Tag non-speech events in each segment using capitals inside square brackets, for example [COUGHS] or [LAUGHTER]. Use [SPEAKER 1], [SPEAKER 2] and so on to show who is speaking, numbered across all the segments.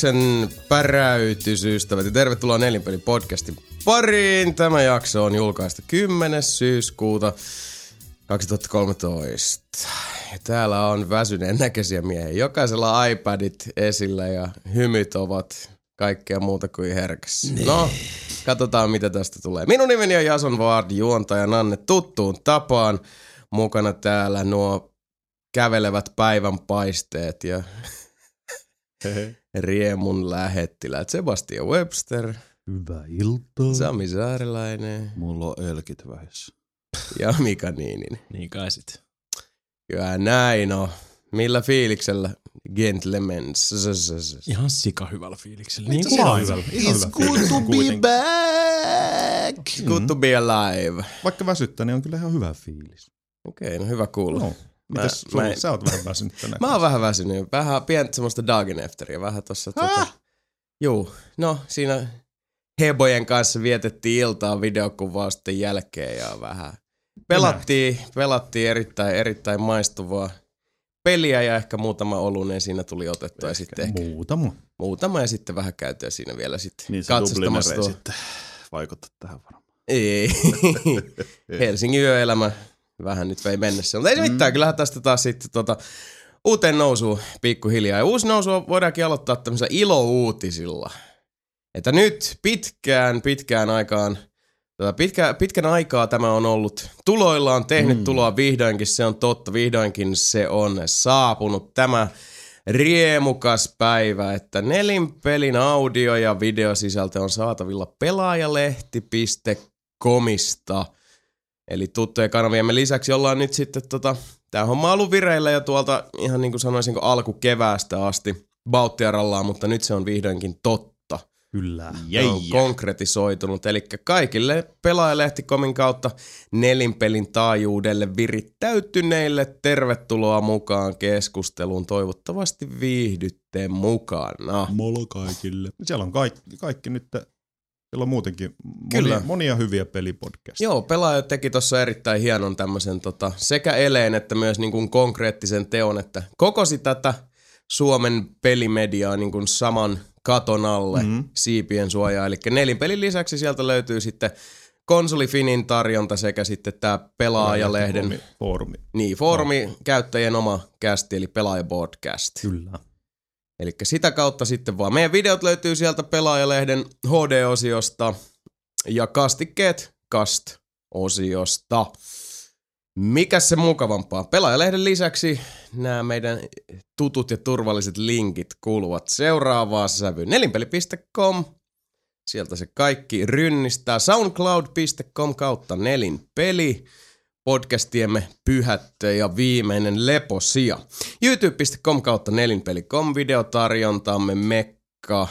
[SPEAKER 1] Tervehdyksen päräytysystävät ja tervetuloa Nelinpeli podcastin pariin. Tämä jakso on julkaistu 10. syyskuuta 2013. Ja täällä on väsyneen näköisiä miehiä. Jokaisella iPadit esillä ja hymyt ovat kaikkea muuta kuin herkässä. No, katsotaan mitä tästä tulee. Minun nimeni on Jason Ward, juontaja Nanne tuttuun tapaan. Mukana täällä nuo kävelevät päivän paisteet ja riemun lähettiläät. Sebastian Webster,
[SPEAKER 2] Hyvää iltaa.
[SPEAKER 1] Sami Saarilainen
[SPEAKER 2] Mulla on elkit vähissä. [LAUGHS]
[SPEAKER 1] ja Mika Niininen.
[SPEAKER 3] Niin kai sit.
[SPEAKER 1] Kyllä näin on. Millä fiiliksellä gentlemen?
[SPEAKER 3] Ihan sika hyvällä fiiliksellä.
[SPEAKER 2] Niin
[SPEAKER 3] Niin
[SPEAKER 2] kuin
[SPEAKER 3] kuin
[SPEAKER 2] aina.
[SPEAKER 3] aina.
[SPEAKER 2] Ihan hyvä.
[SPEAKER 1] good to be back. Good to be alive.
[SPEAKER 2] Vaikka väsyttää, niin on kyllä ihan hyvä fiilis.
[SPEAKER 1] Okei, no hyvä kuulla.
[SPEAKER 2] No. Mitäs
[SPEAKER 1] Mä- mä en-
[SPEAKER 2] sä oot vähän väsynyt tänään. [LAUGHS]
[SPEAKER 1] Mä oon vähän väsynyt. Vähän pientä semmoista dagenefteriä. Vähän tossa tota... Juu, no siinä Hebojen kanssa vietettiin iltaa videokuvausten jälkeen ja vähän pelattiin, pelattiin erittäin, erittäin maistuvaa peliä ja ehkä muutama olunen siinä tuli otettua ja sitten ehkä
[SPEAKER 2] Muutama.
[SPEAKER 1] muutama ja sitten vähän käytyä siinä vielä sitten
[SPEAKER 2] Niin se
[SPEAKER 1] katsastamassa tuo-
[SPEAKER 2] sitten vaikuttaa tähän varmaan.
[SPEAKER 1] Ei. [LAUGHS] Helsingin yöelämä vähän nyt vei mennessä. Mutta ei se mitään, kyllähän tästä taas sitten tota, uuteen nousuun pikkuhiljaa. Ja uusi nousu voidaankin aloittaa tämmöisellä ilouutisilla. Että nyt pitkään, pitkään aikaan, tota, pitkä, pitkän aikaa tämä on ollut tuloillaan, tehnyt mm. tuloa vihdoinkin, se on totta, vihdoinkin se on saapunut. Tämä riemukas päivä, että nelinpelin audio- ja videosisältö on saatavilla pelaajalehti.comista. Eli tuttujen kanaviemme lisäksi ollaan nyt sitten tota, tää homma on ollut vireillä jo tuolta ihan niin kuin sanoisinko alkukeväästä asti Bauttiarallaan, mutta nyt se on vihdoinkin totta.
[SPEAKER 2] Kyllä.
[SPEAKER 1] Se on konkretisoitunut. Eli kaikille pelaajalehti.comin kautta nelinpelin taajuudelle virittäytyneille tervetuloa mukaan keskusteluun. Toivottavasti viihdytte mukana.
[SPEAKER 2] Molo kaikille. Siellä on kaikki, kaikki nyt, siellä on muutenkin
[SPEAKER 1] Kyllä.
[SPEAKER 2] monia, monia hyviä pelipodcasteja.
[SPEAKER 1] Joo, pelaaja teki tuossa erittäin hienon tämmöisen tota, sekä eleen että myös niin kuin konkreettisen teon, että kokosi tätä Suomen pelimediaa niin kuin saman katon alle
[SPEAKER 2] Mhm.
[SPEAKER 1] mm-hmm. siipien suojaa. Eli nelinpelin lisäksi sieltä löytyy sitten konsolifinin tarjonta sekä sitten tämä pelaajalehden,
[SPEAKER 2] Foorumi.
[SPEAKER 1] niin foorumi käyttäjien oma kästi, eli pelaajapodcast.
[SPEAKER 2] Kyllä.
[SPEAKER 1] Eli sitä kautta sitten vaan. Meidän videot löytyy sieltä pelaajalehden HD-osiosta ja kastikkeet Cast-osiosta. Mikä se mukavampaa? Pelaajalehden lisäksi nämä meidän tutut ja turvalliset linkit kuuluvat seuraavaan sävyyn. Nelinpeli.com. Sieltä se kaikki rynnistää. Soundcloud.com kautta nelinpeli. Podcastiemme pyhättö ja viimeinen leposija. YouTube.com kautta nelinpeli.com videotarjontamme Mekka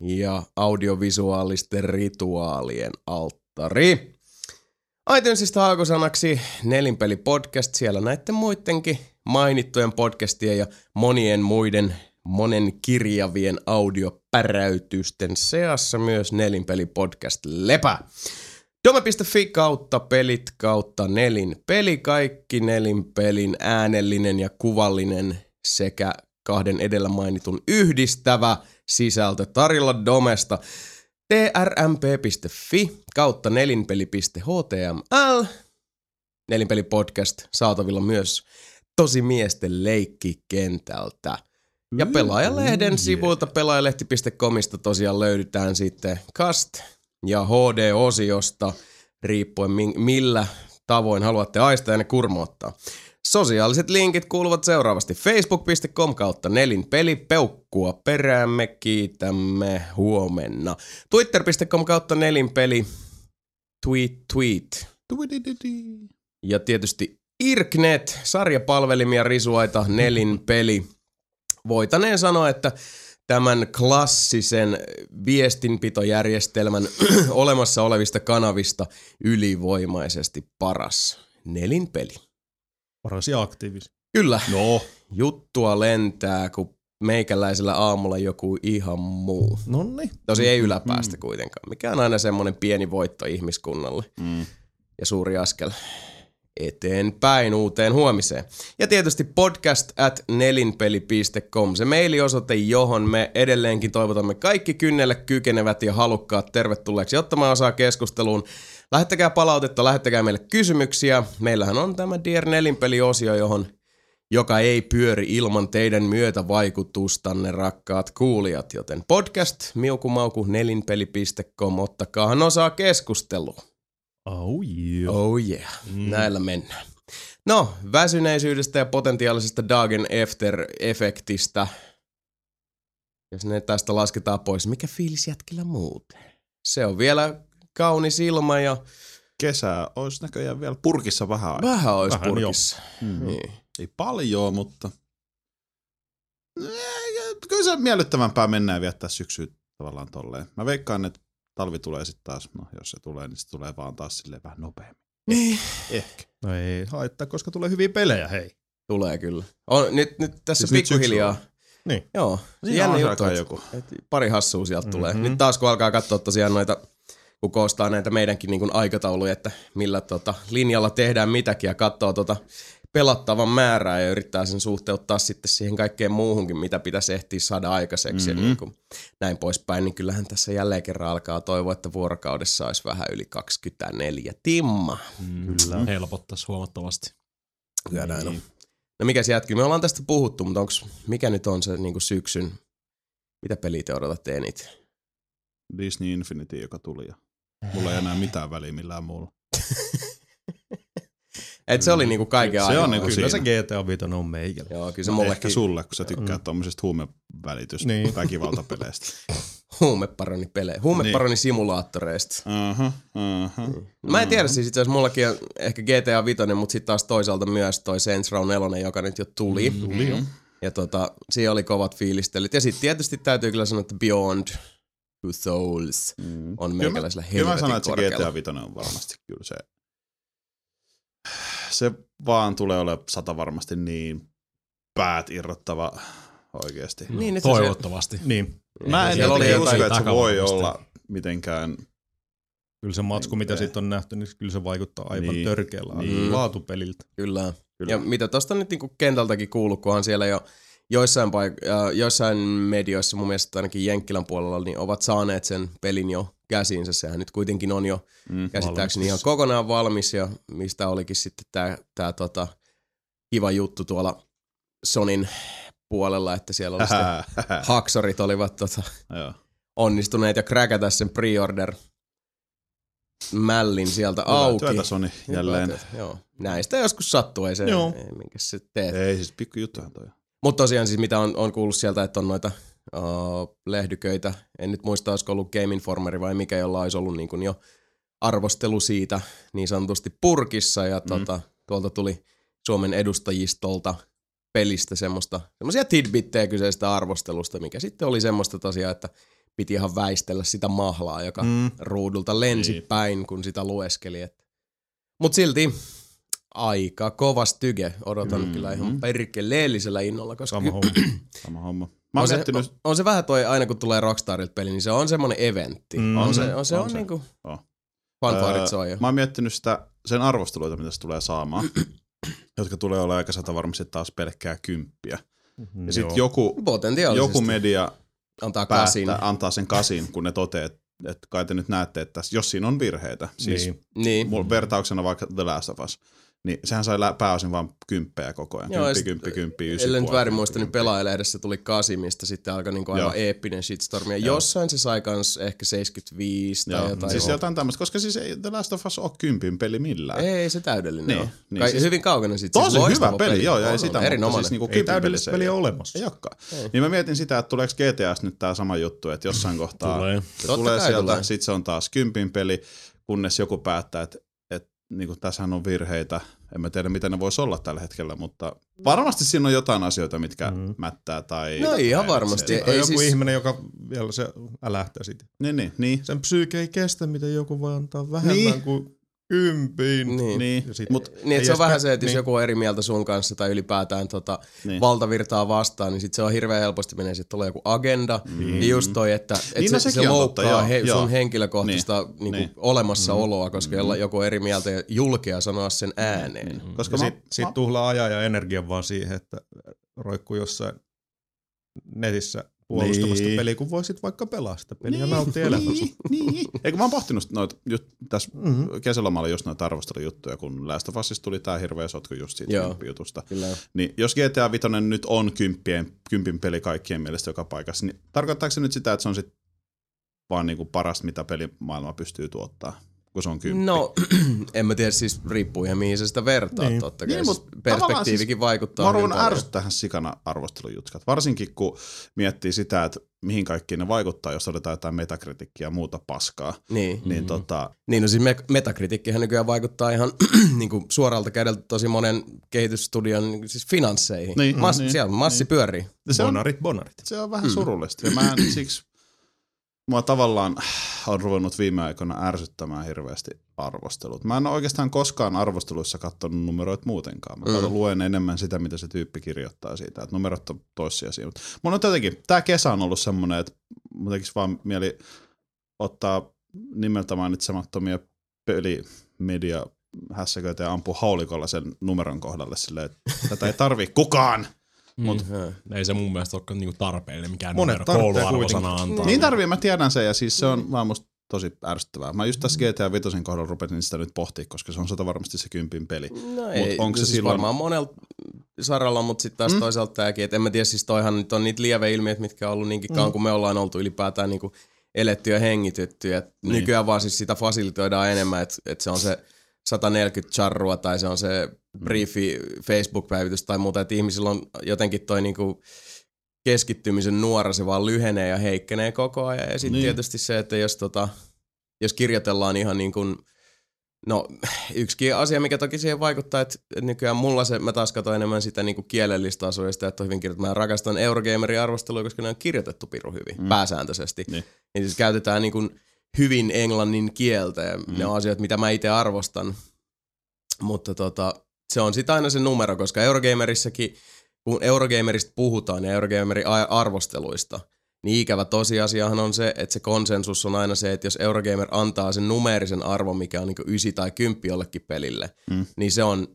[SPEAKER 1] ja audiovisuaalisten rituaalien alttari. iTunesista haakosanaksi Nelinpeli podcast, siellä näiden muidenkin mainittujen podcastien ja monien muiden monen kirjavien audiopäräytysten seassa myös Nelinpeli podcast lepää. Dome.fi kautta pelit kautta nelin peli, kaikki nelin pelin äänellinen ja kuvallinen sekä kahden edellä mainitun yhdistävä sisältö tarjolla Domesta. trmp.fi kautta nelinpeli.html. Nelinpeli podcast saatavilla myös tosi miesten leikkikentältä. Ja pelaajalehden sivuilta pelaajalehti.comista tosiaan löydetään sitten Cast ja HD-osiosta, riippuen mi- millä tavoin haluatte aistaa ja ne kurmoottaa. Sosiaaliset linkit kuuluvat seuraavasti facebook.com kautta nelinpeli peukkua peräämme, kiitämme huomenna. Twitter.com kautta nelinpeli tweet tweet. Ja tietysti Irknet, sarjapalvelimia risuaita, nelinpeli. Voitaneen sanoa, että tämän klassisen viestinpitojärjestelmän [CLEARS THROAT] olemassa olevista kanavista ylivoimaisesti paras nelinpeli.
[SPEAKER 2] Paras ja aktiivis.
[SPEAKER 1] Kyllä,
[SPEAKER 2] No.
[SPEAKER 1] juttua lentää, kun meikäläisellä aamulla joku ihan muu.
[SPEAKER 2] Nonni.
[SPEAKER 1] Tosi ei yläpäästä kuitenkaan, mikä on aina semmoinen pieni voitto ihmiskunnalle
[SPEAKER 2] Mm.
[SPEAKER 1] ja suuri askel eteenpäin uuteen huomiseen. Ja tietysti podcast at nelinpeli.com, se mailiosoite, johon me edelleenkin toivotamme kaikki kynnelle kykenevät ja halukkaat tervetulleeksi ottamaan osaa keskusteluun. Lähettäkää palautetta, lähettäkää meille kysymyksiä. Meillähän on tämä Dear Nelinpeli-osio, johon joka ei pyöri ilman teidän myötävaikutustanne, rakkaat kuulijat. Joten podcast miukumauku nelinpeli.com, ottakaahan osaa keskusteluun.
[SPEAKER 3] Oh yeah.
[SPEAKER 1] Oh yeah, mm. näillä mennään. No, väsyneisyydestä ja potentiaalisesta Dagen After-efektistä. Jos ne tästä lasketaan pois, mikä fiilis jätkillä muuten? Se on vielä kaunis ilma ja...
[SPEAKER 2] Kesä olisi näköjään vielä purkissa vähän aikaa.
[SPEAKER 1] Vähän olisi vähän, purkissa.
[SPEAKER 2] Mm. Niin. Ei paljon, mutta... Kyllä se miellyttävämpää mennään viettää syksyä tavallaan tolleen. Mä veikkaan, että talvi tulee sitten taas, no jos se tulee, niin se tulee vaan taas silleen vähän nopeammin.
[SPEAKER 1] Niin.
[SPEAKER 2] Ehkä.
[SPEAKER 3] No ei haittaa, koska tulee hyviä pelejä, hei.
[SPEAKER 1] Tulee kyllä. On, nyt, nyt tässä siis pikkuhiljaa.
[SPEAKER 3] Niin.
[SPEAKER 1] Joo,
[SPEAKER 2] Siinä
[SPEAKER 1] jännä
[SPEAKER 2] on
[SPEAKER 1] juttu,
[SPEAKER 2] joku.
[SPEAKER 1] että pari hassua sieltä mm-hmm. tulee. Nyt taas kun alkaa katsoa tosiaan noita, kun koostaa näitä meidänkin niin kuin aikatauluja, että millä tota, linjalla tehdään mitäkin ja katsoo tota pelattavan määrää ja yrittää sen suhteuttaa sitten siihen kaikkeen muuhunkin, mitä pitäisi ehtiä saada aikaiseksi mm-hmm. ja niin kuin näin poispäin, niin kyllähän tässä jälleen kerran alkaa toivoa, että vuorokaudessa olisi vähän yli 24 timma.
[SPEAKER 3] Kyllä. Helpottaisi huomattavasti.
[SPEAKER 1] Kyllä näin on. No mikä se jätkyy? Me ollaan tästä puhuttu, mutta onks, mikä nyt on se niin kuin syksyn, mitä peliä te odotatte eniten?
[SPEAKER 2] Disney Infinity, joka tuli ja mulla ei enää mitään väliä millään muulla. [LAUGHS]
[SPEAKER 1] Et se oli niinku kaiken
[SPEAKER 2] Se on niinku
[SPEAKER 3] Kyllä se. GTA 5 on meikällä.
[SPEAKER 1] Joo, kyllä se
[SPEAKER 2] No,
[SPEAKER 1] mullekin
[SPEAKER 2] Ehkä sulle, kun sä tykkäät mm. tommosesta huumevälitys
[SPEAKER 3] Niin.
[SPEAKER 2] väkivaltapeleistä. [LAUGHS]
[SPEAKER 1] huumeparoni pelejä, huumeparoni simulaattoreista.
[SPEAKER 2] Aha, aha.
[SPEAKER 1] Mä en tiedä siis itse asiassa mullakin on ehkä GTA 5, mutta sitten taas toisaalta myös toi Saints Row 4, joka nyt jo tuli. Mm,
[SPEAKER 3] Tuli jo.
[SPEAKER 1] ja tota, siinä oli kovat fiilistelit. Ja sitten tietysti täytyy kyllä sanoa, että Beyond Two Souls
[SPEAKER 2] Mm.
[SPEAKER 1] on meikäläisellä
[SPEAKER 2] Kyllä mä
[SPEAKER 1] helvetin
[SPEAKER 2] sanon, että se. GTA 5 on varmasti kyllä se. Se vaan tulee olemaan sata varmasti niin päät irrottava oikeesti.
[SPEAKER 1] Niin, että se,
[SPEAKER 3] Toivottavasti. Niin.
[SPEAKER 2] Mä en
[SPEAKER 1] oli
[SPEAKER 2] usko, että se voi olla mitenkään
[SPEAKER 3] Kyllä se matsku, mitä
[SPEAKER 2] Ei.
[SPEAKER 3] siitä on nähty, niin kyllä se vaikuttaa aivan
[SPEAKER 2] Niin.
[SPEAKER 3] niin. törkeällä
[SPEAKER 2] Niin.
[SPEAKER 3] niin. laatupeliltä.
[SPEAKER 1] Kyllä.
[SPEAKER 2] Kyllä.
[SPEAKER 1] Ja mitä tuosta nyt niinku kentältäkin kuuluu, kunhan siellä jo joissain, paik- äh, joissain medioissa, mun mielestä ainakin Jenkkilän puolella, niin ovat saaneet sen pelin jo käsiinsä. Sehän nyt kuitenkin on jo
[SPEAKER 2] Mm.
[SPEAKER 1] käsittääkseni ihan
[SPEAKER 3] valmis.
[SPEAKER 1] kokonaan valmis ja mistä olikin sitten tämä tää tota, kiva juttu tuolla Sonin puolella, että siellä oli sitten [LAUGHS] haksorit olivat tota, onnistuneet ja kräkätä sen pre-order mällin sieltä
[SPEAKER 2] Hyvää
[SPEAKER 1] auki.
[SPEAKER 2] työtä Sony
[SPEAKER 1] Hyvää
[SPEAKER 2] jälleen.
[SPEAKER 1] työtä, Joo. Näistä joskus sattuu, ei se,
[SPEAKER 3] Joo.
[SPEAKER 1] ei, minkä sä teet.
[SPEAKER 2] Ei siis pikku juttuhan toi.
[SPEAKER 1] Mutta tosiaan siis mitä on, on kuullut sieltä, että on noita uh, lehdyköitä, en nyt muista, olisiko ollut Game Informeri vai mikä, jolla olisi ollut niin kuin jo arvostelu siitä niin sanotusti purkissa ja mm. tota, tuolta tuli Suomen edustajistolta pelistä semmoista, semmoisia tidbittejä kyseistä arvostelusta, mikä sitten oli semmoista tosiaan, että piti ihan väistellä sitä mahlaa, joka mm. Ruudulta lensi
[SPEAKER 2] Niin.
[SPEAKER 1] päin, kun sitä lueskeli. Että. Mut silti aika kova styge. Odotan mm-hmm. kyllä ihan perkeleellisellä innolla, koska
[SPEAKER 3] Sama homma. [CLEARS THROAT]
[SPEAKER 2] Sama homma. Mä
[SPEAKER 1] on, se,
[SPEAKER 2] miettinyt,
[SPEAKER 1] on, on se vähän toi, aina kun tulee Rockstarilta peli, niin se on semmonen eventti. Mm, on, se, on se,
[SPEAKER 2] on
[SPEAKER 1] on,
[SPEAKER 2] se.
[SPEAKER 1] niinku
[SPEAKER 2] On.
[SPEAKER 1] fanfaarit
[SPEAKER 2] Öö,
[SPEAKER 1] soi jo.
[SPEAKER 2] mä oon miettinyt sitä, sen arvosteluita, mitä se tulee saamaan, [CLEARS THROAT] jotka tulee olemaan aika sata varmasti taas pelkkää kymppiä. Ja sitten joku, joku media
[SPEAKER 1] antaa kasin.
[SPEAKER 2] päättää, antaa sen kasin, kun ne toteaa, että että kai te nyt näette, että jos siinä on virheitä, siis
[SPEAKER 3] Niin.
[SPEAKER 1] Niin.
[SPEAKER 2] Mulla vertauksena vaikka The Last of Us, niin sehän sai pääosin vaan kymppejä koko ajan.
[SPEAKER 1] Joo,
[SPEAKER 2] Kymppi, kymppi, kymppi, ysi
[SPEAKER 1] Ellen nyt väärin muista, niin pelaajalehdessä tuli kasi, mistä sitten alkoi niinku aivan
[SPEAKER 2] Joo.
[SPEAKER 1] eeppinen shitstorm. Ja jossain se sai kans ehkä 75 tai
[SPEAKER 2] Joo,
[SPEAKER 1] jotain.
[SPEAKER 2] siis jotain tämmöistä, koska siis ei The Last of Us ole kympin peli millään.
[SPEAKER 1] Ei se täydellinen
[SPEAKER 2] Niin,
[SPEAKER 1] ole.
[SPEAKER 2] niin
[SPEAKER 1] Kai,
[SPEAKER 2] siis-
[SPEAKER 1] hyvin kaukana sitten.
[SPEAKER 2] Tosi hyvä peli, joo, ja ei
[SPEAKER 1] On,
[SPEAKER 2] sitä,
[SPEAKER 1] on,
[SPEAKER 2] mutta
[SPEAKER 1] erinomainen.
[SPEAKER 2] siis niinku
[SPEAKER 3] Ei täydellistä
[SPEAKER 2] peli
[SPEAKER 3] peliä
[SPEAKER 2] ei
[SPEAKER 3] ole
[SPEAKER 2] ole.
[SPEAKER 3] olemassa.
[SPEAKER 2] Ei olekaan. Niin mä mietin sitä, että tuleeko GTAsta nyt tää sama juttu, että jossain kohtaa
[SPEAKER 3] Tulee.
[SPEAKER 2] se
[SPEAKER 1] Totta
[SPEAKER 2] tulee sieltä,
[SPEAKER 1] tulee.
[SPEAKER 2] sit se on taas kympin peli, kunnes joku päättää, että, niin tässähän on virheitä. En mä tiedä, miten ne voisi olla tällä hetkellä, mutta varmasti siinä on jotain asioita, mitkä mm. mättää tai...
[SPEAKER 1] No ihan
[SPEAKER 2] tai
[SPEAKER 1] varmasti.
[SPEAKER 2] Se,
[SPEAKER 3] Ei
[SPEAKER 1] Ei
[SPEAKER 3] joku
[SPEAKER 1] siis-
[SPEAKER 3] ihminen, joka vielä se älähtää siitä.
[SPEAKER 2] niin, niin, niin.
[SPEAKER 3] Sen psyyke ei kestä, mitä joku voi antaa vähemmän
[SPEAKER 2] niin.
[SPEAKER 3] kuin kympin.
[SPEAKER 1] Niin.
[SPEAKER 2] Niin,
[SPEAKER 3] Ja sit-
[SPEAKER 2] mut
[SPEAKER 1] Niin, se on vähän se, että jos
[SPEAKER 3] niin.
[SPEAKER 1] joku on eri mieltä sun kanssa tai ylipäätään tota,
[SPEAKER 2] Niin.
[SPEAKER 1] niin. valtavirtaa vastaan, niin sit se on hirveän helposti menee, että tulee joku agenda. Mm. Ja just toi, että, että
[SPEAKER 2] Niin, no
[SPEAKER 1] se,
[SPEAKER 2] sekin
[SPEAKER 1] se
[SPEAKER 2] on
[SPEAKER 1] loukkaa
[SPEAKER 2] totta, joo,
[SPEAKER 1] he,
[SPEAKER 2] joo.
[SPEAKER 1] sun henkilökohtaista niin. Niin
[SPEAKER 2] Niin.
[SPEAKER 1] olemassaoloa, koska mm. joku on eri mieltä ja julkea sanoa sen ääneen.
[SPEAKER 2] Niin.
[SPEAKER 1] Mm.
[SPEAKER 2] Koska
[SPEAKER 3] Ja
[SPEAKER 2] mä,
[SPEAKER 3] sit, sit tuhlaa ajan ja energian vaan siihen, että roikkuu jossain netissä puolustamasta
[SPEAKER 2] Niin.
[SPEAKER 3] niin. peliä, kun voisit vaikka pelaa sitä peliä ja nauttia elämästä.
[SPEAKER 2] Niin, niin. Eikö mä oon pohtinut noita, just tässä
[SPEAKER 3] Mm-hmm.
[SPEAKER 2] kesälomalla just noita arvostelujuttuja, kun Last of Usista tuli tää hirveä sotku just siitä
[SPEAKER 1] Joo.
[SPEAKER 2] kymppijutusta.
[SPEAKER 1] Kyllä.
[SPEAKER 2] Niin jos GTA 5 nyt on kymppien, kympin peli kaikkien mielestä joka paikassa, niin tarkoittaako se nyt sitä, että se on sit vaan niinku parasta, mitä pelimaailma pystyy tuottaa, kun se on kymppi?
[SPEAKER 1] No, [CLEARS THROAT] en mä tiedä, siis riippuu ihan mihin sä sitä vertaat
[SPEAKER 3] Niin.
[SPEAKER 1] niin. totta kai.
[SPEAKER 2] Niin,
[SPEAKER 1] Niin,
[SPEAKER 2] mut tavallaan
[SPEAKER 1] perspektiivikin
[SPEAKER 2] siis
[SPEAKER 1] vaikuttaa
[SPEAKER 2] Mä
[SPEAKER 1] paljon.
[SPEAKER 2] ärsyttää tähän sikana arvostelujutskat. Varsinkin kun miettii sitä, että mihin kaikkiin ne vaikuttaa, jos otetaan jotain metakritiikkiä ja muuta paskaa.
[SPEAKER 1] Niin.
[SPEAKER 2] Niin tota,
[SPEAKER 1] Niin, no siis me- metakritiikkihän nykyään vaikuttaa ihan [CLEARS THROAT] niin kuin suoralta kädeltä tosi monen kehitysstudion niin siis finansseihin.
[SPEAKER 2] Niin,
[SPEAKER 1] Mas,
[SPEAKER 2] niin,
[SPEAKER 1] siellä massi
[SPEAKER 2] niin.
[SPEAKER 1] pyörii.
[SPEAKER 2] se on,
[SPEAKER 3] Bonarit, bonarit.
[SPEAKER 2] se on vähän surullista. Ja mä en siksi, mua tavallaan on ruvennut viime aikoina ärsyttämään hirveästi arvostelut. Mä en ole oikeastaan koskaan arvosteluissa katsonut numeroita muutenkaan. Mä mm. luen enemmän sitä, mitä se tyyppi kirjoittaa siitä, että numerot on toissijaisia. Mutta mun on jotenkin, tää kesä on ollut semmoinen, että mun tekisi vaan mieli ottaa nimeltä mainitsemattomia pelimedia hässäköitä ja ampua haulikolla sen numeron kohdalle silleen, että tätä ei tarvii kukaan.
[SPEAKER 4] Mut,
[SPEAKER 1] Mm.
[SPEAKER 4] ei se mun mielestä ole niinku tarpeellinen mikään
[SPEAKER 3] Monet
[SPEAKER 4] numero kouluarvosana antaa.
[SPEAKER 2] Niin tarvii, mä tiedän sen ja siis se on vaan musta tosi ärsyttävää. Mä just tässä GTA 5 kohdalla rupesin sitä nyt pohtia, koska se on sata varmasti se kympin peli.
[SPEAKER 1] No ei,
[SPEAKER 2] onko se
[SPEAKER 1] siis
[SPEAKER 2] silloin-
[SPEAKER 1] varmaan monella saralla, mutta sitten taas mm. toisaalta tämäkin, että en mä tiedä, siis toihan nyt on niitä lieveilmiöitä, mitkä on ollut niinkin kauan, mm. kun me ollaan oltu ylipäätään niinku eletty ja hengitytty. Et niin. Nykyään vaan siis sitä fasilitoidaan enemmän, että et se on se 140 charrua tai se on se briefi Facebook-päivitys tai muuta, että ihmisillä on jotenkin toi niinku keskittymisen nuora, se vaan lyhenee ja heikkenee koko ajan. Ja sitten
[SPEAKER 2] Niin.
[SPEAKER 1] tietysti se, että jos, tota, jos kirjoitellaan ihan niin kuin, no yksikin asia, mikä toki siihen vaikuttaa, että, nykyään mulla se, mä taas katsoin enemmän sitä niin kuin kielellistä asua sitä, että on hyvin kirjoitettu. Mä rakastan Eurogamerin arvostelua, koska ne on kirjoitettu piru hyvin, mm. pääsääntöisesti.
[SPEAKER 2] Niin.
[SPEAKER 1] Niin siis käytetään niin kuin hyvin englannin kieltä ja mm. ne on asioita, mitä mä itse arvostan. Mutta tota, se on sitten aina se numero, koska Eurogamerissakin, kun Eurogamerista puhutaan ja Eurogamerin arvosteluista, niin ikävä tosiasiahan on se, että se konsensus on aina se, että jos Eurogamer antaa sen numeerisen arvon, mikä on niin 9 tai 10 jollekin pelille,
[SPEAKER 2] Mm.
[SPEAKER 1] mm. niin se on,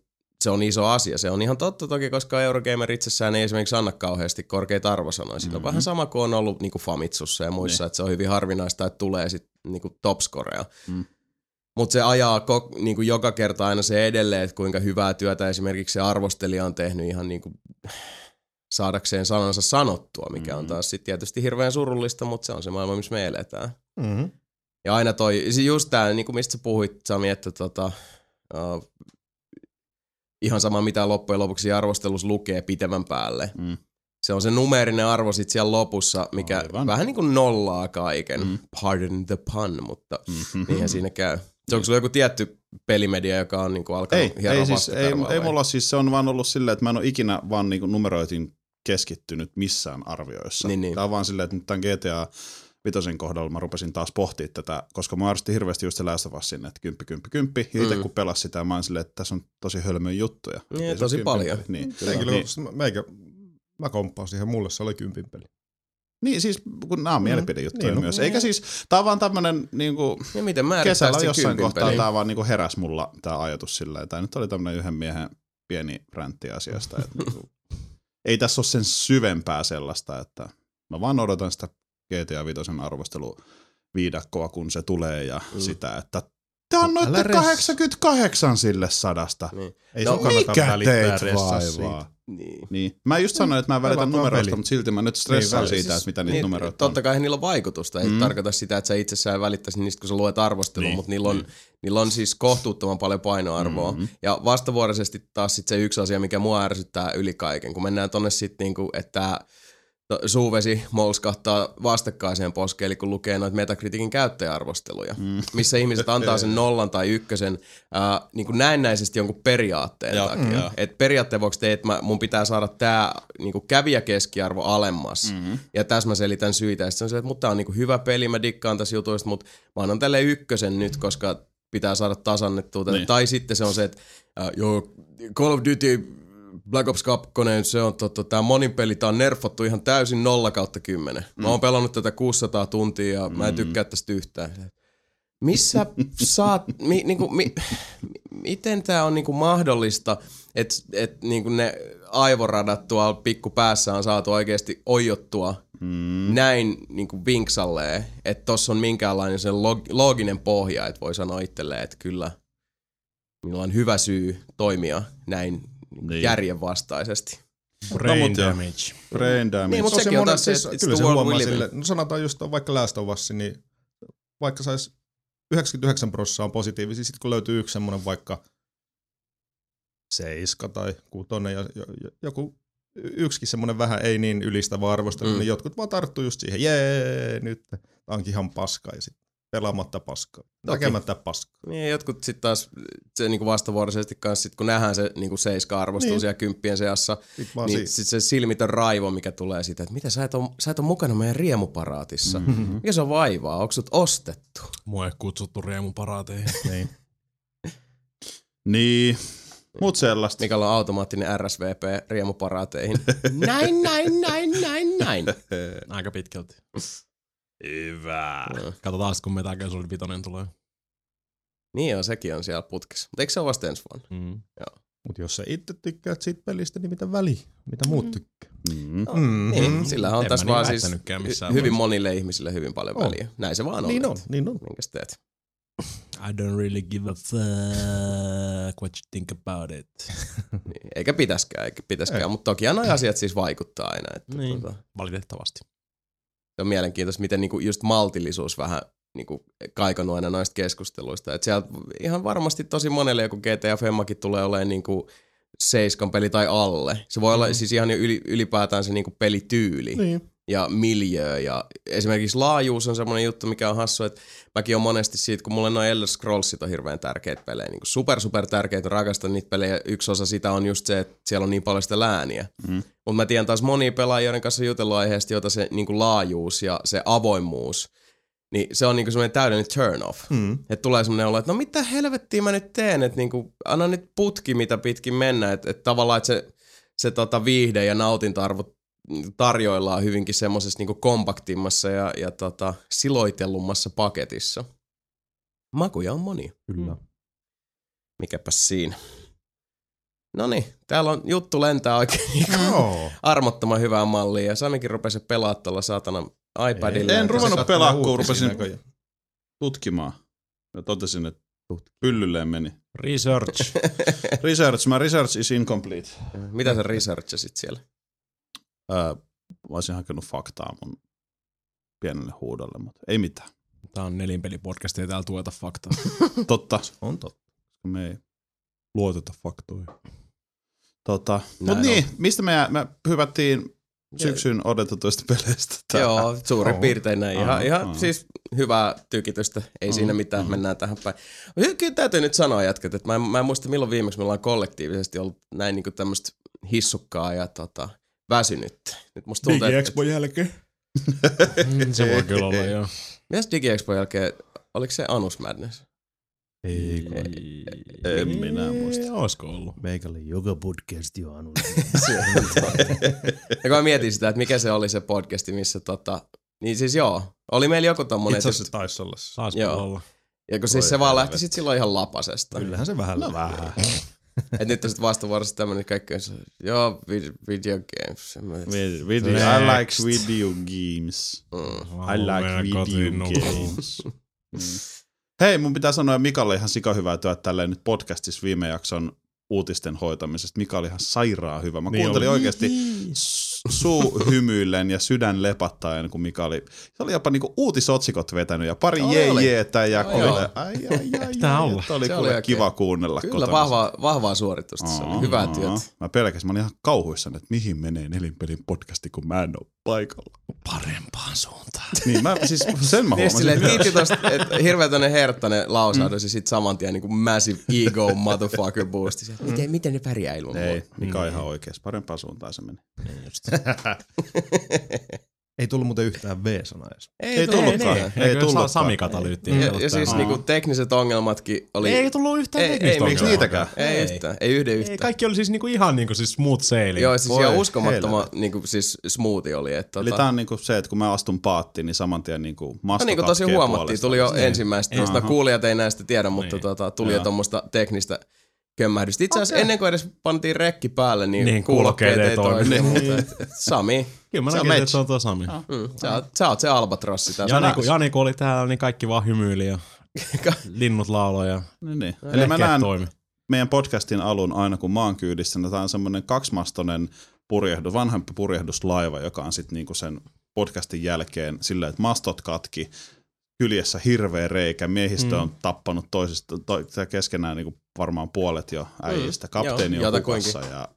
[SPEAKER 1] se on iso asia. Se on ihan totta toki, koska Eurogamer itsessään ei esimerkiksi anna kauheasti korkeita arvosanoja. Siinä on vähän sama kuin on ollut niin kuin Famitsussa ja muissa,
[SPEAKER 2] Niin.
[SPEAKER 1] että se on hyvin harvinaista, että tulee sitten niin topscorea.
[SPEAKER 2] Mm.
[SPEAKER 1] Mutta se ajaa ko, niin kuin joka kerta aina se edelleen, että kuinka hyvää työtä esimerkiksi se arvostelija on tehnyt ihan niin kuin saadakseen sanansa sanottua, mikä on
[SPEAKER 2] Mhm.
[SPEAKER 1] taas sitten tietysti hirveän surullista, mutta se on se maailma, missä me eletään.
[SPEAKER 3] Mm-hmm.
[SPEAKER 1] Ja aina toi, just tää, niin kuin mistä sä puhuit Sami, että tota, uh, ihan sama mitä loppujen lopuksi arvostelussa lukee pitemmän päälle.
[SPEAKER 2] Mm.
[SPEAKER 1] Se on se numeerinen arvo sit siellä lopussa, mikä
[SPEAKER 2] Aivan.
[SPEAKER 1] Vähän niin kuin nollaa kaiken.
[SPEAKER 2] Mm.
[SPEAKER 1] Pardon the pun, mutta
[SPEAKER 2] Mm-hmm.
[SPEAKER 1] niinhän siinä käy. Se onko sulla joku tietty pelimedia, joka on niinku alkanut
[SPEAKER 2] Ei,
[SPEAKER 1] hieroa
[SPEAKER 2] ei, siis, ei, ei mulla siis, se on vaan ollut silleen, että mä en ole ikinä vaan niinku numeroitin keskittynyt missään arvioissa.
[SPEAKER 1] Niin, niin.
[SPEAKER 2] Tää on vaan silleen, että nyt tämän GTA Vitosen kohdalla mä rupesin taas pohtia tätä, koska mä arvostin hirveästi just se Last of Usin, että kymppi, kymppi, kymppi. Ja itse
[SPEAKER 1] Mm.
[SPEAKER 2] kun pelasin sitä, mä oon silleen, että tässä on tosi hölmöjä juttuja.
[SPEAKER 1] Niin, tosi paljon.
[SPEAKER 2] peli. Niin,
[SPEAKER 3] Kyllä.
[SPEAKER 2] niin,
[SPEAKER 3] Niin. Meikä, mä komppaan siihen, mulle se oli kympin peli.
[SPEAKER 2] niin, siis kun nämä on mielipidejuttuja
[SPEAKER 3] Niin, no.
[SPEAKER 2] myös. Eikä siis, tää on vaan tämmönen niinku,
[SPEAKER 1] Ja miten
[SPEAKER 2] kesällä jossain kohtaa
[SPEAKER 1] pelin?
[SPEAKER 2] tämä vaan niinku heräs mulla tämä ajatus sillä Tämä nyt oli tämmöinen yhden miehen pieni räntti asiasta. Että niinku, [LAUGHS] ei tässä ole sen syvempää sellaista, että mä vaan odotan sitä GTA 5 arvosteluviidakkoa, kun se tulee ja mm.
[SPEAKER 1] Mm.
[SPEAKER 2] sitä, että te annoitte
[SPEAKER 3] Älä res-
[SPEAKER 2] 88 sille sadasta.
[SPEAKER 1] Niin.
[SPEAKER 3] Ei
[SPEAKER 1] No,
[SPEAKER 2] Mikä
[SPEAKER 3] ressaa
[SPEAKER 2] vaivaa?
[SPEAKER 3] siitä.
[SPEAKER 1] Niin.
[SPEAKER 2] Niin. Mä just sanoin, että mä en välitä numeroista,
[SPEAKER 3] peli.
[SPEAKER 2] mutta silti mä nyt stressaan
[SPEAKER 3] Niin,
[SPEAKER 2] siitä,
[SPEAKER 3] siis-
[SPEAKER 2] että mitä niitä
[SPEAKER 1] Niin,
[SPEAKER 2] numeroita on.
[SPEAKER 1] Totta kai niillä on vaikutusta. Ei
[SPEAKER 2] Mm.
[SPEAKER 1] tarkoita sitä, että sä itsessään välittäisit niistä, kun sä luet arvostelua,
[SPEAKER 4] Niin,
[SPEAKER 1] niin, mutta niillä on, niin. niillä on siis kohtuuttoman paljon painoarvoa.
[SPEAKER 2] Mhm.
[SPEAKER 1] Ja vastavuoroisesti taas sit se yksi asia, mikä mua ärsyttää yli kaiken, kun mennään tonne sitten niinku, että suuvesi molskahtaa vastakkaiseen poskeen, eli kun lukee noita Metacriticin käyttäjäarvosteluja,
[SPEAKER 2] Mm.
[SPEAKER 1] missä ihmiset antaa sen [LAUGHS] nollan tai ykkösen ää, niin kuin näennäisesti jonkun periaatteen
[SPEAKER 2] Joo,
[SPEAKER 1] takia.
[SPEAKER 2] joo.
[SPEAKER 1] Et periaatteen vuoksi te, että mun pitää saada tämä niin kävijäkeskiarvo alemmas.
[SPEAKER 2] Mm-hmm.
[SPEAKER 1] Ja tässä mä selitän syitä. Ja sit se on se, että mutta tää on niinku hyvä peli, mä dikkaan tässä jutuista, mutta mä annan tälle ykkösen nyt, koska pitää saada tasannettua. Niin.
[SPEAKER 2] Niin.
[SPEAKER 1] Tai sitten se on se, että äh, joo, Call of Duty Black Ops 2, se on totta, tämä monin peli, tää on nerfattu ihan täysin 0 kautta 10. Mä oon pelannut tätä 600 tuntia ja mä en tykkää tästä yhtään. Missä saat, [LAUGHS] mi, niinku, mi, miten tämä on niinku mahdollista, että et, niinku ne aivoradat tuolla pikkupäässä on saatu oikeasti oijottua mm. näin niinku vinksalleen, että tossa on minkäänlainen se log, looginen pohja, että voi sanoa itselleen, että kyllä minulla on hyvä syy toimia näin niin.
[SPEAKER 2] Niin.
[SPEAKER 1] järjenvastaisesti.
[SPEAKER 4] Brain
[SPEAKER 2] mut joo.
[SPEAKER 4] damage.
[SPEAKER 2] Brain damage.
[SPEAKER 1] Niin, mut
[SPEAKER 3] Tosi
[SPEAKER 1] sekin on taas se,
[SPEAKER 3] siis
[SPEAKER 1] että
[SPEAKER 3] kyllä se huomaa sille, no sanotaan just on vaikka Last of Us, niin vaikka sais 99 prosenttia on positiivisia, sitten kun löytyy yksi semmoinen vaikka seiska tai kutonen ja jo- joku yksikin semmoinen vähän ei niin ylistävä arvostelu,
[SPEAKER 1] Mm.
[SPEAKER 3] niin jotkut vaan tarttuu just siihen, jee, nyt tää onkin ihan paskaa ja sitten pelaamatta paskaa,
[SPEAKER 1] Toki.
[SPEAKER 3] tekemättä paskaa.
[SPEAKER 1] Niin, jotkut sitten taas se niinku vastavuoroisesti kanssa, sit kun nähdään se niinku seiska-arvostus niin.
[SPEAKER 3] Niin.
[SPEAKER 1] siellä kymppien seassa,
[SPEAKER 3] vaan
[SPEAKER 1] niin sit se silmitön raivo, mikä tulee siitä, että mitä sä et, ole, sä et ole mukana meidän riemuparaatissa.
[SPEAKER 3] Mm-hmm.
[SPEAKER 1] Mikä se on vaivaa? Onko sut ostettu?
[SPEAKER 4] Mua ei kutsuttu riemuparaatteihin. [LAUGHS]
[SPEAKER 3] niin.
[SPEAKER 2] Niin, mut sellaista.
[SPEAKER 1] Mikä on automaattinen RSVP riemuparaateihin. [LAUGHS] näin, näin, näin, näin, näin.
[SPEAKER 4] Aika pitkälti.
[SPEAKER 2] Hyvä.
[SPEAKER 1] No.
[SPEAKER 4] Katsotaan kun Metal Gear Solid 5 tulee.
[SPEAKER 1] Niin on, sekin on siellä putkessa. Mutta eikö se ole vasta ensi vuonna?
[SPEAKER 4] Mm.
[SPEAKER 3] Mutta jos sä itse tykkäät siitä pelistä, niin mitä väliä? Mitä muut tykkää?
[SPEAKER 2] Mm.
[SPEAKER 1] No, niin, sillähän on
[SPEAKER 4] En
[SPEAKER 1] tässä
[SPEAKER 4] niin
[SPEAKER 1] vaan siis hyvin
[SPEAKER 4] vaiheessa.
[SPEAKER 1] monille ihmisille hyvin paljon
[SPEAKER 3] On.
[SPEAKER 1] väliä. Näin se vaan on.
[SPEAKER 3] Niin on, niin on.
[SPEAKER 1] Minkäs teet?
[SPEAKER 4] I don't really give a fuck what you think about it.
[SPEAKER 1] Niin, Eikä pitäskään, eikä pitäskään.
[SPEAKER 3] Ei.
[SPEAKER 1] Mutta toki nuo asiat siis vaikuttaa aina. Että
[SPEAKER 4] Niin.
[SPEAKER 1] tota,
[SPEAKER 4] Valitettavasti.
[SPEAKER 1] On mielenkiintoista, miten niinku just maltillisuus vähän niinku kaikonut aina noista keskusteluista. Et sieltä ihan varmasti tosi monelle joku GTA Femmakin tulee olemaan niinku seiskan peli tai alle. Se voi olla siis ihan yli, ylipäätään se niinku pelityyli
[SPEAKER 3] Niin.
[SPEAKER 1] Ja miljö ja esimerkiksi laajuus on semmoinen juttu, mikä on hassu, että mäkin on monesti siitä, kun mulle noin Elder Scrollsit on hirveän tärkeitä pelejä, niin kuin super super tärkeitä, rakastan niitä pelejä. Yksi osa sitä on just se, että siellä on niin paljon sitä lääniä.
[SPEAKER 2] Mm.
[SPEAKER 1] Mutta mä tiedän taas monia pelaajia, joiden kanssa on jutellut aiheesta, jota se niin kuin laajuus ja se avoimuus, niin se on niinku semmoinen täydellinen turn off.
[SPEAKER 3] Mm.
[SPEAKER 1] Että tulee semmoinen olo, että no mitä helvettiä mä nyt teen, että niinku, anna nyt putki mitä pitkin mennä, että et tavallaan että se, se tota viihde ja nautinta-arvo tarjoillaan hyvinkin semmoisessa niinku kompaktimmassa ja, ja tota, siloitellummassa paketissa. Makuja on monia.
[SPEAKER 3] Kyllä.
[SPEAKER 1] Mikäpäs siinä. No niin, täällä on juttu lentää oikein
[SPEAKER 3] Joo.
[SPEAKER 1] armottoman hyvää mallia ja Samikin rupesi pelaa tuolla saatana iPadilla.
[SPEAKER 2] En
[SPEAKER 1] ja
[SPEAKER 2] ruvennut pelaa, kun rupesin
[SPEAKER 3] näköjään.
[SPEAKER 2] tutkimaan. Ja totesin, että pyllylleen meni.
[SPEAKER 4] Research.
[SPEAKER 2] Research, my research is incomplete.
[SPEAKER 1] Mitä sä researchasit siellä?
[SPEAKER 2] Öö, mä olisin hakenut faktaa mun pienelle huudolle, mutta ei mitään.
[SPEAKER 4] Tää on nelinpelipodcast, ei täällä tueta faktaa. [LAUGHS]
[SPEAKER 2] Totta,
[SPEAKER 3] On totta.
[SPEAKER 2] kun me ei
[SPEAKER 3] Luoteta faktoihin.
[SPEAKER 2] Tota, mut
[SPEAKER 1] Näin
[SPEAKER 2] niin, mistä me, me hypättiin syksyn odotetuista peleistä? tähän?
[SPEAKER 1] Joo, suurin
[SPEAKER 3] Oo.
[SPEAKER 1] piirtein näin. Ihan,
[SPEAKER 2] Aha,
[SPEAKER 1] ihan
[SPEAKER 2] aha.
[SPEAKER 1] siis hyvää tykitystä. Ei siinä mitään, mennään tähän päin. Kyllä täytyy nyt sanoa jätkät, että mä en, mä en muista milloin viimeksi me ollaan kollektiivisesti ollut näin niinku tämmöistä hissukkaa ja tota, väsynyttä. Nyt musta tuntuu, että...
[SPEAKER 3] Digi-Expo jälkeen.
[SPEAKER 4] Mm, se voi [LAUGHS] kyllä olla, joo.
[SPEAKER 1] Mitäs DigiExpo jälkeen, oliko se Anus Madness?
[SPEAKER 3] Ei,
[SPEAKER 2] En minä muista.
[SPEAKER 4] Olisiko ollut?
[SPEAKER 3] Meikälle joka podcasti [LAUGHS] on Anu.
[SPEAKER 1] Ja kun mä mietin sitä, että mikä se oli se podcasti, missä tota... Niin siis joo, oli meillä joku tommonen...
[SPEAKER 3] Itse
[SPEAKER 1] että
[SPEAKER 3] asiassa taisi olla.
[SPEAKER 1] Joo.
[SPEAKER 4] olla.
[SPEAKER 1] Ja kun siis se vaan lähti
[SPEAKER 2] helvetti.
[SPEAKER 1] sit silloin ihan lapasesta.
[SPEAKER 3] Kyllähän se vähän no. vähän.
[SPEAKER 1] Et nyt on sit vastavuorossa tämmönen kaikki, joo, vid- video games. Ja mä-
[SPEAKER 2] Vid- video, I like video games.
[SPEAKER 1] Mm.
[SPEAKER 2] I like video games. Mm. [LAUGHS] Hei, mun pitää sanoa Mikalle ihan sika hyvää työtä tälleen nyt podcastissa viime jakson uutisten hoitamisesta. Mika oli ihan sairaan hyvä. Mä
[SPEAKER 3] Niin
[SPEAKER 2] kuuntelin
[SPEAKER 3] oli.
[SPEAKER 2] oikeasti s- suu hymyillen ja sydän lepattaen, kun Mika oli, se oli jopa niinku uutisotsikot vetänyt ja pari
[SPEAKER 1] Oli,
[SPEAKER 2] jee
[SPEAKER 1] oli.
[SPEAKER 2] jeetä ja
[SPEAKER 1] Oli,
[SPEAKER 2] kuule,
[SPEAKER 1] oli.
[SPEAKER 2] ai ai ai, ai,
[SPEAKER 4] olla.
[SPEAKER 2] että oli
[SPEAKER 1] Se oli
[SPEAKER 2] kiva kuunnella
[SPEAKER 1] Kyllä,
[SPEAKER 2] kotona.
[SPEAKER 1] vahvaa, vahvaa suoritusta. Se oli hyvää
[SPEAKER 2] Aa,
[SPEAKER 1] työtä.
[SPEAKER 2] Mä pelkäsin, mä olin ihan kauhuissani, että mihin menee nelinpelin podcasti, kun mä en ole paikalla.
[SPEAKER 4] Parempaan suuntaan.
[SPEAKER 2] Niin mä, siis sen mä
[SPEAKER 1] Niin
[SPEAKER 2] huomasin.
[SPEAKER 1] silleen, että tosta, että hirveä tämmönen herttainen lausahdus ja sit saman tien niin kuin massive ego motherfucker boosti. Miten, miten ne pärjää ilman
[SPEAKER 2] Ei, mikä on ihan oikeassa. Parempaan suuntaan se meni.
[SPEAKER 3] Ei [LAUGHS] Ei tullut muuten yhtään V-sanaa edes.
[SPEAKER 2] Ei tullutkaan.
[SPEAKER 1] Ei,
[SPEAKER 2] Ei
[SPEAKER 4] Eikö
[SPEAKER 2] tullutkaan.
[SPEAKER 4] Sami Katalyytti?
[SPEAKER 1] Ja, ja siis niinku tekniset ongelmatkin oli...
[SPEAKER 4] Ei tullut yhtään
[SPEAKER 1] Ei,
[SPEAKER 4] teknistä
[SPEAKER 1] ei, miksi
[SPEAKER 4] ongelmaa.
[SPEAKER 2] niitäkään?
[SPEAKER 1] Ei, ei yhtään, ei yhden
[SPEAKER 4] Ei,
[SPEAKER 1] yhtään.
[SPEAKER 4] kaikki oli siis niinku ihan niinku siis smooth sailing.
[SPEAKER 1] Joo, siis
[SPEAKER 2] Voi
[SPEAKER 1] ihan uskomattoman
[SPEAKER 2] helvetti.
[SPEAKER 1] niinku, siis smoothie oli. Että,
[SPEAKER 2] Eli
[SPEAKER 1] tota,
[SPEAKER 2] tää on niinku se, että kun mä astun paattiin, niin saman tien niinku masto
[SPEAKER 1] No niin kuin tosi huomattiin, tuli jo
[SPEAKER 2] puolestaan.
[SPEAKER 1] ensimmäistä, tuosta kuulijat ei näistä tiedä, mutta
[SPEAKER 4] Niin.
[SPEAKER 1] tota, tuli jo tuommoista teknistä kömmähdystä. Itse asiassa
[SPEAKER 2] Okei.
[SPEAKER 1] ennen kuin edes pantiin rekki päälle, niin,
[SPEAKER 4] Niin,
[SPEAKER 1] kuulokkeet ei
[SPEAKER 4] kuulokkeet ei
[SPEAKER 1] toimi. et- et Sami,
[SPEAKER 4] Kyllä mä näkin, että se on tuo Sami.
[SPEAKER 1] mm, sä, oot, sä oot se albatrossi tässä.
[SPEAKER 4] Jani, kun, Jani kun oli täällä, niin kaikki vaan hymyili ja linnut lauloi ja
[SPEAKER 2] Niin, niin. Eli mä näen
[SPEAKER 4] toimi.
[SPEAKER 2] meidän podcastin alun aina, kun mä oon kyydissä, niin tää on semmoinen kaksimastonen purjehdus, vanhempi purjehduslaiva, joka on sitten niinku sen podcastin jälkeen silleen, että mastot katki, kyljessä hirveä reikä, miehistö
[SPEAKER 4] Mm.
[SPEAKER 2] on tappanut toisista, to, keskenään niinku varmaan puolet jo äijistä,
[SPEAKER 1] Joo,
[SPEAKER 2] kapteeni on
[SPEAKER 1] jotakuinkin.
[SPEAKER 2] hukassa ja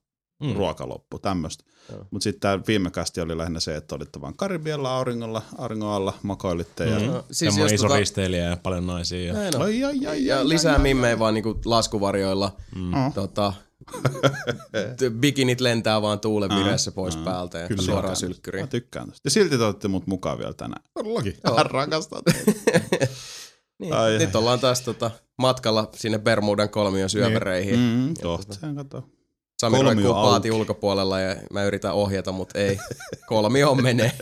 [SPEAKER 4] Mm.
[SPEAKER 2] ruoka loppu, tämmöistä.
[SPEAKER 1] Joo.
[SPEAKER 2] Mutta sitten tämä viime kästi oli lähinnä se, että olitte vaan Karibialla auringolla, auringon alla, makoilitte ja...
[SPEAKER 4] Mm.
[SPEAKER 1] No,
[SPEAKER 4] Siis Semmoinen iso
[SPEAKER 1] tota,
[SPEAKER 4] risteilijä ja paljon naisia. Ja...
[SPEAKER 1] on.
[SPEAKER 2] Ai, ai, ai,
[SPEAKER 1] ja
[SPEAKER 2] ai,
[SPEAKER 1] lisää mimmejä vaan niinku laskuvarjoilla.
[SPEAKER 4] Mm.
[SPEAKER 2] ai.
[SPEAKER 1] Tota, bikinit lentää vaan tuulen vireessä pois
[SPEAKER 2] aa,
[SPEAKER 1] päältä ja
[SPEAKER 2] kyllä.
[SPEAKER 1] suoraan
[SPEAKER 2] Mä
[SPEAKER 1] sylkkyriin.
[SPEAKER 2] tykkään tosta. Ja silti te olette mut mukaan vielä tänään.
[SPEAKER 3] Todellakin.
[SPEAKER 2] Mä rakastan teitä. [LAUGHS]
[SPEAKER 1] Niin,
[SPEAKER 2] Ai,
[SPEAKER 1] nyt
[SPEAKER 2] ai.
[SPEAKER 1] ollaan taas tota, matkalla sinne Bermudan kolmion syöpäreihin.
[SPEAKER 2] Mm, totta, sen kato.
[SPEAKER 1] Sami roikkuu paati ulkopuolella ja mä yritän ohjata, mutta ei. [LAUGHS] Kolmio menee.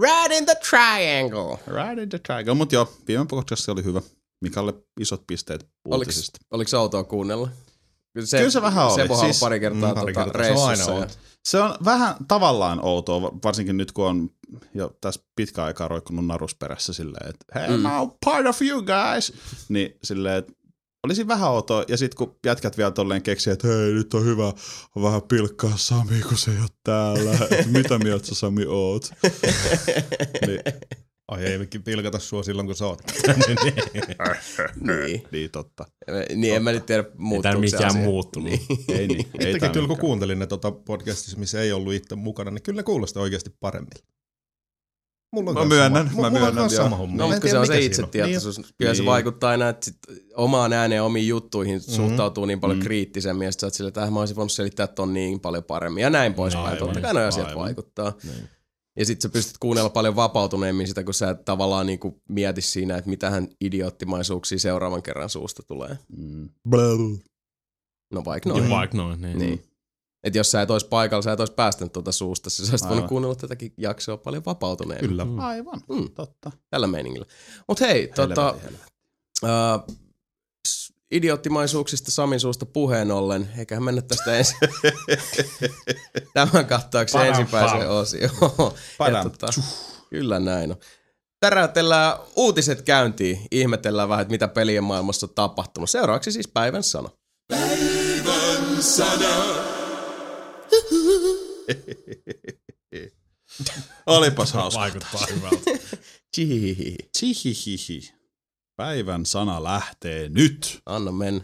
[SPEAKER 1] Right in the triangle.
[SPEAKER 2] Right in the triangle. Mut joo, viime podcast oli hyvä. Mikalle isot pisteet
[SPEAKER 1] Oliko,
[SPEAKER 2] uutisista.
[SPEAKER 1] oliko outoa kuunnella? Kyllä se,
[SPEAKER 2] Kyllä se vähän oli.
[SPEAKER 1] Sebohan
[SPEAKER 2] Siis-
[SPEAKER 1] pari kertaa,
[SPEAKER 3] Mm, pari
[SPEAKER 1] tota,
[SPEAKER 3] kertaa. Se on aina
[SPEAKER 1] reissussa.
[SPEAKER 2] Se on vähän tavallaan outoa, va- varsinkin nyt kun on jo tässä pitkä aikaa roikkunut narusperässä silleen, että hei,
[SPEAKER 1] Mm.
[SPEAKER 2] mä oon part of you guys. Niin silleen, että olisi vähän outoa. Ja sitten kun jätkät vielä tolleen keksii, että hei, nyt on hyvä vähän pilkkaa Sami, kun se ei ole täällä. Et mitä mieltä sä Sami oot? [LAUGHS] niin,
[SPEAKER 3] Ai ei mekin pilkata sua silloin, kun sä oot. [LAUGHS]
[SPEAKER 1] Niin. [LAUGHS]
[SPEAKER 2] niin totta.
[SPEAKER 1] niin, en mä nyt tiedä
[SPEAKER 4] Ei
[SPEAKER 1] muuttuuko se
[SPEAKER 4] mikään
[SPEAKER 1] asia.
[SPEAKER 4] muuttunut.
[SPEAKER 1] Niin.
[SPEAKER 2] Ei niin. ei
[SPEAKER 3] Itsekin kyllä kun kuuntelin ne tota podcastissa, missä ei ollut itse mukana, niin kyllä ne kuulostaa oikeasti paremmin. Mulla on
[SPEAKER 2] Mä myönnän,
[SPEAKER 3] sama,
[SPEAKER 2] mä
[SPEAKER 3] mulla on
[SPEAKER 2] myönnän,
[SPEAKER 3] kans
[SPEAKER 2] joo.
[SPEAKER 3] sama homma.
[SPEAKER 1] No, mutta se on se
[SPEAKER 3] mikä siinä
[SPEAKER 1] itsetietoisuus. Kyllä se
[SPEAKER 2] Niin.
[SPEAKER 1] vaikuttaa aina, että sit omaan ääneen omiin juttuihin
[SPEAKER 3] Mhm.
[SPEAKER 1] suhtautuu niin paljon
[SPEAKER 2] Mm.
[SPEAKER 1] kriittisemmin, ja sit sä oot silleen, että äh, mä olisin voinut selittää ton niin paljon paremmin, ja näin poispäin. Totta kai ne asiat vaikuttaa.
[SPEAKER 4] Niin.
[SPEAKER 1] Ja sit sä pystyt kuunnella paljon vapautuneemmin sitä, kun sä et tavallaan niinku mieti siinä, että mitähän idioottimaisuuksia seuraavan kerran suusta tulee.
[SPEAKER 2] Mm.
[SPEAKER 1] No vaikka
[SPEAKER 4] Noin.
[SPEAKER 1] noin.
[SPEAKER 4] Vaikka noin, niin.
[SPEAKER 1] Niin. Et jos sä et ois paikalla, sä et ois päästänyt tuota suusta, sä olisit
[SPEAKER 2] Aivan.
[SPEAKER 1] voinut kuunnella tätäkin jaksoa paljon vapautuneemmin.
[SPEAKER 3] Kyllä.
[SPEAKER 4] Mm.
[SPEAKER 2] Aivan,
[SPEAKER 1] Mm.
[SPEAKER 2] totta.
[SPEAKER 1] Tällä meiningillä. Mut hei, tota,
[SPEAKER 2] Helvetin, helvetin.
[SPEAKER 1] Idioottimaisuuksista Samin suusta puheen ollen, eiköhän mennä tästä ensin tämän kattaakseen ensimmäiseen osioon. Ja tota, kyllä näin on. Täräytellään uutiset käyntiin, ihmetellään vähän, että mitä pelien maailmassa on tapahtunut. Seuraavaksi siis päivän sana. [LAUGHS]
[SPEAKER 2] Olipas hauska.
[SPEAKER 4] Vaikuttaa hyvältä.
[SPEAKER 1] Chihihihi.
[SPEAKER 2] Tsihihihi. Päivän sana lähtee nyt.
[SPEAKER 1] Anna mennä.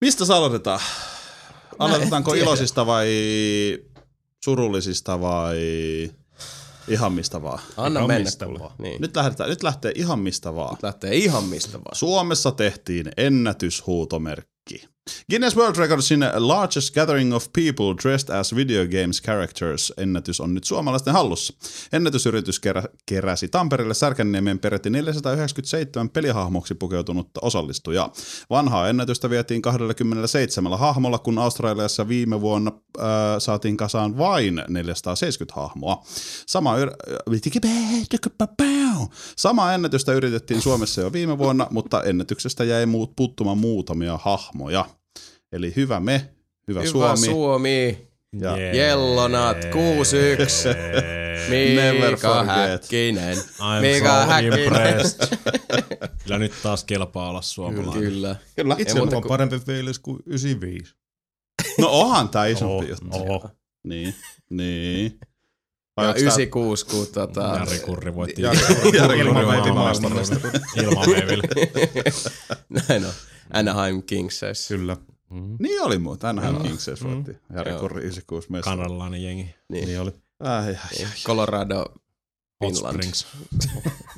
[SPEAKER 2] Mistä se aloitetaan? Aloitetaanko iloisista vai surullisista vai ihan mistä vaan?
[SPEAKER 1] Anna
[SPEAKER 3] Ihan
[SPEAKER 1] mennä
[SPEAKER 3] mistä vaan.
[SPEAKER 1] Niin. Nyt
[SPEAKER 2] Nyt, lähdetään, nyt lähtee ihan mistä vaan.
[SPEAKER 1] lähtee ihan mistä vaan.
[SPEAKER 2] Suomessa tehtiin ennätyshuutomerkki. Guinness World Recordsin Largest Gathering of People Dressed as Video Games Characters ennätys on nyt suomalaisten hallussa. Ennätysyritys kerä, keräsi Tampereelle Särkänniemeen peräti 497 pelihahmoksi pukeutunutta osallistujaa. Vanhaa ennätystä vietiin 27 hahmolla, kun Australiassa viime vuonna äh, saatiin kasaan vain 470 hahmoa. Sama, yr- Sama ennätystä yritettiin Suomessa jo viime vuonna, mutta ennätyksestä jäi muut puuttumaan muutamia hahmoja. Eli hyvä me, hyvä,
[SPEAKER 1] Hyvä
[SPEAKER 2] Suomi.
[SPEAKER 1] Suomi.
[SPEAKER 2] Ja
[SPEAKER 1] Jellonat 6-1.
[SPEAKER 2] Never
[SPEAKER 1] Mika. Häkkinen.
[SPEAKER 4] I'm
[SPEAKER 1] Mikä
[SPEAKER 4] so
[SPEAKER 1] Häkkinen.
[SPEAKER 4] impressed. [LAUGHS] Kyllä nyt taas kelpaa olla suomalainen.
[SPEAKER 1] Kyllä.
[SPEAKER 2] Kyllä.
[SPEAKER 3] Itse on
[SPEAKER 1] kuin-
[SPEAKER 3] parempi fiilis kuin 95.
[SPEAKER 2] No onhan tää isompi
[SPEAKER 4] Oho,
[SPEAKER 2] juttu.
[SPEAKER 4] oho.
[SPEAKER 2] Niin, niin. Vai
[SPEAKER 1] Ja
[SPEAKER 2] onks tää-
[SPEAKER 1] 96, kun tota...
[SPEAKER 4] Jari Kurri voitti
[SPEAKER 3] Jari
[SPEAKER 2] Kurri
[SPEAKER 3] veipi
[SPEAKER 2] maailmanmestaruuden.
[SPEAKER 3] maailmanmestaruuden.
[SPEAKER 4] ilman veivillä. [LAUGHS]
[SPEAKER 1] Näin on. Anaheim Kings.
[SPEAKER 3] Kyllä.
[SPEAKER 4] Mm.
[SPEAKER 2] Niin oli muuten, aina
[SPEAKER 4] Joo.
[SPEAKER 2] Kingses voitti. Jari
[SPEAKER 1] Joo.
[SPEAKER 2] Kurri 96 mesta.
[SPEAKER 4] Kanadalainen jengi.
[SPEAKER 1] Niin.
[SPEAKER 3] Niin oli.
[SPEAKER 2] Ai, ai,
[SPEAKER 1] Niin.
[SPEAKER 2] ai.
[SPEAKER 1] Colorado,
[SPEAKER 4] Hot
[SPEAKER 1] Finland.
[SPEAKER 4] Springs. [LAUGHS]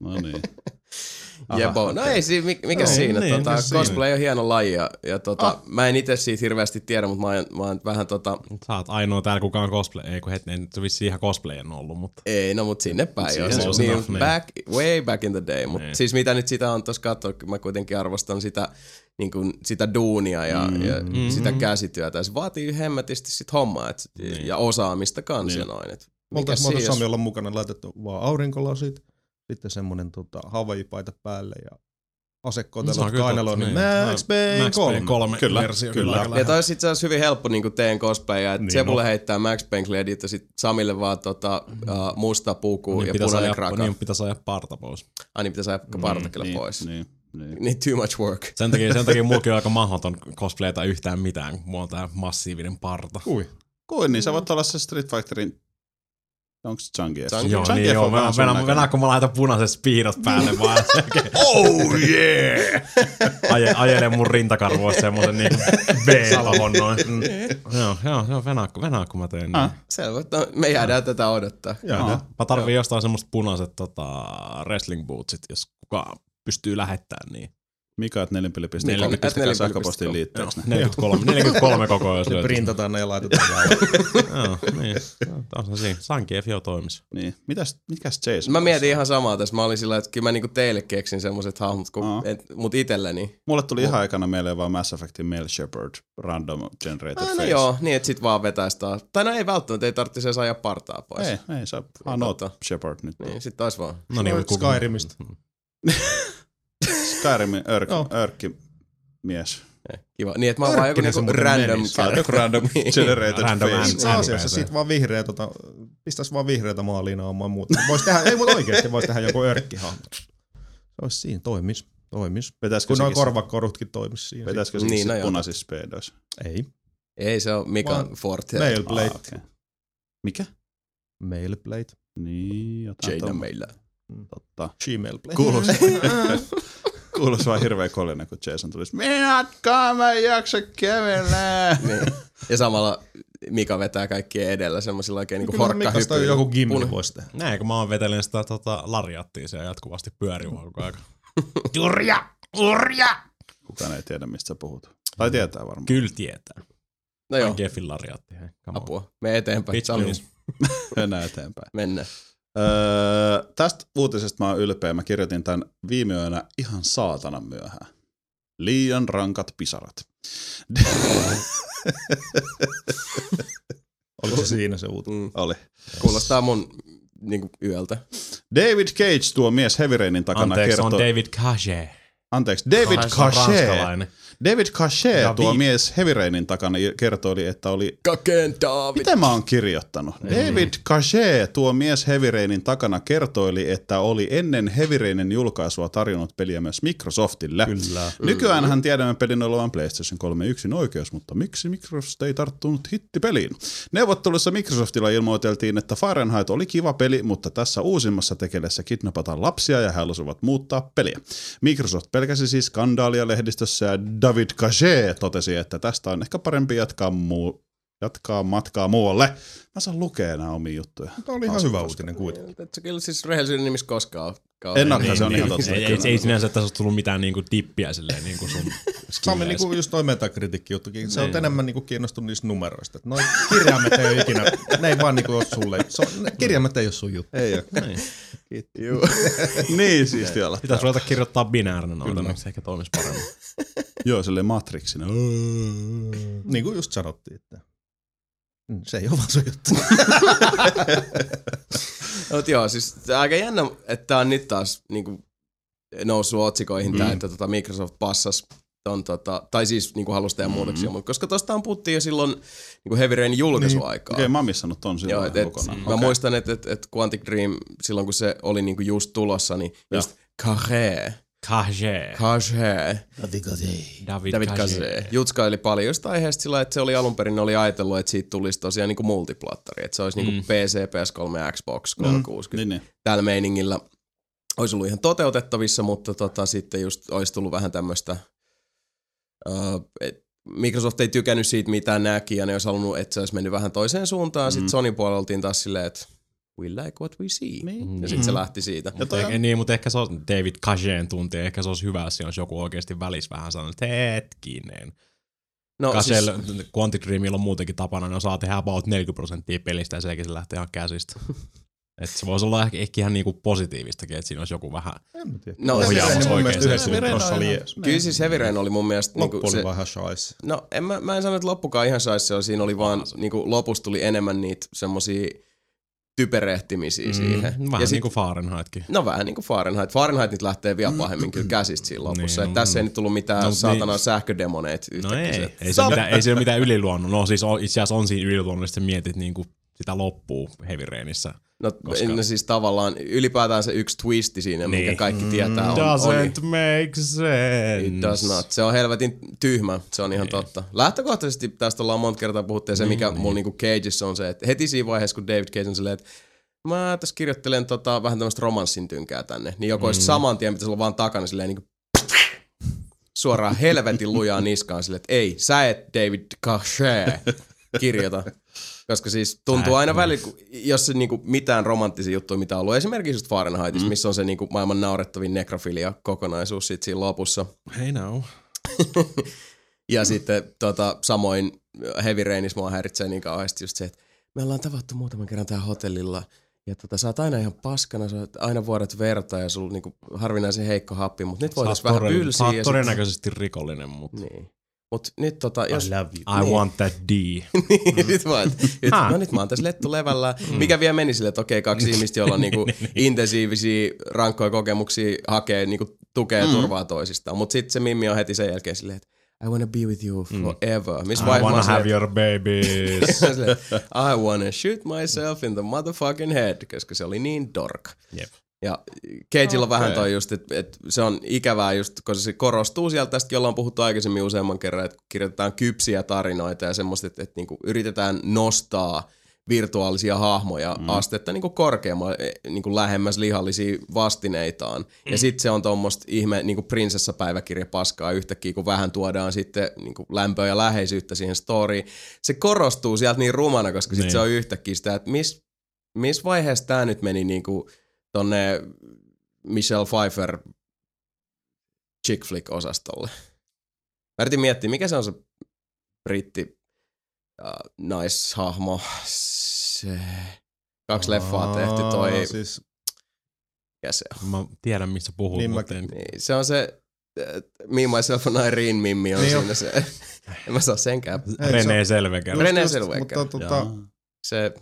[SPEAKER 2] No niin. [LAUGHS]
[SPEAKER 1] Jebo. No
[SPEAKER 2] okei.
[SPEAKER 1] ei, si- mi- mikä
[SPEAKER 3] Joo,
[SPEAKER 1] siinä.
[SPEAKER 3] niin,
[SPEAKER 1] tota,
[SPEAKER 3] siinä?
[SPEAKER 1] cosplay on hieno laji ja, ja tota, ah. mä en itse siitä hirveästi tiedä, mutta mä oon, mä oon vähän tota,
[SPEAKER 4] Sä oot ainoa täällä, kuka on cosplay. Ei kun hetken, nyt vissiin ihan cosplayen ollut, mutta...
[SPEAKER 1] ei no mut sinne päin jo.
[SPEAKER 4] Siihen
[SPEAKER 1] Se,
[SPEAKER 4] close
[SPEAKER 1] niin,
[SPEAKER 4] enough, niin.
[SPEAKER 1] back, way back in the day. Mutta
[SPEAKER 4] Niin.
[SPEAKER 1] siis mitä nyt sitä on tuossa katsoa, kun mä kuitenkin arvostan sitä, niin kuin, sitä duunia ja, mm. ja
[SPEAKER 4] Mm-hmm.
[SPEAKER 1] sitä käsityötä. Ja se vaatii hemmetisti sit hommaa et,
[SPEAKER 4] Niin.
[SPEAKER 1] ja osaamista kans ja noin. Et, mikä
[SPEAKER 3] Oltais
[SPEAKER 1] siinä,
[SPEAKER 3] monta
[SPEAKER 1] jos-
[SPEAKER 3] Sami olla mukana laitettu vaan aurinkolasit, sitten semmonen tota, Hawaii-paita päälle ja
[SPEAKER 4] Se
[SPEAKER 3] asekotelot
[SPEAKER 4] kyllä
[SPEAKER 3] kainaloon, niin
[SPEAKER 4] niin.
[SPEAKER 3] Max Payne
[SPEAKER 4] Max
[SPEAKER 3] 3.
[SPEAKER 4] Payne 3
[SPEAKER 2] Kyllä,
[SPEAKER 4] versio.
[SPEAKER 2] kyllä.
[SPEAKER 4] aika
[SPEAKER 1] Ja toi olisi itse asiassa hyvin helppo niin teen cosplayja, että
[SPEAKER 3] Niin
[SPEAKER 1] niin Sebulle
[SPEAKER 3] on.
[SPEAKER 1] heittää Max Payne-kledit ja sit Samille vaan tota, uh, musta puku
[SPEAKER 4] niin
[SPEAKER 1] ja punainen kraka.
[SPEAKER 4] niin pitäisi ajaa parta pois.
[SPEAKER 1] Ai niin pitäisi ajaa parta kyllä
[SPEAKER 2] niin,
[SPEAKER 1] pois. Niin.
[SPEAKER 2] Niin, niin.
[SPEAKER 1] niin too much work.
[SPEAKER 4] Sen takia, sen takia [LAUGHS] mullakin on aika mahdoton cosplayta yhtään mitään, kun mulla on tää massiivinen parta.
[SPEAKER 3] Kui.
[SPEAKER 2] Kuin, niin sä voit olla se Street Fighterin Onko se Zangief?
[SPEAKER 1] Zangief.
[SPEAKER 4] Joo,
[SPEAKER 2] Zangief
[SPEAKER 4] niin joo. Venä, venä, venä, kun mä laitan punaiset spiidot päälle vaan. [LAUGHS]
[SPEAKER 2] Oh [LAUGHS] yeah!
[SPEAKER 4] Aje, ajele mun rintakarvoista semmosen niinku V-lavon noin. Mm. Joo, joo, joo, venä, venä, kun mä teen niin.
[SPEAKER 2] Ah.
[SPEAKER 1] Selvä, no, me jäädään tätä odottaa.
[SPEAKER 3] Jaa.
[SPEAKER 4] Mä tarviin jostain semmoista punaiset tota, wrestling bootsit, jos kukaan pystyy lähettämään niin.
[SPEAKER 2] Mika,
[SPEAKER 1] Nelinpeli-
[SPEAKER 2] pistäkää
[SPEAKER 1] nelinpeli.com.
[SPEAKER 2] sähköpostiin liitteeksi. ne.
[SPEAKER 4] 43, 43 koko jos löytyy.
[SPEAKER 3] Printataan ne ja laitetaan. [LAUGHS]
[SPEAKER 4] Joo, niin. On se siinä. Sankief jo toimis.
[SPEAKER 2] Niin. Mitäs, mikäs Jason?
[SPEAKER 1] Mä mietin ihan samaa tässä. Mä olin sillä, että kyllä mä niinku teille keksin semmoset hahmot, kun, et, mut itelleni.
[SPEAKER 2] Mulle tuli ihan aikana mieleen vaan Mass Effectin Male Shepard, random generated
[SPEAKER 1] Ah, no
[SPEAKER 2] face.
[SPEAKER 1] joo, niin että sit vaan vetäis taas. Tai no ei välttämättä, ei tarvitse edes ajaa partaa pois.
[SPEAKER 2] Ei, ei, oot
[SPEAKER 1] Totta.
[SPEAKER 2] Shepard nyt.
[SPEAKER 1] Niin, sit taas vaan.
[SPEAKER 4] No niin,
[SPEAKER 3] Skyrimistä. [LAUGHS]
[SPEAKER 2] Skyrimin örk,
[SPEAKER 3] Joo.
[SPEAKER 2] örkki mies.
[SPEAKER 1] Eh, Kiva. Niin, että mä oon vaan joku
[SPEAKER 3] se
[SPEAKER 1] niinku random
[SPEAKER 2] oot joku [LAUGHS] random generated
[SPEAKER 4] Random
[SPEAKER 2] face.
[SPEAKER 3] Itse asiassa sit vaan vihreä, tota, pistäis vaan vihreätä maaliinaamaan muuta. Vois tehdä, ei mutta oikeesti vois tehdä joku örkkihahmo. Se ois siinä, toimis, toimis.
[SPEAKER 2] Vetäisikö
[SPEAKER 3] Kun noin korvakorutkin toimis siinä.
[SPEAKER 2] vetäisikö
[SPEAKER 1] Niin,
[SPEAKER 2] sekin
[SPEAKER 1] no
[SPEAKER 2] sit
[SPEAKER 1] joo.
[SPEAKER 2] punaisissa speedoissa?
[SPEAKER 3] Ei.
[SPEAKER 1] Ei se on Mikan
[SPEAKER 3] Vaan
[SPEAKER 1] forte.
[SPEAKER 3] Mail plate.
[SPEAKER 2] Ah, okei. Mikä?
[SPEAKER 3] Mail plate.
[SPEAKER 2] Niin, jotain
[SPEAKER 1] Jada
[SPEAKER 2] tommo-
[SPEAKER 1] meillä.
[SPEAKER 2] Totta.
[SPEAKER 3] Gmail plate.
[SPEAKER 2] Kuulosti, [LAUGHS] [LAUGHS] kuulosti vaan hirveä kolina, kun Jason tulisi. Minätkaan mä en jaksa kävellä. [LAUGHS]
[SPEAKER 1] Niin. Ja samalla Mika vetää kaikkien edellä semmoisilla oikein niinku
[SPEAKER 3] Kyllä Mikasta
[SPEAKER 1] horkkahyppyillä.
[SPEAKER 3] joku gimmi voisi tehdä.
[SPEAKER 4] Näin, kun mä oon vetelen sitä tota, lariattia siellä jatkuvasti pyörii vaan koko ajan.
[SPEAKER 1] Urja! Urja!
[SPEAKER 2] Kukaan ei tiedä, mistä sä puhut. Tai tietää varmaan.
[SPEAKER 4] Kyllä tietää.
[SPEAKER 1] No joo,
[SPEAKER 4] come on.
[SPEAKER 1] apua. Me eteenpäin.
[SPEAKER 4] Please.
[SPEAKER 2] Mennään eteenpäin.
[SPEAKER 1] mennään.
[SPEAKER 2] Öö, tästä uutisesta mä oon ylpeä. Mä kirjoitin tämän viime yönä ihan saatanan myöhään. Liian rankat pisarat. [LAUGHS]
[SPEAKER 3] Oliko se siinä se uutinen?
[SPEAKER 1] Mm.
[SPEAKER 2] Oli.
[SPEAKER 1] Kuulostaa mun niinku yöltä.
[SPEAKER 2] David Cage, tuo mies Heavy Rainin takana
[SPEAKER 4] Anteeksi,
[SPEAKER 2] kertoo...
[SPEAKER 4] on David Cage.
[SPEAKER 2] Anteeksi, David Cage. David Cage,
[SPEAKER 4] David.
[SPEAKER 2] tuo mies Heavy Rainin takana kertoi, että oli
[SPEAKER 1] Kakeen David.
[SPEAKER 2] Mitä mä oon kirjoittanut? David Cage, tuo mies Heavy Rainin takana, kertoili, että oli ennen Heavy Rainin julkaisua tarjonnut peliä myös Microsoftille.
[SPEAKER 3] Kyllä.
[SPEAKER 2] Nykyään hän tiedämme pelin olevan PlayStation 3 yksin oikeus, mutta miksi Microsoft ei tarttunut hittipeliin? Neuvottelussa Microsoftilla ilmoiteltiin, että Fahrenheit oli kiva peli, mutta tässä uusimmassa tekelessä kidnapataan lapsia ja he halusivat muuttaa peliä. Microsoft pelkäsi siis skandaalia lehdistössä ja David Cage totesi, että tästä on ehkä parempi jatkaa, muu- jatkaa matkaa muualle. Mä saan lukea nämä omia juttuja.
[SPEAKER 3] Tämä oli ihan hyvä uutinen kuitenkin.
[SPEAKER 1] Et se kyllä siis rehellisyyden nimissä koskaan.
[SPEAKER 2] Ennakkaan se on ihan totta.
[SPEAKER 4] Ei, ei, ei sinänsä tässä ole tullut mitään niinku dippiä silleen niinku sun [LAUGHS]
[SPEAKER 3] Sami niinku just toi metakritiikki juttukin. Se on
[SPEAKER 4] Niin.
[SPEAKER 3] enemmän niinku kiinnostunut niistä numeroista. Et Noi kirjaimet ei ole ikinä, ne ei vaan niinku ole sulle. Se on, ne kirjaimet ei ole sun juttu.
[SPEAKER 2] Ei ole.
[SPEAKER 4] Niin.
[SPEAKER 2] Juu. [LAUGHS] niin siistiä olla.
[SPEAKER 4] Pitäisi ruveta kirjoittaa binäärinen noita, niin se ehkä toimisi paremmin. [LAUGHS]
[SPEAKER 2] Joo, silleen Matrixina.
[SPEAKER 3] Niin kuin just sanottiin, että se ei ole vaan sun juttu.
[SPEAKER 1] Mut joo, siis on aika jännä, että tää on nyt taas niinku noussut otsikoihin mm. tää, että tota Microsoft passas ton, tota, tai siis niinku halusi tehdä muutoksia,
[SPEAKER 2] Mm.
[SPEAKER 1] mutta koska tostahan puhuttiin jo silloin niinku Heavy Rainin julkaisuaikaa.
[SPEAKER 2] Okei, mä oon missannut ton
[SPEAKER 1] Joo,
[SPEAKER 2] silloin
[SPEAKER 1] et, et,
[SPEAKER 2] kokonaan.
[SPEAKER 1] Mä
[SPEAKER 2] Okei.
[SPEAKER 1] muistan, että et, et Quantic Dream, silloin kun se oli niinku just tulossa, niin just Cage,
[SPEAKER 4] Cage.
[SPEAKER 1] Cage,
[SPEAKER 4] David,
[SPEAKER 1] David
[SPEAKER 4] Cage.
[SPEAKER 1] Cage, jutskaili paljon jostain aiheesta sillä, että se oli alun perin oli ajatellut, että siitä tulisi tosiaan niinku multiplattari, että se olisi niinku
[SPEAKER 4] Mm.
[SPEAKER 1] PC, PS3, Xbox 360
[SPEAKER 2] Niin, niin.
[SPEAKER 1] tällä meiningillä olisi ollut ihan toteutettavissa, mutta tota, sitten just olisi tullut vähän tämmöistä, uh, Microsoft ei tykännyt siitä, mitä näki, ja ne olisi halunnut, että se olisi mennyt vähän toiseen suuntaan. Mm. Sitten Sony puolella oltiin taas silleen, että we like what we see.
[SPEAKER 2] Niin.
[SPEAKER 1] Ja sitten se lähti siitä.
[SPEAKER 2] Ja toi
[SPEAKER 4] Ei,
[SPEAKER 2] on,
[SPEAKER 4] niin, mutta ehkä se on David Cageen tuntee, ehkä se olisi hyvä, jos olisi joku oikeasti välissä vähän sanonut, että hetkinen.
[SPEAKER 1] No,
[SPEAKER 4] Cageel, siis... Quantic Dreamilla on muutenkin tapana, ne osaa tehdä about 40 prosenttia pelistä ja senkin se lähtee ihan käsistä. [LAUGHS] Et se voisi olla ehkä, ehkä ihan niinku positiivistakin, että siinä olisi joku vähän.
[SPEAKER 1] No,
[SPEAKER 3] mun
[SPEAKER 4] oikein se-
[SPEAKER 2] on
[SPEAKER 3] oli.
[SPEAKER 1] Kyllä siis Heavy Rain oli mun mielestä...
[SPEAKER 3] Loppu
[SPEAKER 1] niinku,
[SPEAKER 3] oli
[SPEAKER 1] se,
[SPEAKER 3] vähän shais.
[SPEAKER 1] No en mä, mä en sano, että loppukaan ihan sais se on. Siinä oli vaan, niinku, lopussa tuli enemmän niitä semmosia typerehtimisiä mm, siihen.
[SPEAKER 4] Vähän
[SPEAKER 1] ja sit,
[SPEAKER 4] niin kuin Fahrenheitkin.
[SPEAKER 1] No vähän niin kuin Fahrenheit. Fahrenheit nyt lähtee vielä pahemmin kyllä käsistä siinä lopussa.
[SPEAKER 4] Niin,
[SPEAKER 1] Niin, tässä ei nyt tullut mitään
[SPEAKER 4] No,
[SPEAKER 1] no,
[SPEAKER 4] niin.
[SPEAKER 1] saatanan sähködemoneita
[SPEAKER 4] No ei,
[SPEAKER 1] Se-
[SPEAKER 4] ei se, mitään, ei se ole mitään yliluonnon. No siis on, itse asiassa on siinä yliluonnollisesti mietit niinku sitä loppuu Heavy Rainissa.
[SPEAKER 1] No,
[SPEAKER 4] Koska-
[SPEAKER 1] no siis tavallaan ylipäätään se yksi twisti siinä, niin.
[SPEAKER 4] Niin.
[SPEAKER 1] mikä kaikki tietää on,
[SPEAKER 4] Doesn't
[SPEAKER 1] on
[SPEAKER 4] make sense.
[SPEAKER 1] It does not. Se on helvetin tyhmä, se on ihan
[SPEAKER 4] Niin.
[SPEAKER 1] totta. Lähtökohtaisesti tästä ollaan monta kertaa puhuttu ja se mikä mulla niinku Cageissa on se, että heti siinä vaiheessa kun David Cage on silleen, että mä tässä kirjoittelen tota, vähän tämmöistä romanssin tynkää tänne, niin joko mm. saman tien pitäisi olla vaan takana silleen niinku suoraan helvetin lujaa niskaan silleen, että ei, sä et David Cage kirjoita. Koska siis tuntuu aina välillä, jos se niinku mitään romanttisia juttuja, mitä on ollut, esimerkiksi just Fahrenheitissa, mm. missä on se niinku maailman naurettavin nekrofilia kokonaisuus sit siinä lopussa.
[SPEAKER 4] Hey now. [LAUGHS]
[SPEAKER 1] Ja sitten tota, samoin Heavy Rainissa mua häiritsee niin kauheasti just se, että me ollaan tavattu muutaman kerran täällä hotellilla ja tota, sä oot aina ihan paskana, sä oot aina vuodat verta ja sulla niinku harvinaisen heikko happi, mutta nyt voitaisiin vähän
[SPEAKER 4] todella, sä oot
[SPEAKER 1] ja sit-
[SPEAKER 4] todennäköisesti rikollinen, mutta
[SPEAKER 1] Niin. Mut nyt tota, jos...
[SPEAKER 3] love you.
[SPEAKER 4] I
[SPEAKER 1] Niin.
[SPEAKER 4] want that D. [LAUGHS]
[SPEAKER 1] niin, nyt mä, oon- nyt, no nyt mä oon tässä lettu levällä. Mikä vielä meni sille, että okei, kaksi ihmistä, joilla on [LAUGHS] niinku intensiivisiä, rankkoja kokemuksia, hakee niinku tukea ja turvaa toisistaan. Mutta sitten se Mimmi on heti sen jälkeen silleen, että I wanna be with you forever. Miss
[SPEAKER 4] I wanna have
[SPEAKER 1] silleen,
[SPEAKER 4] your babies. [LAUGHS]
[SPEAKER 1] I wanna shoot myself in the motherfucking head, koska se oli niin dork.
[SPEAKER 4] Jep.
[SPEAKER 1] Ja Cageilla on vähän toi just, että et se on ikävää just, koska se korostuu sieltä tästä, jolla on puhuttu aikaisemmin useamman kerran, että kirjoitetaan kypsiä tarinoita ja semmoista, että, että niinku yritetään nostaa virtuaalisia hahmoja mm. astetta niinku korkeammalle, niinku lähemmäs lihallisia vastineitaan. Mm. Ja sitten se on tuommoista ihme niinku prinsessapäiväkirja paskaa yhtäkkiä, kun vähän tuodaan sitten niinku lämpöä ja läheisyyttä siihen storyin. Se korostuu sieltä niin rumana, koska sitten
[SPEAKER 4] Niin.
[SPEAKER 1] se on yhtäkkiä sitä, että missä mis vaiheessa tämä nyt meni niinku tonne Michelle Pfeiffer chick flick osastolle. Mä yritin miettiä, mikä se on se britti uh, naishahmo. Se kaksi leffaa tehty toi,
[SPEAKER 3] Aa, Siis,
[SPEAKER 1] mikä se on?
[SPEAKER 4] Mä tiedän, missä puhut,
[SPEAKER 3] Niin mä-
[SPEAKER 4] en...
[SPEAKER 1] Niin, se on se Me, Myself and Irene Mimmi on
[SPEAKER 3] Niin
[SPEAKER 1] siinä se. En mä saa senkään.
[SPEAKER 3] ei, se
[SPEAKER 4] René
[SPEAKER 3] on-
[SPEAKER 4] Selveker.
[SPEAKER 1] René Zellweger.
[SPEAKER 3] Mutta tota.
[SPEAKER 1] Se,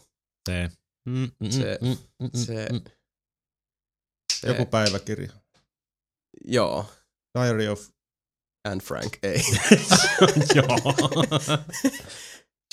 [SPEAKER 4] Se. Mm, mm,
[SPEAKER 1] Se-
[SPEAKER 4] mm, mm, mm,
[SPEAKER 1] se,
[SPEAKER 4] mm.
[SPEAKER 1] Se
[SPEAKER 3] joku päiväkirja.
[SPEAKER 1] joo,
[SPEAKER 3] Diary of...
[SPEAKER 1] Anne Frank, ei. [LAUGHS]
[SPEAKER 4] Joo.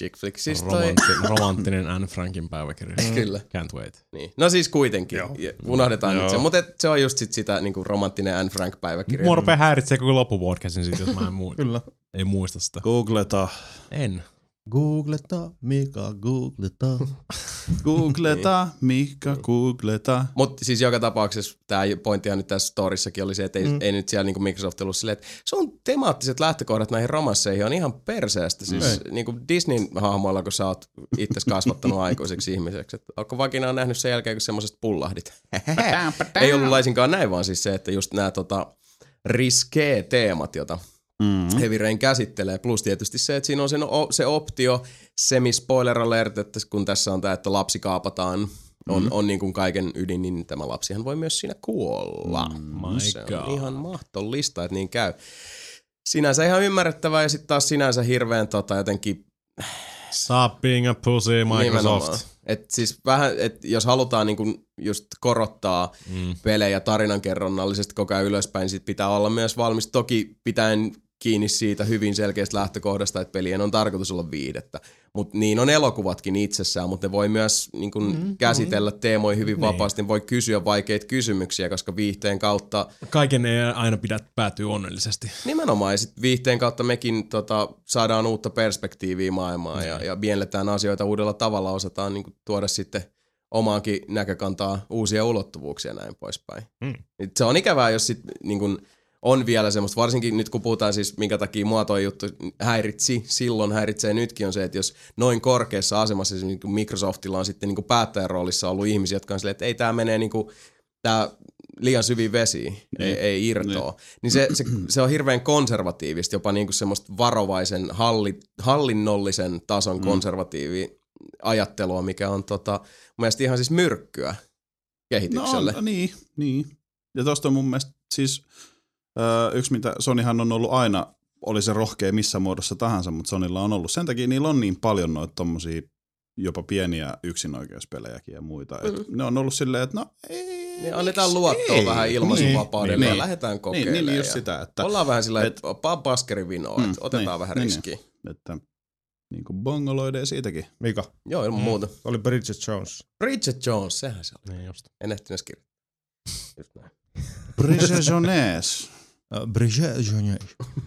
[SPEAKER 1] Chick flick, siis toi,
[SPEAKER 4] Romantti, romanttinen Anne Frankin päiväkirja. [LAUGHS]
[SPEAKER 1] kyllä.
[SPEAKER 4] Can't wait.
[SPEAKER 1] Niin. No siis kuitenkin,
[SPEAKER 3] Joo.
[SPEAKER 1] Unohdetaan
[SPEAKER 2] Joo.
[SPEAKER 1] nyt se, mutta et se on just sit sitä niinku romanttinen Anne Frank päiväkirja.
[SPEAKER 4] Mua rupeaa häiritsee koko loppupodcastin sit, jos mä en muu-
[SPEAKER 3] Kyllä.
[SPEAKER 4] ei muista sitä.
[SPEAKER 2] Googleta.
[SPEAKER 4] En.
[SPEAKER 3] Googleta, Mika, googleta. [LAUGHS]
[SPEAKER 2] Googleta, Mikka, googleta.
[SPEAKER 1] Mutta siis joka tapauksessa tämä pointtihan nyt tässä storissakin oli se, että ei, mm. ei nyt siellä niinku Microsoft ollut silleen, että sun temaattiset lähtökohdat näihin romansseihin on ihan perseestä. Siis
[SPEAKER 3] Ei.
[SPEAKER 1] niinku Disneyn hahmoilla, kun sä oot itse kasvattanut aikuiseksi ihmiseksi. Et onko vakinaa nähnyt sen jälkeen, kun semmoisesta pullahdit? [LAUGHS] ei ollut laisinkaan näin, vaan siis se, että just nämä tota, riskee teemat, jota
[SPEAKER 2] Mm.
[SPEAKER 1] Heavy Rain käsittelee. Plus tietysti se, että siinä on sen, o- se optio, semi-spoiler alert, että kun tässä on tämä, että lapsi kaapataan, on, mm. on niin kuin kaiken ydin, niin tämä lapsihan voi myös siinä kuolla.
[SPEAKER 4] My
[SPEAKER 1] se
[SPEAKER 4] God.
[SPEAKER 1] on ihan mahdollista, että niin käy. Sinänsä ihan ymmärrettävää ja sitten taas sinänsä hirveän tota, jotenkin
[SPEAKER 4] Stop being a pussy,
[SPEAKER 1] nimenomaan.
[SPEAKER 4] Microsoft.
[SPEAKER 1] Et siis vähän, et jos halutaan niin just korottaa
[SPEAKER 4] Mm.
[SPEAKER 1] pelejä tarinankerronnallisesti koko ajan ylöspäin, sit pitää olla myös valmis, toki pitäen kiinni siitä hyvin selkeästä lähtökohdasta, että pelien on tarkoitus olla viidettä. Mutta niin on elokuvatkin itsessään, mutta ne voi myös niin kun, mm, käsitellä teemoja hyvin
[SPEAKER 4] Niin.
[SPEAKER 1] vapaasti, ne voi kysyä vaikeita kysymyksiä, koska viihteen kautta,
[SPEAKER 4] Kaiken ei aina pidä päätyä onnellisesti.
[SPEAKER 1] nimenomaan, ja sit viihteen kautta mekin tota, saadaan uutta perspektiiviä maailmaan ja, ja mielletään asioita uudella tavalla, osataan niin kun, tuoda sitten omaankin näkökantaa uusia ulottuvuuksia ja näin poispäin.
[SPEAKER 4] Mm.
[SPEAKER 1] Et Se on ikävää, jos sit, niin kun, on vielä semmoista, varsinkin nyt kun puhutaan siis, minkä takia mua toi juttu häiritsi, silloin häiritsee nytkin on se, että jos noin korkeassa asemassa, siis niin Microsoftilla on sitten niin kuin päättäjän roolissa ollut ihmisiä, jotka on silleen, että ei tämä menee niin kuin, tää liian syviin vesiin, ei, ei irtoa. Niin, niin se, se, se, on hirveän konservatiivista, jopa niin kuin semmoista varovaisen halli, hallinnollisen tason mm. konservatiivi ajattelua, mikä on tota, mun mielestä ihan siis myrkkyä kehitykselle.
[SPEAKER 2] No, niin, niin. Ja tosta on mun mielestä siis öö, yksi, mitä Sonyhan on ollut aina, oli se rohkea missä muodossa tahansa, mutta Sonilla on ollut. Sen takia niillä on niin paljon noita tommosia jopa pieniä yksinoikeuspelejäkin ja muita. Mm. Et ne on ollut silleen, että no ei,
[SPEAKER 1] niin annetaan luottoa ei. vähän ilmaisuvapaudelle niin, ja niin, lähdetään kokeilemaan.
[SPEAKER 2] Niin, niin just sitä, että...
[SPEAKER 1] Ollaan vähän sillä, että et, paskeri vinoa, mm, että otetaan niin, vähän niin, riskiä.
[SPEAKER 2] Niin, että niin kuin bongoloidee siitäkin.
[SPEAKER 3] Mika?
[SPEAKER 1] Joo, ilman mm. muuta.
[SPEAKER 3] Oli Bridget Jones.
[SPEAKER 1] Bridget Jones, sehän se oli.
[SPEAKER 4] Niin just.
[SPEAKER 1] En ehtinyt kirjoittaa. Just näin.
[SPEAKER 2] Bridget Jones.
[SPEAKER 3] Uh, Bridget Jones.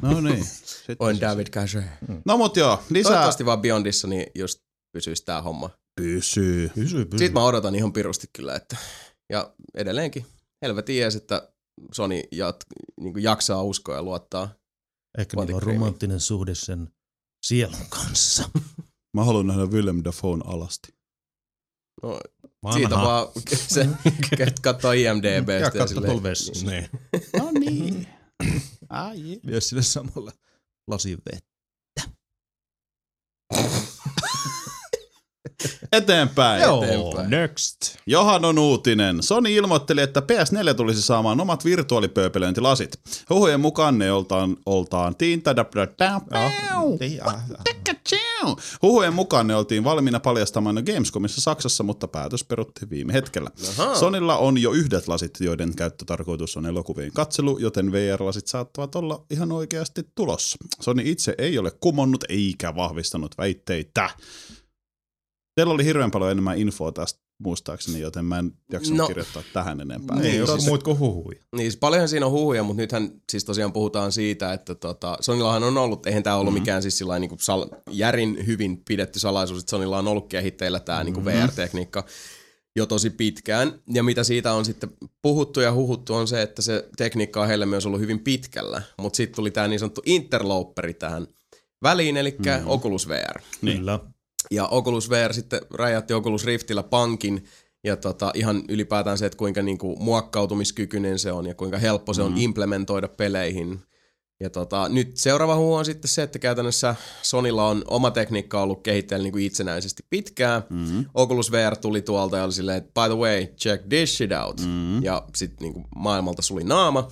[SPEAKER 2] No niin. [LAUGHS]
[SPEAKER 1] On David Cage.
[SPEAKER 2] No mut joo, lisää.
[SPEAKER 1] Toivottavasti vaan Beyondissa niin just pysyisi tää homma.
[SPEAKER 2] Pysyy.
[SPEAKER 3] Pysyy, pysyy.
[SPEAKER 1] Sitten mä odotan ihan pirusti kyllä, että ja edelleenkin helvetin ees, että Sony jat, niin jaksaa uskoa ja luottaa.
[SPEAKER 3] Ehkä niillä on romanttinen suhde sen sielun kanssa. [LAUGHS]
[SPEAKER 2] Mä haluan nähdä Willem Dafoe alasti.
[SPEAKER 1] No, siitä vaan [LAUGHS] se, katsoo IMDBstä. Ja
[SPEAKER 3] katsoo tuolla vessassa.
[SPEAKER 2] Niin. no niin. [CLEARS THROAT]
[SPEAKER 3] Ai. Myös sille samalle lasin vettä. [CLEARS THROAT]
[SPEAKER 2] Eteenpäin.
[SPEAKER 3] Joo,
[SPEAKER 2] Eteenpäin.
[SPEAKER 3] next.
[SPEAKER 2] Johan on uutinen. Sony ilmoitteli, että PS4 tulisi saamaan omat virtuaalipööpelöintilasit. Huhujen mukaan ne oltaan, oltaan tiinta Huhujen mukaan ne oltiin valmiina paljastamaan jo Gamescomissa Saksassa, mutta päätös peruttiin viime hetkellä. Aha. Sonilla on jo yhdet lasit, joiden käyttötarkoitus on elokuvien katselu, joten VR-lasit saattavat olla ihan oikeasti tulossa. Sony itse ei ole kumonnut eikä vahvistanut väitteitä. Teillä oli hirveän paljon enemmän infoa tästä muistaakseni, joten mä en jaksanut no, kirjoittaa tähän enempää.
[SPEAKER 3] Niin, ei ole muut kuin huhuja.
[SPEAKER 1] Niin, siis paljonhan siinä on huhuja, mutta nythän siis tosiaan puhutaan siitä, että tota, Sonillahan on ollut, eihän tämä ollut mm-hmm. mikään siis sillä niin sal, järin hyvin pidetty salaisuus, että Sonilla on ollut kehitteillä tämä niin mm-hmm. VR-tekniikka jo tosi pitkään. Ja mitä siitä on sitten puhuttu ja huhuttu on se, että se tekniikka on heille myös ollut hyvin pitkällä. Mutta sitten tuli tämä niin sanottu interloperi tähän väliin, eli mm-hmm. Oculus VR.
[SPEAKER 3] Niin.
[SPEAKER 1] Ja Oculus VR sitten räjäytti Oculus Riftillä pankin, ja tota, ihan ylipäätään se, että kuinka niinku muokkautumiskykyinen se on ja kuinka helppo se on mm. implementoida peleihin. Ja tota, nyt seuraava huu on sitten se, että käytännössä Sonilla on oma tekniikka ollut kehitteellä niinku itsenäisesti pitkään. Mm-hmm. Oculus VR tuli tuolta ja oli silleen, että by the way, check this shit out. Mm-hmm. Ja sitten niinku maailmalta suli naama.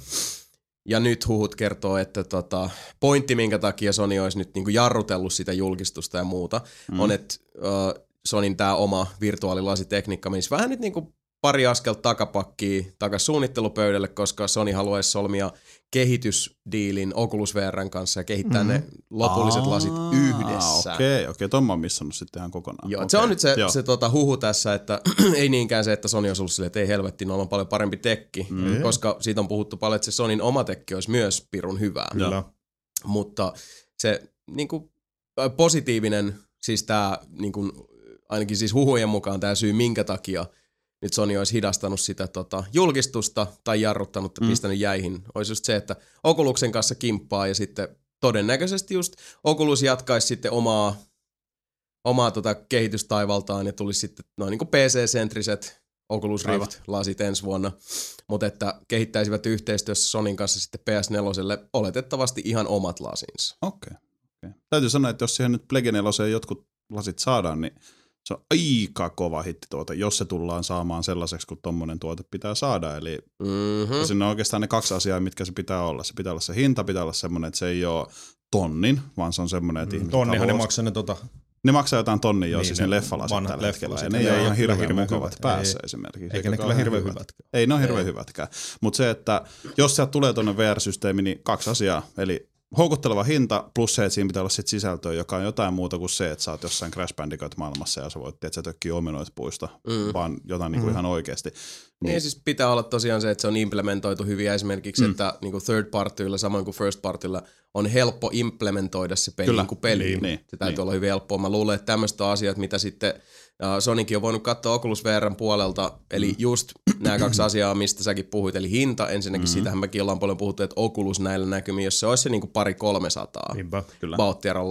[SPEAKER 1] Ja nyt huhut kertoo, että tota, pointti, minkä takia Sony olisi nyt niinku jarrutellut sitä julkistusta ja muuta, mm. on, että uh, Sonin tämä oma virtuaalilasitekniikka menisi vähän nyt niinku pari askelta takapakkia takas suunnittelupöydälle, koska Sony haluaisi solmia kehitysdiilin Oculus VRn kanssa ja kehittää mm-hmm. ne lopulliset Aa, lasit yhdessä.
[SPEAKER 2] Okei, okay, okei, okay. ton mä oon missannut sitten ihan kokonaan.
[SPEAKER 1] Joo,
[SPEAKER 2] okay.
[SPEAKER 1] se on nyt se, se tota, huhu tässä, että [CLEARS THROAT] ei niinkään se, että Sony olisi ollut silleen, että ei helvetti, no on paljon parempi tekki, mm-hmm. koska siitä on puhuttu paljon, että se Sonin oma tekki olisi myös pirun hyvää.
[SPEAKER 3] Kyllä.
[SPEAKER 1] Mutta se niin kuin, positiivinen, siis tämä niin kuin, ainakin siis huhujen mukaan tämä syy, minkä takia – nyt Sony olisi hidastanut sitä tota, julkistusta tai jarruttanut ja mm. pistänyt jäihin, olisi just se, että Oculuksen kanssa kimppaa ja sitten todennäköisesti just Oculus jatkaisi sitten omaa, omaa tota kehitystaivaltaan ja tulisi sitten noin niin kuin PC-sentriset Oculus Rift-lasit ensi vuonna, mutta että kehittäisivät yhteistyössä Sonin kanssa sitten PS4 oletettavasti ihan omat lasinsa.
[SPEAKER 2] Okei. Okay. Okay. Täytyy sanoa, että jos siihen nyt Plege 4 jotkut lasit saadaan, niin se on aika kova hitti tuote, jos se tullaan saamaan sellaiseksi, kun tuommoinen tuote pitää saada. Eli mm-hmm. sinne on oikeastaan ne kaksi asiaa, mitkä se pitää olla. Se pitää olla se hinta, pitää olla semmoinen, että se ei ole tonnin, vaan se on semmoinen, että mm, ihmiset
[SPEAKER 3] Tonnihan ne maksaa ne tota...
[SPEAKER 2] Ne maksaa jotain tonnia jo, niin, siis ne, ne leffalasit tällä hetkellä. Ja ne ei ole ihan hirveän mukavat hyvät. päässä ei, esimerkiksi.
[SPEAKER 3] Eikä ne kyllä hirveän hyvät.
[SPEAKER 2] Ei ne ole hirveän hyvätkään. Mutta se, että jos sieltä tulee tuonne VR-systeemi, niin kaksi asiaa. Eli houkutteleva hinta plus se, että siinä pitää olla sit sisältöä, joka on jotain muuta kuin se, että sä oot jossain Crash Bandicoot maailmassa ja sä voit, että sä tökkii ominoit puista, mm. vaan jotain niinku mm. ihan oikeasti.
[SPEAKER 1] Niin. niin siis pitää olla tosiaan se, että se on implementoitu hyvin esimerkiksi, mm. että niinku third partyilla samoin kuin first partylla on helppo implementoida se peli niin kuin peli. Niin, niin, se täytyy niin. olla hyvin helppoa. Mä luulen, että tämmöistä asiat, mitä sitten Sonicin on voinut katsoa Oculus VRn puolelta, eli mm. just nämä kaksi asiaa, mistä säkin puhuit, eli hinta. Ensinnäkin mm-hmm. siitähän mekin ollaan paljon puhuttu, että Oculus näillä näkymin, jos se olisi se niinku pari 300
[SPEAKER 3] Niinpä.
[SPEAKER 2] Kyllä.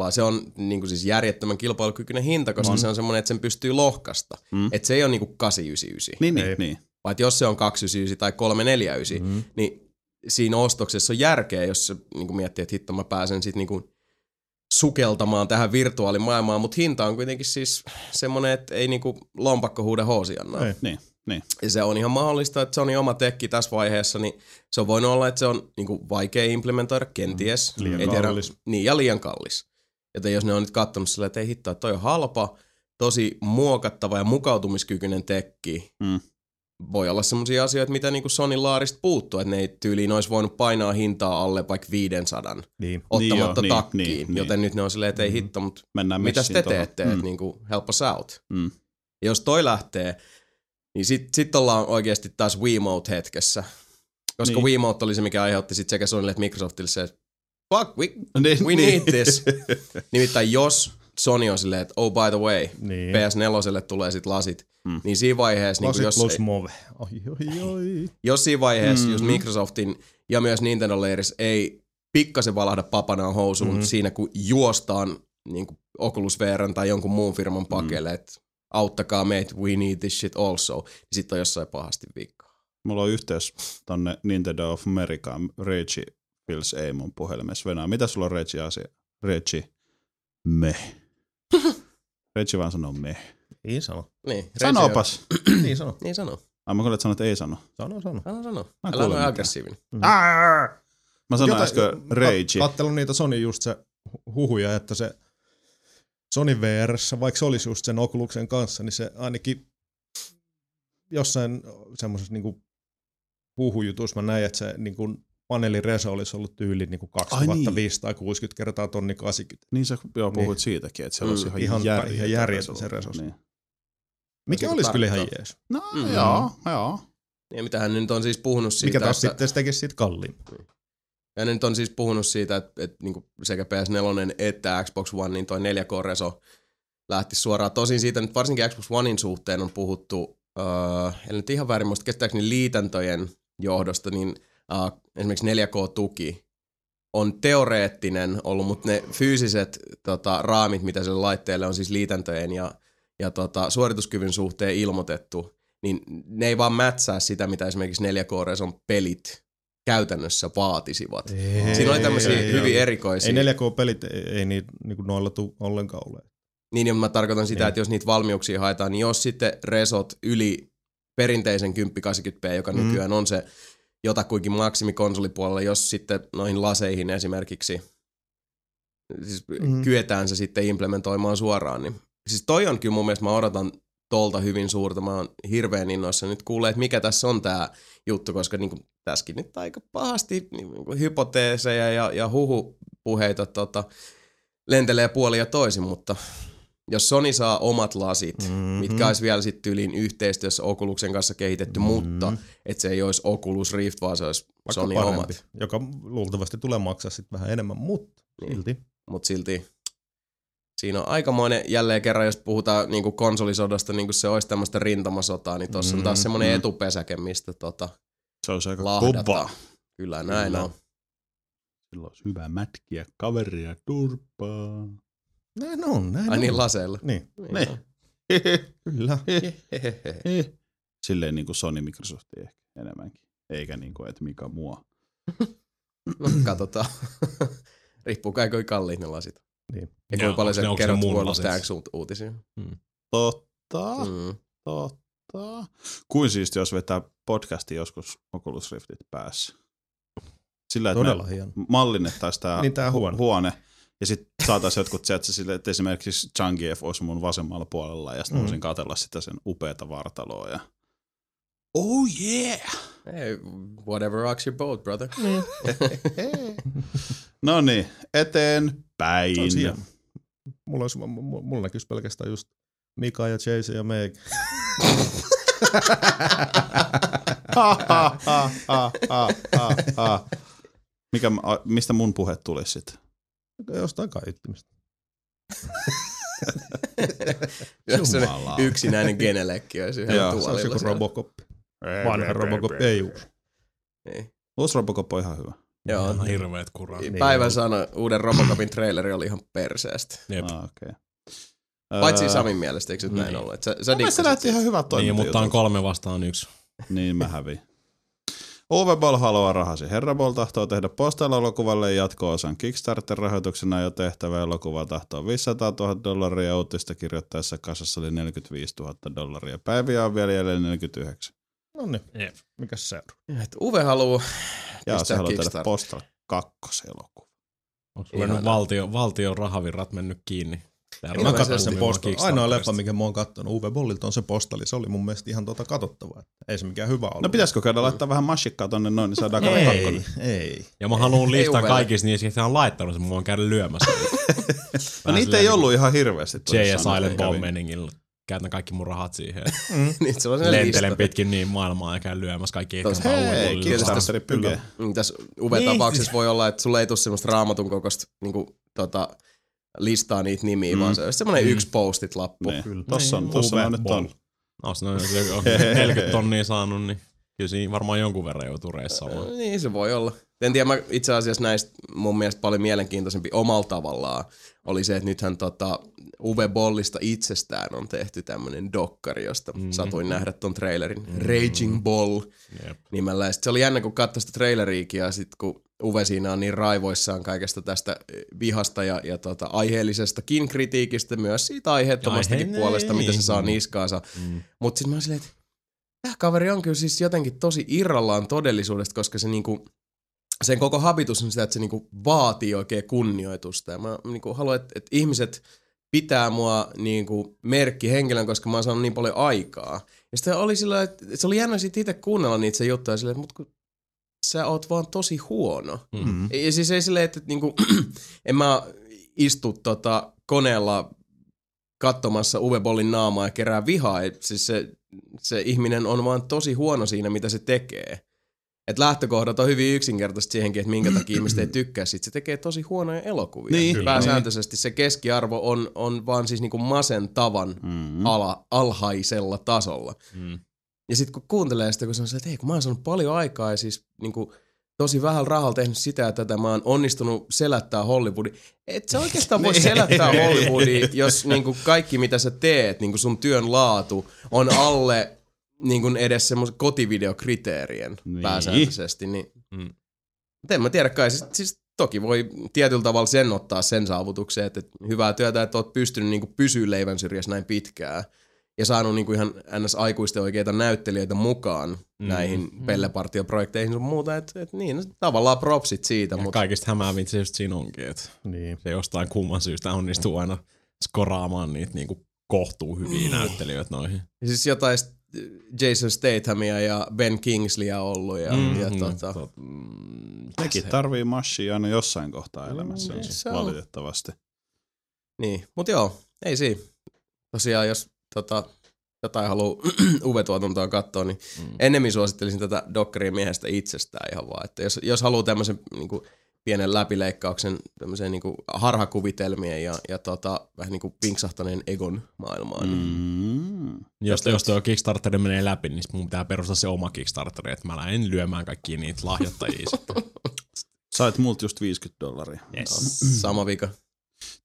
[SPEAKER 1] Se on niinku siis järjettömän kilpailukykyinen hinta, koska on. se on semmoinen, että sen pystyy lohkasta. Mm. Että se ei ole niinku 899.
[SPEAKER 2] Niin, niin, niin.
[SPEAKER 1] Vai että jos se on 299 tai 349, mm-hmm. niin siinä ostoksessa on järkeä, jos se niinku miettii, että hitto mä pääsen sitten niinku sukeltamaan tähän virtuaalimaailmaan, mutta hinta on kuitenkin siis semmoinen, että ei niinku lompakko huuda hoosiannaa.
[SPEAKER 3] Ei.
[SPEAKER 2] niin, niin.
[SPEAKER 1] Ja se on ihan mahdollista, että se on oma tekki tässä vaiheessa, niin se on voinut olla, että se on niinku vaikea implementoida kenties.
[SPEAKER 3] Mm, liian
[SPEAKER 1] ei tiedä,
[SPEAKER 3] kallis.
[SPEAKER 1] Niin, ja liian kallis. Joten jos ne on nyt katsonut silleen, että ei hittoa, toi on halpa, tosi muokattava ja mukautumiskykyinen tekki,
[SPEAKER 2] Mm.
[SPEAKER 1] Voi olla semmoisia asioita, mitä niinku Sonin laarista puuttuu, että ne ei tyyliin olisi voinut painaa hintaa alle vaikka 500
[SPEAKER 3] Niin.
[SPEAKER 1] ottamatta
[SPEAKER 2] Niin joo, niin,
[SPEAKER 1] takkiin,
[SPEAKER 2] niin, niin.
[SPEAKER 1] joten nyt ne on silleen, että ei hitto, mutta
[SPEAKER 2] Mennään
[SPEAKER 1] mitäs te teette, että
[SPEAKER 2] Mm.
[SPEAKER 1] niinku help us out.
[SPEAKER 2] Mm.
[SPEAKER 1] Jos toi lähtee, niin sit, sit ollaan oikeasti taas Wiimote-hetkessä. Koska
[SPEAKER 2] Niin.
[SPEAKER 1] niin. Wiimote oli se, mikä aiheutti sit sekä Sonylle että Microsoftille se, että fuck, we, [LAUGHS]
[SPEAKER 2] Niin,
[SPEAKER 1] we
[SPEAKER 2] niin.
[SPEAKER 1] need this. [LAUGHS] Nimittäin jos Sony on silleen, että oh by the way,
[SPEAKER 3] Niin.
[SPEAKER 1] PS4 tulee sit lasit,
[SPEAKER 2] Mm.
[SPEAKER 1] niin siinä vaiheessa, niin
[SPEAKER 3] Lasit
[SPEAKER 1] jos,
[SPEAKER 3] plus move. Oi, oi, oi.
[SPEAKER 1] jos siinä vaiheessa, mm. jos Microsoftin ja myös Nintendo Layers ei pikkasen valahda papanaan housuun
[SPEAKER 3] Mhm.
[SPEAKER 1] mm. siinä, kun juostaan niin kuin Oculus VRn tai jonkun muun firman pakelle, mm. että auttakaa meitä, we need this shit also, niin sitten on jossain pahasti viikkoa.
[SPEAKER 2] Mulla on yhteys tonne Nintendo of Americaan. Reggie Pills ei mun puhelimessa venää. Mitä sulla on Reggie asia? Reggie. Me. Reggie vaan sanoo me.
[SPEAKER 3] Niin sano.
[SPEAKER 1] Niin,
[SPEAKER 2] Sanopas.
[SPEAKER 3] Niin sano.
[SPEAKER 1] Niin sano.
[SPEAKER 2] Ai mä kuulin, että sanoit, että ei sano.
[SPEAKER 3] Sano, sano.
[SPEAKER 1] Sano, sano.
[SPEAKER 2] Mä
[SPEAKER 1] Älä
[SPEAKER 2] kuulen
[SPEAKER 1] ole aggressiivinen.
[SPEAKER 2] Mä sanoin
[SPEAKER 3] Jota-
[SPEAKER 2] äsken Reggie.
[SPEAKER 3] Kattelun niitä Sony just se hu- huhuja, että se Sony VR, vaikka se olisi just sen Oculusen kanssa, niin se ainakin jossain semmoisessa niinku huhujutussa mä näin, että se niinku paneelireso olisi ollut tyyli niinku 2500 tai 60 kertaa tonni 80.
[SPEAKER 2] Niin sä joo, puhuit
[SPEAKER 3] Niin.
[SPEAKER 2] siitäkin, että siellä olisi
[SPEAKER 1] Mm,
[SPEAKER 2] ihan,
[SPEAKER 3] ihan- ihan järjetön
[SPEAKER 2] resoluutio.
[SPEAKER 3] se resos.
[SPEAKER 2] Niin.
[SPEAKER 3] Mikä olisi kyllä ihan jees.
[SPEAKER 2] No
[SPEAKER 1] Mm.
[SPEAKER 2] mm. joo, joo.
[SPEAKER 1] Ja mitähän nyt on siis puhunut siitä,
[SPEAKER 3] Mikä taas
[SPEAKER 1] että,
[SPEAKER 3] sitten se tekisi siitä kalliimpaa.
[SPEAKER 1] ja ne nyt on siis puhunut siitä, että, että niin sekä PS4 että Xbox One, niin toi 4K-reso lähti suoraan. Tosin siitä nyt varsinkin Xbox Onein suhteen on puhuttu, uh, en nyt ihan väärin muista, käsittääkseni liitäntöjen johdosta, niin uh, esimerkiksi 4K-tuki on teoreettinen ollut, mutta ne fyysiset tota, raamit, mitä sille laitteelle on siis liitäntöjen ja, ja tota, suorituskyvyn suhteen ilmoitettu, niin ne ei vaan mätsää sitä, mitä esimerkiksi 4K-reson pelit käytännössä vaatisivat.
[SPEAKER 3] Ei,
[SPEAKER 1] Siinä oli tämmöisiä
[SPEAKER 3] ei,
[SPEAKER 1] hyvin
[SPEAKER 3] ei.
[SPEAKER 1] erikoisia.
[SPEAKER 3] Ei 4K-pelit, ei, ei niitä niinku noilla tuu ollenkaan ole.
[SPEAKER 1] Niin, niin mä tarkoitan sitä,
[SPEAKER 3] Niin.
[SPEAKER 1] että jos niitä valmiuksia haetaan, niin jos sitten resot yli perinteisen 1080p, joka
[SPEAKER 3] Mm.
[SPEAKER 1] nykyään on se jotakuinkin maksimi konsolipuolella, jos sitten noihin laseihin esimerkiksi siis
[SPEAKER 3] Mm.
[SPEAKER 1] kyetään se sitten implementoimaan suoraan, niin siis toi on kyllä mun mielestä, mä odotan tolta hyvin suurta. Mä oon hirveän innoissa nyt kuulee, että mikä tässä on tämä juttu, koska niin tässäkin nyt aika pahasti niin hypoteeseja ja, ja huhupuheita tota, lentelee puoli ja toisin, mutta jos Sony saa omat lasit,
[SPEAKER 3] Mhm.
[SPEAKER 1] mm-hmm. mitkä olisi vielä sitten tyyliin yhteistyössä Oculusen kanssa kehitetty,
[SPEAKER 3] Mhm.
[SPEAKER 1] mm-hmm. mutta että se ei olisi Oculus Rift, vaan se olisi
[SPEAKER 3] Vaikka
[SPEAKER 1] Sony
[SPEAKER 3] parempi,
[SPEAKER 1] omat.
[SPEAKER 3] joka luultavasti tulee maksaa sitten vähän enemmän, mutta
[SPEAKER 1] Niin.
[SPEAKER 3] silti.
[SPEAKER 1] Mutta silti siinä on aikamoinen, jälleen kerran jos puhutaan niinku konsolisodasta, niin kuin se olisi tämmöistä rintamasotaa, niin tuossa mm, on taas
[SPEAKER 3] Mm,
[SPEAKER 1] semmoinen
[SPEAKER 2] mm.
[SPEAKER 1] etupesäke, mistä tota,
[SPEAKER 2] Se olisi aika kova.
[SPEAKER 1] Kyllä näin
[SPEAKER 2] Kyllä.
[SPEAKER 1] on.
[SPEAKER 2] Silloin olisi hyvä mätkiä kaveria turpaa.
[SPEAKER 3] Näin on, näin
[SPEAKER 1] Ai
[SPEAKER 3] on.
[SPEAKER 1] niin laseilla.
[SPEAKER 3] Niin,
[SPEAKER 2] Niin.
[SPEAKER 1] Joo.
[SPEAKER 3] kyllä.
[SPEAKER 1] Hehehe. [LAUGHS]
[SPEAKER 2] Silleen niin kuin Sony Microsoft ehkä enemmänkin. Eikä niin kuin, että mikä mua. [LAUGHS]
[SPEAKER 1] No katsotaan. [LAUGHS] Riippuu kai kuinka kalliit ne lasit.
[SPEAKER 3] Niin.
[SPEAKER 1] Ja kuinka paljon sä kerrot? Tanks uut- uutisia.
[SPEAKER 2] Totta, mm.
[SPEAKER 1] Mm.
[SPEAKER 2] totta. Kuin siis jos vetää podcasti joskus Oculus Riftit päässä. Sillä, että
[SPEAKER 3] Todella hieno.
[SPEAKER 2] mallinnettaisiin tämä
[SPEAKER 3] Niin tää huone.
[SPEAKER 2] huone. Ja sitten saataisiin jotkut [LAUGHS] sieltä sille, että esimerkiksi Zangief olisi mun vasemmalla puolella ja sitten
[SPEAKER 3] Mm.
[SPEAKER 2] voisin katsella sitä sen upeata vartaloa. Ja... Oh yeah!
[SPEAKER 1] Hey, whatever rocks your boat, brother. [LAUGHS]
[SPEAKER 2] no niin, eteenpäin.
[SPEAKER 3] Hieno. Mulla, olisi, mu- mu- mulla näkyisi pelkästään just Mika ja Chase ja Meg. [LAUGHS]
[SPEAKER 2] Mikä, mistä mun puhe tuli sitten?
[SPEAKER 3] Jostain kaiuttimista. [LAUGHS]
[SPEAKER 2] Jumala.
[SPEAKER 1] yksinäinen genelekki olisi yhdellä
[SPEAKER 2] Joo, se
[SPEAKER 3] Se olisi
[SPEAKER 1] tuolilla
[SPEAKER 3] joku. Robocop. Vanha Robocop ei uusi.
[SPEAKER 1] Niin.
[SPEAKER 2] Uusi Robocop on ihan hyvä.
[SPEAKER 1] Joo.
[SPEAKER 4] On hirveet kuraa.
[SPEAKER 3] Niin.
[SPEAKER 1] Päivän sana uuden Robocopin traileri oli ihan perseestä.
[SPEAKER 4] Jep.
[SPEAKER 2] Ah, okay.
[SPEAKER 1] Paitsi Samin mielestä, eikö se nyt näin
[SPEAKER 4] niin.
[SPEAKER 1] ollut? Että sä, sä
[SPEAKER 2] Sä se
[SPEAKER 1] siitä.
[SPEAKER 2] ihan hyvät
[SPEAKER 4] Niin,
[SPEAKER 2] toimintajutut.
[SPEAKER 4] mutta on kolme vastaan yksi.
[SPEAKER 2] Niin mä häviin. Uwe Boll haluaa rahasi. Herra Boll tahtoo tehdä Postal-elokuvalle jatko-osan Kickstarter-rahoituksena jo tehtävä elokuva tahtoo 500 000 dollaria ja uutista kirjoittaessa kasassa oli 45 000 dollaria. Päiviä on vielä jäljellä 49.
[SPEAKER 3] No niin,
[SPEAKER 4] Jep.
[SPEAKER 3] mikäs seuraa?
[SPEAKER 1] Et Uwe haluu
[SPEAKER 2] Ja se haluaa tehdä. Postal 2 elokuva.
[SPEAKER 4] Onko valtio, valtion rahavirrat mennyt kiinni?
[SPEAKER 3] Mä katsoin sen
[SPEAKER 4] rupeaa
[SPEAKER 3] postal.
[SPEAKER 4] Kickstarterista.
[SPEAKER 3] Ainoa leffa, mikä mä oon kattonut Uwe Bollilta on se postali. Se oli mun mielestä ihan tota katsottavaa. Ei se mikään hyvä ollut.
[SPEAKER 2] No pitäisikö käydä laittaa vähän masikkaa tonne noin, niin saadaan
[SPEAKER 3] Ei,
[SPEAKER 2] kakkonen.
[SPEAKER 3] ei.
[SPEAKER 4] Ja mä haluan
[SPEAKER 1] Uvelle.
[SPEAKER 4] kaikista niistä, jotka on laittanut sen, mä voin käydä lyömässä. [LAUGHS]
[SPEAKER 2] No niitä ei ollut ihan hirveästi.
[SPEAKER 4] J ja Silent Bomb meningillä. Käytän kaikki mun rahat siihen. [LAUGHS]
[SPEAKER 1] niin se
[SPEAKER 4] Lentelen
[SPEAKER 1] lista.
[SPEAKER 4] pitkin niin maailmaa ja käyn lyömässä kaikki eteenpäin
[SPEAKER 2] Hei.
[SPEAKER 1] Mm, Tässä Uve-tapauksessa voi olla, että sulle ei tule semmoista raamatun kokoista niinku, tota, listaa niitä nimiä, mm. vaan se on semmoinen
[SPEAKER 4] Mm.
[SPEAKER 1] yksi postit lappu.
[SPEAKER 2] Niin.
[SPEAKER 3] Kyllä.
[SPEAKER 2] Tossa on,
[SPEAKER 4] Niin,
[SPEAKER 2] tossa on nyt on.
[SPEAKER 4] No, se on, se [LAUGHS] on 40 tonnia saanut, niin kyllä siinä varmaan jonkun verran joutuu reissaamaan.
[SPEAKER 1] Niin se voi olla. En tiedä, mä itse asiassa näistä mun mielestä paljon mielenkiintoisempi omalla tavallaan oli se, että nythän tota, Uwe Bollista itsestään on tehty tämmönen dokkari, josta mm. satuin nähdä ton trailerin. Mm. Raging Ball
[SPEAKER 4] Jep.
[SPEAKER 1] nimellä. Ja sit se oli jännä, kun katsoi sitä traileriikin ja sit kun Uwe siinä on niin raivoissaan kaikesta tästä eh, vihasta ja, ja tota, aiheellisestakin kritiikistä, myös siitä aiheettomastakin
[SPEAKER 4] Aihe-
[SPEAKER 1] puolesta, mitä se saa niskaansa.
[SPEAKER 4] Mm.
[SPEAKER 1] Mutta sitten mä silleen, että tämä kaveri on kyllä siis jotenkin tosi irrallaan todellisuudesta, koska se niinku, sen koko habitus on sitä, että se niinku vaatii oikein kunnioitusta. Ja mä niinku haluan, että, että ihmiset pitää mua niinku merkki henkilön, koska mä oon saanut niin paljon aikaa. Ja sitten oli sillä, että se oli jännä sit itse kuunnella niitä se juttuja silleen, että mut kun sä oot vaan tosi huono.
[SPEAKER 2] Mm.
[SPEAKER 1] Ja siis ei silleen, että, että niinku, [CLEARS THROAT] en mä istu tota koneella katsomassa Uwe Bollin naamaa ja kerää vihaa. Et Siis se, se ihminen on vaan tosi huono siinä, mitä se tekee. Et lähtökohdat on hyvin yksinkertaisesti siihenkin, että minkä takia ihmiset ei tykkää siitä. Se tekee tosi huonoja elokuvia.
[SPEAKER 2] Niin.
[SPEAKER 1] Pääsääntöisesti se keskiarvo on, on vaan siis niinku masentavan
[SPEAKER 2] Mm.
[SPEAKER 1] ala, alhaisella tasolla.
[SPEAKER 4] Mm.
[SPEAKER 1] Ja sitten kun kuuntelee sitä, kun se on se, että hei, kun mä oon saanut paljon aikaa ja siis niinku, tosi vähän rahalla tehnyt sitä ja tätä, mä oon onnistunut selättää Hollywoodin. Et sä oikeastaan voi [LAUGHS] selättää Hollywoodia, jos niinku kaikki mitä sä teet, niinku sun työn laatu, on alle niinku edes semmoisen kotivideokriteerien
[SPEAKER 2] Niin.
[SPEAKER 1] pääsääntöisesti. Niin,
[SPEAKER 4] Mm.
[SPEAKER 1] Mut en mä tiedä kai, siis, siis toki voi tietyllä tavalla sen ottaa sen saavutukseen, että hyvää työtä, että oot pystynyt niinku pysyä leivän syrjässä näin pitkään ja saanut niinku ihan ns. aikuisten oikeita näyttelijöitä mukaan mm. näihin pellepartioprojekteihin sun muuta, että et niin, no, tavallaan propsit siitä,
[SPEAKER 4] Ja
[SPEAKER 1] mutta
[SPEAKER 4] kaikista hämäävintä se just siinä onkin, että
[SPEAKER 3] Niin.
[SPEAKER 4] se jostain kumman syystä onnistuu aina skoraamaan niitä niinku kohtuu hyviä näyttelijöitä noihin.
[SPEAKER 1] siis jotain Jason Stathamia ja Ben Kingsleyä ollut ja, mm, ja tota,
[SPEAKER 4] tot- mm,
[SPEAKER 2] Nekin tarvii mashia aina jossain kohtaa elämässä,
[SPEAKER 1] niin,
[SPEAKER 2] siis
[SPEAKER 1] se on.
[SPEAKER 2] valitettavasti.
[SPEAKER 1] Niin, mutta joo, ei siinä. Tosiaan, jos tota, jotain haluaa [CLEARS THROAT] UV-tuotantoa katsoa, niin mm. ennemmin suosittelisin tätä dokkaria miehestä itsestään ihan vaan. Että jos, jos haluaa tämmöisen niin kuin, pienen läpileikkauksen tämmöiseen niin kuin, harhakuvitelmien ja, ja tota, vähän niin kuin pinksahtaneen egon maailmaan, mm. niin
[SPEAKER 2] Mm.
[SPEAKER 4] Jos, jos tuo Kickstarter menee läpi, niin mun pitää perustaa se oma Kickstarteri, että mä lähden lyömään kaikkia niitä lahjoittajia sitten. [LAUGHS]
[SPEAKER 2] Sait multa just 50 dollaria.
[SPEAKER 4] Yes.
[SPEAKER 1] sama vika.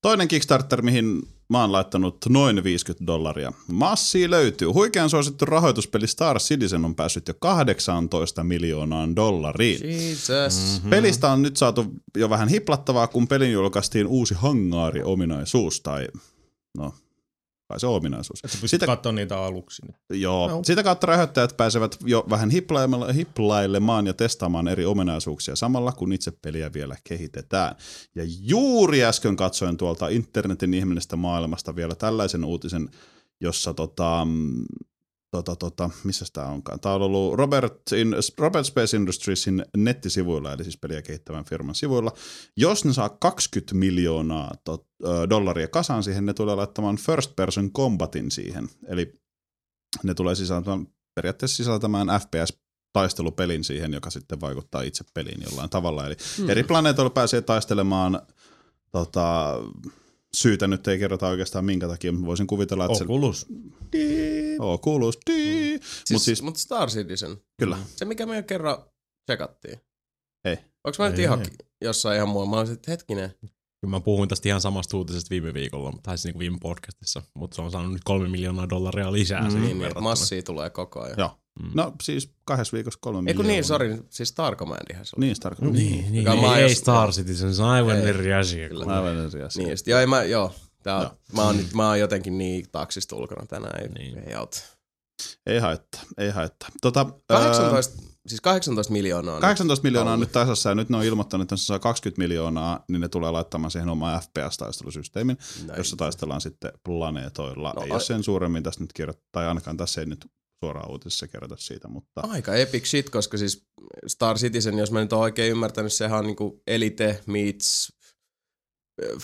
[SPEAKER 2] Toinen Kickstarter, mihin mä oon laittanut noin 50 dollaria. Massia löytyy. Huikean suosittu rahoituspeli Star Citizen on päässyt jo 18 miljoonaan dollariin.
[SPEAKER 1] Jesus. Mm.
[SPEAKER 2] Pelistä on nyt saatu jo vähän hiplattavaa, kun pelin julkaistiin uusi hangaari-ominaisuus, tai no, kai se on ominaisuus.
[SPEAKER 3] Että pystyt
[SPEAKER 2] Sitä-
[SPEAKER 3] katsoa niitä aluksi. Niin.
[SPEAKER 2] Joo,
[SPEAKER 3] No.
[SPEAKER 2] sitä kautta rahoittajat pääsevät jo vähän hiplailemaan ja testaamaan eri ominaisuuksia samalla, kun itse peliä vielä kehitetään. Ja juuri äsken katsoin tuolta internetin ihmeellisestä maailmasta vielä tällaisen uutisen, jossa tota, mm, tota, tota, missä tämä onkaan? Tämä on ollut Robert, in, Robert Space Industriesin nettisivuilla, eli siis peliä kehittävän firman sivuilla. Jos ne saa 20 miljoonaa tot, dollaria kasaan siihen, ne tulee laittamaan first person combatin siihen. Eli ne tulee sisältämään, periaatteessa sisältämään FPS-taistelupelin siihen, joka sitten vaikuttaa itse peliin jollain tavalla. Eli
[SPEAKER 1] Hmm.
[SPEAKER 2] eri planeetoilla pääsee taistelemaan tota, syytä nyt ei kerrota oikeastaan minkä takia, mutta voisin kuvitella, että se...
[SPEAKER 3] Oculus.
[SPEAKER 2] Oo, kuuluu. Siis,
[SPEAKER 1] Siis,
[SPEAKER 2] Mut siis,
[SPEAKER 1] mut Star Citizen.
[SPEAKER 2] kyllä.
[SPEAKER 1] Se, mikä me jo kerran tsekattiin.
[SPEAKER 2] Ei.
[SPEAKER 1] Onks mä nyt
[SPEAKER 3] Ei,
[SPEAKER 1] ihan
[SPEAKER 3] ei.
[SPEAKER 1] jossain ihan muu? Mä olisin, että hetkinen.
[SPEAKER 4] Kyllä mä puhuin tästä ihan samasta uutisesta viime viikolla, tai siis niinku viime podcastissa, mutta se on saanut nyt kolme miljoonaa dollaria lisää
[SPEAKER 2] Mm.
[SPEAKER 4] mm.
[SPEAKER 1] Niin,
[SPEAKER 4] siihen
[SPEAKER 1] niin,
[SPEAKER 4] verrattuna.
[SPEAKER 1] massia tulee koko ajan.
[SPEAKER 2] Joo.
[SPEAKER 4] Mm.
[SPEAKER 2] No siis kahdessa viikossa kolme
[SPEAKER 1] Ei
[SPEAKER 2] miljoonaa.
[SPEAKER 1] kun niin, sori, siis Star Commandihan se oli.
[SPEAKER 2] Niin, Star Wars.
[SPEAKER 4] Niin, niin,
[SPEAKER 1] mä oon
[SPEAKER 4] ei, Star Citizen, se on aivan
[SPEAKER 1] Ei,
[SPEAKER 4] eri asia.
[SPEAKER 1] kyllä.
[SPEAKER 2] Aivan eri asia.
[SPEAKER 1] Niin, ja sit, joo, ei mä, joo. Tää, on-
[SPEAKER 2] Joo.
[SPEAKER 1] Mä, oon nyt, mä oon jotenkin niin taksista ulkona tänään, ei,
[SPEAKER 4] Niin.
[SPEAKER 1] ei auta.
[SPEAKER 2] Ei haittaa, ei haittaa. Tota,
[SPEAKER 1] 18, siis 18 miljoonaa. nyt.
[SPEAKER 2] 18 miljoonaa on nyt tasassa ja nyt ne on ilmoittanut, että jos se saa 20 miljoonaa, niin ne tulee laittamaan siihen oman FPS-taistelusysteemin,
[SPEAKER 1] Näin.
[SPEAKER 2] jossa taistellaan sitten planeetoilla.
[SPEAKER 1] No,
[SPEAKER 2] No, ei ole sen suuremmin tästä nyt kirjoittaa, tai ainakaan tässä ei nyt suoraan uutisessa kerrota siitä, mutta
[SPEAKER 1] Aika epic shit, koska siis Star Citizen, jos mä nyt oon oikein ymmärtänyt, sehän on niinku Elite meets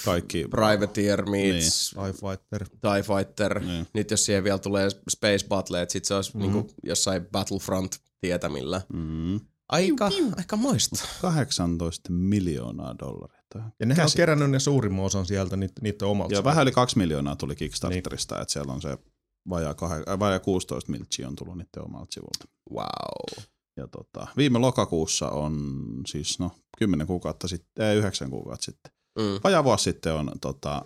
[SPEAKER 2] kaikki...
[SPEAKER 1] Privateer meets
[SPEAKER 3] TIE Fighter.
[SPEAKER 1] TIE Fighter.
[SPEAKER 2] Niin.
[SPEAKER 1] Nyt jos siihen vielä tulee Space Battle, että sit se olisi mm-hmm. niinku jossain Battlefront tietämillä.
[SPEAKER 2] Mm,
[SPEAKER 1] Aika, aika moista.
[SPEAKER 2] 18 miljoonaa dollaria. On
[SPEAKER 3] Ja nehän on
[SPEAKER 2] käsi-
[SPEAKER 3] kerännyt ne suurimman osan sieltä niitä, niiden omalta.
[SPEAKER 2] Ja vähän yli 2 miljoonaa tuli Kickstarterista, niin. että siellä on se vajaa, kah- äh, vajaa 16 miltsiä on tullut niiden omalta sivulta.
[SPEAKER 1] Wow.
[SPEAKER 2] Ja tota, viime lokakuussa on siis no 10 kuukautta sitten, ei 9 kuukautta sitten.
[SPEAKER 1] Mm.
[SPEAKER 2] Vajaa vuosi sitten on tota,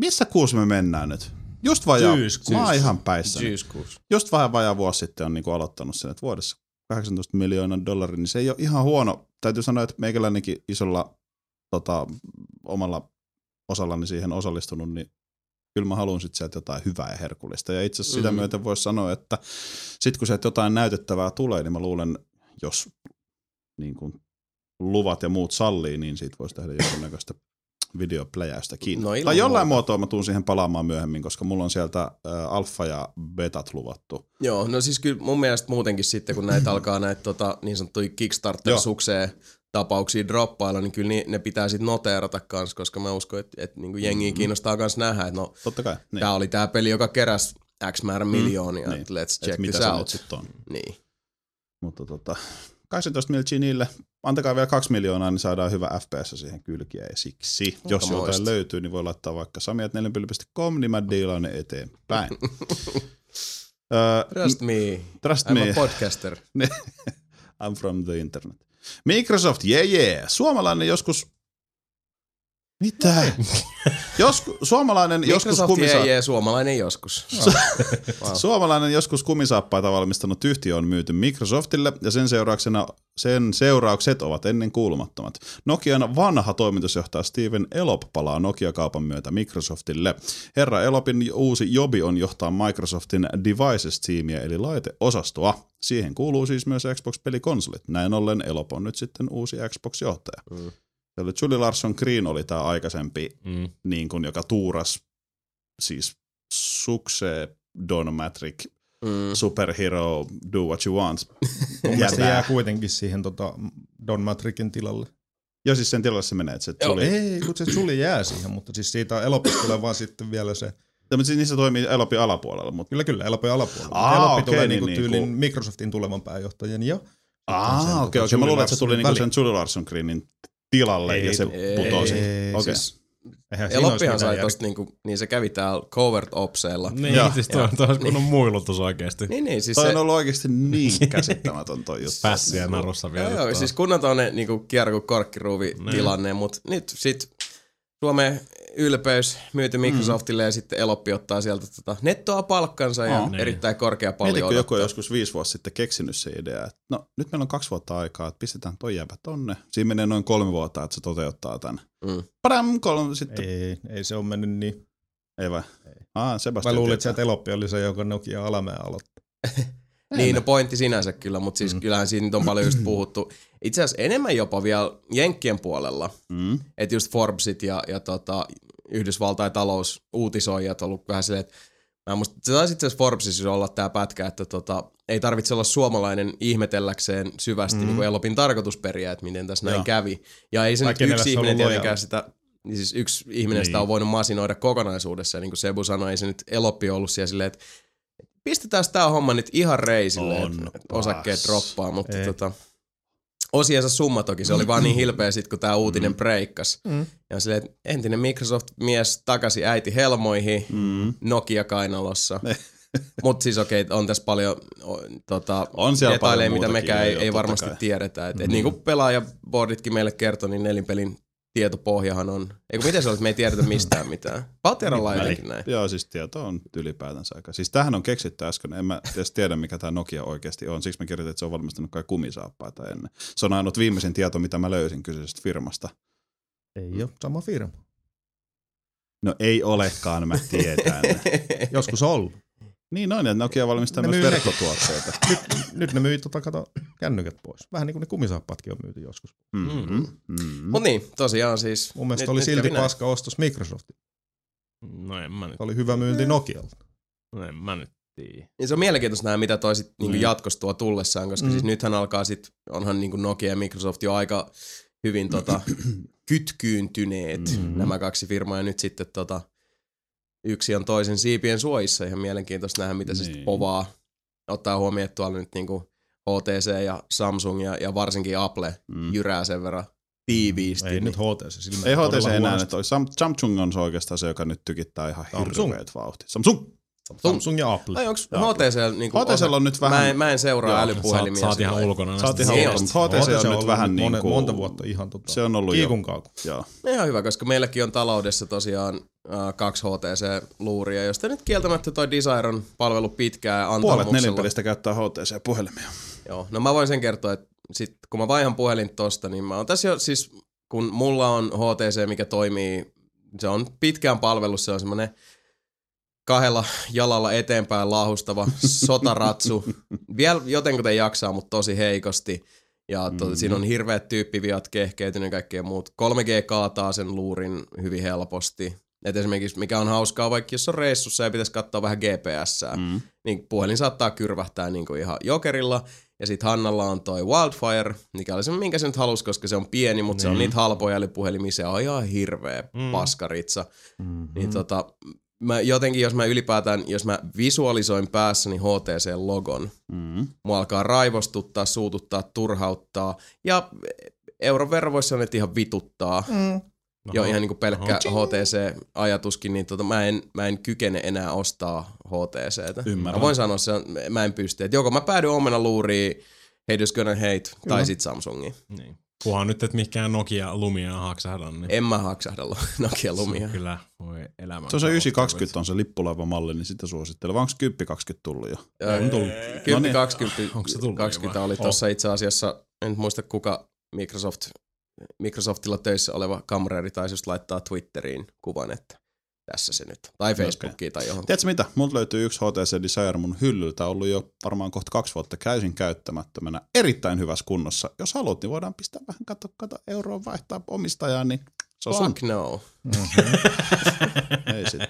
[SPEAKER 2] missä kuussa me mennään nyt? Just vajaa,
[SPEAKER 3] Syyskuussa.
[SPEAKER 2] mä oon ihan.
[SPEAKER 1] Syyskuussa.
[SPEAKER 2] Just vähän vajaa vuosi sitten on niinku aloittanut sen, että vuodessa 18 miljoonaa dollaria, niin se ei ole ihan huono. Täytyy sanoa, että meikäläinenkin isolla tota, omalla osallani siihen osallistunut, niin kyllä mä haluan sitten sieltä jotain hyvää ja herkullista. Ja itse asiassa sitä
[SPEAKER 1] Mhm.
[SPEAKER 2] myöten voisi sanoa, että sitten kun sieltä jotain näytettävää tulee, niin mä luulen, jos niin kuin luvat ja muut sallii, niin siitä voisi tehdä jonkunnäköistä videopläjäystäkin.
[SPEAKER 1] No ilman
[SPEAKER 2] tai jollain
[SPEAKER 1] muuta.
[SPEAKER 2] muotoa mä tuun siihen palaamaan myöhemmin, koska mulla on sieltä ä, alfa ja betat luvattu.
[SPEAKER 1] Joo, no siis kyllä mun mielestä muutenkin sitten, kun näitä [CLEARS THROAT] alkaa näitä tota, niin sanottuja Kickstarter-sukseen tapauksia droppailla, niin kyllä ne pitää sitten noteerata kanssa, koska mä uskon, että, että niin jengiä kiinnostaa myös nähdä, että no,
[SPEAKER 2] Totta kai. Niin.
[SPEAKER 1] tää oli tää peli, joka keräsi X määrän miljoonia,
[SPEAKER 2] Niin.
[SPEAKER 1] että let's
[SPEAKER 2] Et
[SPEAKER 1] check
[SPEAKER 2] mitä
[SPEAKER 1] this out.
[SPEAKER 2] sitten on.
[SPEAKER 1] Niin.
[SPEAKER 2] Mutta tota, 18 miltsiä niille. Antakaa vielä 2 miljoonaa, niin saadaan hyvä FPS siihen kylkiä. Ja siksi, jos
[SPEAKER 1] moista.
[SPEAKER 2] jotain löytyy, niin voi laittaa vaikka samiat4.com, niin mä diilaan ne eteenpäin. [LAUGHS]
[SPEAKER 1] Trust me,
[SPEAKER 2] Trust
[SPEAKER 1] I'm
[SPEAKER 2] me.
[SPEAKER 1] a podcaster. [LAUGHS]
[SPEAKER 2] I'm from the internet. Microsoft, yeah yeah. Suomalainen joskus... Mitä? Josku, suomalainen joskus kumisa...
[SPEAKER 1] jee, jee, suomalainen joskus. wow.
[SPEAKER 2] Suomalainen joskus kumisaappaita valmistanut yhtiö on myyty Microsoftille ja sen seurauksena sen seuraukset ovat ennen kuulumattomat. Nokian vanha toimitusjohtaja Steven Elop palaa Nokia-kaupan myötä Microsoftille. Herra Elopin uusi jobi on johtaa Microsoftin Devices-tiimiä eli laiteosastoa. Siihen kuuluu siis myös Xbox-pelikonsolit. Näin ollen Elop on nyt sitten uusi Xbox-johtaja.
[SPEAKER 1] Mm.
[SPEAKER 2] Eli Julie Larson Green oli tämä aikaisempi
[SPEAKER 4] Mm.
[SPEAKER 2] niin kuin, joka tuuras siis Sukse, Don Matrick,
[SPEAKER 1] Mm.
[SPEAKER 2] Superhero, Do What You Want. [LAUGHS]
[SPEAKER 3] Mun se jää kuitenkin siihen tota Don Matricin tilalle.
[SPEAKER 2] Ja siis sen tilalle se menee, että se
[SPEAKER 1] Joo,
[SPEAKER 2] tuli.
[SPEAKER 3] Ei, kun se suli jää siihen, mutta siis siitä elopista tulee vaan sitten vielä se.
[SPEAKER 2] Mutta siis niissä toimii Elopi alapuolella, mutta
[SPEAKER 3] Kyllä, kyllä, Elopi alapuolella.
[SPEAKER 2] Aa,
[SPEAKER 3] Elopi
[SPEAKER 2] okei,
[SPEAKER 3] tulee
[SPEAKER 2] niin,
[SPEAKER 3] niinku
[SPEAKER 2] niin,
[SPEAKER 3] tyylin
[SPEAKER 2] kun-
[SPEAKER 3] Microsoftin tulevan pääjohtajan ja sitten sen,
[SPEAKER 2] Aa,
[SPEAKER 3] tota,
[SPEAKER 2] okei, okei. Mä luulen, että se tuli niinku sen. Julie Larson Greenin tilalle
[SPEAKER 3] Ei
[SPEAKER 2] ja se putosi.
[SPEAKER 3] Ei,
[SPEAKER 2] Okei.
[SPEAKER 3] siis- Eihän siinä olisi
[SPEAKER 1] Eloppihan
[SPEAKER 3] mitään
[SPEAKER 1] sai tosta niinku, niin se kävi täällä covert opseilla.
[SPEAKER 4] Niin,
[SPEAKER 2] Joo.
[SPEAKER 4] siis toi, toi olisi kunnon muilutus oikeesti.
[SPEAKER 1] Niin, niin, siis
[SPEAKER 2] Toi
[SPEAKER 1] se,
[SPEAKER 2] on ollut oikeasti niin [LAUGHS] käsittämätön toi juttu.
[SPEAKER 4] Pässiä narussa vielä.
[SPEAKER 1] Joo, joo, siis kunnon tuonne niinku kierro kuin korkkiruuvi
[SPEAKER 2] Niin.
[SPEAKER 1] tilanne, mutta nyt sit Suomen ylpeys myyty Microsoftille ja sitten Eloppi ottaa sieltä tota nettoa palkkansa ja
[SPEAKER 2] Aa.
[SPEAKER 1] erittäin korkea
[SPEAKER 2] Mietitkö,
[SPEAKER 1] paljon
[SPEAKER 2] joku on
[SPEAKER 1] odottaa.
[SPEAKER 2] joskus viisi vuotta sitten keksinyt se idea, että no nyt meillä on kaksi vuotta aikaa, että pistetään toi jääpä tonne. Siinä menee noin kolme vuotta, että se toteuttaa tän.
[SPEAKER 1] Mm.
[SPEAKER 2] Padam, kolme, sitten
[SPEAKER 3] Ei, ei se ole mennyt niin.
[SPEAKER 2] Ei vai? Ah,
[SPEAKER 3] Mä
[SPEAKER 2] Sebastian
[SPEAKER 3] luulin, että Eloppi oli se, joka Nokia alamään aloitti. [LAUGHS]
[SPEAKER 1] Niin, no pointti sinänsä kyllä, mutta siis mm. kyllähän siitä nyt on paljon just puhuttu. Itse asiassa enemmän jopa vielä Jenkkien puolella,
[SPEAKER 2] Mm.
[SPEAKER 1] että just Forbesit ja, ja tota, Yhdysvaltain talousuutisoijat on ollut vähän silleen, että Mä musta, se taisi itse asiassa Forbesissa olla tämä pätkä, että tota, ei tarvitse olla suomalainen ihmetelläkseen syvästi mm. niin Elopin tarkoitusperiä, että miten tässä näin
[SPEAKER 2] Joo.
[SPEAKER 1] kävi. Ja ei se nyt yksi ihminen tietenkään sitä, niin siis yksi ihminen sitä
[SPEAKER 2] Niin.
[SPEAKER 1] on voinut masinoida kokonaisuudessa. Ja niin kuin Sebu sanoi, ei se nyt Eloppi ollut siellä silleen, että pistetään tämä homma nyt ihan reisille, että osakkeet droppaa, mutta
[SPEAKER 3] Ei.
[SPEAKER 1] tota, osiensa summa toki, se oli vaan niin hilpeä sit, kun tämä uutinen breikkas.
[SPEAKER 3] Mm.
[SPEAKER 1] Ja silleen, että entinen Microsoft-mies takaisin äiti helmoihin,
[SPEAKER 2] Mm.
[SPEAKER 1] Nokia-kainalossa. [LAUGHS] Mutta siis okei, on tässä paljon tota,
[SPEAKER 2] On
[SPEAKER 1] detaileja,
[SPEAKER 2] paljon
[SPEAKER 1] mitä mekään ei, ei varmasti
[SPEAKER 2] kai.
[SPEAKER 1] tiedetä. Et, et niin kuin pelaajaboarditkin meille kertoi, niin nelinpelin tietopohjahan on... Eikö miten se on, että me ei tiedetä mistään mitään? Valtieralla on jotenkin näin.
[SPEAKER 2] Joo, siis tieto on ylipäätänsä aika. Siis tämähän on keksitty äsken. En mä edes tiedä, mikä tämä Nokia oikeasti on. Siksi mä kirjoitin, että se on valmistanut kai kumisaappaita ennen. Se on ainut viimeisin tieto, mitä mä löysin kyseisestä firmasta.
[SPEAKER 3] Ei ole sama firma.
[SPEAKER 2] No ei olekaan, mä tiedän. [LAUGHS]
[SPEAKER 3] Joskus on ollut.
[SPEAKER 2] Niin on, että Nokia valmistaa
[SPEAKER 3] Ne
[SPEAKER 2] myös verkkotuotteita. [LAUGHS]
[SPEAKER 3] Nyt, nyt ne myi tota, kato, kännykät pois. Vähän niin kuin ne kumisaappaatkin on myyty joskus.
[SPEAKER 2] Mm-hmm. Mm-hmm.
[SPEAKER 1] Mutta niin, tosiaan siis...
[SPEAKER 3] Mun mielestä
[SPEAKER 1] nyt-
[SPEAKER 3] oli
[SPEAKER 1] nyt
[SPEAKER 3] silti
[SPEAKER 1] näin.
[SPEAKER 3] paska ostos Microsoftin.
[SPEAKER 4] No en mä nyt,
[SPEAKER 3] Se oli hyvä myynti Nokialta.
[SPEAKER 4] no en mä nyt tiedä.
[SPEAKER 1] Niin se on mielenkiintoista nähdä, mitä toi sit niinku
[SPEAKER 2] Mm.
[SPEAKER 1] jatkossa tuo tullessaan, koska
[SPEAKER 3] Mm.
[SPEAKER 1] siis nythän alkaa sit, onhan niinku Nokia ja Microsoft jo aika hyvin tota, [CLEARS THROAT] kytkyyntyneet
[SPEAKER 3] Mm.
[SPEAKER 1] nämä kaksi firmaa ja nyt sitten tota, yksi on toisen siipien suojissa. Ihan mielenkiintoista nähdä, mitä se
[SPEAKER 2] Niin.
[SPEAKER 1] sitten povaa. Ottaa huomioon, että tuolla nyt niinku HTC ja Samsung ja, ja varsinkin Apple
[SPEAKER 2] Mm.
[SPEAKER 1] jyrää sen verran tiiviisti.
[SPEAKER 3] Ei
[SPEAKER 1] niin-
[SPEAKER 3] nyt HTC. Sillä
[SPEAKER 2] Ei HTC enää, toi Sam- Samsung on se oikeastaan se, joka nyt tykittää ihan
[SPEAKER 3] Samsung.
[SPEAKER 2] hirveet vauhtia. Samsung!
[SPEAKER 3] Samsung ja Apple.
[SPEAKER 1] Ai onks. HTC niinku
[SPEAKER 2] HTCllä on nyt vähän-
[SPEAKER 1] Mä en, mä en seuraa
[SPEAKER 2] Joo,
[SPEAKER 1] älypuhelimia.
[SPEAKER 4] Saat, saat ihan ulkona. Näistä
[SPEAKER 2] ihan
[SPEAKER 1] Niin
[SPEAKER 2] ulkona,
[SPEAKER 1] on.
[SPEAKER 2] HTC on
[SPEAKER 3] ollut
[SPEAKER 2] nyt vähän niin kuin...
[SPEAKER 3] Monta vuotta ihan tota,
[SPEAKER 2] Se on ollut jo.
[SPEAKER 3] kiikun kauku.
[SPEAKER 2] Joo.
[SPEAKER 1] Ihan hyvä, koska meilläkin on taloudessa tosiaan äh, kaksi HTC-luuria, josta nyt kieltämättä toi Desire on palvelu pitkään
[SPEAKER 2] Puolet
[SPEAKER 1] antamuksella.
[SPEAKER 2] nelinpelistä käyttää HTC-puhelimia.
[SPEAKER 1] Joo, no mä voin sen kertoa, että sit, kun mä vaihan puhelin tosta, niin mä oon tässä jo siis, kun mulla on HTC, mikä toimii, se on pitkään palvelus, se on semmonen kahdella jalalla eteenpäin laahustava sotaratsu. [LAUGHS] Vielä jotenkuten jaksaa, mutta tosi heikosti. Ja tuota,
[SPEAKER 2] Mhm.
[SPEAKER 1] siinä on hirveät tyyppiviat kehkeytynyt ja kaikkea muut. 3G kaataa sen luurin hyvin helposti. Et esimerkiksi mikä on hauskaa, vaikka jos on reissussa ja pitäisi katsoa vähän GPS,
[SPEAKER 2] Mm.
[SPEAKER 1] niin puhelin saattaa kyrvähtää niin kuin ihan jokerilla. Ja sitten Hannalla on toi Wildfire, mikä oli se, minkä se nyt halusi, koska se on pieni, mutta se on niitä halpoja älypuhelimia, se on ihan hirveä mm. paskaritsa.
[SPEAKER 3] Mm-hmm.
[SPEAKER 1] Niin tota, mä jotenkin, jos mä ylipäätään, jos mä visualisoin päässäni HTC-logon,
[SPEAKER 2] Mm.
[SPEAKER 1] mua alkaa raivostuttaa, suututtaa, turhauttaa, ja euron verran voisi sanoa, että ihan vituttaa.
[SPEAKER 3] Mm.
[SPEAKER 1] Jo ihan niinku pelkkä HTC-ajatuskin, niin tota, mä, en, mä en kykene enää ostaa HTCtä.
[SPEAKER 2] Ymmärrän.
[SPEAKER 1] Mä voin sanoa, se on, mä en pysty. Et joko mä päädyn omena luuriin, Haters Gonna Hate, tai sit Samsungiin.
[SPEAKER 4] Niin. Kunhan nyt, että mikään Nokia Lumia haksahda, niin
[SPEAKER 1] En mä haksahda [LAUGHS] Nokia Lumia.
[SPEAKER 4] kyllä voi elämä.
[SPEAKER 2] Se on se 920 on se lippulaivamalli, niin sitä suosittelen. Vai onko 1020 tullut jo?
[SPEAKER 1] On
[SPEAKER 3] tullut.
[SPEAKER 1] 10,
[SPEAKER 2] No niin.
[SPEAKER 1] 20,
[SPEAKER 4] Onko se tullut jo
[SPEAKER 1] 20
[SPEAKER 4] vai?
[SPEAKER 1] oli tuossa itse asiassa, en nyt muista kuka Microsoft, Microsoftilla töissä oleva kamreeri taisi just laittaa Twitteriin kuvan, että tässä se nyt. Tai Facebookiin tai johon.
[SPEAKER 2] Tiedätkö mitä? Multa löytyy yksi HTC Desire mun hyllyltä, ollut jo varmaan kohta kaksi vuotta täysin käyttämättömänä. Erittäin hyvässä kunnossa. Jos haluat, niin voidaan pistää vähän kato, kato euroa vaihtaa omistajaa, niin se on sun.
[SPEAKER 1] Fuck no. [LAUGHS]
[SPEAKER 2] Ei sit.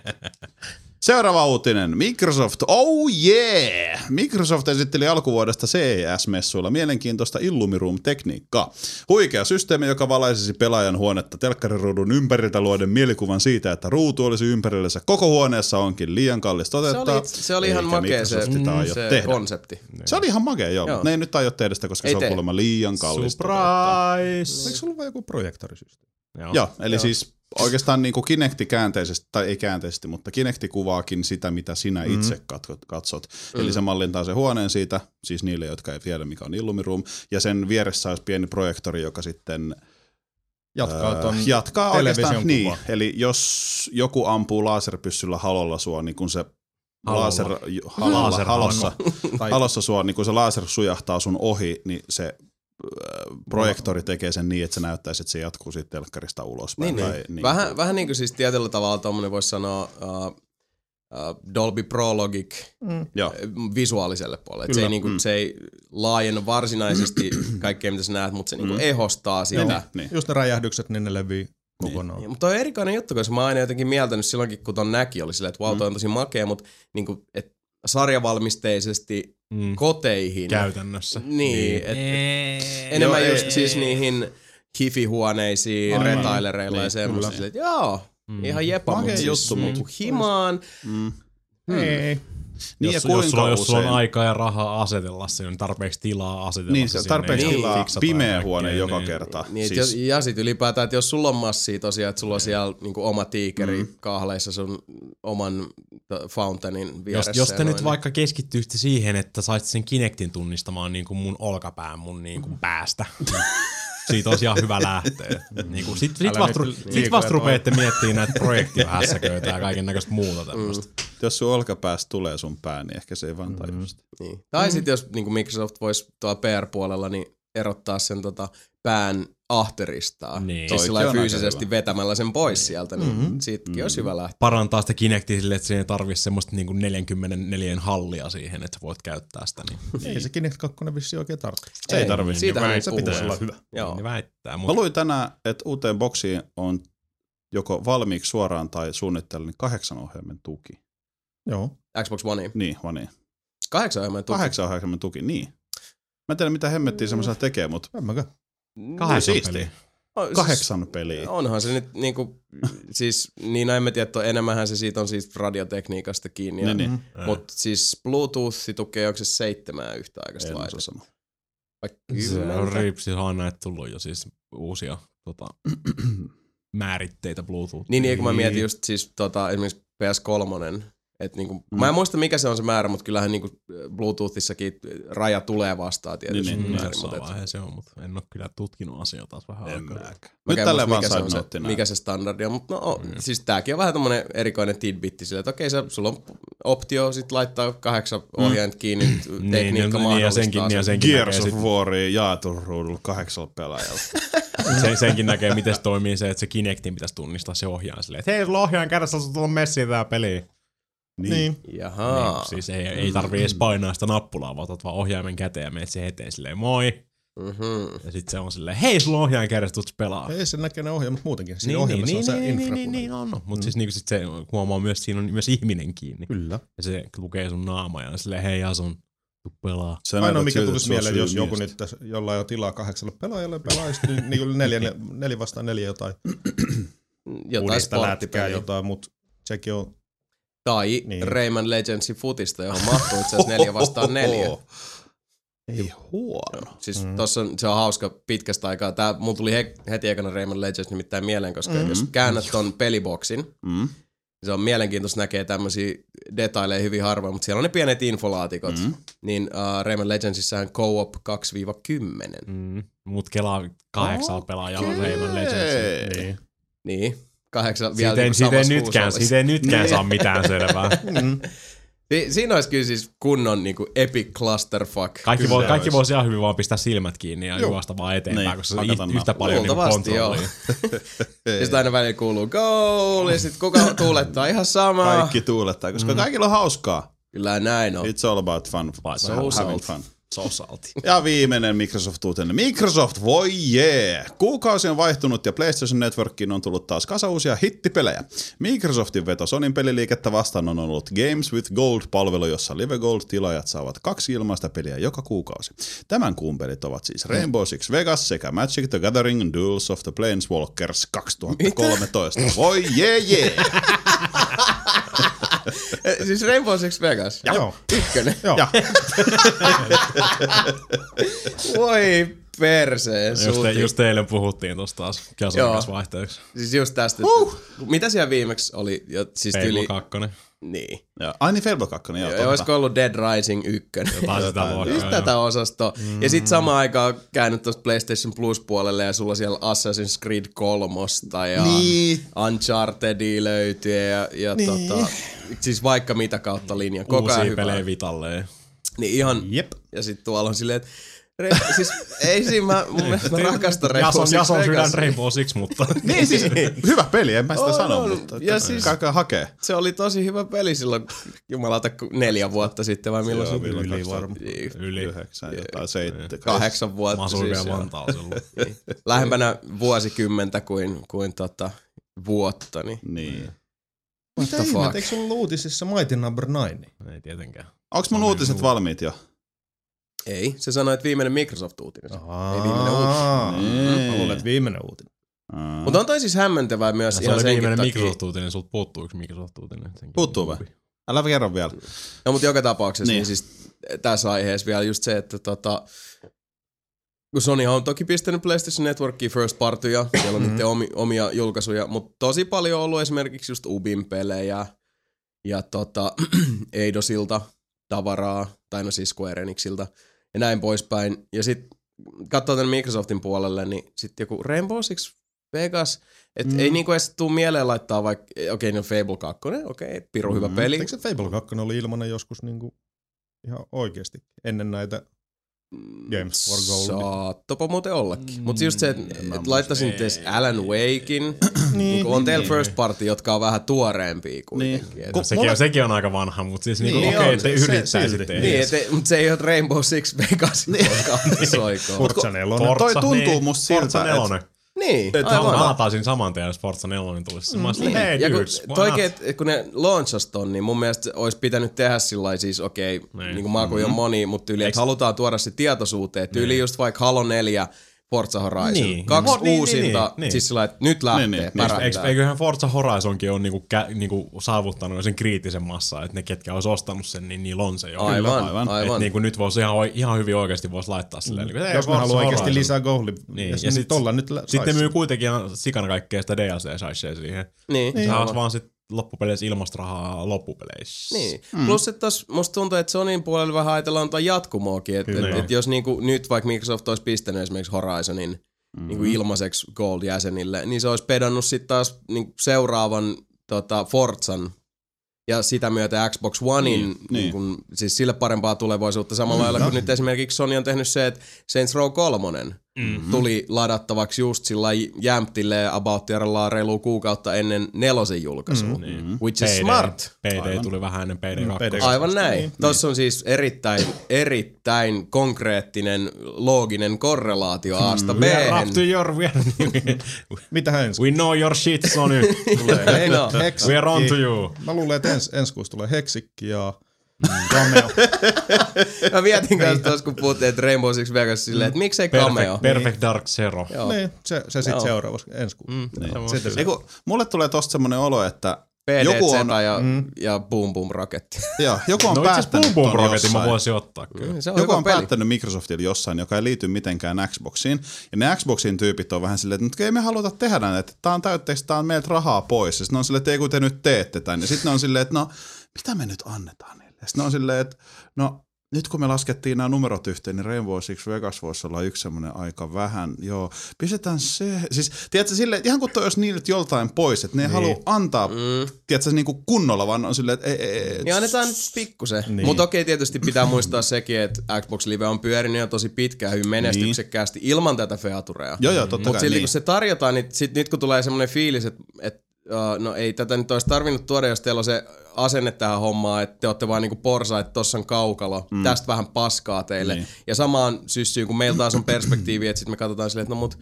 [SPEAKER 2] Seuraava uutinen. Microsoft, oh yeah! Microsoft esitteli alkuvuodesta CES-messuilla mielenkiintoista Illumiroom-tekniikkaa. Huikea systeemi, joka valaisisi pelaajan huonetta telkkariruudun ympäriltä luoden mielikuvan siitä, että ruutu olisi ympärillänsä koko huoneessa onkin liian kallis
[SPEAKER 1] Se
[SPEAKER 2] toteuttaa.
[SPEAKER 1] oli, se oli ihan makea se,
[SPEAKER 2] aio
[SPEAKER 1] se
[SPEAKER 2] tehdä.
[SPEAKER 1] konsepti.
[SPEAKER 2] Se oli ihan makea, joo,
[SPEAKER 1] Joo.
[SPEAKER 2] mutta ne ei nyt aio tehdä sitä, koska
[SPEAKER 1] Ei
[SPEAKER 2] se on
[SPEAKER 1] tee.
[SPEAKER 2] kuulemma liian kallis. toteuttaa.
[SPEAKER 4] Surprise!
[SPEAKER 3] Eikö sulla joku projektorisysteemi?
[SPEAKER 4] Joo.
[SPEAKER 2] Joo, eli joo. siis oikeastaan niin kuin Kinecti käänteisesti, tai ei käänteisesti, mutta Kinecti kuvaakin sitä, mitä sinä
[SPEAKER 3] Mhm.
[SPEAKER 2] itse katsot. katsot. Eli se mallintaa se huoneen siitä, siis niille, jotka ei tiedä, mikä on Illumiroom, ja sen vieressä olisi pieni projektori, joka sitten
[SPEAKER 3] Jatkaa ton
[SPEAKER 2] Öö, jatkaa
[SPEAKER 3] television
[SPEAKER 2] niin, eli jos joku ampuu laserpyssyllä halolla sua, niin kun se
[SPEAKER 4] Halolla.
[SPEAKER 2] laser, halalla, halossa, [LAUGHS] halossa sua, niin kun se laser sujahtaa sun ohi, niin se projektori tekee sen niin, että se näyttäisi, että se jatkuu siitä telkkarista ulospäin.
[SPEAKER 1] Niin,
[SPEAKER 2] tai,
[SPEAKER 1] niin.
[SPEAKER 2] niin
[SPEAKER 1] Vähän, vähän niin kuin siis tietyllä tavalla tuommoinen voisi sanoa uh, uh, Dolby Pro Logic
[SPEAKER 3] Mm.
[SPEAKER 2] Joo.
[SPEAKER 1] visuaaliselle puolelle. Et Se ei, niinku,
[SPEAKER 2] Mm.
[SPEAKER 1] se ei laajenna varsinaisesti [CLEARS THROAT] kaikkea, mitä sä näet, mutta se niinku
[SPEAKER 2] Mm.
[SPEAKER 1] ehostaa sitä.
[SPEAKER 2] Niin, niin.
[SPEAKER 3] Just ne räjähdykset, niin ne levii kokonaan.
[SPEAKER 1] Niin, mutta toi on erikoinen juttu, koska mä oon aina jotenkin mieltänyt silloinkin, kun ton näki, oli silleen, että wow, toi on tosi makea, mutta niinku, et sarjavalmisteisesti
[SPEAKER 4] Mm.
[SPEAKER 1] koteihin.
[SPEAKER 4] Käytännössä.
[SPEAKER 1] Niin, et, et,
[SPEAKER 4] Ei.
[SPEAKER 1] enemmän
[SPEAKER 2] Joo,
[SPEAKER 1] just
[SPEAKER 2] ei-
[SPEAKER 1] siis niihin hifi-huoneisiin,
[SPEAKER 3] Aivan.
[SPEAKER 1] retailereilla ja semmoista. Silleen, että joo,
[SPEAKER 4] Mm.
[SPEAKER 1] ihan jepa, mutta siis
[SPEAKER 2] juttu, mut-
[SPEAKER 1] himaan.
[SPEAKER 2] Mm.
[SPEAKER 3] Ei.
[SPEAKER 2] Niin
[SPEAKER 4] jos,
[SPEAKER 2] ja
[SPEAKER 4] jos, sulla, jos sulla on aikaa ja rahaa asetella se, niin tarpeeksi tilaa asetella
[SPEAKER 2] Niin,
[SPEAKER 4] se
[SPEAKER 2] se tarpeeksi
[SPEAKER 4] ja
[SPEAKER 2] tilaa pimeä huone joka
[SPEAKER 4] niin.
[SPEAKER 2] kerta.
[SPEAKER 1] Niin,
[SPEAKER 2] siis,
[SPEAKER 1] siis... Ja sit ylipäätään, että jos sulla on massia tosiaan, että sulla on siellä niinku oma tiikeri
[SPEAKER 2] Mm.
[SPEAKER 1] mm. kahleissa sun oman Fountainin
[SPEAKER 4] Jos,
[SPEAKER 1] vieressä.
[SPEAKER 4] jos
[SPEAKER 1] ja
[SPEAKER 4] te nyt
[SPEAKER 1] noin,
[SPEAKER 4] vaikka keskittyisitte siihen, että saisit sen Kinectin tunnistamaan niin kuin mun olkapään mun niin kuin päästä. [LAUGHS] Siitä olisi ihan hyvä lähteä. Niin kuin, sit, sit vasta, sit vasta rupeatte miettimään näitä projektihässäköitä ja kaiken näköistä muuta tämmöistä.
[SPEAKER 1] Mm.
[SPEAKER 2] Jos sun olkapäästä tulee sun pää, niin ehkä se ei vaan tajua sitä.
[SPEAKER 1] Niin. Tai sitten jos niin Microsoft voisi tuolla PR-puolella niin erottaa sen tota, pään ahterista.
[SPEAKER 4] Niin.
[SPEAKER 1] Siis sillä fyysisesti
[SPEAKER 2] hyvä.
[SPEAKER 1] vetämällä sen pois sieltä, niin mm-hmm. siitäkin olisi hyvä lähteä.
[SPEAKER 4] Parantaa sitä Kinectia sille, että siinä ei tarvitse semmoista niin kuin 44 hallia siihen, että voit käyttää sitä. Niin,
[SPEAKER 3] Ei se Kinect 2 vissi oikein tarvitse.
[SPEAKER 2] Se ei tarvii.
[SPEAKER 1] Siitähän ei
[SPEAKER 3] Se
[SPEAKER 1] puhu.
[SPEAKER 3] pitäisi olla hyvä.
[SPEAKER 1] Joo.
[SPEAKER 4] niin väittää.
[SPEAKER 2] Mä
[SPEAKER 4] Mutta
[SPEAKER 2] luin tänään, että uuteen boksiin on joko valmiiksi suoraan tai suunnitteilla niin kahdeksan ohjelman tuki.
[SPEAKER 3] Joo.
[SPEAKER 1] Xbox One.
[SPEAKER 2] Niin, niin.
[SPEAKER 1] Kahdeksan ohjelman tuki.
[SPEAKER 2] Kahdeksan ohjelman tuki, niin. Mä en tiedä, mitä hemmettiä semmoisella tekee, mutta
[SPEAKER 3] En mäkään.
[SPEAKER 4] Kahdeksan
[SPEAKER 2] siistiä.
[SPEAKER 4] peliä.
[SPEAKER 1] Siis
[SPEAKER 2] kahdeksan peliä.
[SPEAKER 1] Onhan se nyt niinku, siis niin no en mä tiedä, että enemmänhän se siitä on siis radiotekniikasta kiinni.
[SPEAKER 2] Niin, niin.
[SPEAKER 3] Mm.
[SPEAKER 1] Mutta siis Bluetooth tukee, onko se seitsemää yhtä aikaista vai
[SPEAKER 4] Se on riipsi, on näitä tullut jo siis uusia tota, [CLEARS THROAT] määritteitä Bluetooth.
[SPEAKER 1] Niin, niin kun mä mietin just siis tota, esimerkiksi PS3, että niinku, mm. mä en muista mikä se on se määrä, mutta kyllähän niinku Bluetoothissakin raja tulee vastaan tietysti.
[SPEAKER 2] Niin, niin,
[SPEAKER 4] Mm,
[SPEAKER 1] määrin,
[SPEAKER 4] jossain
[SPEAKER 1] mutta et-
[SPEAKER 4] se on, mutta en ole kyllä tutkinut asiaa taas vähän
[SPEAKER 2] En
[SPEAKER 4] aikaa.
[SPEAKER 1] Mä
[SPEAKER 2] Nyt tällä
[SPEAKER 1] mikä se on se, mikä se standardi on, mutta no, mm. siis tääkin on vähän tämmönen erikoinen tidbitti sillä, että okei, sä, sulla on optio sit laittaa kahdeksan ohjainta kiinni, mm. [CLEARS THROAT]
[SPEAKER 4] Niin,
[SPEAKER 1] tekniikka
[SPEAKER 4] niin, ja
[SPEAKER 1] mahdollistaa
[SPEAKER 4] senkin, niin ja
[SPEAKER 1] sen.
[SPEAKER 4] senkin
[SPEAKER 2] Gears
[SPEAKER 4] näkee,
[SPEAKER 2] of Waria jaetun ruudulla kahdeksalla pelaajalla. [LAUGHS]
[SPEAKER 4] sen, senkin näkee, miten se toimii se, että se Kinectin pitäisi tunnistaa se ohjaaja silleen, että hei, sulla ohjaajan kädessä on tuolla messiin tää peli.
[SPEAKER 3] Niin.
[SPEAKER 1] Jaha.
[SPEAKER 4] Niin, siis ei, ei tarvii edes painaa sitä nappulaa, vaan otat vaan ohjaimen käteen ja menet siihen eteen silleen, moi.
[SPEAKER 1] Mm-hmm.
[SPEAKER 4] Ja sit se on silleen, hei, sulla on ohjaajan kädessä, tuut pelaa.
[SPEAKER 3] Ei se näkee ne ohjelmat muutenkin. Siinä
[SPEAKER 4] Niin,
[SPEAKER 3] ohjelmassa
[SPEAKER 4] niin,
[SPEAKER 3] on se
[SPEAKER 4] niin, niin,
[SPEAKER 3] infra.
[SPEAKER 4] niin, niin, on. Mutta siis niinku sit se huomaa myös, että siinä on myös ihminen kiinni.
[SPEAKER 3] Kyllä.
[SPEAKER 4] Ja se lukee sun naama ja on silleen, hei Jason, tuu pelaa.
[SPEAKER 2] Sä
[SPEAKER 3] Ainoa mikä tulisi mieleen, jos joku nyt, jolla on tilaa kahdeksalle pelaajalle pelaisi, niin, niin neljä, neljä vastaan neljä jotain.
[SPEAKER 1] Jotain sporttipeliä.
[SPEAKER 3] jotain, mutta sekin on
[SPEAKER 1] Tai
[SPEAKER 3] Niin.
[SPEAKER 1] Rayman Legendsin futista, johon mahtuu itse asiassa neljä vastaan neljä.
[SPEAKER 2] Ei huono.
[SPEAKER 1] Siis mm. tossa on, se on hauska pitkästä aikaa. Tää, mulla tuli he, heti ekana Rayman Legends nimittäin mieleen, koska mm. jos käännät ton peliboksin,
[SPEAKER 2] Mm.
[SPEAKER 1] se on mielenkiintoista näkee tämmöisiä detaileja hyvin harvoin, mutta siellä on ne pienet infolaatikot. Mm. Niin uh, Rayman Legendsissähän co-op 2-10. Mm.
[SPEAKER 4] Mut kelaa kahdeksalla pelaajalla on Rayman Legends.
[SPEAKER 2] Ei.
[SPEAKER 3] niin.
[SPEAKER 1] Niin. Kahdeksan vielä
[SPEAKER 4] Siitä ei,
[SPEAKER 1] niinku
[SPEAKER 4] siitä ei nytkään, siitä ei nytkään
[SPEAKER 2] Niin.
[SPEAKER 4] saa mitään selvää.
[SPEAKER 1] Si- [LAUGHS] siinä olisi kyllä siis kunnon niinku epic clusterfuck.
[SPEAKER 4] Kaikki,
[SPEAKER 2] Kyllä
[SPEAKER 4] voi, kaikki voisi ihan hyvin vaan pistää silmät kiinni ja juosta vaan eteenpäin,
[SPEAKER 2] Niin,
[SPEAKER 4] koska se on yhtä paljon niin kontrollia. [LAUGHS]
[SPEAKER 1] Ja sitten aina välillä kuuluu goal, ja sitten kuka [LAUGHS] tuulettaa ihan samaa.
[SPEAKER 2] Kaikki tuulettaa, koska kaikilla on hauskaa.
[SPEAKER 1] Kyllä näin on.
[SPEAKER 2] It's all about fun.
[SPEAKER 1] So
[SPEAKER 2] having
[SPEAKER 1] salty.
[SPEAKER 2] fun.
[SPEAKER 4] So salty.
[SPEAKER 2] Ja viimeinen Microsoft-uutinen. Microsoft, voi jee! Kuukausi on vaihtunut ja PlayStation Networkiin on tullut taas kasa uusia hittipelejä. Microsoftin veto Sonin peliliikettä vastaan on ollut Games with Gold-palvelu, jossa Live Gold-tilaajat saavat kaksi ilmaista peliä joka kuukausi. Tämän kuun pelit ovat siis Rainbow Six Vegas sekä Magic the Gathering Duels of the Planeswalkers 2013. Voi jee jee! [LAUGHS]
[SPEAKER 1] Eh, siis Rainbow Six Vegas.
[SPEAKER 3] Joo.
[SPEAKER 1] Ykkönen.
[SPEAKER 3] Joo. [LAUGHS]
[SPEAKER 1] Voi perseen
[SPEAKER 4] Just, te, just eilen puhuttiin tosta taas käsovaihteeksi.
[SPEAKER 1] Siis just tästä. Uh. Mitä siellä viimeksi oli? Jo, siis
[SPEAKER 4] Fable
[SPEAKER 1] tyli...
[SPEAKER 4] 2.
[SPEAKER 1] Niin.
[SPEAKER 2] Ja, ai niin, Fable 2, joo,
[SPEAKER 1] Ja
[SPEAKER 2] totta.
[SPEAKER 1] olisiko ollut Dead Rising 1?
[SPEAKER 4] Jotain sitä luokkaa.
[SPEAKER 1] Just tätä osastoa. Mm. Ja sit samaan aikaan käynyt tuosta PlayStation Plus puolelle ja sulla siellä Assassin's Creed 3 ja
[SPEAKER 2] Niin.
[SPEAKER 1] Unchartedia löytyy ja, ja niin. tota, siis vaikka mitä kautta linjan. Koko
[SPEAKER 4] Uusia pelejä Vitalleen.
[SPEAKER 1] Niin ihan,
[SPEAKER 3] Jep.
[SPEAKER 1] ja sit tuolla on silleen, että Re- siis ei siinä, mä, mun mielestä mä rakastan Rainbow
[SPEAKER 4] Jason,
[SPEAKER 1] Six
[SPEAKER 4] Jason sydän
[SPEAKER 1] Vegasia.
[SPEAKER 4] Rainbow Six, mutta [LAUGHS]
[SPEAKER 2] Niin siis, hyvä peli, en mä sitä
[SPEAKER 1] On,
[SPEAKER 2] sano,
[SPEAKER 1] on.
[SPEAKER 2] mutta
[SPEAKER 1] Ja
[SPEAKER 2] ja
[SPEAKER 1] siis-
[SPEAKER 2] siis... käykää hakee.
[SPEAKER 1] Se oli tosi hyvä peli silloin, jumalauta, kun neljä vuotta sitten vai milloin se
[SPEAKER 2] milloin
[SPEAKER 3] Yli
[SPEAKER 2] 2000
[SPEAKER 3] varma.
[SPEAKER 1] Niin,
[SPEAKER 4] yli.
[SPEAKER 2] Yhdeksän, jotain seitsemän.
[SPEAKER 1] Kahdeksan vuotta
[SPEAKER 4] Mä asuin
[SPEAKER 1] siis.
[SPEAKER 4] vielä
[SPEAKER 1] joo.
[SPEAKER 4] Vantaalla silloin. [LAUGHS]
[SPEAKER 1] Lähempänä vuosikymmentä kuin, kuin tota, vuotta. Niin.
[SPEAKER 2] Niin.
[SPEAKER 3] Mitä
[SPEAKER 1] the fuck?
[SPEAKER 3] ihmettä, eikö sulla ollut uutisissa Mighty Number 9?
[SPEAKER 4] Ei tietenkään.
[SPEAKER 2] Onks mun uutiset valmiit jo?
[SPEAKER 1] Ei, se sanoi, että viimeinen Microsoft-uutinen. Ei viimeinen
[SPEAKER 3] uutinen. Mä luulen, että viimeinen uutinen.
[SPEAKER 2] Aa.
[SPEAKER 1] Mutta on toi siis hämmentävää myös
[SPEAKER 4] Ja se
[SPEAKER 1] ihan
[SPEAKER 4] oli
[SPEAKER 1] senkin
[SPEAKER 4] viimeinen
[SPEAKER 1] takia.
[SPEAKER 4] Microsoft-uutinen, sulta puuttuu yksi Microsoft-uutinen. Senkin
[SPEAKER 2] Puuttuu vai? Älä kerro vielä.
[SPEAKER 1] No mutta joka tapauksessa, niin.
[SPEAKER 2] Niin.
[SPEAKER 1] niin siis tässä aiheessa vielä just se, että tota, kun Sony on toki pistänyt PlayStation Networkiin first partyja, siellä on niiden omi, omia julkaisuja, mutta tosi paljon on ollut esimerkiksi just Ubin pelejä, ja tota, [CLEARS THROAT] Eidosilta tavaraa, tai no siis Square Enixiltä, ja näin poispäin. Ja sitten katsoo tänne Microsoftin puolelle, niin sitten joku Rainbow Six Vegas, että mm. ei niinku edes tuu mieleen laittaa vaikka, okei, okay, no Fable 2, okei, okay, piru hyvä
[SPEAKER 2] Mm.
[SPEAKER 1] peli.
[SPEAKER 3] Eikö se Fable 2 oli ilmanen joskus niinku ihan oikeasti ennen näitä Games for Gold?
[SPEAKER 1] Saattopa muuten ollakin. Mm, Mutta just se, että
[SPEAKER 2] mä
[SPEAKER 1] et laittaisin edes Alan Wakein, [CLEARS THROAT] niin, kun on teillä first party, jotka on vähän tuoreempia kuitenkin.
[SPEAKER 2] Niin. Kun-
[SPEAKER 4] Sekin, on, sekin on aika vanha, mutta siis niinku,
[SPEAKER 3] Niin
[SPEAKER 4] okei,
[SPEAKER 3] on,
[SPEAKER 4] että te
[SPEAKER 3] se-
[SPEAKER 4] yrittäisitte.
[SPEAKER 1] Niin, et, mutta se ei ole Rainbow Six Vegas niin. soikoon.
[SPEAKER 3] Forza 4.
[SPEAKER 4] Forza,
[SPEAKER 2] Toi tuntuu
[SPEAKER 4] niin,
[SPEAKER 2] musta siltä,
[SPEAKER 4] Forza
[SPEAKER 2] et-
[SPEAKER 4] 4.
[SPEAKER 1] Niin,
[SPEAKER 4] Mä
[SPEAKER 1] aivan.
[SPEAKER 4] lataisin saman tien, jos Forza 4 tulisi. Mä olisin,
[SPEAKER 1] Niin.
[SPEAKER 4] hei
[SPEAKER 1] ja kun,
[SPEAKER 4] dudes, why
[SPEAKER 1] toikin,
[SPEAKER 4] not?
[SPEAKER 1] et, kun ne launchas ton, niin mun mielestä olisi pitänyt tehdä sillä siis, okei, okay,
[SPEAKER 4] Niin.
[SPEAKER 1] niin kuin maakuja on moni, mutta
[SPEAKER 4] Eiks-
[SPEAKER 1] että halutaan tuoda se tietoisuuteen. Tyyli just vaikka Halo 4, Forza Horizon.
[SPEAKER 4] Niin.
[SPEAKER 1] Kaksi
[SPEAKER 4] Niin, niin,
[SPEAKER 1] uusinta,
[SPEAKER 4] niin, niin.
[SPEAKER 1] siis sillä että nyt lähtee,
[SPEAKER 2] Niin, niin.
[SPEAKER 1] niin,
[SPEAKER 2] Niin,
[SPEAKER 1] pärähtää.
[SPEAKER 4] Eikö, eiköhän Forza Horizonkin ole niinku, kä, niinku saavuttanut sen kriittisen massaa, että ne ketkä olisi ostanut sen, niin niillä on se jo.
[SPEAKER 1] Aivan,
[SPEAKER 2] aivan.
[SPEAKER 1] aivan.
[SPEAKER 4] Et niinku nyt voisi ihan, ihan hyvin oikeasti voisi laittaa silleen. Niinku, hei,
[SPEAKER 3] Jos mä haluan oikeasti lisää goalia,
[SPEAKER 4] Niin,
[SPEAKER 3] niin,
[SPEAKER 4] ja
[SPEAKER 3] ja
[SPEAKER 4] sit-
[SPEAKER 3] nyt
[SPEAKER 4] Sitten myy kuitenkin ihan sikana kaikkea sitä DLC-saisee siihen.
[SPEAKER 1] Niin,
[SPEAKER 4] Niin,
[SPEAKER 1] aivan.
[SPEAKER 4] Saas vaan sit loppupeleissä ilmasta rahaa loppupeleissä.
[SPEAKER 1] Niin. Mm. Plus, että tos, musta tuntuu, että Sonyin puolella vähän ajatellaan tota jatkumoakin, että et, et jos niinku, nyt vaikka Microsoft olisi pistänyt esimerkiksi Horizonin mm. niinku ilmaiseksi Gold-jäsenille, niin se olisi pedannut sitten taas niinku seuraavan tota, Forzan ja sitä myötä Xbox Onein,
[SPEAKER 2] Niin,
[SPEAKER 1] niin,
[SPEAKER 2] niin.
[SPEAKER 1] niin. siis sille parempaa tulevaisuutta samalla lailla kuin nyt esimerkiksi Sony on tehnyt se, että Saints Row 3 mm-hmm. tuli ladattavaksi just sillä jämptille about reilu kuukautta ennen nelosen julkaisua,
[SPEAKER 3] Mm.
[SPEAKER 1] mm-hmm. which is
[SPEAKER 4] PD,
[SPEAKER 1] smart.
[SPEAKER 4] PD
[SPEAKER 2] Aivan.
[SPEAKER 4] tuli vähän ennen PD2.
[SPEAKER 3] Mm, PD2.
[SPEAKER 1] Aivan näin.
[SPEAKER 3] Niin.
[SPEAKER 1] Niin. Tuossa on siis erittäin, erittäin konkreettinen, looginen korrelaatio Asta B.
[SPEAKER 4] We are up to your... We, are,
[SPEAKER 3] Mitähän ensi
[SPEAKER 4] we know your shit, Sony. [LAUGHS]
[SPEAKER 3] tulee?
[SPEAKER 1] No.
[SPEAKER 4] We are on to you.
[SPEAKER 3] Mä luulen, että ens, ensi kuussa tulee Heksikki ja Cameo. [LAUGHS]
[SPEAKER 1] Mä mietin kanssa tuossa, kun puhuttiin, että Rainbow Six Vegas silleen, että miksei cameo.
[SPEAKER 4] Perfect, perfect Dark Zero.
[SPEAKER 1] Joo.
[SPEAKER 3] niin, se, se sitten
[SPEAKER 1] Joo.
[SPEAKER 3] seuraavassa ensi kuussa.
[SPEAKER 4] Mm,
[SPEAKER 2] Niin.
[SPEAKER 4] Sitten
[SPEAKER 2] mulle tulee tosta semmonen olo, että
[SPEAKER 1] PDZ
[SPEAKER 2] joku on,
[SPEAKER 1] ja,
[SPEAKER 3] Mm.
[SPEAKER 1] ja Boom Boom Raketti. [LAUGHS]
[SPEAKER 2] joo, joku on
[SPEAKER 4] No
[SPEAKER 2] päättänyt
[SPEAKER 4] Boom Boom Rocketin mä
[SPEAKER 2] jossain.
[SPEAKER 4] voisin ottaa kyllä.
[SPEAKER 1] Se on
[SPEAKER 2] Joku on
[SPEAKER 1] peli.
[SPEAKER 2] päättänyt Microsoftilla jossain, joka ei liity mitenkään Xboxiin. Ja ne Xboxin tyypit on vähän silleen, että "Nyt ei me haluta tehdä näin, että tää on täytteeksi, tää on meiltä rahaa pois. Ja sitten on silleen, että ei kun te nyt teette tän. Ja sitten on silleen, että no, mitä me nyt annetaan? Ja sitten ne on silleen, että no, nyt kun me laskettiin nämä numerot yhteen, niin Rainbow Six Vegas voisi olla yksi semmoinen aika vähän. Joo, pistetään se. Siis, tiedätkö, silleen, ihan kuin toi olisi niiltä joltain pois, että ne ei niin. halua antaa, mm. tiedätkö, niin kuin kunnolla, vaan on silleen, että ei, ei, ei.
[SPEAKER 1] Niin annetaan nyt pikkusen.
[SPEAKER 3] Niin.
[SPEAKER 1] Niin. Mutta okei, tietysti pitää muistaa sekin, että Xbox Live on pyörinyt jo tosi pitkään hyvin menestyksekkäästi ilman tätä featurea.
[SPEAKER 2] Joo, joo, totta
[SPEAKER 1] Mutta
[SPEAKER 2] kai.
[SPEAKER 1] silti
[SPEAKER 2] niin.
[SPEAKER 1] kun se tarjotaan, niin sit nyt kun tulee semmoinen fiilis, että et, uh, no ei tätä nyt olisi tarvinnut tuoda, jos teillä on se asenne tähän hommaan, että te olette vaan niinku porsa, että tossa on kaukalo, mm. tästä vähän paskaa teille.
[SPEAKER 2] Niin.
[SPEAKER 1] Niin. Ja samaan syssyyn, kun meillä taas on perspektiivi, että sitten me katsotaan silleen, että no mut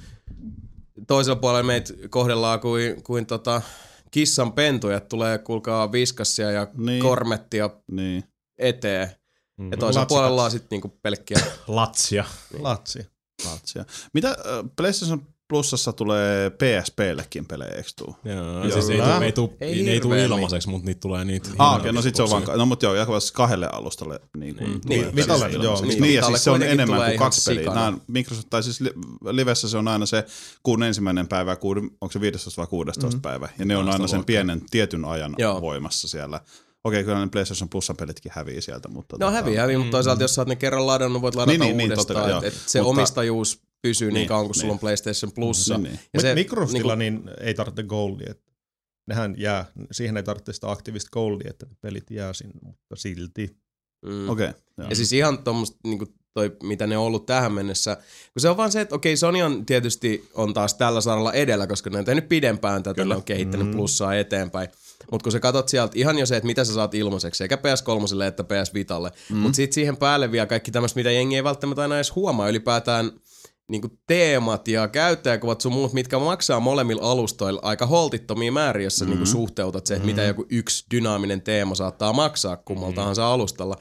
[SPEAKER 1] toisella puolella meitä kohdellaan kuin, kuin tota, kissan pentuja, että tulee kuulkaa viskassia ja
[SPEAKER 2] Niin.
[SPEAKER 1] niin. kormettia
[SPEAKER 2] niin.
[SPEAKER 1] eteen. Ja toisella
[SPEAKER 3] Latsikat.
[SPEAKER 1] puolella on sitten niinku pelkkiä.
[SPEAKER 4] Latsia.
[SPEAKER 3] Latsi.
[SPEAKER 2] Latsia. Mitä äh, PlayStation Plusassa tulee PSPllekin pelejä, eikö tuu?
[SPEAKER 4] Joo, siis ei, tuu, ei, tuu,
[SPEAKER 1] Ei
[SPEAKER 4] ne ei tuu ilmaiseksi, mutta niitä tulee niitä.
[SPEAKER 2] Ah, okei, okay, no sit se on vaan, no mut joo, jakavasti kahdelle alustalle. Niin, kuin,
[SPEAKER 1] Niin,
[SPEAKER 2] tulee
[SPEAKER 3] Vitalle,
[SPEAKER 2] pelistä
[SPEAKER 3] joo,
[SPEAKER 2] ilmaiseksi.
[SPEAKER 1] niin,
[SPEAKER 2] niin, ja siis se on enemmän kuin kaksi peliä. Nämä on Microsoft, tai siis li- livessä se on aina se kuun ensimmäinen päivä, kuuden, onko se 15 vai 16 mm. päivä, ja ne on aina sen pienen tietyn ajan
[SPEAKER 1] Joo.
[SPEAKER 2] voimassa siellä. Okei, kyllä ne PlayStation Plusan pelitkin hävii sieltä, mutta...
[SPEAKER 1] No
[SPEAKER 2] tota-
[SPEAKER 1] häviää, häviää, mutta toisaalta jos sä oot ne kerran ladannut, voit ladata
[SPEAKER 2] Niin,
[SPEAKER 1] niin,
[SPEAKER 2] niin, niin, totta
[SPEAKER 1] uudestaan.
[SPEAKER 2] kai,
[SPEAKER 1] et,
[SPEAKER 2] joo.
[SPEAKER 1] et se
[SPEAKER 2] Mutta-
[SPEAKER 1] omistajuus pysyy niin,
[SPEAKER 2] Niin,
[SPEAKER 1] niin kauan, kun
[SPEAKER 2] niin.
[SPEAKER 1] sulla on PlayStation Plussa.
[SPEAKER 2] Niin, niin.
[SPEAKER 1] Ja se,
[SPEAKER 3] Microsoftilla
[SPEAKER 1] niinku-
[SPEAKER 3] niin ei tarvitse goldia. Nehän jää, siihen ei tarvitse sitä aktiivista goldia, että ne pelit jää sinne, mutta silti.
[SPEAKER 1] mm.
[SPEAKER 2] Okei, joo.
[SPEAKER 1] Ja siis ihan tuommoista, niin toi, mitä ne on ollut tähän mennessä. Kun se on vaan se, että okei, Sony on tietysti on taas tällä saralla edellä, koska ne on tehnyt pidempään tätä,
[SPEAKER 3] Kyllä.
[SPEAKER 1] ne on kehittänyt
[SPEAKER 3] Mm.
[SPEAKER 1] plussaa eteenpäin. Mutta kun sä katot sieltä ihan jo se, että mitä sä saat ilmaiseksi, sekä PS3 että PS Vitalle, mm. mutta sitten siihen päälle vielä kaikki tämmöistä, mitä jengi ei välttämättä aina edes huomaa, ylipäätään niinku teemat ja käyttäjäkuvat sun muut, mitkä maksaa molemmilla alustoilla aika holtittomia määriä, jos sä
[SPEAKER 2] Mm-hmm.
[SPEAKER 1] niinku suhteutat se, että mitä joku yksi dynaaminen teema saattaa maksaa kummalta
[SPEAKER 2] Mm-hmm.
[SPEAKER 1] alustalla.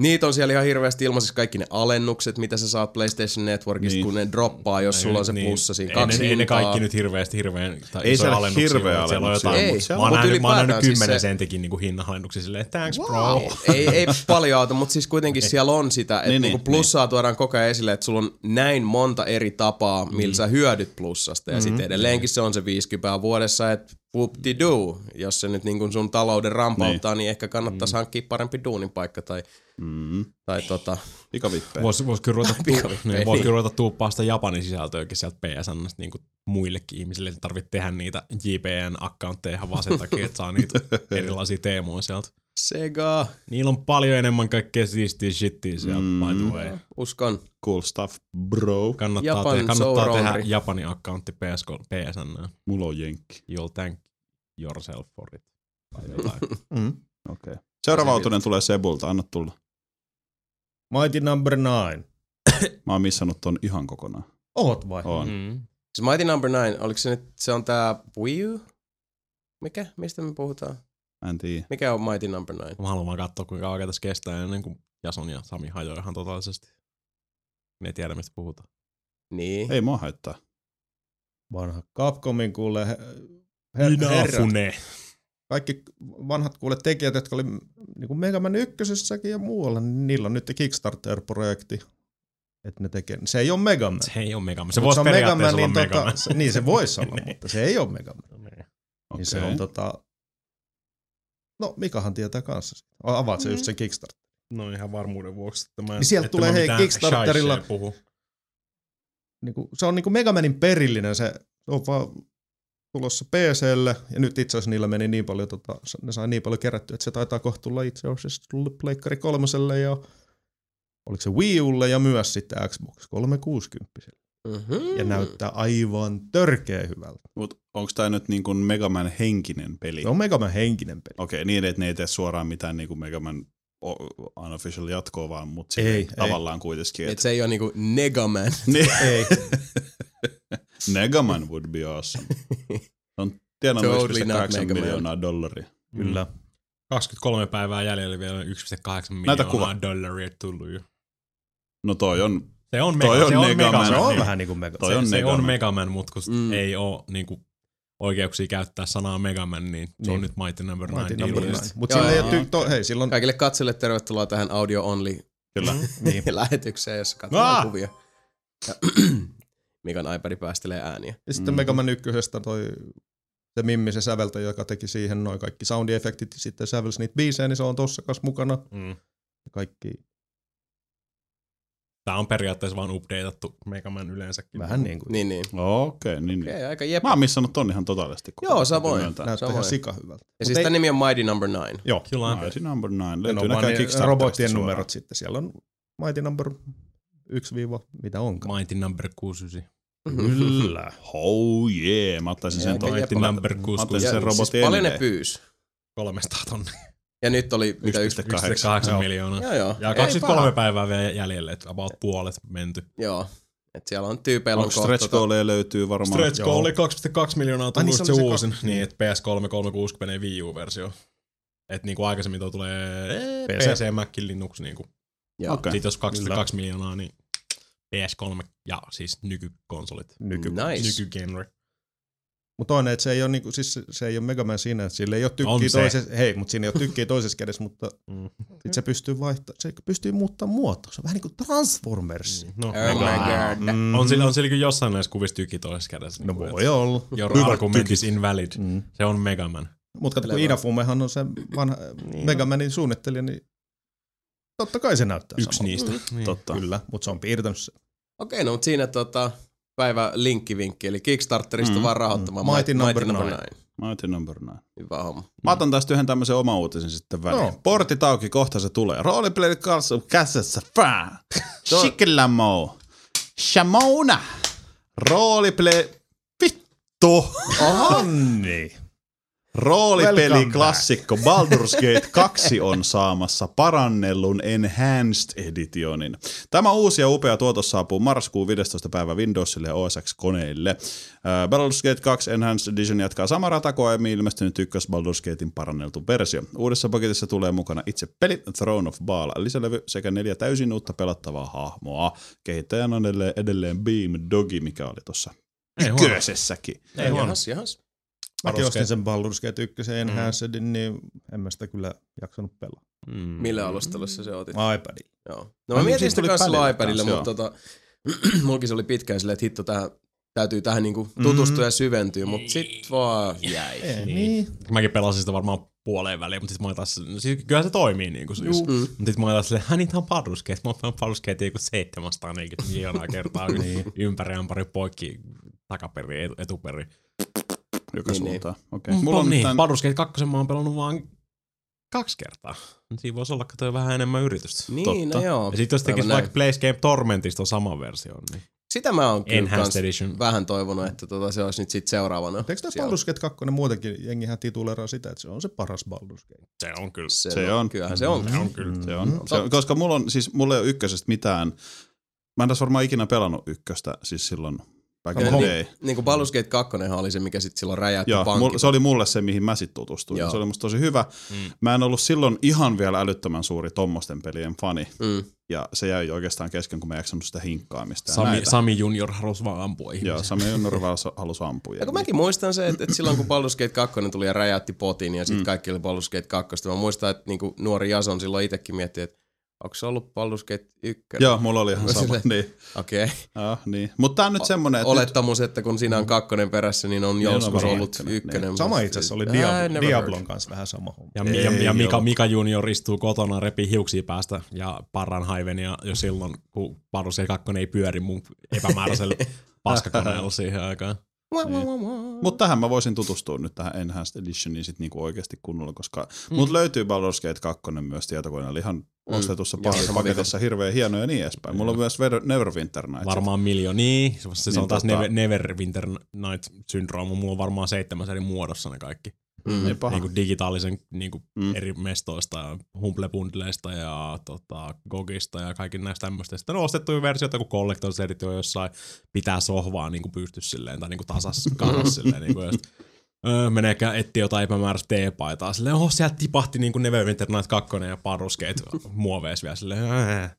[SPEAKER 1] Niitä on siellä ihan hirveästi ilmaisiksi kaikki ne alennukset, mitä sä saat PlayStation Networkista,
[SPEAKER 2] Niin.
[SPEAKER 1] niin. kun ne droppaa, jos sulla on se plussa siinä.
[SPEAKER 4] ei,
[SPEAKER 1] Kaksi
[SPEAKER 4] ne, ei ne
[SPEAKER 1] hintaa.
[SPEAKER 4] kaikki nyt hirveästi hirveän tai
[SPEAKER 2] Ei
[SPEAKER 4] isoja
[SPEAKER 2] siellä
[SPEAKER 4] alennuksia
[SPEAKER 2] hirveä
[SPEAKER 4] ole. Siellä on
[SPEAKER 2] alennuksia
[SPEAKER 4] jotain, mut
[SPEAKER 1] mutta
[SPEAKER 4] mä oon nähnyt, mä oon nähnyt
[SPEAKER 1] ylipäätään siis
[SPEAKER 4] 10
[SPEAKER 1] se-
[SPEAKER 4] sentikin niinku hinnanalennuksia silleen, thanks bro.
[SPEAKER 1] ei, ei paljon auta, mutta siis kuitenkin siellä on sitä, että
[SPEAKER 2] Niin,
[SPEAKER 1] niin,
[SPEAKER 2] niin,
[SPEAKER 1] niin, plussaa tuodaan koko ajan esille, että sulla on näin monta eri tapaa, millä sä hyödyt plussasta. Ja
[SPEAKER 2] Mm-hmm.
[SPEAKER 1] sitten edelleenkin se on se 50 vuodessa, että whoop-de-doo. Jos se nyt niin kuin sun talouden rampauttaa, niin, niin ehkä kannattaisi
[SPEAKER 3] Mm.
[SPEAKER 1] hankkia parempi duunin paikka tai,
[SPEAKER 2] Mm.
[SPEAKER 1] tai tota,
[SPEAKER 2] Pikavippejä.
[SPEAKER 4] Voisi vois kyllä ruveta, tuu, niin, vois
[SPEAKER 1] niin.
[SPEAKER 4] kyllä ruveta tuuppaa sitä Japanin sisältöäkin sieltä PSNstä niin muillekin ihmisille. Ei tarvitse tehdä niitä JPN-accountteja vaan sen takia, että saa niitä [LAUGHS] erilaisia teemoja sieltä.
[SPEAKER 1] Sega.
[SPEAKER 4] Niillä on paljon enemmän kaikkea siistiä shittiä sieltä,
[SPEAKER 2] Mm.
[SPEAKER 4] by the way.
[SPEAKER 1] Uskon.
[SPEAKER 2] Cool stuff, bro.
[SPEAKER 4] Kannattaa,
[SPEAKER 1] Japan
[SPEAKER 4] te- kannattaa
[SPEAKER 1] so
[SPEAKER 4] tehdä. Japanin accountti PS, PSN.
[SPEAKER 2] Mulla on jenkki.
[SPEAKER 4] You'll thank yourself for it. [LAUGHS]
[SPEAKER 3] Mm.
[SPEAKER 2] Okei. Okay. Seuraava autonen tulee Sebulta, anna tulla.
[SPEAKER 3] Mighty number nine. [COUGHS]
[SPEAKER 2] Mä oon missannut ton ihan kokonaan.
[SPEAKER 3] Oot vai?
[SPEAKER 2] On.
[SPEAKER 4] mm.
[SPEAKER 1] Siis Mighty Number Nine, oliko se nyt, se on tää Wii U? Mikä? Mistä me puhutaan?
[SPEAKER 2] Mä en tiedä.
[SPEAKER 1] Mikä on Mighty Number Nine?
[SPEAKER 4] Mä haluan vaan katsoa, kuinka kauan tässä kestää ennen kuin Jason ja Sami hajoaa ihan totaalisesti. Ne ei tiedä, mistä puhutaan.
[SPEAKER 1] Niin.
[SPEAKER 2] Ei mua haittaa.
[SPEAKER 3] Vanha Capcomin kuule he, her, herrat.
[SPEAKER 4] Inafune.
[SPEAKER 3] Kaikki vanhat kuule tekijät, jotka oli niin kuin Mega Man ykkösessäkin ja muualla, niin niillä on nyt Kickstarter-projekti. Että ne tekee. Se ei ole Mega Man.
[SPEAKER 4] Se ei ole Mega Man. Se
[SPEAKER 3] Mut
[SPEAKER 4] voisi
[SPEAKER 3] on
[SPEAKER 4] periaatteessa olla Mega Man.
[SPEAKER 3] tota, se, niin se voisi [LAUGHS] olla,
[SPEAKER 4] Niin.
[SPEAKER 3] mutta se ei ole Mega Man.
[SPEAKER 2] Okei.
[SPEAKER 3] Niin se on tota... No, Mikahan tietää kanssa. Avaat se just sen Kickstarter.
[SPEAKER 4] No ihan varmuuden vuoksi. Että mä en,
[SPEAKER 3] Niin sieltä tulee,
[SPEAKER 4] mä
[SPEAKER 3] hei, Kickstarterilla-
[SPEAKER 4] Puhu.
[SPEAKER 3] Niinku, se on niinku Mega Manin perillinen. Se, se on vaan tulossa PClle, ja nyt itse asiassa niillä meni niin paljon, tota, ne sai niin paljon kerättyä, että se taitaa kohta tulla itse asiassa tulla Pleikkari kolmoselle ja oliko se Wii Ulle ja myös sitten Xbox 360.
[SPEAKER 1] Mm-hmm.
[SPEAKER 3] Ja näyttää aivan törkeä hyvältä.
[SPEAKER 2] Mut onks tää nyt niin kuin Mega Man henkinen peli?
[SPEAKER 3] Se on Mega Man henkinen peli.
[SPEAKER 2] Okei, niin että ne ei tee suoraan mitään niin kuin Mega Man o- unofficial jatkoa vaan, mutta
[SPEAKER 3] Ei,
[SPEAKER 2] ei,
[SPEAKER 3] ei.
[SPEAKER 2] tavallaan kuitenkin.
[SPEAKER 1] Et se ei ole niinku Negaman. [LAUGHS]
[SPEAKER 2] Niin.
[SPEAKER 3] Ei. [LAUGHS]
[SPEAKER 2] Megaman would be awesome. On tienannut
[SPEAKER 1] Totally not
[SPEAKER 2] 1,8
[SPEAKER 1] Mega Man.
[SPEAKER 2] miljoonaa dollaria.
[SPEAKER 3] Kyllä.
[SPEAKER 4] 23 päivää jäljellä vielä 1,8
[SPEAKER 2] Näytä
[SPEAKER 4] miljoonaa
[SPEAKER 2] kuva.
[SPEAKER 4] dollaria tullut jo.
[SPEAKER 2] No toi on,
[SPEAKER 4] Se on
[SPEAKER 2] Toi
[SPEAKER 4] Mega,
[SPEAKER 2] on
[SPEAKER 4] se on
[SPEAKER 2] Mega Man.
[SPEAKER 3] Se on
[SPEAKER 4] niin.
[SPEAKER 3] vähän niin kuin Mega
[SPEAKER 2] Toi
[SPEAKER 4] se,
[SPEAKER 2] on
[SPEAKER 4] se
[SPEAKER 2] Mega
[SPEAKER 4] on
[SPEAKER 2] Man.
[SPEAKER 4] Mega Man, mutta kun
[SPEAKER 1] Mm.
[SPEAKER 4] ei ole niinku, oikeuksia käyttää sanaa Mega Man, niin se on
[SPEAKER 3] Niin.
[SPEAKER 4] nyt Mighty Number
[SPEAKER 3] Mighty
[SPEAKER 4] 9
[SPEAKER 3] Number
[SPEAKER 4] deal.
[SPEAKER 3] Nine. Mutta
[SPEAKER 1] Joo,
[SPEAKER 3] sillä ei
[SPEAKER 1] joo,
[SPEAKER 3] ole ty- to- hei, silloin...
[SPEAKER 1] Kaikille katsojille tervetuloa tähän audio only
[SPEAKER 2] kyllä. [LAUGHS]
[SPEAKER 3] Niin.
[SPEAKER 1] lähetykseen, jossa katsotaan
[SPEAKER 4] Ah!
[SPEAKER 1] kuvia. Ja [CLEARS THROAT] Mikan iPad päästelee ääniä.
[SPEAKER 3] Ja sitten
[SPEAKER 2] Mm.
[SPEAKER 3] Mega Man ykkösestä toi se Mimmi, se säveltäjä, joka teki siihen noin kaikki soundiefektit ja sitten sävelsi niitä biisejä, niin se on tossa kanssa mukana.
[SPEAKER 4] Mm.
[SPEAKER 3] Ja kaikki
[SPEAKER 4] Tää on periaatteessa vaan updateattu Mega Man yleensäkin.
[SPEAKER 3] vähän niin kuin
[SPEAKER 1] Niin, niin.
[SPEAKER 2] Okei, okay, niin, niin.
[SPEAKER 1] Okei, aika jep.
[SPEAKER 2] Mä oon missannut ton ihan totaalisesti. kun
[SPEAKER 1] Joo,
[SPEAKER 2] täytyy
[SPEAKER 1] samoin.
[SPEAKER 3] näyttää
[SPEAKER 1] samoin.
[SPEAKER 3] ihan sika hyvältä.
[SPEAKER 1] Ja siis tämän nimi on Mighty Number Nine.
[SPEAKER 3] Joo,
[SPEAKER 4] Kyllä on.
[SPEAKER 2] Mighty Number 9.
[SPEAKER 3] ne
[SPEAKER 2] Löytyy
[SPEAKER 3] on vaan
[SPEAKER 2] näköjään Kickstarterista
[SPEAKER 3] robottien
[SPEAKER 2] suoraan.
[SPEAKER 3] numerot sitten. Siellä on Mighty Number 1 mitä onkaan.
[SPEAKER 4] Mighty Number 69.
[SPEAKER 3] Kyllä.
[SPEAKER 2] Oh yeah, mä ottaisin sen
[SPEAKER 1] Joo,
[SPEAKER 2] ton.
[SPEAKER 1] Mighty
[SPEAKER 2] Mä
[SPEAKER 4] Number
[SPEAKER 2] ottaisin
[SPEAKER 4] 69.
[SPEAKER 2] sen robotin
[SPEAKER 1] siis paljon ne pyys.
[SPEAKER 4] 300 tonnia.
[SPEAKER 1] Ja nyt oli mitä yksi...
[SPEAKER 2] 1,8.
[SPEAKER 4] 1,8
[SPEAKER 3] Joo.
[SPEAKER 4] miljoonaa.
[SPEAKER 1] Joo, joo.
[SPEAKER 4] Ja
[SPEAKER 1] Ei
[SPEAKER 4] 23
[SPEAKER 1] paha.
[SPEAKER 4] päivää vielä jäljellä, että about puolet menty.
[SPEAKER 1] Joo. Et siellä on tyypeillä on
[SPEAKER 2] stretch goaleja löytyy varmaan?
[SPEAKER 4] Stretch goal oli 2,2 miljoonaa tullut
[SPEAKER 3] niin
[SPEAKER 4] se,
[SPEAKER 3] se
[SPEAKER 4] uusin,
[SPEAKER 3] kaksi-
[SPEAKER 4] niin että PS3 360 ei Wii U-versio. Et niinku aikaisemmin tuo tulee
[SPEAKER 3] PC.
[SPEAKER 4] PC, Mac, Linux niinku.
[SPEAKER 1] Joo.
[SPEAKER 2] Okei.
[SPEAKER 4] Sitten jos 2,2
[SPEAKER 3] Kyllä.
[SPEAKER 4] miljoonaa, niin PS3 ja siis nykykonsolit.
[SPEAKER 3] Nyky.
[SPEAKER 1] Nice.
[SPEAKER 4] Nykygenre.
[SPEAKER 3] Mutta toinen, että se ei ole, niinku, siis se- se ei ole Mega Man siinä, että sillä ei ole tykkiä
[SPEAKER 4] se.
[SPEAKER 3] toisessa, hei, mutta siinä ei ole tykkiä [LAUGHS] toisessa kädessä, mutta
[SPEAKER 4] Mm.
[SPEAKER 3] sit se pystyy vaihtamaan, se pystyy muuttaa muotoa. Se on vähän niin kuin Transformers.
[SPEAKER 4] No,
[SPEAKER 1] Oh my god.
[SPEAKER 3] Mm.
[SPEAKER 4] on, sillä, on sillä kyllä jossain näissä kuvissa tyki toisessa kädessä.
[SPEAKER 3] No
[SPEAKER 4] niinku,
[SPEAKER 3] voi olla.
[SPEAKER 4] Your argument is invalid.
[SPEAKER 3] Mm.
[SPEAKER 4] Se on Mega Man.
[SPEAKER 3] Mutta kato, kun. Inafumehan on se vanha
[SPEAKER 4] Niin.
[SPEAKER 3] Mega Manin suunnittelija, niin totta kai se näyttää
[SPEAKER 4] Yksi
[SPEAKER 3] samalta.
[SPEAKER 4] niistä. Niin.
[SPEAKER 2] Totta.
[SPEAKER 3] Kyllä, mutta se on piirtänyt se.
[SPEAKER 1] Okei, no mutta siinä tota, päivä linkkivinkki, eli Kickstarterista
[SPEAKER 2] Mm.
[SPEAKER 1] vaan rahoittamaan.
[SPEAKER 3] Mm. Mighty Number
[SPEAKER 1] Number
[SPEAKER 3] Nine.
[SPEAKER 1] Nine.
[SPEAKER 2] Mighty Number 9.
[SPEAKER 1] Hyvä homma.
[SPEAKER 2] Mä otan tästä yhden tämmöisen oma uutisen sitten väliin.
[SPEAKER 3] Joo.
[SPEAKER 2] Portit auki, kohta se tulee. Rooliplay kanssa käsessä. Fää. [LAUGHS] Shikilamo. Shamona. Rooliplay. Vittu.
[SPEAKER 3] Onni! [LAUGHS]
[SPEAKER 2] Roolipeli klassikko Baldur's Gate 2 on saamassa parannellun Enhanced Editionin. Tämä uusi ja upea tuotos saapuu marraskuun 15. päivä Windowsille ja OS X-koneille. Äh, Baldur's Gate 2 Enhanced Edition jatkaa samaa ratakoa ja ilmestynyt ykkös Baldur's Gatein paranneltu versio. Uudessa paketissa tulee mukana itse peli Throne of Baal lisälevy sekä neljä täysin uutta pelattavaa hahmoa. Kehittäjänä on edelleen, edelleen Beam Dogi, mikä oli tuossa
[SPEAKER 4] Ei huono.
[SPEAKER 2] ykkösessäkin.
[SPEAKER 4] Ei huono.
[SPEAKER 1] Jahas, jahas.
[SPEAKER 3] Mäkin ostin sen Baldur's Gate 1
[SPEAKER 4] Mm.
[SPEAKER 3] Enhancedin, niin en mä sitä kyllä jaksanut pelaa.
[SPEAKER 4] Mm.
[SPEAKER 1] Millä alustelussa se otit?
[SPEAKER 3] iPadilla.
[SPEAKER 1] Joo. No mä
[SPEAKER 2] niin,
[SPEAKER 1] mietin
[SPEAKER 2] siitä
[SPEAKER 1] sitä kanssa iPadilla,
[SPEAKER 2] kanssa,
[SPEAKER 1] mutta tota, [CLEARS THROAT] mulkin se oli pitkään silleen, että hitto tää, täytyy tähän niinku tutustua ja syventyä, mutta sit vaan jäi.
[SPEAKER 3] Ei, niin.
[SPEAKER 4] Mäkin pelasin sitä varmaan puoleen väliin, mutta sit mä taas, no siis kyllähän se toimii niinku siis. Mm. Mutta sit mä taas silleen, hän niitä on Baldur's Gate, mä oon pelannut Baldur's Gate joku 740 miljoonaa kertaa [LAUGHS] niin. ympäri ämpäri poikki, takaperi, etu, etuperi.
[SPEAKER 2] Joka
[SPEAKER 1] Niin, niin.
[SPEAKER 2] suuntaan. Okei.
[SPEAKER 4] Mulla
[SPEAKER 2] Mulla on
[SPEAKER 4] niin,
[SPEAKER 2] tän,
[SPEAKER 4] Baldur's Gate 2 mä oon pelannut vaan kaksi kertaa. Siinä voisi olla kato vähän enemmän yritystä.
[SPEAKER 1] Niin,
[SPEAKER 2] Totta.
[SPEAKER 1] no joo.
[SPEAKER 4] Ja sit jos tekis
[SPEAKER 1] Aivan
[SPEAKER 4] vaikka Game Tormentista on sama versio, niin
[SPEAKER 1] Sitä mä oon kyllä vähän toivonut, että tota, se olisi nyt sit seuraavana.
[SPEAKER 3] Eikö tämä. Baldur's Gate 2 muutenkin, jengihän tituleraa sitä, että se on se paras Baldur's Gate.
[SPEAKER 4] se on kyllä.
[SPEAKER 1] Se,
[SPEAKER 2] Se on.
[SPEAKER 1] Kyllähän se on.
[SPEAKER 4] Se on kyllä.
[SPEAKER 2] se on, se on, koska mulla on, siis mulla ei ole ykkösestä mitään, mä en tässä varmaan ikinä pelannut ykköstä, siis silloin back in
[SPEAKER 1] Ja
[SPEAKER 2] the
[SPEAKER 1] niin,
[SPEAKER 2] day.
[SPEAKER 1] niin kuin Baldur's Gate 2 oli se, mikä sitten silloin räjäytti
[SPEAKER 2] Joo,
[SPEAKER 1] pankki.
[SPEAKER 2] mul, se oli mulle se, mihin mä sit tutustuin.
[SPEAKER 1] Joo.
[SPEAKER 2] Se oli musta tosi hyvä.
[SPEAKER 4] Mm.
[SPEAKER 2] Mä en ollut silloin ihan vielä älyttömän suuri tommosten pelien fani.
[SPEAKER 1] Mm.
[SPEAKER 2] Ja se jäi oikeastaan kesken, kun mä en jaksanut sitä hinkkaamista.
[SPEAKER 4] Sami,
[SPEAKER 2] näitä.
[SPEAKER 4] Sami Junior halusi vaan ampua ihmisiä.
[SPEAKER 2] Joo, Sami Junior halusi ampua.
[SPEAKER 1] Ja kun mäkin muistan se, että, että silloin kun Baldur's Gate 2 tuli ja räjäytti potin ja
[SPEAKER 2] Mm.
[SPEAKER 1] sitten kaikki oli Baldur's Gate 2, mä muistan, että niin nuori Jason silloin itsekin mietti, että onko se ollut Baldur's Gate 1?
[SPEAKER 2] Joo, mulla oli ihan sama. niin.
[SPEAKER 1] Okei. Okay.
[SPEAKER 2] Ah, niin. Mutta tää on nyt semmonen, että nyt,
[SPEAKER 1] Olettamus, että kun siinä on kakkonen perässä, niin on
[SPEAKER 2] Niin on
[SPEAKER 1] joskus
[SPEAKER 2] varmaan
[SPEAKER 1] ollut
[SPEAKER 2] ykkönen,
[SPEAKER 1] ykkönen.
[SPEAKER 3] Sama itse asiassa oli Diablo,
[SPEAKER 1] never
[SPEAKER 3] Diablon
[SPEAKER 1] heard.
[SPEAKER 3] kanssa vähän sama homma.
[SPEAKER 4] Ja, ja,
[SPEAKER 2] Ei
[SPEAKER 4] ja Mika. Mika Junior istuu kotona, repii hiuksia päästä ja parran haivenia jo silloin, kun Baldur's Gate 2 ei pyöri mun epämääräisellä [LAUGHS] paskakoneella siihen aikaan.
[SPEAKER 2] Mutta tähän mä voisin tutustua nyt tähän Enhanced Editioniin sit niinku oikeasti kunnolla, koska mm. mut löytyy Baldur's Gate 2 myös tietokoneella ihan mm. Ostetussa
[SPEAKER 1] Joo,
[SPEAKER 2] mm.
[SPEAKER 1] sama
[SPEAKER 2] paketissa hirveän hieno ja niin edespäin. Mulla on myös Ver- Neverwinter Nights.
[SPEAKER 4] Varmaan miljooni. Niin, se, se
[SPEAKER 2] Niin
[SPEAKER 4] on taas
[SPEAKER 2] tota-
[SPEAKER 4] Never, Neverwinter Night syndrooma. Mulla on varmaan seitsemän eri muodossa ne kaikki.
[SPEAKER 1] Mm.
[SPEAKER 2] Ei paha.
[SPEAKER 4] Niin kuin digitaalisen niin kuin
[SPEAKER 2] Mm.
[SPEAKER 4] eri mestoista ja Humble Bundleista ja tota, Gogista ja kaikki näistä tämmöistä. Sitten on ostettuja versioita, kun Collector's Edition jossain pitää sohvaa niin kuin pysty silleen tai niin kuin tasas kasas [LAUGHS] silleen. Niin kuin, öö, meneekään etsiä jotain epämääräistä teepaitaa. Silleen, oho, sieltä tipahti niin kuin Neverwinter Night 2 ja Gate [LAUGHS] muovees vielä silleen. "Ää."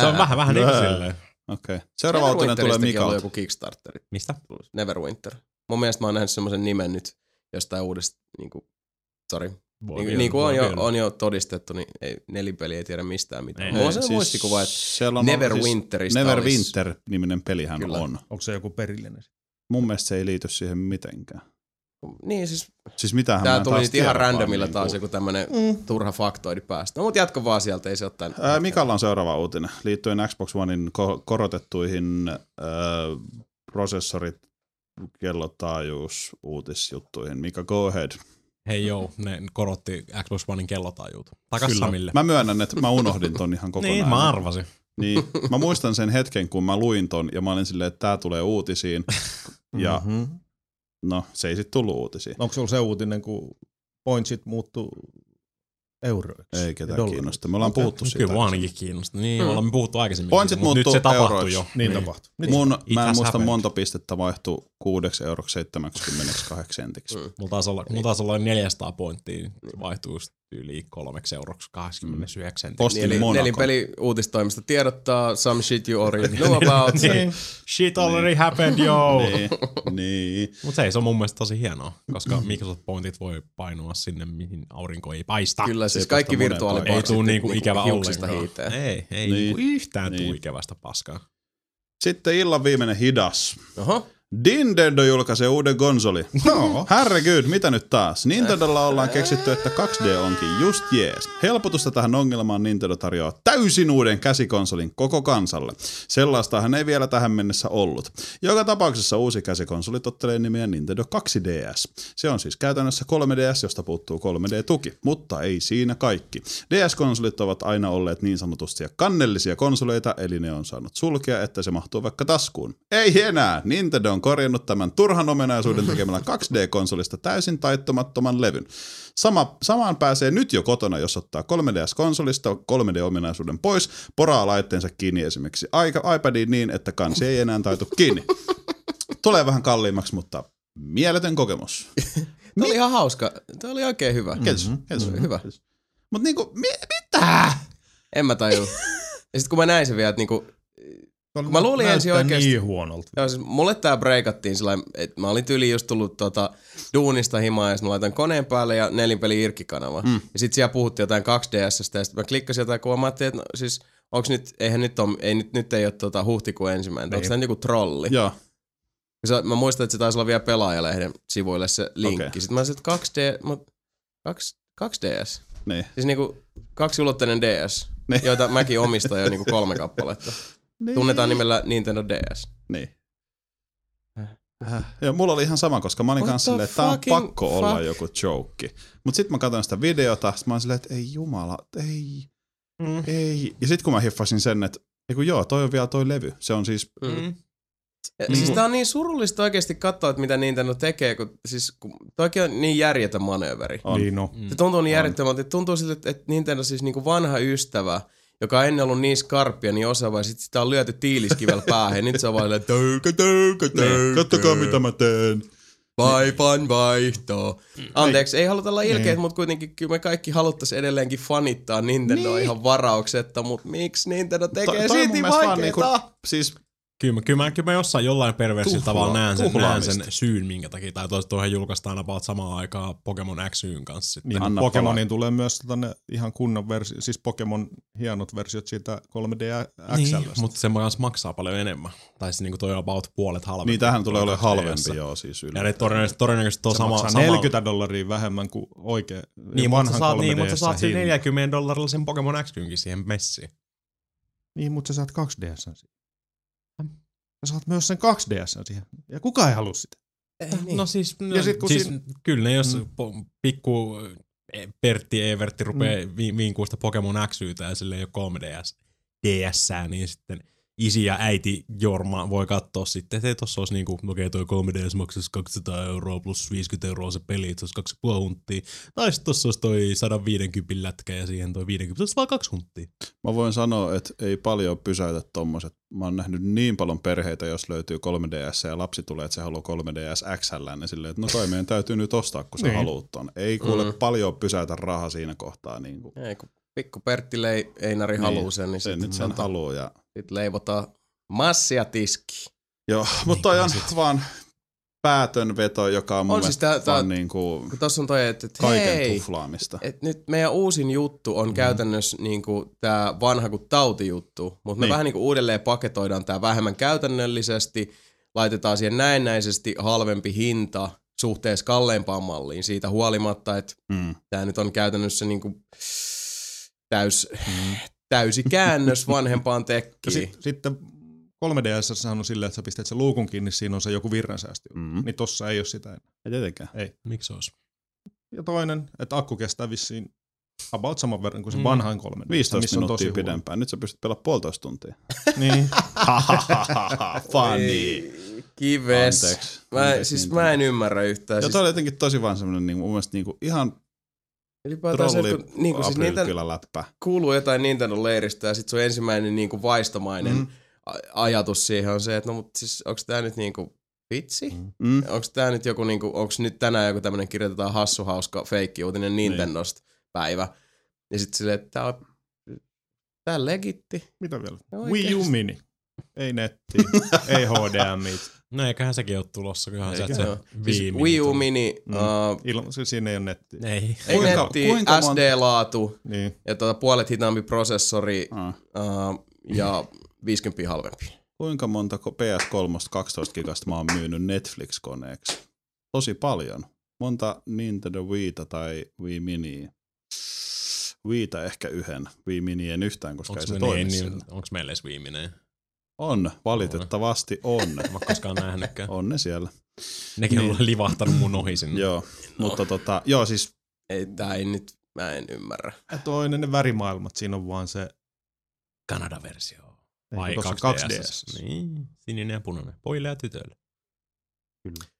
[SPEAKER 4] Se on vähän, vähän niin kuin silleen.
[SPEAKER 2] Okei. Okay. Seuraava uutinen tulee Mikalta.
[SPEAKER 1] joku Kickstarteri.
[SPEAKER 4] Mistä?
[SPEAKER 1] Neverwinter. Mun mielestä mä oon nähnyt semmoisen nimen nyt jostain uudesta, niinku, sorry.
[SPEAKER 4] Voi
[SPEAKER 1] Niin,
[SPEAKER 4] vielä,
[SPEAKER 1] niin kuin on jo, on jo todistettu, niin ei, nelipeli ei tiedä mistään mitään.
[SPEAKER 4] Ei.
[SPEAKER 1] Mulla on
[SPEAKER 2] siis
[SPEAKER 1] muistikuva, että
[SPEAKER 2] on
[SPEAKER 1] Neverwinterista
[SPEAKER 2] siis Neverwinter-niminen pelihän
[SPEAKER 1] Kyllä.
[SPEAKER 2] on.
[SPEAKER 3] Onko se joku perillinen?
[SPEAKER 2] Mun mielestä se ei liity siihen mitenkään.
[SPEAKER 1] niin siis
[SPEAKER 2] Siis mitähän mä
[SPEAKER 1] tää
[SPEAKER 2] en
[SPEAKER 1] tuli
[SPEAKER 2] taas
[SPEAKER 1] nyt ihan randomilla
[SPEAKER 2] niinku-
[SPEAKER 1] taas joku tämmönen turha faktoidi päästä. No mut jatko vaan sieltä, ei se ottaa.
[SPEAKER 2] Ää, Mikalla on seuraava uutinen liittyen Xbox Onein ko- korotettuihin ää, prosessorit, kellotaajuus, uutisjuttuihin. Mika, go ahead.
[SPEAKER 4] Hei joo, ne korotti Xbox Onein kellotaajuutta. Takas Samille.
[SPEAKER 2] Mä myönnän, että mä unohdin ton ihan kokonaan. [LAUGHS]
[SPEAKER 4] niin, mä arvasin.
[SPEAKER 2] Niin, [LAUGHS] mä muistan sen hetken, kun mä luin ton ja mä olin silleen, että tää tulee uutisiin. Ja
[SPEAKER 3] Mm-hmm.
[SPEAKER 2] no, se ei sit tullut uutisiin.
[SPEAKER 3] Onko sulla se uutinen, kun pointsit muuttuu euroiksi?
[SPEAKER 2] Ei ketään kiinnosta. Me ollaan
[SPEAKER 3] Okei.
[SPEAKER 2] puhuttu siitä.
[SPEAKER 4] Kyllä mua ainakin kiinnostaa. Niin,
[SPEAKER 1] Mm.
[SPEAKER 4] ollaan puhuttu aikaisemmin.
[SPEAKER 2] Pointsit
[SPEAKER 4] mutta nyt
[SPEAKER 2] muuttuu
[SPEAKER 4] se tapahtui
[SPEAKER 2] euroiksi.
[SPEAKER 4] jo.
[SPEAKER 3] Niin tapahtui. Nyt
[SPEAKER 2] Mun, mä en muista
[SPEAKER 4] happened.
[SPEAKER 2] monta pistettä vaihtui 6 euroksi 78 sentiksi.
[SPEAKER 1] Mm.
[SPEAKER 4] Mulla taisi olla, mulla taisi olla 400 pointtia, niin se vaihtuu yli kolmeksi euroksi 89 senttiä.
[SPEAKER 2] Postin
[SPEAKER 1] Niin, eli
[SPEAKER 2] Monaco.
[SPEAKER 1] nelipeli uutistoimisto tiedottaa some shit you already [LAUGHS] know about.
[SPEAKER 4] niin. Shit already happened, yo!
[SPEAKER 2] Niin, niin.
[SPEAKER 4] Mutta se, se on mun mielestä tosi hienoa, koska Microsoft Pointit voi painua sinne, mihin aurinko ei paista.
[SPEAKER 1] Kyllä siis
[SPEAKER 2] Se
[SPEAKER 1] kaikki
[SPEAKER 2] moneen
[SPEAKER 4] Ei tuu niinku
[SPEAKER 1] niinku
[SPEAKER 4] ikävä ollenkaan. Ei, ei
[SPEAKER 2] Niin.
[SPEAKER 4] niinku yhtään tuu
[SPEAKER 2] Niin.
[SPEAKER 4] ikävästä paskaa.
[SPEAKER 2] Sitten illan viimeinen hidas.
[SPEAKER 1] Oho.
[SPEAKER 2] Nintendo julkaisee uuden konsoli.
[SPEAKER 3] No. [LAUGHS]
[SPEAKER 2] Herregud, mitä nyt taas? Nintendolla ollaan keksitty, että 2D onkin just jees. Helpotusta tähän ongelmaan Nintendo tarjoaa täysin uuden käsikonsolin koko kansalle. Sellaistahan ei vielä tähän mennessä ollut. Joka tapauksessa uusi käsikonsoli tottelee nimeä Nintendo 2DS. Se on siis käytännössä 3DS, josta puuttuu 3D-tuki, mutta ei siinä kaikki. DS-konsolit ovat aina olleet niin sanotusti kannellisia konsoleita, eli ne on saanut sulkea, että se mahtuu vaikka taskuun. Ei enää! Nintendo on korjannut tämän turhan ominaisuuden tekemällä [LAUGHS] 2D-konsolista täysin taittomattoman levyn. Sama, samaan pääsee nyt jo kotona, jos ottaa 3DS-konsolista 3D-ominaisuuden pois, poraa laitteensa kiinni esimerkiksi iPadiin niin, että kansi ei enää taitu kiinni. Tulee vähän kalliimmaksi, mutta mieletön kokemus. [LAUGHS]
[SPEAKER 1] Tämä oli ihan hauska. Tämä oli oikein hyvä.
[SPEAKER 2] Kiitos. Kiitos.
[SPEAKER 1] Hyvä.
[SPEAKER 2] Mutta niinku, mi- mitä?
[SPEAKER 1] En mä tajua. [LAUGHS] Ja sitten kun mä näin sen vielä, että niinku,
[SPEAKER 3] Kun
[SPEAKER 1] mä luulin ensin oikeesti-
[SPEAKER 3] niin huonolta.
[SPEAKER 1] Joo, siis mulle tää breikattiin sillä että mä olin tyyli just tullut tota duunista himaa ja mä laitan koneen päälle ja nelinpeli irkkikanava. Mm. Ja sit siellä puhuttiin jotain 2DSstä ja sit mä klikkasin jotain kuvaa, mä ajattelin, että no, siis onks nyt, eihän nyt on, ei nyt, nyt ei ole tota huhtikuun ensimmäinen, onks tää nyt joku trolli?
[SPEAKER 2] Joo.
[SPEAKER 1] Se, mä muistan, että se taisi olla vielä pelaajalehden sivuille se linkki.
[SPEAKER 2] Okei.
[SPEAKER 1] Sitten mä sanoin, että 2D, mut 2, 2DS.
[SPEAKER 2] Niin.
[SPEAKER 1] Siis niinku kaksiulotteinen DS,
[SPEAKER 2] Niin.
[SPEAKER 1] joita mäkin omistan jo niinku [LAUGHS] kolme kappaletta. Tunnetaan nimellä Nintendo DS.
[SPEAKER 2] Niin. Ja mulla oli ihan sama, koska mä olin
[SPEAKER 1] What
[SPEAKER 2] kanssa silleen, että tää on pakko
[SPEAKER 1] fuck?
[SPEAKER 2] olla joku joke. Mut sit mä katsoin sitä videota, sit mä olin silleen, että ei jumala, ei,
[SPEAKER 4] Mm.
[SPEAKER 2] ei. Ja sit kun mä hiffasin sen, että ei kun joo, toi on vielä toi levy. Se on siis,
[SPEAKER 1] Mm.
[SPEAKER 4] Mm.
[SPEAKER 1] Ja
[SPEAKER 2] Niin
[SPEAKER 1] siis tää on niin surullista oikeasti katsoa, että mitä Nintendo tekee, kun, siis, kun toikin on niin järjetön manööveri.
[SPEAKER 2] on.
[SPEAKER 3] Niin no.
[SPEAKER 1] Se tuntuu niin järjettömältä, että tuntuu siltä, että, että Nintendo siis niinku vanha ystävä, joka on ennen ollut niin skarppia, niin osaava, ja sit sitä on lyöty tiiliskivellä päähän, ja nyt se on vaan silleen, töykä, töykä,
[SPEAKER 2] Niin.
[SPEAKER 1] töykä.
[SPEAKER 2] Kattokaa mitä mä teen.
[SPEAKER 1] Vaipan vaihto. Anteeksi, ei haluta olla ilkeitä,
[SPEAKER 3] Niin.
[SPEAKER 1] mutta kuitenkin kyllä me kaikki haluttaisiin edelleenkin fanittaa Nintendoa
[SPEAKER 2] Niin.
[SPEAKER 1] ihan varauksetta, mutta miksi Nintendo tekee siitä niin
[SPEAKER 2] vaan
[SPEAKER 1] vaikeeta?
[SPEAKER 2] niinku- Siis
[SPEAKER 4] Kyllä, mä- kyllä, mä, kyllä mä jossain jollain perversillä
[SPEAKER 2] Tuhlaa-
[SPEAKER 4] tavalla näen sen, näen sen syyn, minkä takia. Tai toista tuohon julkaistaan about samaan aikaan Pokemon Xyn kanssa. Sitten.
[SPEAKER 3] Niin,
[SPEAKER 2] Anna
[SPEAKER 3] Pokemonin tulee myös tota ne ihan kunnon versio, siis Pokemon hienot versiot siitä 3D
[SPEAKER 4] Niin,
[SPEAKER 3] XL.
[SPEAKER 4] mutta se kanssa maksaa paljon enemmän. Tai siis niinku toi on about puolet halvempi.
[SPEAKER 2] niin tähän tulee olemaan
[SPEAKER 4] 2DS.
[SPEAKER 2] halvempi joo siis yli.
[SPEAKER 4] Ja ne todennäköisesti, todennäköisesti on
[SPEAKER 3] se
[SPEAKER 4] sama,
[SPEAKER 3] maksaa
[SPEAKER 4] sama
[SPEAKER 3] 40 dollaria vähemmän kuin oikein
[SPEAKER 4] Niin, mutta sä saat, niin,
[SPEAKER 3] 3DS
[SPEAKER 4] mutta sä saat
[SPEAKER 3] hinta.
[SPEAKER 4] 40 dollarilla sen Pokemon Xynkin siihen messiin.
[SPEAKER 3] Niin, mutta sä saat 2DS siihen. Sä saat myös sen 2DS siihen. Ja kuka ei halua sitä?
[SPEAKER 1] niin.
[SPEAKER 4] No siis, no,
[SPEAKER 3] Ja sit kun
[SPEAKER 4] siis
[SPEAKER 3] siinä-
[SPEAKER 4] kyllä ne jos
[SPEAKER 3] Mm.
[SPEAKER 4] pikku eh, Pertti Evertti rupeaa mm. vi, viinkuista Pokemon Xytä ja sille ei ole 3DS DS, niin sitten isi ja äiti Jorma voi katsoa sitten, että ei tossa olisi niinku, okei toi 3DS maksaisi 200 euroa plus 50 euroa se peli, että se olisi 2,5 hunttia. Tai sitten tossa olisi toi 150 lätkä ja siihen toi 50, se olisi vaan 2 hunttia.
[SPEAKER 2] Mä voin sanoa, että ei paljon pysäytä tommoset. Mä oon nähnyt niin paljon perheitä, jos löytyy 3DS ja lapsi tulee, että se haluaa 3DS XL, niin silleen, että no toi meidän täytyy nyt ostaa, kun sä
[SPEAKER 3] Niin.
[SPEAKER 2] haluut ton. Ei kuule
[SPEAKER 1] Mm.
[SPEAKER 2] paljon pysäytä rahaa siinä kohtaa. Niin kuin.
[SPEAKER 1] Ei, kun pikku Pertti lei, Einari
[SPEAKER 2] Niin,
[SPEAKER 1] haluu sen, niin
[SPEAKER 2] Se
[SPEAKER 1] sitten
[SPEAKER 2] nyt sen
[SPEAKER 1] tota,
[SPEAKER 2] haluaa. Ja...
[SPEAKER 1] sit leivotaan massia tiski.
[SPEAKER 2] Joo, mutta toi on vaan päätön veto, joka on mun
[SPEAKER 1] On siis
[SPEAKER 2] mielestä
[SPEAKER 1] tää- tää-
[SPEAKER 2] vaan niin kuin
[SPEAKER 1] tossa on toi, että, että
[SPEAKER 2] kaiken
[SPEAKER 1] hei,
[SPEAKER 2] tuflaamista.
[SPEAKER 1] et nyt meidän uusin juttu on mm. käytännössä niinku tää vanha kuin tautijuttu, mutta me
[SPEAKER 2] Niin.
[SPEAKER 1] vähän niinku uudelleen paketoidaan tää vähemmän käytännöllisesti, laitetaan siihen näennäisesti halvempi hinta suhteessa kalleimpaan malliin siitä huolimatta, että
[SPEAKER 2] Mm.
[SPEAKER 1] tämä nyt on käytännössä niinku täys, mm. Täysi käännös vanhempaan
[SPEAKER 3] Ja
[SPEAKER 1] tekkiin.
[SPEAKER 3] sit, sitten 3DS on silleen, että sä pistät sen luukun kiinni, siinä on se joku virransäästö.
[SPEAKER 2] Mm.
[SPEAKER 3] Niin tossa ei ole sitä enää.
[SPEAKER 2] Ei tietenkään.
[SPEAKER 4] Miksi se olisi?
[SPEAKER 3] Ja toinen, että akku kestää vissiin about saman verran kuin se
[SPEAKER 4] Mm.
[SPEAKER 3] vanhain 3DS.
[SPEAKER 2] 15
[SPEAKER 3] missä on tosi huono.
[SPEAKER 2] pidempään. Nyt sä pystyt pelaamaan puolitoista tuntia. [LAUGHS]
[SPEAKER 3] Niin. [LAUGHS]
[SPEAKER 2] Funny.
[SPEAKER 1] Ei, Kives.
[SPEAKER 2] Anteeksi.
[SPEAKER 1] Mä,
[SPEAKER 2] Anteeksi,
[SPEAKER 1] siis
[SPEAKER 2] Nintendo.
[SPEAKER 1] mä en ymmärrä yhtään.
[SPEAKER 2] Ja
[SPEAKER 1] Siis,
[SPEAKER 2] toi oli jotenkin tosi vaan semmonen niin, mun mielestä niin kuin ihan
[SPEAKER 1] ylipäätään se,
[SPEAKER 2] trolli
[SPEAKER 1] kun, niin kuin siis niitä kuuluu jotain Nintendo leiristä ja sit sun ensimmäinen niin kuin vaistomainen
[SPEAKER 3] Mm.
[SPEAKER 1] ajatus siihen on se, että no mut siis onks tää nyt niinku vitsi?
[SPEAKER 3] Mm.
[SPEAKER 2] Mm.
[SPEAKER 1] Onks tää nyt joku niinku, onks nyt tänään joku tämmönen kirjoitetaan hassu hauska feikki uutinen Nintendosta päivä. Ja sit silleen, että tää on tää legitti.
[SPEAKER 3] Mitä vielä?
[SPEAKER 1] No
[SPEAKER 3] Wii U. Mini. Ei netti, ei HDMI. [LAUGHS]
[SPEAKER 4] No eiköhän sekin ole tulossa, kyllähän
[SPEAKER 2] Eikä.
[SPEAKER 4] se, se
[SPEAKER 1] Siis
[SPEAKER 4] Wii
[SPEAKER 1] Wii U. Mini,
[SPEAKER 3] Mm.
[SPEAKER 1] uh,
[SPEAKER 3] Ilman, se, siinä ei ole netti.
[SPEAKER 4] Ei.
[SPEAKER 1] ei
[SPEAKER 2] Kuinka-
[SPEAKER 1] netti,
[SPEAKER 2] kuinka
[SPEAKER 1] SD-laatu
[SPEAKER 3] Niin.
[SPEAKER 1] ja tuota puolet hitaampi prosessori
[SPEAKER 2] Ah.
[SPEAKER 1] uh, ja 50 halvempi.
[SPEAKER 2] Kuinka monta ko- PS3 12 gigasta mä oon myynyt Netflix-koneeksi? Tosi paljon. Monta Nintendo Wiita tai Wii Mini? Wiita ehkä yhden. Wii Mini en yhtään, koska ei
[SPEAKER 4] Onks,
[SPEAKER 2] se
[SPEAKER 4] me
[SPEAKER 2] toimi
[SPEAKER 4] niin, niin, onks meillä edes viimeinen?
[SPEAKER 2] On, valitettavasti on.
[SPEAKER 4] Mä oon koskaan nähnytkään.
[SPEAKER 2] On ne siellä.
[SPEAKER 4] Nekin
[SPEAKER 2] Niin.
[SPEAKER 4] on livahtanut mun ohi sinne.
[SPEAKER 2] Joo, mutta tota, joo siis
[SPEAKER 1] Ei, tää ei nyt, mä en ymmärrä.
[SPEAKER 3] Ja toinen ne värimaailmat, siinä on vaan se
[SPEAKER 4] Kanada-versio. Vai
[SPEAKER 3] kun
[SPEAKER 4] 2DS.
[SPEAKER 3] tossa 2DS.
[SPEAKER 4] Niin, sininen ja punainen. Pojille ja tytöille.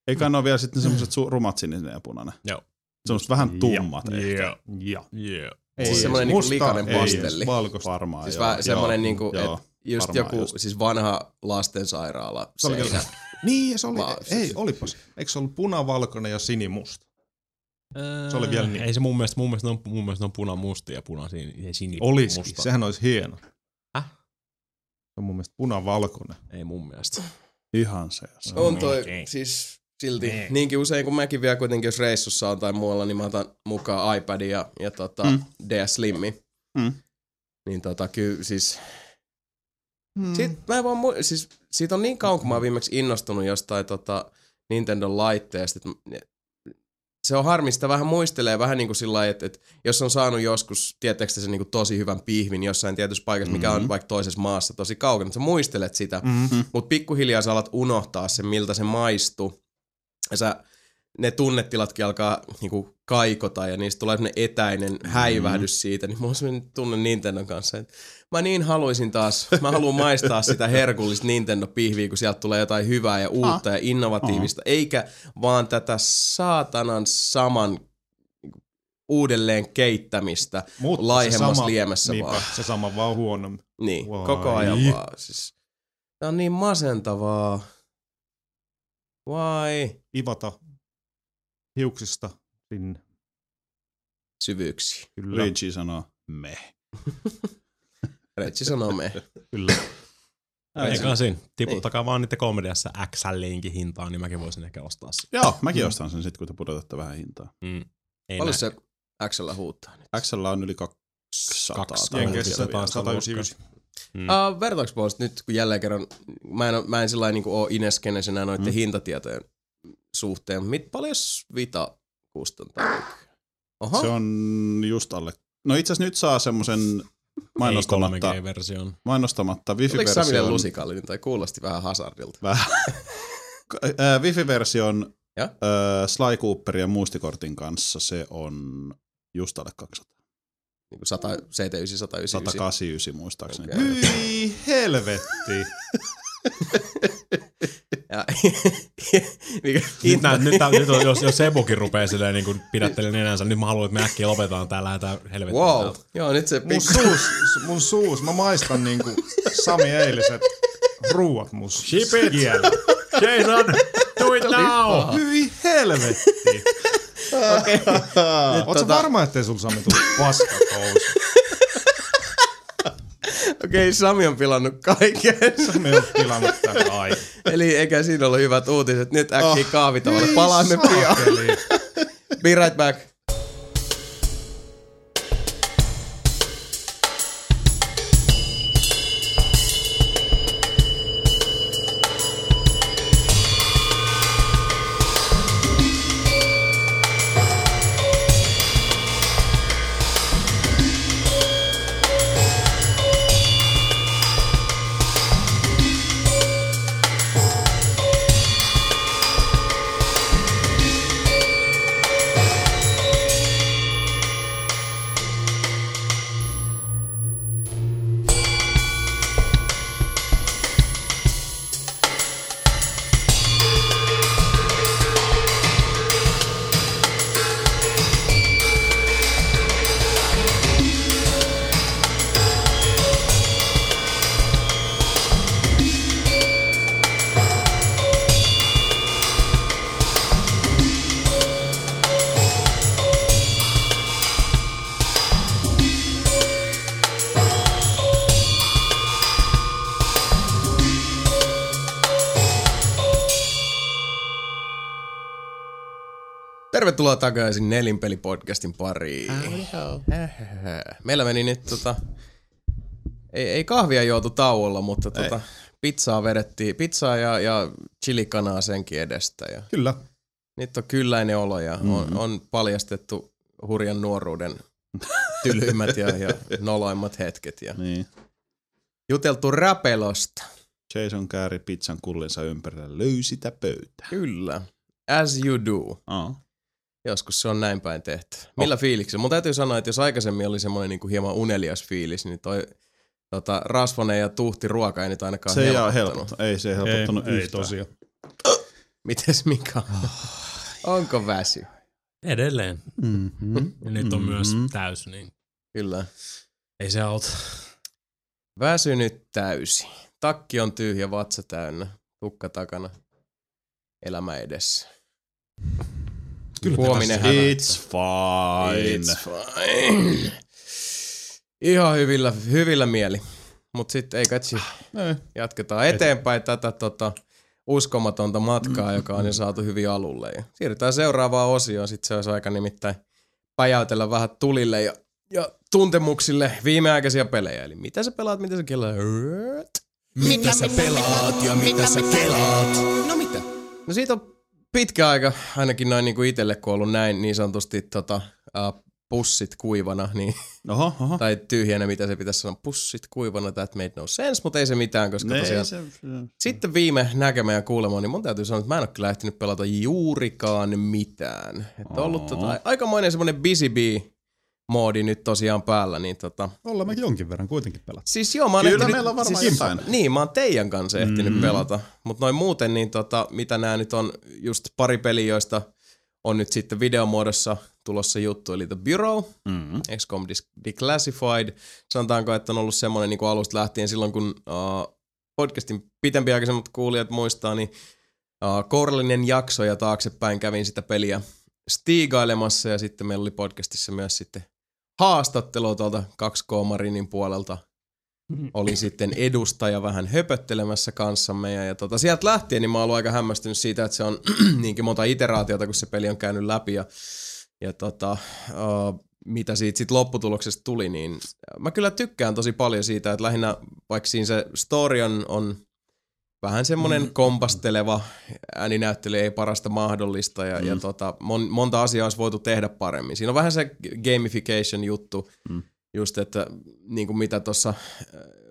[SPEAKER 2] eikä ne ole vielä sitten semmoiset rumat sininen ja punainen.
[SPEAKER 4] Joo.
[SPEAKER 2] Semmoiset vähän tummat
[SPEAKER 3] Ja,
[SPEAKER 2] ehkä.
[SPEAKER 3] ja, ja.
[SPEAKER 4] Yeah.
[SPEAKER 3] Ei,
[SPEAKER 1] Siis semmonen niinku likainen
[SPEAKER 3] ei,
[SPEAKER 1] pastelli.
[SPEAKER 3] Valkoista.
[SPEAKER 2] Varmaan
[SPEAKER 1] Siis
[SPEAKER 2] joo.
[SPEAKER 1] vähän semmonen niinku,
[SPEAKER 2] joo.
[SPEAKER 1] et just
[SPEAKER 2] varmaan
[SPEAKER 1] joku,
[SPEAKER 2] just.
[SPEAKER 1] siis vanha lastensairaala
[SPEAKER 3] Se oli
[SPEAKER 1] seinä.
[SPEAKER 3] Niin, se oli,
[SPEAKER 1] Vaan
[SPEAKER 3] ei,
[SPEAKER 1] siis-
[SPEAKER 3] olipas. Eikö se ollut punavalkoinen ja sinimusta? Se oli vielä niin.
[SPEAKER 4] Ei se mun mielestä, mun mielestä, ne on, mun mielestä ne on punamusta ja punasin ja sini
[SPEAKER 3] Olisikin,
[SPEAKER 4] musta.
[SPEAKER 3] sehän olisi hieno.
[SPEAKER 4] Häh?
[SPEAKER 3] Se on mun mielestä punavalkoinen.
[SPEAKER 4] Ei mun mielestä.
[SPEAKER 2] Ihan se. se.
[SPEAKER 1] On toi,
[SPEAKER 4] Okei.
[SPEAKER 1] siis silti
[SPEAKER 3] Niin.
[SPEAKER 1] niinkin usein kuin mäkin vielä kuitenkin, jos reissussa on tai muualla, niin mä otan mukaan iPadin ja, ja tota,
[SPEAKER 2] Mm.
[SPEAKER 1] DS Slimmi.
[SPEAKER 2] Mm.
[SPEAKER 1] Niin tota, kyllä siis Mm. Sitten mä en vaan mu- siis siitä on niin kauan, kun mä oon viimeksi innostunut jostain tota Nintendo laitteesta, että se on harmista, vähän muistelee vähän niin kuin sillä lailla, että, että jos on saanut joskus, tietääkö se niin kuin tosi hyvän pihvin jossain tietyssä paikassa, mikä on vaikka toisessa maassa tosi kaukana, sä muistelet sitä,
[SPEAKER 3] Mm.
[SPEAKER 1] mutta pikkuhiljaa sä alat unohtaa sen, miltä se maistuu. Ja sä, ne tunnetilatkin alkaa niinku kaikota ja niistä tulee sellainen etäinen häivähdys siitä, niin mulla on sellainen tunne Nintendon kanssa, että mä niin haluaisin taas, mä haluan maistaa sitä herkullista Nintendo-pihviä, kun sieltä tulee jotain hyvää ja uutta ja innovatiivista, eikä vaan tätä saatanan saman uudelleen keittämistä
[SPEAKER 3] Mutta
[SPEAKER 1] laihemmassa
[SPEAKER 3] sama-
[SPEAKER 1] liemessä
[SPEAKER 3] niinpä,
[SPEAKER 1] vaan.
[SPEAKER 3] se sama vaan huonommin.
[SPEAKER 1] Niin,
[SPEAKER 3] Vai.
[SPEAKER 1] koko ajan vaan. Siis, tää on niin masentavaa. Vai
[SPEAKER 3] Ivata hiuksista sinne.
[SPEAKER 1] syvyyksiä.
[SPEAKER 3] Kyllä.
[SPEAKER 2] Luigi sanoo, me. [LAUGHS]
[SPEAKER 1] Retsi sanoo me.
[SPEAKER 3] Kyllä.
[SPEAKER 4] Eikä siinä. Tiputtakaa vaan niiden komediassa XLinkin hintaan, niin mäkin voisin ehkä ostaa sen.
[SPEAKER 2] Joo, mäkin ostan sen sitten, kun te pudotatte vähän hintaa.
[SPEAKER 4] Mm. Ei
[SPEAKER 1] Paljon se XL huuttaa nyt?
[SPEAKER 2] XL on yli 200.
[SPEAKER 4] Kaksi-
[SPEAKER 2] tällä
[SPEAKER 3] Jenkeissä
[SPEAKER 2] hetkellä vielä.
[SPEAKER 4] taas
[SPEAKER 3] 199.
[SPEAKER 4] Mm.
[SPEAKER 1] Uh, vertaaks puolesta nyt, kun jälleen kerran, mä en, mä en sillä lailla niinku oo ineskenesenä noiden mm. hintatietojen suhteen. Mit paljon Vita kustantaa? Oho,
[SPEAKER 2] Se on just alle. No itse asiassa nyt saa semmosen mainostamatta,
[SPEAKER 4] Ei 3G-version.
[SPEAKER 2] mainostamatta
[SPEAKER 1] oliko Samille
[SPEAKER 2] Wifi-version.
[SPEAKER 1] lusikallinen tai kuulosti vähän hazardilta?
[SPEAKER 2] Vähän. [LAUGHS] Äh, Wifi-version
[SPEAKER 1] Ja?
[SPEAKER 2] äh, Sly Cooperin ja muistikortin kanssa se on just alle 200.
[SPEAKER 1] Niinku 100, CT9, 199.
[SPEAKER 2] 189 muistaakseni. Okay.
[SPEAKER 3] Hyi helvetti.
[SPEAKER 1] Ja, mikä, [LAUGHS]
[SPEAKER 4] Nyt, nää, nyt, tää, nyt on, jos, jos Sebukin rupeaa silleen niin pidättelee nenänsä, nyt mä haluan, että me äkkiä lopetetaan tää, lähdetään helvettiin.
[SPEAKER 1] wow.
[SPEAKER 4] täältä.
[SPEAKER 1] Joo, nyt se
[SPEAKER 3] Mun suus, mun suus, mä maistan niinku Sami eiliset ruuat mun
[SPEAKER 4] Ship it. Jason, do it now!
[SPEAKER 3] Hyi helvetti.
[SPEAKER 1] Okei. [LAUGHS]
[SPEAKER 3] Oot sä varma, ettei sul Sami tuu paskakousu? [LAUGHS]
[SPEAKER 1] Okei, Sami on pilannut kaiken.
[SPEAKER 3] Sami on pilannut tän kaiken.
[SPEAKER 1] Eli eikä siinä ollut hyvät uutiset. Nyt äkkiä oh. kaavitavalle. Palaamme pian. Be right back. Tervetuloa takaisin Nelinpeli-podcastin pariin. Meillä meni nyt tota... Ei, ei kahvia juotu tauolla, mutta tota, pizzaa vedettiin, pizzaa ja, ja chilikanaa senkin edestä. Ja
[SPEAKER 3] Kyllä.
[SPEAKER 1] nyt on kylläinen olo ja mm-hmm. on, on paljastettu hurjan nuoruuden [LAUGHS] tylyimmät ja, ja noloimmat hetket. Ja
[SPEAKER 2] Niin.
[SPEAKER 1] juteltu räpelosta.
[SPEAKER 2] Jason kääri pizzan kullinsa ympärillä, löysi sitä pöytää.
[SPEAKER 1] Kyllä. As you do.
[SPEAKER 2] Aa.
[SPEAKER 1] Joskus se on näin päin tehty. Millä oh. fiiliksellä? Mun täytyy sanoa, että jos aikaisemmin oli semmoinen niin kuin hieman unelias fiilis, niin toi tota, rasvanen ja tuhti ruoka ei nyt ainakaan
[SPEAKER 2] Se ei
[SPEAKER 1] helpottanut.
[SPEAKER 2] helpottanut. Ei se ei helpottanut
[SPEAKER 3] ei, ei
[SPEAKER 2] yhtään.
[SPEAKER 3] tosiaan. [LAUGHS]
[SPEAKER 1] Mites Mika? Onko väsy?
[SPEAKER 4] Edelleen.
[SPEAKER 2] Mm-hmm.
[SPEAKER 4] Ja nyt on myös täys, niin
[SPEAKER 1] Kyllä.
[SPEAKER 4] ei se auta.
[SPEAKER 1] Väsynyt täysi. Takki on tyhjä, vatsa täynnä. Tukka takana. Elämä edessä.
[SPEAKER 3] Kyllä
[SPEAKER 1] Huominen.
[SPEAKER 2] It's fine.
[SPEAKER 1] It's fine. Ihan hyvillä, hyvillä mieli. Mut sitten ei katsi.
[SPEAKER 2] Ei.
[SPEAKER 1] Jatketaan eteenpäin tätä tota, uskomatonta matkaa, joka on jo saatu hyvin alulle. Ja siirrytään seuraavaan osioon. Sitten se olisi aika nimittäin päjäytellä vähän tulille ja, ja tuntemuksille viimeaikaisia pelejä. Eli mitä sä pelaat, mitä sä kelaa. Mitä sä pelaat ja mitä sä kelaat? No mitä? No siitä on pitkä aika, ainakin noin niin kuin itselle, kun ollut näin niin sanotusti tota, uh, pussit kuivana, niin,
[SPEAKER 2] Oho, oho.
[SPEAKER 1] tai tyhjänä, mitä se pitäisi sanoa, pussit kuivana, that made no sense, mutta ei se mitään, koska
[SPEAKER 2] Ne,
[SPEAKER 1] tosiaan
[SPEAKER 2] se, se,
[SPEAKER 1] sitten viime näkemään ja kuulemaan, niin mun täytyy sanoa, että mä en ole kyllä ehtinyt pelata juurikaan mitään. Että on ollut tota, aikamoinen semmoinen busy bee moodi nyt tosiaan päällä, niin tota,
[SPEAKER 3] Ollaan mekin jonkin verran kuitenkin pelattu.
[SPEAKER 1] siis joo, mä oon
[SPEAKER 2] Kyllä
[SPEAKER 1] ehtinyt,
[SPEAKER 2] meillä on varmaan
[SPEAKER 1] siis,
[SPEAKER 2] jotain.
[SPEAKER 1] Niin, mä oon teidän kanssa ehtinyt mm. pelata, mutta noin muuten, niin tota, mitä nämä nyt on, just pari peliä, joista on nyt sitten videomuodossa tulossa juttu, eli The Bureau,
[SPEAKER 2] mm.
[SPEAKER 1] XCOM Declassified. Sanotaanko, että on ollut semmoinen niin kuin alusta lähtien silloin, kun uh, podcastin pitempiaikaisemmat kuulijat muistaa, niin uh, kourallinen jakso ja taaksepäin kävin sitä peliä stiigailemassa ja sitten meillä oli podcastissa myös sitten haastattelu tuolta 2K Marinin puolelta. Oli sitten edustaja vähän höpöttelemässä kanssamme ja, ja tota, sieltä lähtien niin mä oon aika hämmästynyt siitä, että se on [CLEARS THROAT] niinkin monta iteraatiota, kun se peli on käynyt läpi ja, ja tota, uh, mitä siitä sit lopputuloksesta tuli, niin mä kyllä tykkään tosi paljon siitä, että lähinnä vaikka siinä se story on, on vähän semmoinen mm. kompasteleva, ääninäyttely ei parasta mahdollista ja, mm. ja tota, mon, monta asiaa olisi voitu tehdä paremmin. Siinä on vähän se gamification juttu, mm. just että niin kuin mitä tuossa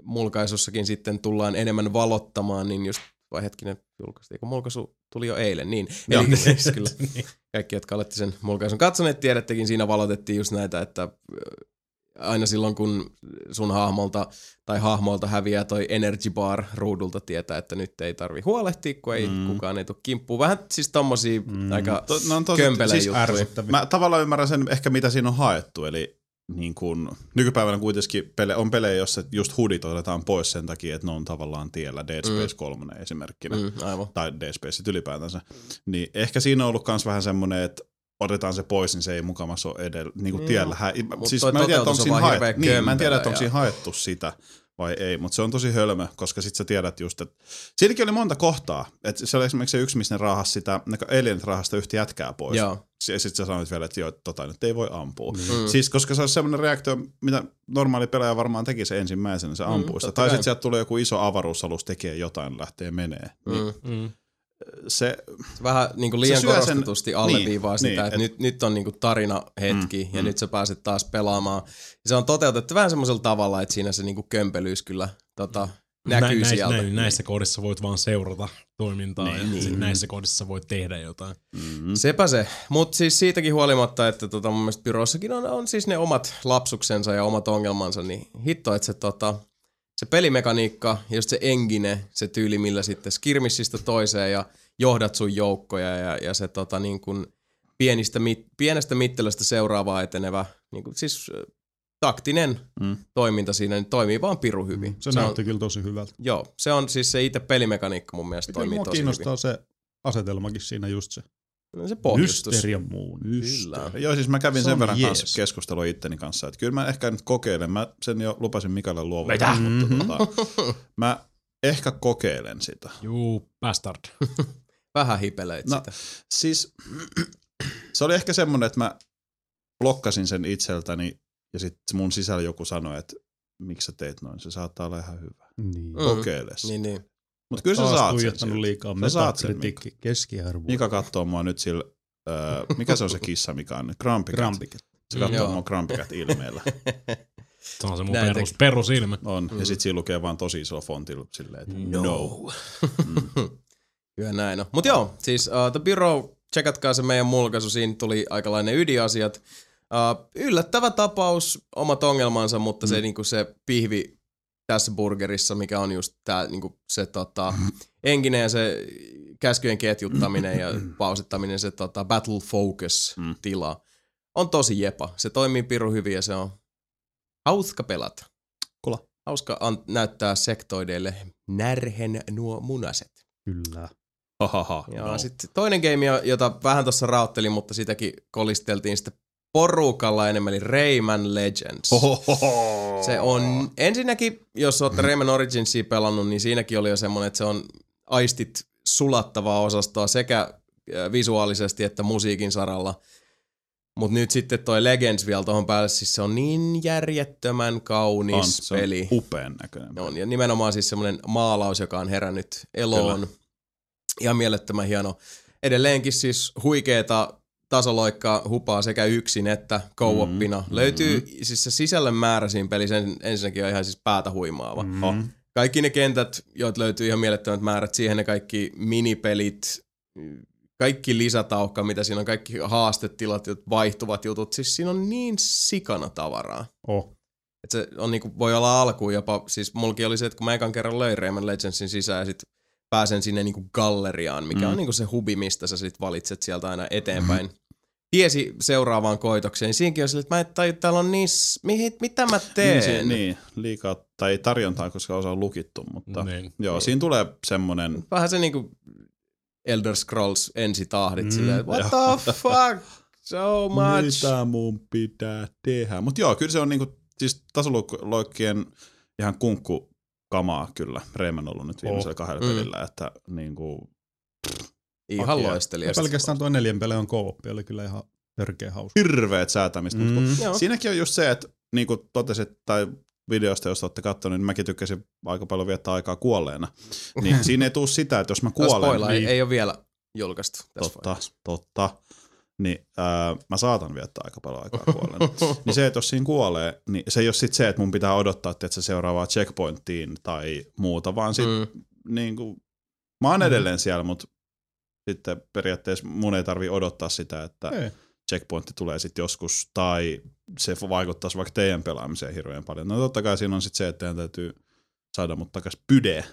[SPEAKER 1] mulkaisussakin sitten tullaan enemmän valottamaan, niin just vai hetkinen, julkaistiinko mulkaisu tuli jo eilen, niin. Eli [LAUGHS] siis kyllä kaikki, jotka olette sen mulkaisun katsoneet, tiedättekin, siinä valotettiin just näitä, että aina silloin, kun sun hahmolta tai hahmolta häviää toi energy bar ruudulta tietää, että nyt ei tarvi huolehtia, kun ei mm. kukaan ei tule kimppuun. Vähän siis tommosia mm. aika
[SPEAKER 2] To, no on tosi,
[SPEAKER 1] kömpelejä
[SPEAKER 2] siis
[SPEAKER 1] juttuja.
[SPEAKER 2] Mä tavallaan ymmärrän sen ehkä mitä siinä on haettu, eli niin kun, nykypäivänä kuitenkin pele, on pelejä, jossa just hudit otetaan pois sen takia, että ne on tavallaan tiellä, Dead Space 3 esimerkkinä,
[SPEAKER 1] Mm, aivan.
[SPEAKER 2] tai Dead Space ylipäätänsä, niin ehkä siinä on ollut myös vähän semmoinen, että otetaan se pois, niin se ei mukamassa ole edellä, niin kuin tiellä. Hä,
[SPEAKER 1] Mut
[SPEAKER 2] siis mä en tiedä, onko
[SPEAKER 1] on
[SPEAKER 2] siinä
[SPEAKER 1] hirveän
[SPEAKER 2] niin, mä en tiedä, että onko siinä haettu sitä vai ei, mutta se on tosi hölmö, koska sit sä tiedät just, että siinäkin oli monta kohtaa, että se oli esimerkiksi se yksi, missä ne rahas sitä, ne alienit rahasta yhtä jätkää pois.
[SPEAKER 1] Joo.
[SPEAKER 2] Ja sit sä sanoit vielä, että joo, tota nyt ei voi ampua. Mm. Siis koska se on semmoinen reaktio, mitä normaali pelaaja varmaan teki se ensimmäisenä, se ampuu sitä.
[SPEAKER 1] totta
[SPEAKER 2] Tai sitten sieltä tulee joku iso avaruusalus tekee jotain, lähtee menee. Niin
[SPEAKER 1] Mm.
[SPEAKER 4] Mm.
[SPEAKER 2] se,
[SPEAKER 1] Vähän niin kuin liian
[SPEAKER 2] Se syö sen-
[SPEAKER 1] korostetusti alleviivaa
[SPEAKER 2] niin,
[SPEAKER 1] sitä,
[SPEAKER 2] niin,
[SPEAKER 1] että
[SPEAKER 2] et-
[SPEAKER 1] nyt, nyt on niin kuin tarina hetki
[SPEAKER 2] Mm,
[SPEAKER 1] ja
[SPEAKER 2] mm.
[SPEAKER 1] nyt sä pääset taas pelaamaan. Ja se on toteutettu vähän semmoisella tavalla, että siinä se niin kuin kömpelyys kyllä tota, näkyy
[SPEAKER 4] Nä,
[SPEAKER 1] sieltä.
[SPEAKER 4] näin, näissä kohdissa voit vaan seurata toimintaa
[SPEAKER 2] Niin,
[SPEAKER 4] ja
[SPEAKER 2] niin.
[SPEAKER 4] niin. näissä kohdissa voit tehdä jotain.
[SPEAKER 2] mm,
[SPEAKER 1] Sepä se. Mutta siis siitäkin huolimatta, että tota, mun mielestä Byrossakin on, on siis ne omat lapsuksensa ja omat ongelmansa, niin hitto, että se, tota, se pelimekaniikka, just se engine, se tyyli, millä sitten skirmissistä toiseen ja johdat sun joukkoja ja, ja se tota, niin kuin pienistä, mit, pienestä mittelöstä seuraavaa etenevä, niin kuin, siis taktinen
[SPEAKER 2] Mm.
[SPEAKER 1] toiminta siinä, niin toimii vaan piru hyvin.
[SPEAKER 3] Se,
[SPEAKER 1] on,
[SPEAKER 3] näytti kyllä tosi hyvältä.
[SPEAKER 1] Joo, se on siis se itse pelimekaniikka mun mielestä
[SPEAKER 3] Kyllä
[SPEAKER 1] toimii tosi
[SPEAKER 3] kiinnostaa se asetelmakin siinä just se.
[SPEAKER 1] Hyvin. Se pohjustus.
[SPEAKER 3] Mysteeri ja muun.
[SPEAKER 1] Kyllä.
[SPEAKER 2] Joo, siis mä kävin
[SPEAKER 3] Se
[SPEAKER 2] sen verran
[SPEAKER 3] jees.
[SPEAKER 2] kanssa keskustelua itteni kanssa, että kyllä mä ehkä nyt kokeilen. Mä sen jo lupasin Mikalle luovuttaa, mutta tota, mä ehkä kokeilen sitä.
[SPEAKER 4] Juu, bastard. [LAUGHS]
[SPEAKER 1] Vähän hipelöit
[SPEAKER 2] No,
[SPEAKER 1] sitä.
[SPEAKER 2] Siis se oli ehkä semmoinen, että mä blokkasin sen itseltäni ja sitten mun sisällä joku sanoi, että miksi sä teet noin, se saattaa olla ihan hyvä.
[SPEAKER 3] Niin.
[SPEAKER 1] Mm.
[SPEAKER 2] Kokeile se.
[SPEAKER 1] Niin, niin.
[SPEAKER 2] Mutta kyllä sä saat sen
[SPEAKER 3] liikaa
[SPEAKER 2] Sä saat sen,
[SPEAKER 3] metakritiikki keskiarvoa.
[SPEAKER 2] Mika katsoo mua nyt sillä, öö, mikä se on se kissa, mikä on? Grampikat.
[SPEAKER 3] Grampiket.
[SPEAKER 2] Se katsoo mua grampikat ilmeellä. [LAUGHS]
[SPEAKER 4] Se on se mun
[SPEAKER 1] Näin
[SPEAKER 4] perus, perusilme.
[SPEAKER 2] On. Mm. Ja sit siinä lukee vaan tosi iso fontilla silleen, että
[SPEAKER 1] No.
[SPEAKER 2] no. [LAUGHS]
[SPEAKER 1] Kyllä näin on. Mut joo, siis uh, The Bureau, tsekatkaa se meidän mulkaisu, siinä tuli aikalainen ydinasiat. Uh, yllättävä tapaus, omat ongelmansa, mutta se, niinku, se pihvi tässä burgerissa, mikä on just tää, niinku, se tota, enkinen ja se käskyjen ketjuttaminen ja pausittaminen, se tota, battle focus
[SPEAKER 2] Mm.
[SPEAKER 1] tila, on tosi jepa. Se toimii piru hyvin ja se on hauska pelata.
[SPEAKER 2] Kula.
[SPEAKER 1] Hauska an- näyttää sektoideille närhen nuo munaset.
[SPEAKER 3] Kyllä.
[SPEAKER 2] Hahaha.
[SPEAKER 1] Ja
[SPEAKER 2] no.
[SPEAKER 1] sitten toinen game, jo- jota vähän tuossa rauttelin, mutta sitäkin kolisteltiin sitten porukalla enemmän, eli Rayman Legends.
[SPEAKER 2] Hohoho.
[SPEAKER 1] Se on, ensinnäkin, jos olette Rayman Originsia pelannut, niin siinäkin oli jo semmoinen, että se on aistit sulattavaa osastoa sekä äh, visuaalisesti että musiikin saralla. Mutta nyt sitten toi Legends vielä tuohon päälle, siis se on niin järjettömän kaunis
[SPEAKER 2] On, se on
[SPEAKER 1] peli.
[SPEAKER 2] upean näköinen.
[SPEAKER 1] On, ja nimenomaan siis semmoinen maalaus, joka on herännyt eloon. Kyllä. Ihan mielettömän hieno. Edelleenkin siis huikeeta tasoloikkaa hupaa sekä yksin että co-oppina. Mm, Löytyy, mm. siis se sisällön määrä siinä pelissä ensinnäkin on ihan siis päätä huimaava. Mm. Oh. Kaikki ne kentät, joita löytyy ihan mielettömät määrät, siihen ne kaikki minipelit, kaikki lisätaukka, mitä siinä on, kaikki haastetilat, vaihtuvat jutut, siis siinä on niin sikana tavaraa.
[SPEAKER 3] Oh.
[SPEAKER 1] Et se on niinku, voi olla alkuun jopa, siis mulki oli se, että kun mä ekan kerran löin Rayman Legendsin sisään ja sit pääsen sinne niinku galleriaan, mikä mm. on niinku se hubi, mistä sä sit valitset sieltä aina eteenpäin. Mm. Tiesi seuraavaan koitokseen, niin siinäkin on sille, että mä et taju, täällä on niin, mihin, mitä mä teen?
[SPEAKER 2] Niin, se, niin, liikaa, tai tarjontaa, koska osa on lukittu, mutta niin. joo, siinä tulee semmonen...
[SPEAKER 1] Vähän se niinku Elder Scrolls ensitahdit mm, silleen, what the fuck, so much.
[SPEAKER 2] Mitä mun pitää tehdä? Mutta joo, kyllä se on niinku, siis tasoloikkien ihan kunkku kamaa kyllä. Rayman on ollut nyt viimeisellä oh. kahdella mm. pelillä, että niinku...
[SPEAKER 1] Ihan loistelijasta.
[SPEAKER 3] Pelkästään tuo neljän peli on kooppi, oli kyllä ihan törkeä hauska.
[SPEAKER 2] Hirveet säätämistä, mm. mutta siinäkin on just se, että niin kuin totesit, tai videosta, jos olette katsoneet, niin mäkin tykkäsin aika paljon viettää aikaa kuolleena. Niin [LAUGHS] siinä ei tule sitä, että jos mä kuolen...
[SPEAKER 1] No niin, ei, ei ole vielä julkaistu
[SPEAKER 2] tässä Totta, vaiheessa. totta. Niin ää, mä saatan viettää aika paljon aikaa kuolleena. [LAUGHS] niin se, että jos siinä kuolee, niin se ei ole sit se, että mun pitää odottaa, että se seuraavaa checkpointtiin tai muuta, vaan sit mm. niin kuin, mä oon mm. edelleen siellä, mutta sitten periaatteessa mun ei tarvi odottaa sitä, että ei checkpointti tulee sitten joskus, tai se vaikuttaisi vaikka teidän pelaamiseen hirveän paljon. No totta kai siinä on sitten se, että teidän täytyy saada mut takas pyde.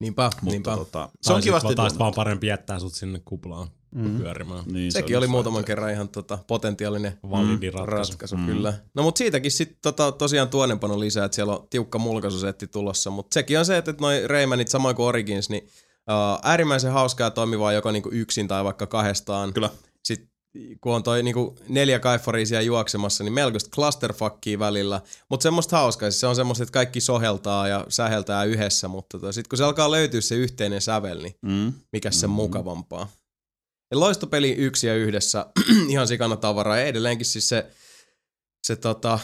[SPEAKER 1] Niinpä, Mutta niinpä.
[SPEAKER 2] Tota, se on kivasti
[SPEAKER 4] tuntunut. vaan parempi jättää sut sinne kuplaan mm. pyörimään.
[SPEAKER 1] Niin, Sekin se oli muutaman kerran ihan tota, potentiaalinen
[SPEAKER 4] validi mm. ratkaisu.
[SPEAKER 1] ratkaisu mm. kyllä. No mutta siitäkin sitten tota, tosiaan tuonempano lisää, että siellä on tiukka mulkaisusetti tulossa, mutta sekin on se, että noi Raymanit samoin kuin Origins, niin uh, äärimmäisen hauskaa toimivaa joko niinku yksin tai vaikka kahdestaan.
[SPEAKER 2] Kyllä.
[SPEAKER 1] Sitten kun on toi niinku neljä kaifaria siellä juoksemassa, niin melkoista clusterfuckia välillä. Mutta semmoista hauskaa, siis se on semmoista, että kaikki soheltaa ja säheltää yhdessä, mutta tota, sitten kun se alkaa löytyä se yhteinen sävel, niin mm. mikä sen mm. mukavampaa. Ja loistopeli yksi ja yhdessä, [CLEARS THROAT] ihan sikana tavaraa, ja edelleenkin siis se, se tota,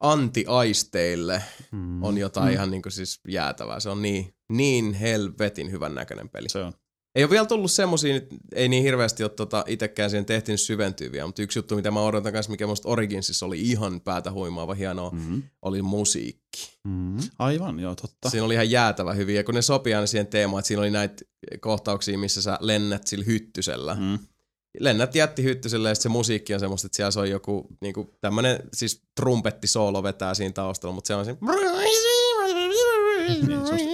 [SPEAKER 1] anti-aisteille mm. on jotain mm. ihan niinku siis jäätävää. Se on niin, niin helvetin hyvän näköinen peli.
[SPEAKER 2] Se on.
[SPEAKER 1] Ei ole vielä tullut semmosia, ei niin hirveästi ole tota itsekään siihen tehtiin syventyviä, mutta yksi juttu, mitä mä odotan kanssa, mikä musta Originsissa oli ihan päätä huimaava hienoa, mm-hmm. oli musiikki.
[SPEAKER 2] Mm-hmm. Aivan, joo, totta.
[SPEAKER 1] Siinä oli ihan jäätävä hyviä, kun ne sopii aina siihen teemaan, että siinä oli näitä kohtauksia, missä sä lennät sillä hyttysellä. Mm. Lennät jätti hyttysellä ja se musiikki on semmoista, että siellä se on joku niinku, tämmönen siis trumpetti soolo vetää siinä taustalla, mutta se on siinä...
[SPEAKER 2] Niin, se on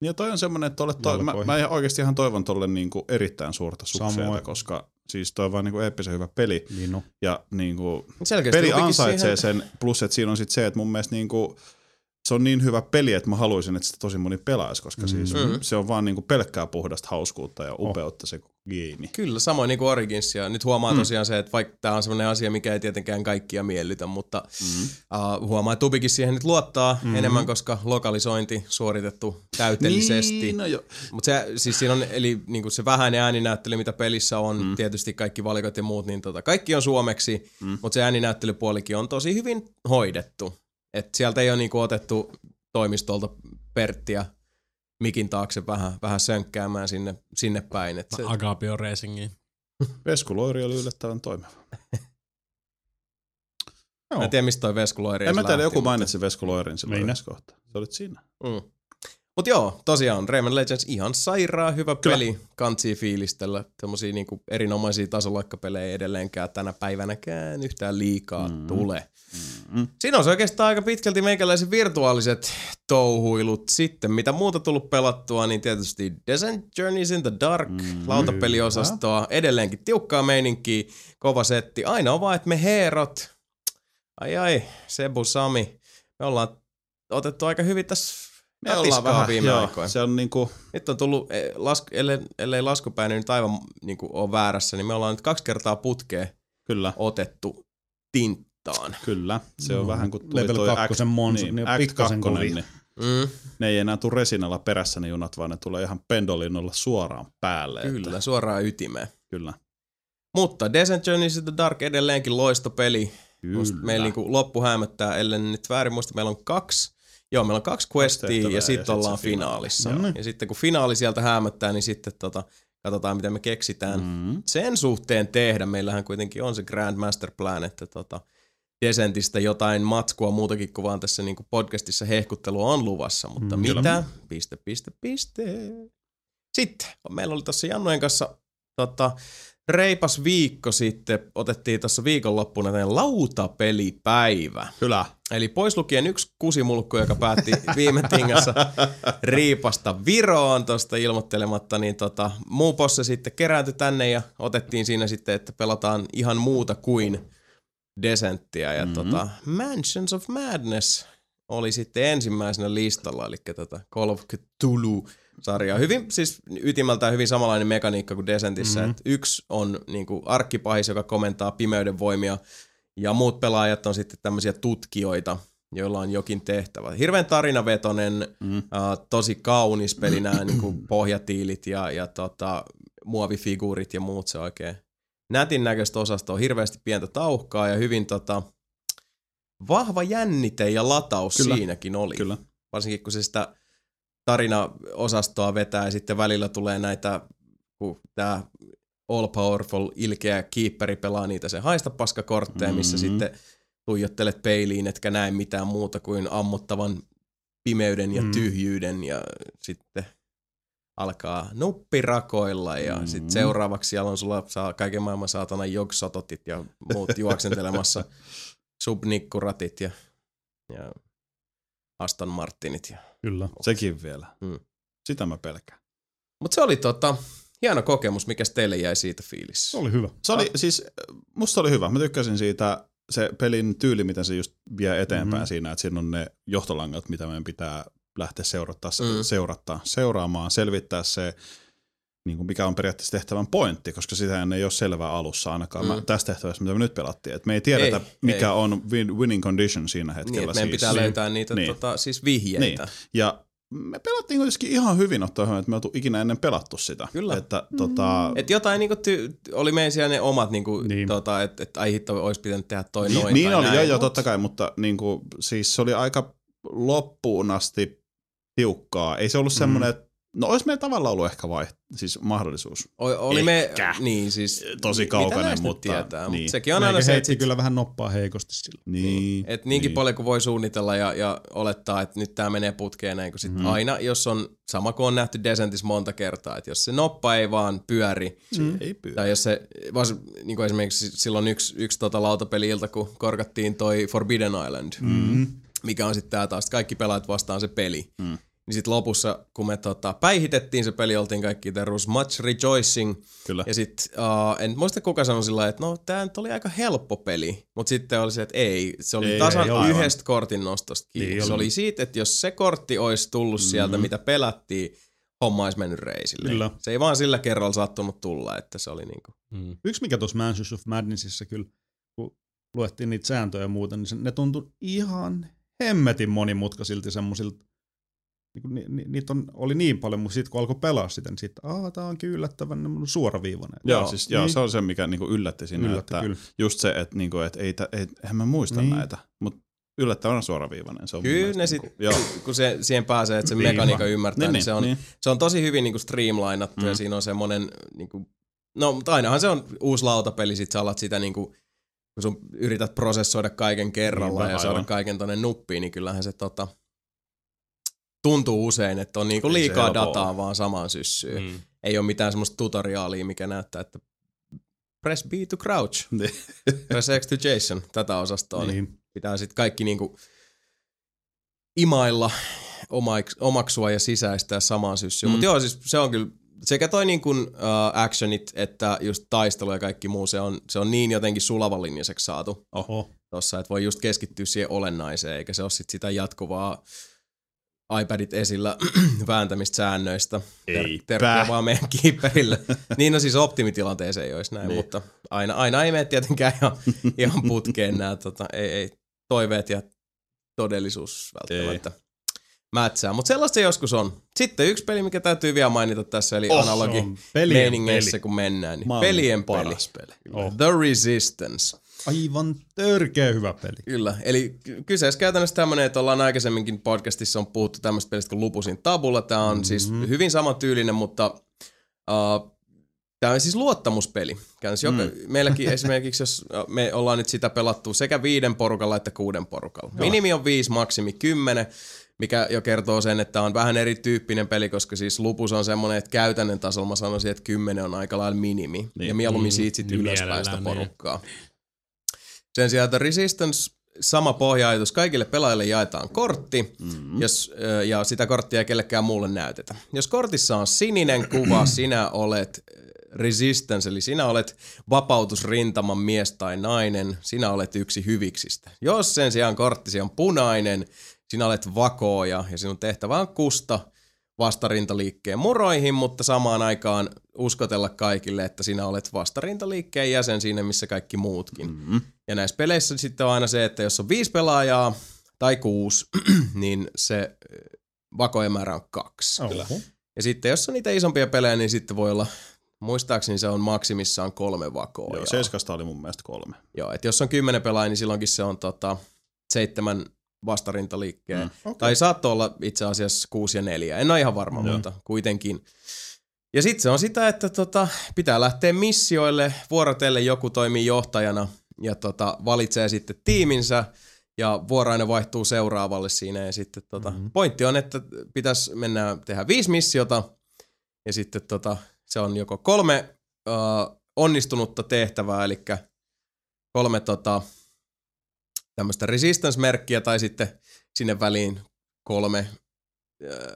[SPEAKER 1] Ja
[SPEAKER 2] toi on semmoinen, että tolle toi, mä, mä oikeasti ihan toivon tolle niinku erittäin suurta sukseita, koska siis toi on vaan niinku eeppisen hyvä peli.
[SPEAKER 3] Niin no.
[SPEAKER 2] Ja niinku, peli ansaitsee siihen... sen, plus että siinä on sit se, että mun mielestä niinku, se on niin hyvä peli, että mä haluaisin, että sitä tosi moni pelaisi, koska mm. siis mm. se on vaan niinku pelkkää puhdasta hauskuutta ja oh. upeutta oh. se geimi.
[SPEAKER 1] Kyllä, samoin niin kuin Origins. Ja nyt huomaa mm. tosiaan se, että vaikka tämä on sellainen asia, mikä ei tietenkään kaikkia miellytä, mutta mm. uh, huomaa, että Tubikin siihen nyt luottaa mm. enemmän, koska lokalisointi suoritettu täytellisesti.
[SPEAKER 2] Niin, no
[SPEAKER 1] Mutta se, siis siinä on, eli niin kuin se vähäinen ääninäyttely, mitä pelissä on, mm. tietysti kaikki valikot ja muut, niin tota, kaikki on suomeksi, mm. mutta se ääninäyttelypuolikin on tosi hyvin hoidettu. Et sieltä ei ole niinku otettu toimistolta Perttiä mikin taakse vähän, vähän sönkkäämään sinne, sinne päin. Et se...
[SPEAKER 4] Agapio Racingiin. [LAUGHS]
[SPEAKER 2] Veskuloiri oli yllättävän toimiva.
[SPEAKER 1] Mä en tiedä, mistä toi Veskuloiri
[SPEAKER 2] En mä tiedä, joku mainitsi Veskuloirin silloin yhdessä kohtaa. Se olit siinä.
[SPEAKER 1] Mm. Mut joo, tosiaan Rayman Legends ihan sairaan hyvä Kyllä. peli. Kantsii fiilistellä. Tämmöisiä niinku erinomaisia tasoloikkapelejä ei edelleenkään tänä päivänäkään yhtään liikaa mm. tule. Mm. Siinä on se oikeastaan aika pitkälti meikäläiset virtuaaliset touhuilut sitten. Mitä muuta tullut pelattua, niin tietysti Descent Journeys in the Dark, mm. lautapeliosastoa, edelleenkin tiukkaa meininkiä, kova setti. Ainoa vaan, että me heerot, Ai ai, Sebu Sami. Me ollaan otettu aika hyvin tässä
[SPEAKER 2] Me ollaan vähän,
[SPEAKER 1] viime
[SPEAKER 2] joo,
[SPEAKER 1] aikoina.
[SPEAKER 2] se on niinku,
[SPEAKER 1] Nyt on tullut, eh, lasku, ellei, ellei laskupäin nyt aivan niin kuin ole väärässä, niin me ollaan nyt kaksi kertaa putkeen
[SPEAKER 2] kyllä,
[SPEAKER 1] otettu tinttaan.
[SPEAKER 2] kyllä. Se on
[SPEAKER 3] No,
[SPEAKER 2] vähän kuin tuli
[SPEAKER 3] level
[SPEAKER 2] toi
[SPEAKER 3] kakkosen
[SPEAKER 2] Act,
[SPEAKER 3] Monza,
[SPEAKER 2] niin,
[SPEAKER 3] niin
[SPEAKER 2] Act
[SPEAKER 3] pikkasen
[SPEAKER 2] 2,
[SPEAKER 3] kovia.
[SPEAKER 2] niin
[SPEAKER 1] Mm,
[SPEAKER 2] ne ei enää tule resinalla perässä ne junat, vaan ne tulee ihan pendolinnolla suoraan päälle.
[SPEAKER 1] kyllä,
[SPEAKER 2] Että,
[SPEAKER 1] suoraan ytimeen.
[SPEAKER 2] kyllä.
[SPEAKER 1] Mutta Descent Journeys to the Dark edelleenkin loistopeli.
[SPEAKER 2] Kyllä.
[SPEAKER 1] meillä niinku loppu hämöttää, ellei nyt väärin muista, meillä on kaksi, joo, meillä on kaksi questia ja
[SPEAKER 2] ja
[SPEAKER 1] sitten
[SPEAKER 2] sit
[SPEAKER 1] ollaan
[SPEAKER 2] finaali.
[SPEAKER 1] finaalissa.
[SPEAKER 3] Niin.
[SPEAKER 1] Ja sitten kun finaali sieltä hämöttää, niin sitten tota, katsotaan, mitä me keksitään
[SPEAKER 2] Mm.
[SPEAKER 1] sen suhteen tehdä. Meillähän kuitenkin on se Grand Master Plan, että tota, Descentistä jotain matskua muutakin kuin vaan tässä niinku podcastissa hehkuttelua on luvassa, mutta
[SPEAKER 3] Mm,
[SPEAKER 1] mm,
[SPEAKER 3] kyllä.
[SPEAKER 1] mitä? Piste, piste, piste. Sitten, meillä oli tuossa Jannojen kanssa tota, reipas viikko sitten, otettiin tuossa viikonloppuna tämmöinen lautapelipäivä.
[SPEAKER 2] Kyllä.
[SPEAKER 1] Eli pois lukien yksi kusimulkku, joka päätti viime tingassa riipasta Viroon tuosta ilmoittelematta, niin tota, muu posse sitten kerääntyi tänne ja otettiin siinä sitten, että pelataan ihan muuta kuin Descenttia. Ja
[SPEAKER 2] Mhm.
[SPEAKER 1] mm-hmm. tota, Mansions of Madness oli sitten ensimmäisenä listalla, eli tota Call of Cthulhu sarja. Hyvin, siis ytimältään hyvin samanlainen mekaniikka kuin Descentissä,
[SPEAKER 3] Mhm.
[SPEAKER 1] mm-hmm. että yksi on niinku arkkipahis, joka komentaa pimeyden voimia, ja muut pelaajat on sitten tämmöisiä tutkijoita, joilla on jokin tehtävä. Hirveän tarinavetonen,
[SPEAKER 2] Mm.
[SPEAKER 1] uh, tosi kaunis peli nämä [CLEARS THROAT] niinku pohjatiilit ja, ja tota, muovifiguurit ja muut se oikein nätin näköistä osastoa, hirveästi pientä tauhkaa ja hyvin tota, vahva jännite ja lataus
[SPEAKER 2] Kyllä.
[SPEAKER 1] siinäkin oli.
[SPEAKER 2] Kyllä.
[SPEAKER 1] Varsinkin kun se sitä tarinaosastoa vetää ja sitten välillä tulee näitä, kun tämä all powerful ilkeä keeperi pelaa niitä se haista paskakortteja, missä
[SPEAKER 2] Mhm.
[SPEAKER 1] sitten tuijottelet peiliin, etkä näe mitään muuta kuin ammottavan pimeyden ja
[SPEAKER 3] Mm.
[SPEAKER 1] tyhjyyden ja sitten alkaa nuppirakoilla ja
[SPEAKER 2] Mm.
[SPEAKER 1] sitten seuraavaksi siellä on sulla saa kaiken maailman saatana jogsototit ja muut juoksentelemassa [LAUGHS] subnikkuratit ja, ja Aston Martinit. Ja.
[SPEAKER 3] Kyllä.
[SPEAKER 2] Sekin vielä.
[SPEAKER 1] Mm.
[SPEAKER 2] Sitä mä pelkään.
[SPEAKER 1] Mutta se oli tota, hieno kokemus, mikä teille jäi siitä fiilissä?
[SPEAKER 3] Se oli hyvä.
[SPEAKER 2] Se oli siis, musta oli hyvä. Mä tykkäsin siitä se pelin tyyli, miten se just vie eteenpäin
[SPEAKER 3] Mhm.
[SPEAKER 2] mm-hmm. siinä, että siinä on ne johtolangat, mitä meidän pitää lähteä seurattaa,
[SPEAKER 1] Mm.
[SPEAKER 2] mm. seurattaa, seuraamaan, selvittää se, niin kuin mikä on periaatteessa tehtävän pointti, koska sitä ei ole selvää alussa ainakaan
[SPEAKER 1] Mm.
[SPEAKER 2] mm. mä, tässä tehtävässä, mitä me nyt pelattiin. Et me ei tiedetä,
[SPEAKER 1] Ei,
[SPEAKER 2] mikä
[SPEAKER 1] ei.
[SPEAKER 2] on win, winning condition siinä hetkellä.
[SPEAKER 1] Niin, meidän
[SPEAKER 2] siis.
[SPEAKER 1] pitää löytää niitä
[SPEAKER 2] Niin.
[SPEAKER 1] tota, siis vihjeitä.
[SPEAKER 2] Niin. Ja me pelattiin kuitenkin ihan hyvin ottaa huomioon, että me oltu ikinä ennen pelattu sitä.
[SPEAKER 1] Kyllä.
[SPEAKER 2] Että, tota,
[SPEAKER 1] Et jotain niinku ty- oli meidän siellä ne omat, niinku,
[SPEAKER 3] Niin.
[SPEAKER 1] tota, että et, ai hitto, olisi pitänyt tehdä toi
[SPEAKER 2] Niin,
[SPEAKER 1] noin
[SPEAKER 2] niin oli,
[SPEAKER 1] näin.
[SPEAKER 2] joo, joo,
[SPEAKER 1] Mut
[SPEAKER 2] totta kai, mutta niin kuin, siis se oli aika loppuun asti tiukkaa. Ei se ollut semmoinen, että no olisi meillä tavallaan ollut ehkä vai, siis mahdollisuus.
[SPEAKER 1] O- oli
[SPEAKER 2] Ehkä.
[SPEAKER 1] me, niin siis,
[SPEAKER 2] Tosi kaukainen, mutta
[SPEAKER 1] tietää,
[SPEAKER 2] niin.
[SPEAKER 1] Mut sekin on aina
[SPEAKER 3] Meikä
[SPEAKER 1] se, että
[SPEAKER 3] heitti
[SPEAKER 1] sit,
[SPEAKER 3] kyllä vähän noppaa heikosti sillä.
[SPEAKER 2] Niin.
[SPEAKER 1] et niinkin paljon kuin voi suunnitella ja, ja olettaa, että nyt tämä menee putkeen näin, kun sit
[SPEAKER 2] Mhm.
[SPEAKER 1] aina, jos on, sama kuin on nähty Descentis monta kertaa, että jos se noppa ei vaan pyöri,
[SPEAKER 2] Se ei pyydä.
[SPEAKER 1] Tai jos se, vas, niin kuin esimerkiksi silloin yksi, yksi tota lautapeli-ilta, kun korkattiin toi Forbidden Island,
[SPEAKER 3] Mm.
[SPEAKER 1] mikä on sitten tää taas, kaikki pelaajat vastaan se peli.
[SPEAKER 2] Mm.
[SPEAKER 1] Niin sitten lopussa, kun me tota, päihitettiin se peli, oltiin kaikki there was much rejoicing.
[SPEAKER 2] Kyllä.
[SPEAKER 1] Ja sitten, uh, en muista kuka sanoi sillä että no tää nyt oli aika helppo peli. Mutta sitten oli se, että ei, se oli
[SPEAKER 2] Ei,
[SPEAKER 1] tasan
[SPEAKER 2] ei,
[SPEAKER 1] yhdestä kortin nostosta kiinni.
[SPEAKER 3] Niin
[SPEAKER 1] se
[SPEAKER 3] oli.
[SPEAKER 1] oli siitä, että jos se kortti olisi tullut sieltä,
[SPEAKER 2] Mm.
[SPEAKER 1] mitä pelättiin, homma olisi mennyt reisille.
[SPEAKER 3] Kyllä.
[SPEAKER 1] Se ei vaan sillä kerralla sattunut tulla, että se oli niinku...
[SPEAKER 4] Mm.
[SPEAKER 3] Yksi mikä tuossa Mansions of Madnessissa kyllä, kun luettiin niitä sääntöjä ja muuta, niin se, ne tuntui ihan hemmetin monimutkaisilta semmoisilta, niin ni, ni, niitä on, oli niin paljon, mutta sitten kun alkoi pelaa sitä, niin sitten, aah, tää onkin yllättävän suoraviivainen.
[SPEAKER 2] Joo, siis, joo
[SPEAKER 3] niin.
[SPEAKER 2] se on se, mikä niinku yllätti siinä,
[SPEAKER 3] Yllätti
[SPEAKER 2] että
[SPEAKER 3] kyllä.
[SPEAKER 2] just se, että, niinku, että ei, ei, eihän mä muista
[SPEAKER 3] Niin.
[SPEAKER 2] näitä, mutta yllättävän suoraviivainen. Se on
[SPEAKER 1] Kyllä
[SPEAKER 2] mielestä
[SPEAKER 1] ne sit,
[SPEAKER 2] niinku- joo.
[SPEAKER 1] kun se, siihen pääsee, että se
[SPEAKER 3] Niin
[SPEAKER 1] mekaniikka ymmärtää, niin, niin, se, on, niin. se on tosi hyvin niin kuin streamlinattu mm. ja siinä on semmoinen, niin kuin, no mutta ainahan se on uusi lautapeli, sit sä alat sitä niin kuin, kun sun yrität prosessoida kaiken kerralla
[SPEAKER 2] Niinpä,
[SPEAKER 1] ja saada
[SPEAKER 2] aivan.
[SPEAKER 1] kaiken tonne nuppiin, niin kyllähän se tota, tuntuu usein, että on niin kuin
[SPEAKER 2] Ei se
[SPEAKER 1] liikaa dataa vaan samaan syssyyn. Mm. Ei ole mitään semmoista tutoriaalia, mikä näyttää, että press B to crouch, [LAUGHS]
[SPEAKER 2] Niin.
[SPEAKER 1] press X to Jason, tätä osastoa. Niin
[SPEAKER 3] Niin.
[SPEAKER 1] pitää sitten kaikki niinku imailla, omaksua ja sisäistää samaan syssyyn. Mm. Mutta joo, siis se on kyllä, sekä toi niinku, uh, actionit että just taistelu ja kaikki muu, se on, se on niin jotenkin sulavan linjaiseksi saatu.
[SPEAKER 3] Oho.
[SPEAKER 1] tossa, että voi just keskittyä siihen olennaiseen, eikä se ole sit sitä jatkuvaa iPadit esillä [CLEARS THROAT] vääntämistä säännöistä.
[SPEAKER 2] Eipä.
[SPEAKER 1] Terkkuja vaan meidän keeperille. [LAUGHS] niin no siis optimitilanteeseen ei olisi näin, niin. mutta aina, aina ei mene tietenkään ihan, [LAUGHS] ihan putkeen nämä tota, ei, ei, toiveet ja todellisuus välttämättä mätsää. Mutta sellaista se joskus on. Sitten yksi peli, mikä täytyy vielä mainita tässä, eli
[SPEAKER 3] Oh,
[SPEAKER 1] analogi
[SPEAKER 3] pelien
[SPEAKER 1] meiningeissä,
[SPEAKER 3] peli.
[SPEAKER 1] kun mennään. Niin
[SPEAKER 2] Maailman
[SPEAKER 1] pelien peli.
[SPEAKER 2] peli.
[SPEAKER 3] Oh.
[SPEAKER 1] The Resistance.
[SPEAKER 3] Aivan törkeä hyvä peli.
[SPEAKER 1] Kyllä, eli ky- kyseessä käytännössä tämmöinen, että ollaan aikaisemminkin podcastissa on puhuttu tämmöistä pelistä kuin Lupusin Tabulla. Tämä on mm-hmm. siis hyvin samantyylinen, mutta uh, tämä on siis luottamuspeli. Käytännössä mm. joka, meilläkin [LAUGHS] esimerkiksi, jos me ollaan nyt sitä pelattu sekä viiden porukalla että kuuden porukalla. Joo. Minimi on viisi, maksimi kymmenen, mikä jo kertoo sen, että on vähän erityyppinen peli, koska siis Lupus on semmoinen, että käytännön tasolla mä sanoisin, että kymmenen on aika lailla minimi. Niin. Ja mieluummin siitä sitten
[SPEAKER 4] niin
[SPEAKER 1] ylöspäin sitä
[SPEAKER 4] mielellään, niin.
[SPEAKER 1] Sen sijaan, että Resistance, sama pohja-ajatus, kaikille pelaajille jaetaan kortti, mm-hmm. jos, ja sitä korttia ei kellekään muulle näytetä. Jos kortissa on sininen kuva, [CLEARS THROAT] sinä olet Resistance, eli sinä olet vapautusrintaman mies tai nainen, sinä olet yksi hyviksistä. Jos sen sijaan korttisi on punainen, sinä olet vakooja ja sinun tehtävä on kusta vastarintaliikkeen muroihin, mutta samaan aikaan uskotella kaikille, että sinä olet vastarintaliikkeen jäsen siinä, missä kaikki muutkin.
[SPEAKER 2] Mm-hmm.
[SPEAKER 1] Ja näissä peleissä sitten on aina se, että jos on viisi pelaajaa tai kuusi, [CLEARS THROAT] niin se ö, vakojen määrä on kaksi.
[SPEAKER 3] Oho.
[SPEAKER 1] Ja sitten jos on niitä isompia pelejä, niin sitten voi olla, muistaakseni se on maksimissaan kolme vakoa.
[SPEAKER 2] Joo, Seiskasta oli mun mielestä kolme.
[SPEAKER 1] Joo, että jos on kymmenen pelaajaa, niin silloinkin se on tota, seitsemän vastarintaliikkeen.
[SPEAKER 2] Mm.
[SPEAKER 1] Mm.
[SPEAKER 3] Okei.
[SPEAKER 1] Tai saattoi olla itse asiassa kuusi ja neljä. En ole ihan varma,
[SPEAKER 2] Joo.
[SPEAKER 1] mutta kuitenkin. Ja sitten se on sitä, että tota, pitää lähteä missioille, vuorotelle joku toimii johtajana ja tota, valitsee sitten tiiminsä ja vuoroinen vaihtuu seuraavalle siinä ja sitten tota, mm-hmm. pointti on, että pitäisi mennä tehdä viisi missiota ja sitten tota, se on joko kolme uh, onnistunutta tehtävää, eli kolme tota, tämmöistä resistance-merkkiä tai sitten sinne väliin kolme ö,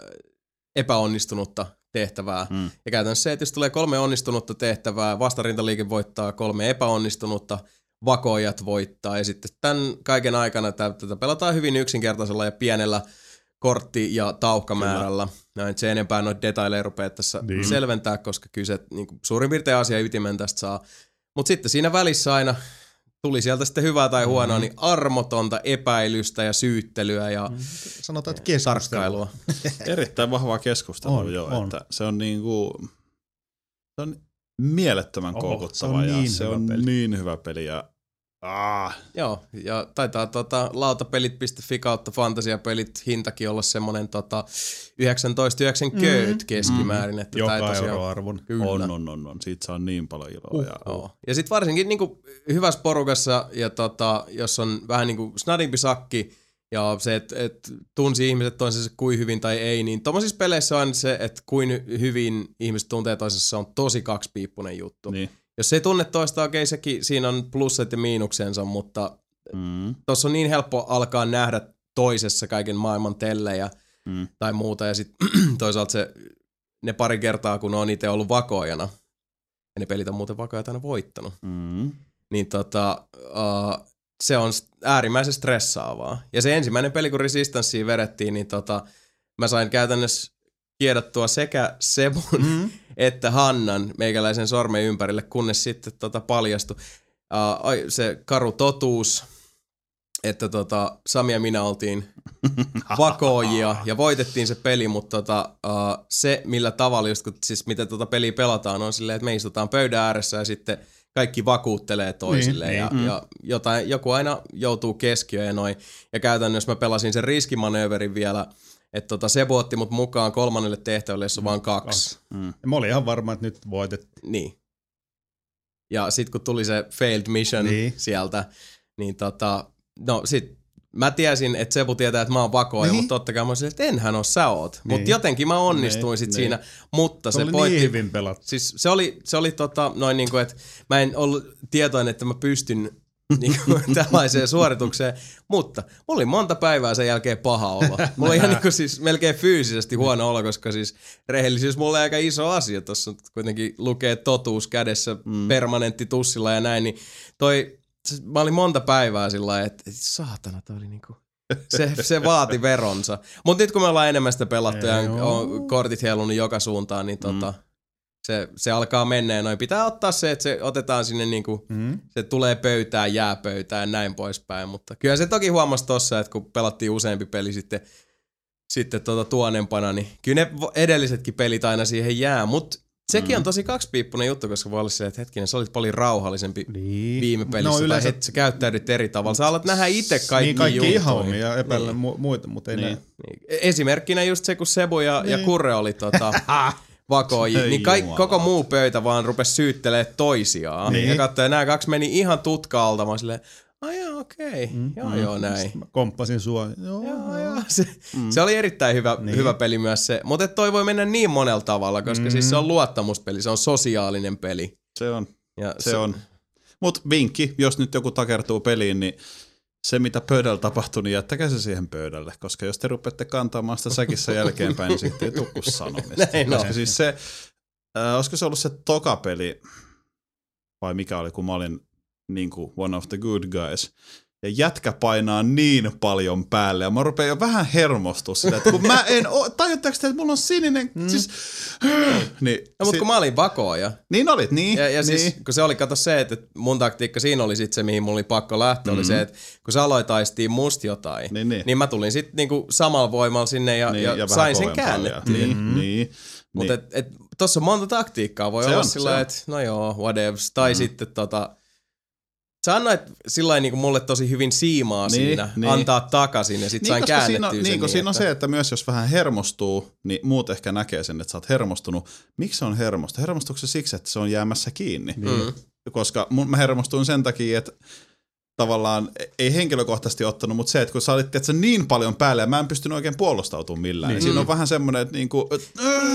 [SPEAKER 1] epäonnistunutta tehtävää.
[SPEAKER 2] Mm.
[SPEAKER 1] Ja käytännössä se, että jos tulee kolme onnistunutta tehtävää, vastarintaliike voittaa kolme epäonnistunutta, vakoojat voittaa. Ja sitten tämän kaiken aikana tä- tätä pelataan hyvin yksinkertaisella ja pienellä kortti- ja taukkamäärällä. Näin se enempää noita detaileja rupeaa tässä
[SPEAKER 3] Niin.
[SPEAKER 1] niin. selventää, koska kyse niin kuin suurin piirtein asia ytimen tästä saa. Mutta sitten siinä välissä aina tuli sieltä sitten hyvää tai huonoa, niin armotonta epäilystä ja syyttelyä ja
[SPEAKER 3] Sanotaan, että keskustelua. [LAUGHS]
[SPEAKER 2] Erittäin vahvaa keskustelua
[SPEAKER 3] On,
[SPEAKER 2] joo,
[SPEAKER 3] on.
[SPEAKER 2] että se on niinku, se on mielettömän
[SPEAKER 3] Oho,
[SPEAKER 2] koukuttava
[SPEAKER 3] se on
[SPEAKER 2] ja
[SPEAKER 3] niin
[SPEAKER 2] se on
[SPEAKER 3] peli.
[SPEAKER 2] niin hyvä peli ja ah,
[SPEAKER 1] Joo, ja taitaa tota, lautapelit.fi kautta fantasiapelit hintakin olla semmonen tota, 19,90 mm. keskimäärin. Että tää ei
[SPEAKER 3] Joka
[SPEAKER 1] tosiaan-
[SPEAKER 3] euroarvon.
[SPEAKER 1] Kyllä.
[SPEAKER 2] on, on, on, on, siitä saa niin paljon iloa uh, ja
[SPEAKER 1] Joo. Ja sitten varsinkin niinku hyvässä porukassa, ja tota, jos on vähän niinku snadimpi sakki, ja se, että et tunsi ihmiset toisensa kuin hyvin tai ei, niin tuommoisissa peleissä on se, että kuin hyvin ihmiset tuntee toisessa on tosi kaksipiippunen juttu.
[SPEAKER 2] niin.
[SPEAKER 1] Jos ei tunne toista, okei sekin, siinä on plussat ja miinuksensa, mutta
[SPEAKER 2] Mm,
[SPEAKER 1] tuossa on niin helppo alkaa nähdä toisessa kaiken maailman tellejä
[SPEAKER 2] mm,
[SPEAKER 1] tai muuta, ja sitten [CLEARS THROAT] toisaalta se, ne pari kertaa, kun on itse ollut vakoajana, ja ne pelit on muuten vakoajat aina voittanut,
[SPEAKER 2] mm.
[SPEAKER 1] niin tota, uh, se on äärimmäisen stressaavaa. Ja se ensimmäinen peli, kun Resistancea vedettiin, niin tota, mä sain käytännössä kiedattua sekä Sebun
[SPEAKER 3] Mm. [LAUGHS]
[SPEAKER 1] että Hannan meikäläisen sormen ympärille, kunnes sitten tota paljastui uh, se karu totuus, että tota, Sami ja minä oltiin [LAUGHS] vakoojia ja voitettiin se peli, mutta tota, uh, se millä tavalla, just kun, siis miten tota peliä pelataan, on silleen, että me istutaan pöydän ääressä ja sitten kaikki vakuuttelee toisille
[SPEAKER 3] Niin,
[SPEAKER 1] ja,
[SPEAKER 2] niin.
[SPEAKER 1] ja jotain, joku aina joutuu keskiöön ja noin. Ja käytännössä mä pelasin sen riskimanööverin vielä, että tota, se otti mut mukaan kolmannelle tehtävälle, jossa on vaan kaksi.
[SPEAKER 2] Mm.
[SPEAKER 3] Ja Mä olin ihan varma, että nyt voitettiin.
[SPEAKER 1] Niin. Ja sitten kun tuli se failed mission
[SPEAKER 3] Niin.
[SPEAKER 1] niin. sieltä, niin tota, no sit mä tiesin, että Sebu tietää, että mä oon vakoja,
[SPEAKER 3] Niin.
[SPEAKER 1] niin. mutta totta kai mä olisin, että enhän oo sä oot. Niin.
[SPEAKER 3] Niin.
[SPEAKER 1] Mutta jotenkin mä onnistuin
[SPEAKER 2] Niin,
[SPEAKER 1] sit
[SPEAKER 2] niin.
[SPEAKER 1] siinä, mutta
[SPEAKER 3] Se,
[SPEAKER 1] se,
[SPEAKER 3] oli
[SPEAKER 1] pointti,
[SPEAKER 3] niin hyvin pelattu.
[SPEAKER 1] siis se oli, se oli tota, noin niinku, että mä en ollut tietoinen, että mä pystyn [LAUGHS] niinku, tällaiseen suoritukseen, mutta mulla oli monta päivää sen jälkeen paha olo. Mulla oli ihan niinku siis melkein fyysisesti huono olo, koska siis rehellisyys mulle aika iso asia. Tuossa kuitenkin lukee totuus kädessä mm. permanentti tussilla ja näin, niin toi se- mä olin monta päivää sillä lailla, että et saatana, toi oli niinku, se, se vaati veronsa. Mutta nyt kun me ollaan enemmän sitä pelattu ja on, kortit heilunut joka suuntaan, niin tota, se, se alkaa mennä ja noin. Pitää ottaa se, että se otetaan sinne niinku,
[SPEAKER 3] Mm.
[SPEAKER 1] se tulee pöytään, jää pöytään ja näin poispäin. Mutta kyllä se toki huomasi tossa, että kun pelattiin useampi peli sitten, sitten tuota tuonempana, niin kyllä ne edellisetkin pelit aina siihen jää. Mutta sekin
[SPEAKER 2] Mm.
[SPEAKER 1] on tosi kaksipiippunen juttu, koska voi olla se, että hetkinen, sä olit paljon rauhallisempi
[SPEAKER 3] Niin.
[SPEAKER 1] viime pelissä,
[SPEAKER 3] No
[SPEAKER 1] no,
[SPEAKER 3] yleensä
[SPEAKER 1] tai het, sä käyttäydyt eri tavalla. Sä alat nähdä itse kaikki,
[SPEAKER 3] niin kaikki ihan ja epäillä
[SPEAKER 1] Niin.
[SPEAKER 3] mu- muita, mutta ei
[SPEAKER 2] Niin.
[SPEAKER 1] Niin. Esimerkkinä just se, kun Sebu ja, niin. ja. Kurre oli tota, [LAUGHS] [LAUGHS] vakoji,
[SPEAKER 2] Ei
[SPEAKER 1] niin kaik, koko muu pöytä vaan rupesi syyttelee toisiaan.
[SPEAKER 3] Niin.
[SPEAKER 1] Ja katsoin, nämä kaksi meni ihan tutkaalta. Mä silleen, ai joo, okei, mm. joo joo näin.
[SPEAKER 3] Mä komppasin sua. Joo,
[SPEAKER 1] Joo, joo. Se, mm. se oli erittäin hyvä, niin. Hyvä peli myös se. Mutta toi voi mennä niin monella tavalla, koska mm. siis se on luottamuspeli, se on sosiaalinen peli.
[SPEAKER 2] Se on.
[SPEAKER 1] Ja
[SPEAKER 2] Se on. Mutta vinkki, jos nyt joku takertuu peliin, niin se mitä pöydällä tapahtui, niin jättäkää se siihen pöydälle, koska jos te rupeatte kantamaan sitä säkissä jälkeenpäin, niin sitten ei tule kuin sanomista. [LAUGHS]
[SPEAKER 1] Näin
[SPEAKER 2] koska
[SPEAKER 1] on.
[SPEAKER 2] siis se, äh, olisiko se ollut se toka peli, vai mikä oli, kun mä olin niin kuin one of the good guys, ja jätkä painaa niin paljon päälle, ja mä rupean jo vähän hermostua sitä, että kun mä en oo, tajutteko te, että mulla on sininen, mm. siis, niin,
[SPEAKER 1] No, mutta kun mä olin vakoja,
[SPEAKER 2] niin olit, niin,
[SPEAKER 1] Ja, ja
[SPEAKER 2] niin.
[SPEAKER 1] siis, kun se oli, kato se, että mun taktiikka siinä oli sit se, mihin mulla oli pakko lähteä, mm-hmm. oli se, että kun sä aloitaistiin musta jotain,
[SPEAKER 2] Niin, niin.
[SPEAKER 1] niin mä tulin sitten niinku samalla voimalla sinne ja,
[SPEAKER 2] niin,
[SPEAKER 1] ja,
[SPEAKER 2] vähän
[SPEAKER 1] sain sen käännettyä.
[SPEAKER 2] Niin, niin.
[SPEAKER 1] Mutta
[SPEAKER 2] niin.
[SPEAKER 1] et, et, tossa on monta taktiikkaa. Voi
[SPEAKER 2] Se
[SPEAKER 1] olla
[SPEAKER 2] on,
[SPEAKER 1] sillä että no joo, whatevs. Tai mm. sitten tota, sä annoit sillä niinku mulle tosi hyvin siimaa
[SPEAKER 2] Niin,
[SPEAKER 1] siinä,
[SPEAKER 2] niin.
[SPEAKER 1] antaa takaisin ja sit
[SPEAKER 2] Niin,
[SPEAKER 1] sain käännettyä
[SPEAKER 2] siinä on,
[SPEAKER 1] sen
[SPEAKER 2] niin, kun siinä on
[SPEAKER 1] että-
[SPEAKER 2] se, että myös jos vähän hermostuu, niin muut ehkä näkee sen, että sä oot hermostunut. Miksi se on hermosta? Hermostuuko se siksi, että se on jäämässä kiinni?
[SPEAKER 1] Mm.
[SPEAKER 2] Koska mun, mä hermostuin sen takia, että tavallaan ei henkilökohtaisesti ottanut, mutta se, että kun sä olit tiedätkö, niin paljon päälle ja mä en pystynyt oikein puolustautumaan millään, niin, niin siinä on vähän semmoinen, että niinku, et, äh?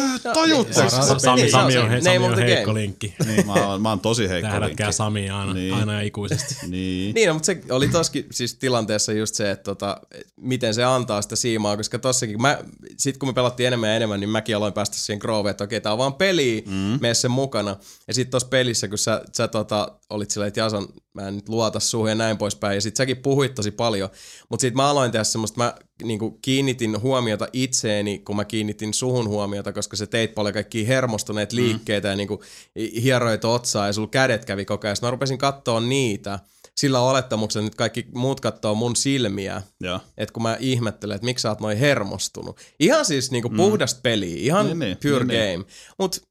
[SPEAKER 4] Sami,
[SPEAKER 1] Niin,
[SPEAKER 4] Sami
[SPEAKER 1] se
[SPEAKER 4] on, he, Sami on heikko
[SPEAKER 1] game.
[SPEAKER 4] linkki. [LAUGHS]
[SPEAKER 2] Niin, mä, oon, mä oon tosi heikko linkki.
[SPEAKER 4] Sami aina,
[SPEAKER 2] Niin.
[SPEAKER 4] aina ja ikuisesti. [LAUGHS]
[SPEAKER 2] Niin.
[SPEAKER 1] Niin, no, mutta se oli toskin siis tilanteessa just se, että tota, miten se antaa sitä siimaa, koska tossakin, mä, sit kun me pelattiin enemmän ja enemmän, niin mäkin aloin päästä siihen grooveen, että okei, tää on vaan peli, mm. mene sen mukana. Ja sit tossa pelissä, kun sä, sä tota, olit silleen, että Jason, mä en nyt luota suhun ja näin poispäin, ja sit säkin puhuit tosi paljon, mutta sit mä aloin tehdä semmoista, mä niinku kiinnitin huomiota itseeni, kun mä kiinnitin suhun huomiota, koska se teit paljon kaikkia hermostuneet liikkeitä ja niinku hieroit otsaa ja sulla kädet kävi koko ajan. Sit mä rupesin katsoa niitä sillä olettamuksella, että nyt kaikki muut katsoo mun silmiä, että kun mä ihmettelen, että miksi sä oot noin hermostunut. Ihan siis niinku puhdasta peliä, ihan
[SPEAKER 2] Niin, niin,
[SPEAKER 1] pure
[SPEAKER 2] niin, niin.
[SPEAKER 1] game. Mut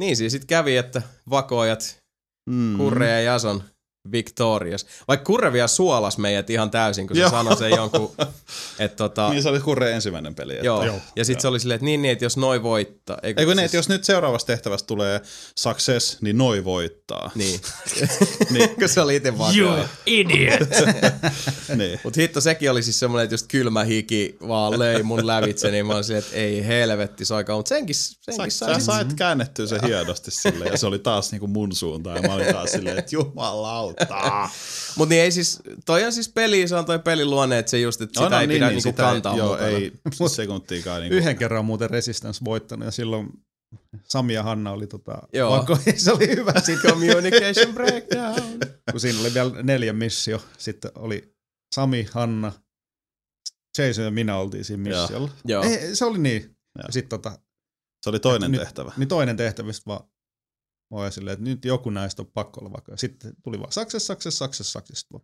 [SPEAKER 1] niin siis sit kävi, että vakoojat,
[SPEAKER 2] Mm.
[SPEAKER 1] Kurre ja Jason victorious. Vaikka Kurre vielä suolas meidät ihan täysin, kun se
[SPEAKER 2] Joo.
[SPEAKER 1] sanoi sen jonkun, että tota,
[SPEAKER 2] Niin se oli Kurre ensimmäinen peli. Että,
[SPEAKER 1] joo. Ja sit se oli silleen, että niin, niin, että jos noi voittaa. Eikö,
[SPEAKER 2] Eikö niin, että jos nyt seuraavasta tehtävästä tulee success, niin noi voittaa.
[SPEAKER 1] Niin. [LAUGHS]
[SPEAKER 2] Niin.
[SPEAKER 1] kun se oli itse vakooja.
[SPEAKER 4] idiot! [LAUGHS]
[SPEAKER 2] niin.
[SPEAKER 1] Mut hitto, sekin oli siis semmoinen, että just kylmä hiki vaan löi mun lävitse, niin mä olin silleen, että ei helvetti soikaan. Mut senkin,
[SPEAKER 2] Sä,
[SPEAKER 1] senkin
[SPEAKER 2] sä
[SPEAKER 1] sai sit-
[SPEAKER 2] sait käännettyä sen hienosti silleen, ja se oli taas niinku mun suuntaan, ja mä olin taas silleen, että jumalauta. [LAUGHS]
[SPEAKER 1] Mut niin ei siis, toi on siis peli, se on toi pelin luonne, että se just, että sitä
[SPEAKER 2] No, no,
[SPEAKER 1] ei
[SPEAKER 2] niin,
[SPEAKER 1] pidä
[SPEAKER 2] niin,
[SPEAKER 1] niinku
[SPEAKER 2] sitä
[SPEAKER 1] kantaa
[SPEAKER 2] Joo,
[SPEAKER 1] mukana.
[SPEAKER 2] ei [LAUGHS] sekuntiikaan. Niinku.
[SPEAKER 3] Yhden kerran on muuten Resistance voittanut ja silloin Sami ja Hanna oli tota,
[SPEAKER 1] Joo.
[SPEAKER 3] vako- se oli hyvä [LAUGHS] sitten,
[SPEAKER 1] Communication breakdown.
[SPEAKER 3] kun siinä oli vielä neljä missio. Sitten oli Sami, Hanna, Jason ja minä oltiin siinä missiolla.
[SPEAKER 1] Joo.
[SPEAKER 3] Ei, se oli niin.
[SPEAKER 2] Joo.
[SPEAKER 3] Sitten tota,
[SPEAKER 2] Se oli toinen
[SPEAKER 3] Nyt-
[SPEAKER 2] tehtävä.
[SPEAKER 3] niin toinen tehtävistä vaan mä olin silleen, että nyt joku näistä on pakko olla vaikka. Sitten tuli vaan sakses, sakses, sakses, sakses. Sitten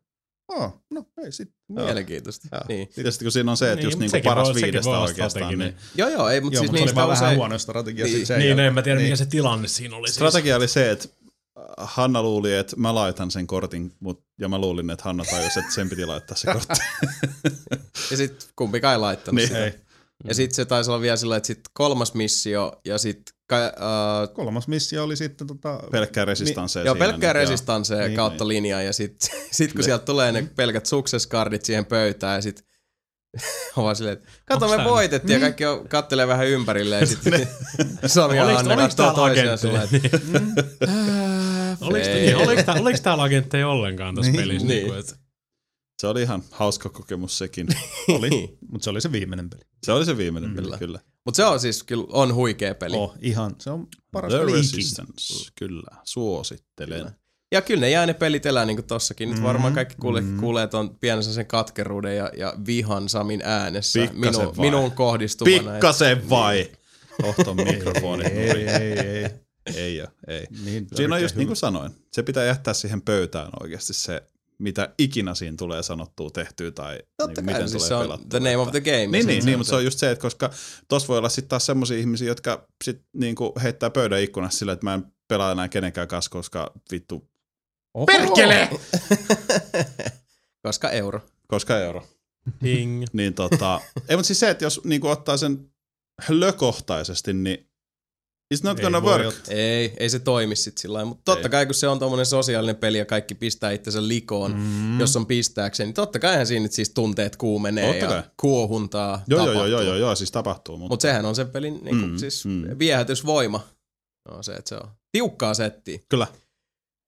[SPEAKER 3] Oh, no ei sit.
[SPEAKER 1] Mielenkiintoista.
[SPEAKER 2] Joo.
[SPEAKER 1] Niin.
[SPEAKER 2] Ja sitten kun siinä on se, että
[SPEAKER 4] Niin,
[SPEAKER 2] just
[SPEAKER 4] mut
[SPEAKER 2] niinku paras
[SPEAKER 4] voi-
[SPEAKER 2] viidestä oikeastaan, niin
[SPEAKER 1] Joo, joo, ei, mutta
[SPEAKER 3] Joo,
[SPEAKER 1] siis
[SPEAKER 3] mutta se oli
[SPEAKER 1] niistä
[SPEAKER 3] vaan vähän
[SPEAKER 1] usein...
[SPEAKER 3] huono strategia.
[SPEAKER 1] Niin.
[SPEAKER 3] sit sen
[SPEAKER 4] Niin, no
[SPEAKER 3] jälkeen.
[SPEAKER 4] en mä tiedä
[SPEAKER 3] Niin.
[SPEAKER 4] mikä se tilanne siinä oli. Siis.
[SPEAKER 2] Strategia oli se, että Hanna luuli, että mä laitan sen kortin, mut, ja mä luulin, että Hanna tajusi, että sen piti laittaa se kortti. [LAUGHS]
[SPEAKER 1] Ja sit kumpikaan ei laittanut
[SPEAKER 2] Niin.
[SPEAKER 1] sitä.
[SPEAKER 3] Ei.
[SPEAKER 1] Ja sit se taisi olla vielä sillä, että sit kolmas missio ja sit... Ka, äh,
[SPEAKER 3] Kolmas missio oli sitten tota,
[SPEAKER 2] Pelkkää resistansseja
[SPEAKER 1] Joo,
[SPEAKER 2] siinä,
[SPEAKER 1] pelkkää
[SPEAKER 2] niin,
[SPEAKER 1] resistansseja
[SPEAKER 3] Niin,
[SPEAKER 1] kautta linjaa ja sit, [LAUGHS] sit kun
[SPEAKER 2] Niin.
[SPEAKER 1] sieltä tulee ne pelkät success-cardit siihen pöytään ja sit [LAUGHS] on vaan silleen, että kato
[SPEAKER 4] Onks
[SPEAKER 1] me voitettiin ja kaikki on, kattelee vähän ympärilleen ja sit [LAUGHS] Sami ja Anne katsoo
[SPEAKER 4] täällä
[SPEAKER 1] toisiaan
[SPEAKER 4] niin, oliks, tää, oliks täällä agentteja ollenkaan tässä
[SPEAKER 3] Niin,
[SPEAKER 4] pelissä?
[SPEAKER 1] niin.
[SPEAKER 4] Niin. Että,
[SPEAKER 2] Se oli ihan hauska kokemus sekin.
[SPEAKER 3] oli, mutta se oli se viimeinen peli.
[SPEAKER 2] Se oli se viimeinen peli,
[SPEAKER 1] Kyllä.
[SPEAKER 2] Kyllä.
[SPEAKER 1] Mut se on siis kyllä on huikea peli.
[SPEAKER 3] Oh, ihan, se on paras
[SPEAKER 2] The
[SPEAKER 3] peli ikinä.
[SPEAKER 2] Resistance, kyllä. Suosittelen.
[SPEAKER 1] Ja kyllä ne jää ne pelit elää niin kuin tossakin. Nyt varmaan kaikki kuulee,
[SPEAKER 3] mm.
[SPEAKER 1] kuulee ton pienen sen katkeruuden ja, ja vihan Samin äänessä.
[SPEAKER 2] Pikkasen
[SPEAKER 1] Minu,
[SPEAKER 2] vai?
[SPEAKER 1] minuun kohdistuvana.
[SPEAKER 2] Pikkasen vai? Ohto mikrofoni. [LAUGHS]
[SPEAKER 3] Ei, ei, ei.
[SPEAKER 2] Ei ole, ei.
[SPEAKER 3] Niin,
[SPEAKER 2] Siinä on just
[SPEAKER 3] hyvä.
[SPEAKER 2] niin kuin sanoin, se pitää jättää siihen pöytään oikeasti se, mitä ikinä siinä tulee sanottua, tehtyä tai
[SPEAKER 1] Totta
[SPEAKER 2] niin,
[SPEAKER 1] kai,
[SPEAKER 2] miten
[SPEAKER 1] siis
[SPEAKER 2] tulee
[SPEAKER 1] se on
[SPEAKER 2] pelattua.
[SPEAKER 1] the name of the game.
[SPEAKER 2] Niin, niin,
[SPEAKER 1] Se-
[SPEAKER 2] niin mutta se on just se, että koska tossa voi olla sitten taas semmoisia ihmisiä, jotka sit niinku heittää pöydän ikkunassa sillä, että mä en pelaa enää kenenkään kanssa, koska vittu,
[SPEAKER 3] Oho.
[SPEAKER 2] perkele! [LAUGHS]
[SPEAKER 1] Koska euro.
[SPEAKER 2] koska euro.
[SPEAKER 4] Ding.
[SPEAKER 2] Niin tota, ei mutta siis se, että jos niinku ottaa sen lökohtaisesti, niin it's not
[SPEAKER 3] Ei
[SPEAKER 2] gonna
[SPEAKER 3] voi
[SPEAKER 2] work.
[SPEAKER 3] ottaa.
[SPEAKER 1] Ei, ei se toimi sit sillä lailla. Mutta totta
[SPEAKER 2] Ei.
[SPEAKER 1] kai, kun se on tommonen sosiaalinen peli ja kaikki pistää itsensä likoon, mm. jos on pistääkseen, niin totta kaihan siinä nyt siis tunteet kuumenee
[SPEAKER 2] Totta
[SPEAKER 1] ja
[SPEAKER 2] kai.
[SPEAKER 1] kuohuntaa
[SPEAKER 2] Joo, joo,
[SPEAKER 1] tapahtuu.
[SPEAKER 2] joo, joo, joo, joo, siis tapahtuu. Mutta
[SPEAKER 1] Mutta sehän on sen pelin niinku,
[SPEAKER 2] Mm,
[SPEAKER 1] mm, siis
[SPEAKER 2] mm.
[SPEAKER 1] viehätysvoima. No se, että se on tiukkaa settiä.
[SPEAKER 2] kyllä.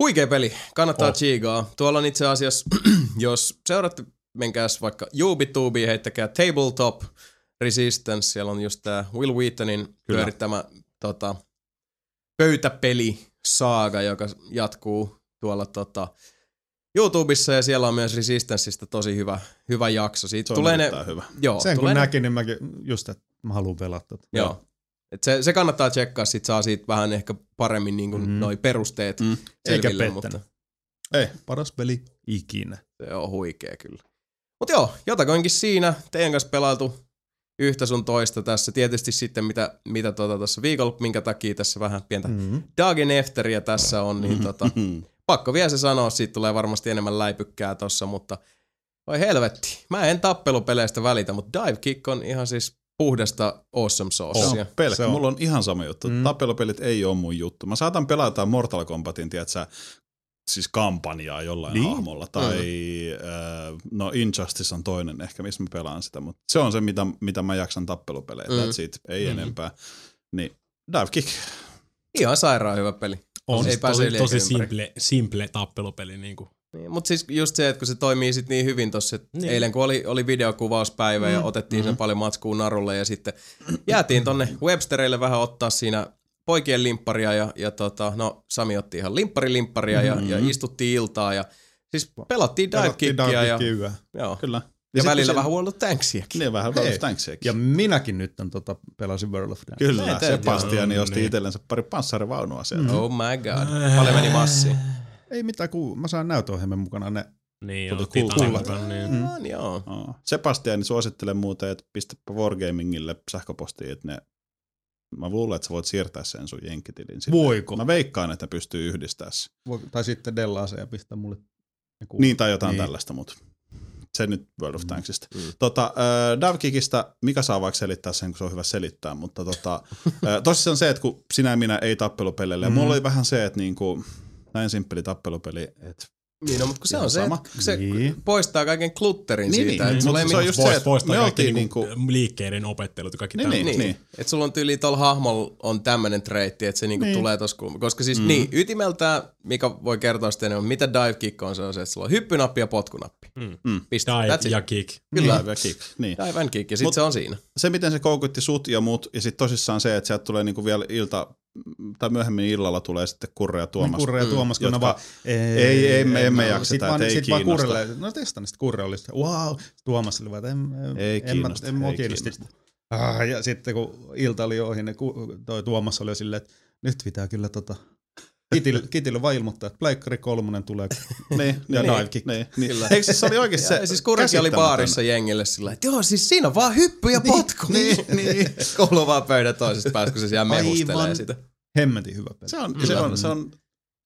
[SPEAKER 1] Huikea peli, kannattaa
[SPEAKER 3] Oh.
[SPEAKER 1] oh. chiigaa. Tuolla on itse asiassa, [CLEARS THROAT] jos seuraatte, menkääs vaikka YouTubeen, heittäkää Tabletop Resistance, siellä on just tää Will Wheatonin pyörittämä tota, pöytäpeli saaga, joka jatkuu tuolla tota, YouTubessa ja siellä on myös Resistanceista tosi hyvä, hyvä jakso. Siitä
[SPEAKER 2] Se on
[SPEAKER 1] tulee ne,
[SPEAKER 2] hyvä.
[SPEAKER 1] joo,
[SPEAKER 3] Sen
[SPEAKER 1] tulee
[SPEAKER 3] kun
[SPEAKER 1] ne,
[SPEAKER 3] näkin, niin mäkin just, että mä haluan pelata tota.
[SPEAKER 1] Joo. Et se, se kannattaa tsekkaa, sit saa siitä vähän ehkä paremmin niin kuin
[SPEAKER 3] Mm.
[SPEAKER 1] noi perusteet
[SPEAKER 2] Mm.
[SPEAKER 3] Eikä
[SPEAKER 1] selville, mutta
[SPEAKER 2] Ei,
[SPEAKER 3] Paras peli ikinä.
[SPEAKER 1] se on huikea kyllä. Mutta joo, jotakoinkin siinä. Teidän kanssa pelailtu yhtä sun toista tässä. Tietysti sitten mitä, mitä tuota tuossa viikolla, minkä takia tässä vähän pientä mm.
[SPEAKER 3] Mm.
[SPEAKER 1] Dagen Efteriä tässä on, niin tota, pakko vielä se sanoa, siitä tulee varmasti enemmän läipykkää tossa, mutta voi helvetti. Mä en tappelupeleistä välitä, mutta Dive Kick on ihan siis puhdasta awesome saucea.
[SPEAKER 2] Se on pelkkä.
[SPEAKER 3] Se on.
[SPEAKER 2] Mulla on ihan sama juttu.
[SPEAKER 3] Mm.
[SPEAKER 2] Mm. Tappelupelit ei ole mun juttu. Mä saatan pelata Mortal Kombatin, tiedätkö, siis kampanjaa jollain
[SPEAKER 3] Niin.
[SPEAKER 2] hahmolla. Tai mm. no Injustice on toinen ehkä, missä mä pelaan sitä. Mutta se on se, mitä, mitä mä jaksan tappelupeleissä.
[SPEAKER 1] Mm.
[SPEAKER 2] That's it. Ei
[SPEAKER 4] Mm.
[SPEAKER 2] enempää. Niin Dive Kick.
[SPEAKER 1] Ihan sairaan hyvä peli.
[SPEAKER 4] On
[SPEAKER 1] Ei
[SPEAKER 4] siis tosi, tosi simple, simple tappelupeli. Niin kuin.
[SPEAKER 1] Niin, mutta siis just se, että kun se toimii sit niin hyvin tossa, että
[SPEAKER 4] Niin.
[SPEAKER 1] eilen kun oli, oli videokuvauspäivä mm. ja otettiin mm. sen paljon matskuun narulle ja sitten jäätiin tonne Webstereille vähän ottaa siinä poikien limpparia ja, ja tota, no Sami otti ihan limppari-limpparia mm. ja, ja istuttiin iltaa ja siis pelattiin dive
[SPEAKER 3] Pelattiin
[SPEAKER 1] kickia ja,
[SPEAKER 3] Kickia
[SPEAKER 1] joo.
[SPEAKER 2] Kyllä.
[SPEAKER 1] ja
[SPEAKER 2] sit,
[SPEAKER 1] välillä
[SPEAKER 2] kun
[SPEAKER 1] vähän World of Tanksiakin.
[SPEAKER 2] Niin, vähän. World of Tanksiakin.
[SPEAKER 3] Ja minäkin nyt on tota, pelasin World of Dance.
[SPEAKER 2] Kyllä,
[SPEAKER 1] Näin teet,
[SPEAKER 2] Sebastiani
[SPEAKER 4] joo.
[SPEAKER 2] osti
[SPEAKER 4] Niin.
[SPEAKER 2] itsellensä pari panssarivaunua sieltä.
[SPEAKER 1] Oh my god. Paljon meni massiin.
[SPEAKER 3] Ei mitään, kun mä saan näytöohjelman mukana ne.
[SPEAKER 4] Niin,
[SPEAKER 2] cool.
[SPEAKER 4] mukaan, niin.
[SPEAKER 3] Mm.
[SPEAKER 1] Mm. joo.
[SPEAKER 2] Sebastiani suosittelen muuten, että pistäpä Wargamingille sähköpostiin, että ne Mä luulen, että sä voit siirtää sen sun jenkkitilin. sinne.
[SPEAKER 3] Voiko?
[SPEAKER 2] Mä veikkaan, että ne pystyy yhdistämään sen.
[SPEAKER 3] Voi- Tai sitten Della ja pistää mulle. kuvat.
[SPEAKER 2] Niin, tai jotain
[SPEAKER 3] Niin.
[SPEAKER 2] tällaista, mutta se nyt World of
[SPEAKER 3] Mm.
[SPEAKER 2] Tanksista.
[SPEAKER 1] Mm.
[SPEAKER 2] Tota, äh, Davkikista, mikä saa vaikka selittää sen, kun se on hyvä selittää, mutta tota, äh, [LAUGHS] tosissaan se, että kun sinä ja minä ei tappelupeleille, mm.
[SPEAKER 3] Mm.
[SPEAKER 2] mulla oli vähän se, että niinku, näin simppeli tappelupeli, että
[SPEAKER 1] Niin, no, mutta kun se on se, että se
[SPEAKER 3] Niin.
[SPEAKER 1] poistaa kaiken klutterin
[SPEAKER 2] Niin,
[SPEAKER 1] siitä.
[SPEAKER 2] niin.
[SPEAKER 1] että sulla
[SPEAKER 2] Mut
[SPEAKER 1] ei
[SPEAKER 2] se on just se,
[SPEAKER 4] Vois,
[SPEAKER 2] että
[SPEAKER 4] vois
[SPEAKER 2] me
[SPEAKER 4] kaikki
[SPEAKER 2] oltiin
[SPEAKER 4] niinku,
[SPEAKER 2] niinku-
[SPEAKER 4] liikkeiden opettelut ja kaikki
[SPEAKER 2] Niin,
[SPEAKER 4] tämmöiset.
[SPEAKER 2] niin.
[SPEAKER 1] Niin. Että sulla on tyyli tuolla hahmolla on tämmönen treitti, että se niinku
[SPEAKER 2] Niin.
[SPEAKER 1] niin. tulee tossa kun, Koska siis Mm. niin, ytimeltään, mikä voi kertoa sitten enemmän, mitä dive kick on, se on se, että sulla on hyppynappi ja potkunappi.
[SPEAKER 4] Mm.
[SPEAKER 2] Mm.
[SPEAKER 1] Piste.
[SPEAKER 4] Dive
[SPEAKER 1] That's it.
[SPEAKER 4] ja kick.
[SPEAKER 1] Kyllä.
[SPEAKER 2] Dive ja kick. Niin.
[SPEAKER 1] Dive and kick, ja sit
[SPEAKER 2] Mut-
[SPEAKER 1] se on siinä.
[SPEAKER 2] se, miten se koukutti sut ja mut, ja sitten tosissaan se, että sieltä tulee niinku vielä ilta, tai myöhemmin illalla tulee sitten Kurre ja Tuomas.
[SPEAKER 3] Kurre ja
[SPEAKER 1] Mm.
[SPEAKER 3] Tuomas, kun ne
[SPEAKER 2] Jotka-
[SPEAKER 3] vaan... Ei,
[SPEAKER 2] ei, emme- emme
[SPEAKER 3] no,
[SPEAKER 2] jakseta,
[SPEAKER 3] sit
[SPEAKER 2] että
[SPEAKER 3] vaan,
[SPEAKER 2] ei
[SPEAKER 3] sit vaan
[SPEAKER 2] kiinnosta.
[SPEAKER 3] Kurrelle, no testan, sitten Kurre oli sitten, wow. Tuomas oli vaan, että en,
[SPEAKER 2] Ei
[SPEAKER 3] en,
[SPEAKER 2] kiinnosta,
[SPEAKER 3] en, en mua
[SPEAKER 2] ei
[SPEAKER 3] kiinnosti.
[SPEAKER 2] kiinnosta.
[SPEAKER 3] Ah, ja sitten kun ilta oli ohi, niin toi Tuomas oli jo silleen, että nyt pitää kyllä tota... Kitille, Kitille vaan ilmoittaa, että Pleikkari kolmonen tulee. [LAUGHS]
[SPEAKER 2] Niin,
[SPEAKER 3] Ja
[SPEAKER 2] niin. Niin, niin.
[SPEAKER 1] Kyllä.
[SPEAKER 2] Eikö siis se oli oikeasti se
[SPEAKER 1] siis Kurki oli baarissa jengille sillä että joo, siis siinä on vaan hyppy ja potku.
[SPEAKER 2] niin, [LAUGHS] niin.
[SPEAKER 1] Koulu vaan pöydän toisesta päästä, kun se siellä mehustelee sitä.
[SPEAKER 3] Hemmetin hyvä peli.
[SPEAKER 2] Se on, se on, se on,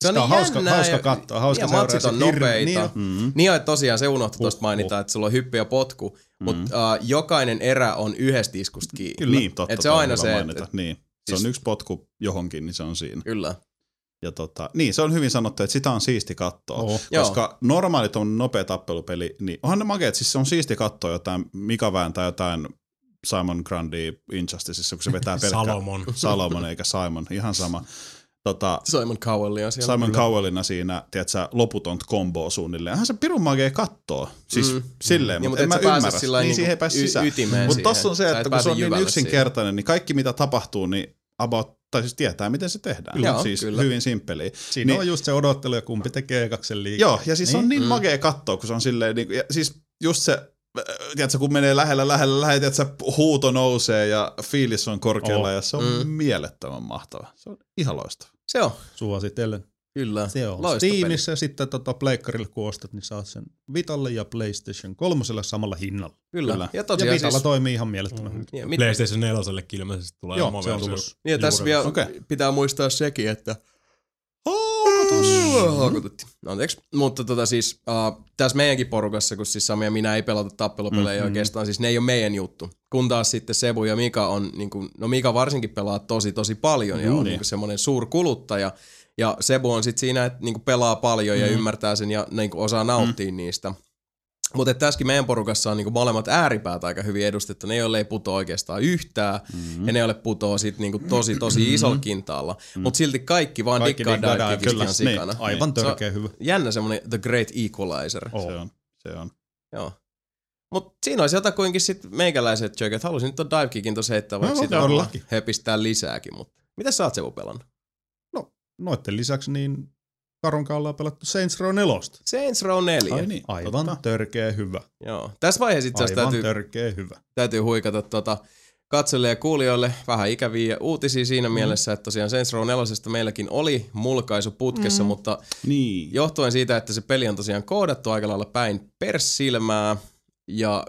[SPEAKER 1] Se on niin
[SPEAKER 3] on hauska, hauska katsoa, hauska
[SPEAKER 1] ja
[SPEAKER 3] seuraa.
[SPEAKER 1] matsit on nopeita.
[SPEAKER 3] Niin, on.
[SPEAKER 2] mm,
[SPEAKER 1] Niin ja tosiaan se unohtui tuosta mainita,
[SPEAKER 3] huh.
[SPEAKER 1] että sulla on hyppy ja potku, mutta uh, jokainen erä on yhdestä iskusta kiinni.
[SPEAKER 3] Kyllä.
[SPEAKER 2] niin, totta.
[SPEAKER 1] Et se on aina se,
[SPEAKER 2] mainita.
[SPEAKER 1] että-
[SPEAKER 2] niin. Se
[SPEAKER 1] siis-
[SPEAKER 2] on yksi potku johonkin, niin se on siinä.
[SPEAKER 1] Kyllä.
[SPEAKER 2] Ja tota, niin, se on hyvin sanottu, että sitä on siisti katsoa.
[SPEAKER 3] Oo.
[SPEAKER 2] Koska normaali on nopea tappelupeli, niin onhan ne makeet, siis se on siisti katsoa jotain Mika vääntää jotain Simon Grundy Injusticeissa, kun se vetää [LAUGHS] pelkkää
[SPEAKER 4] Salomon.
[SPEAKER 2] Salomon eikä Simon, ihan sama. Tota,
[SPEAKER 1] Simon Cowell on siellä.
[SPEAKER 2] Simon
[SPEAKER 1] Kyllä.
[SPEAKER 2] Cowellina siinä, tiedätkö, loputon komboa suunnilleen. Onhan se pirun makea kattoo. Siis mm.
[SPEAKER 1] Mm.
[SPEAKER 2] silleen,
[SPEAKER 1] Niin,
[SPEAKER 2] mutta en mä ymmärrä. Niin
[SPEAKER 1] niinku
[SPEAKER 2] siihen ei pääse
[SPEAKER 1] y-
[SPEAKER 2] sisään. Mutta
[SPEAKER 1] siihen.
[SPEAKER 2] tossa on se, että
[SPEAKER 1] et
[SPEAKER 2] kun se on niin yksinkertainen, niin kaikki mitä tapahtuu, niin about tai siis tietää, miten se tehdään.
[SPEAKER 1] Joo,
[SPEAKER 2] siis
[SPEAKER 1] kyllä.
[SPEAKER 2] hyvin simppeliä.
[SPEAKER 3] Siinä
[SPEAKER 2] Niin-
[SPEAKER 3] on just se odottelu ja kumpi tekee ekaksen liikkeen.
[SPEAKER 2] Joo, ja siis niin. on niin
[SPEAKER 1] Mm.
[SPEAKER 2] magea katsoa, kun se on silleen, niin, ja siis just se, äh, tiedätkö, kun menee lähellä, lähellä, lähellä, tiedätkö, huuto nousee ja fiilis on korkealla
[SPEAKER 3] Oh.
[SPEAKER 2] ja se on
[SPEAKER 1] Mm.
[SPEAKER 2] mm. mielettömän mahtava. Se on ihan loistava.
[SPEAKER 1] Se on,
[SPEAKER 3] Suosittelen.
[SPEAKER 1] Kyllä.
[SPEAKER 3] Se on
[SPEAKER 1] Loistopeli.
[SPEAKER 3] Steamissa ja sitten tota Pleikkarille kun ostat, niin saat sen Vitalle ja PlayStation 3 samalla hinnalla.
[SPEAKER 1] Kyllä.
[SPEAKER 2] Kyllä.
[SPEAKER 1] Ja
[SPEAKER 3] Ja
[SPEAKER 1] tosiaan
[SPEAKER 3] Vitalla
[SPEAKER 1] siis,
[SPEAKER 3] toimii ihan mielettömän hyvin.
[SPEAKER 1] ja mit,
[SPEAKER 4] PlayStation 4 ilmeisesti tulee
[SPEAKER 3] Joo,
[SPEAKER 4] oma
[SPEAKER 3] se on tulossa.
[SPEAKER 1] Niin ja tässä vielä
[SPEAKER 2] Okei.
[SPEAKER 1] pitää muistaa sekin, että. Haukututti. Anteeksi. Mutta tota siis, uh, tässä meidänkin porukassa, kun siis Sami ja minä ei pelata tappelupelejä
[SPEAKER 3] Mm, mm.
[SPEAKER 1] oikeastaan, siis ne ei ole meidän juttu. Kun taas sitten Sebu ja Mika on, niin kuin, no Mika varsinkin pelaa tosi tosi paljon ja
[SPEAKER 3] Juu,
[SPEAKER 1] on
[SPEAKER 3] niin.
[SPEAKER 1] niin kuin semmoinen suurkuluttaja. Ja Sebu on sitten siinä, että niin kuin pelaa paljon ja
[SPEAKER 3] Mm.
[SPEAKER 1] ymmärtää sen ja niin kuin osaa nauttia niistä. Mutta tässäkin meidän porukassa on niinku molemmat ääripäät aika hyvin edustettu. Ne, joille ei putoa oikeastaan yhtään, mm-hmm. ja ne, joille putoaa sit niinku tosi, tosi isolla kintaalla. Mm-hmm. Mutta silti kaikki vaan
[SPEAKER 3] Kaikki
[SPEAKER 1] dikkaa
[SPEAKER 3] kyllä.
[SPEAKER 1] ihan sikana.
[SPEAKER 2] Niin,
[SPEAKER 3] Aivan
[SPEAKER 1] Se
[SPEAKER 3] törkeä hyvä.
[SPEAKER 1] Jännä semmonen The Great Equalizer.
[SPEAKER 3] Oh.
[SPEAKER 2] Se on. Se on.
[SPEAKER 1] Joo. Mutta siinä olisi jotakuinkin sit meikäläiset joket. Halusin nyt ton divekickin tossa heittää, vaikka
[SPEAKER 3] No,
[SPEAKER 1] sitä
[SPEAKER 3] todellakin.
[SPEAKER 1] höpistää lisääkin. Mutta mitä sä oot Sebu pelannut?
[SPEAKER 3] Noitten lisäksi niin Karon kanssa ollaan pelattu Saints Row 4.
[SPEAKER 1] Saints Row 4.
[SPEAKER 2] Ai niin,
[SPEAKER 3] Aivan
[SPEAKER 2] totta.
[SPEAKER 3] törkeä hyvä.
[SPEAKER 1] Joo. Tässä vaiheessa itse asiassa
[SPEAKER 3] Aivan
[SPEAKER 1] täytyy,
[SPEAKER 3] törkeä hyvä.
[SPEAKER 1] täytyy huikata tota, katsojille ja kuulijoille vähän ikäviä uutisia siinä mm. mielessä, että tosiaan Saints Row 4 meilläkin oli mulkaisu putkessa, mm. mutta
[SPEAKER 2] Niin.
[SPEAKER 1] johtuen siitä, että se peli on tosiaan koodattu aika lailla päin perssilmää ja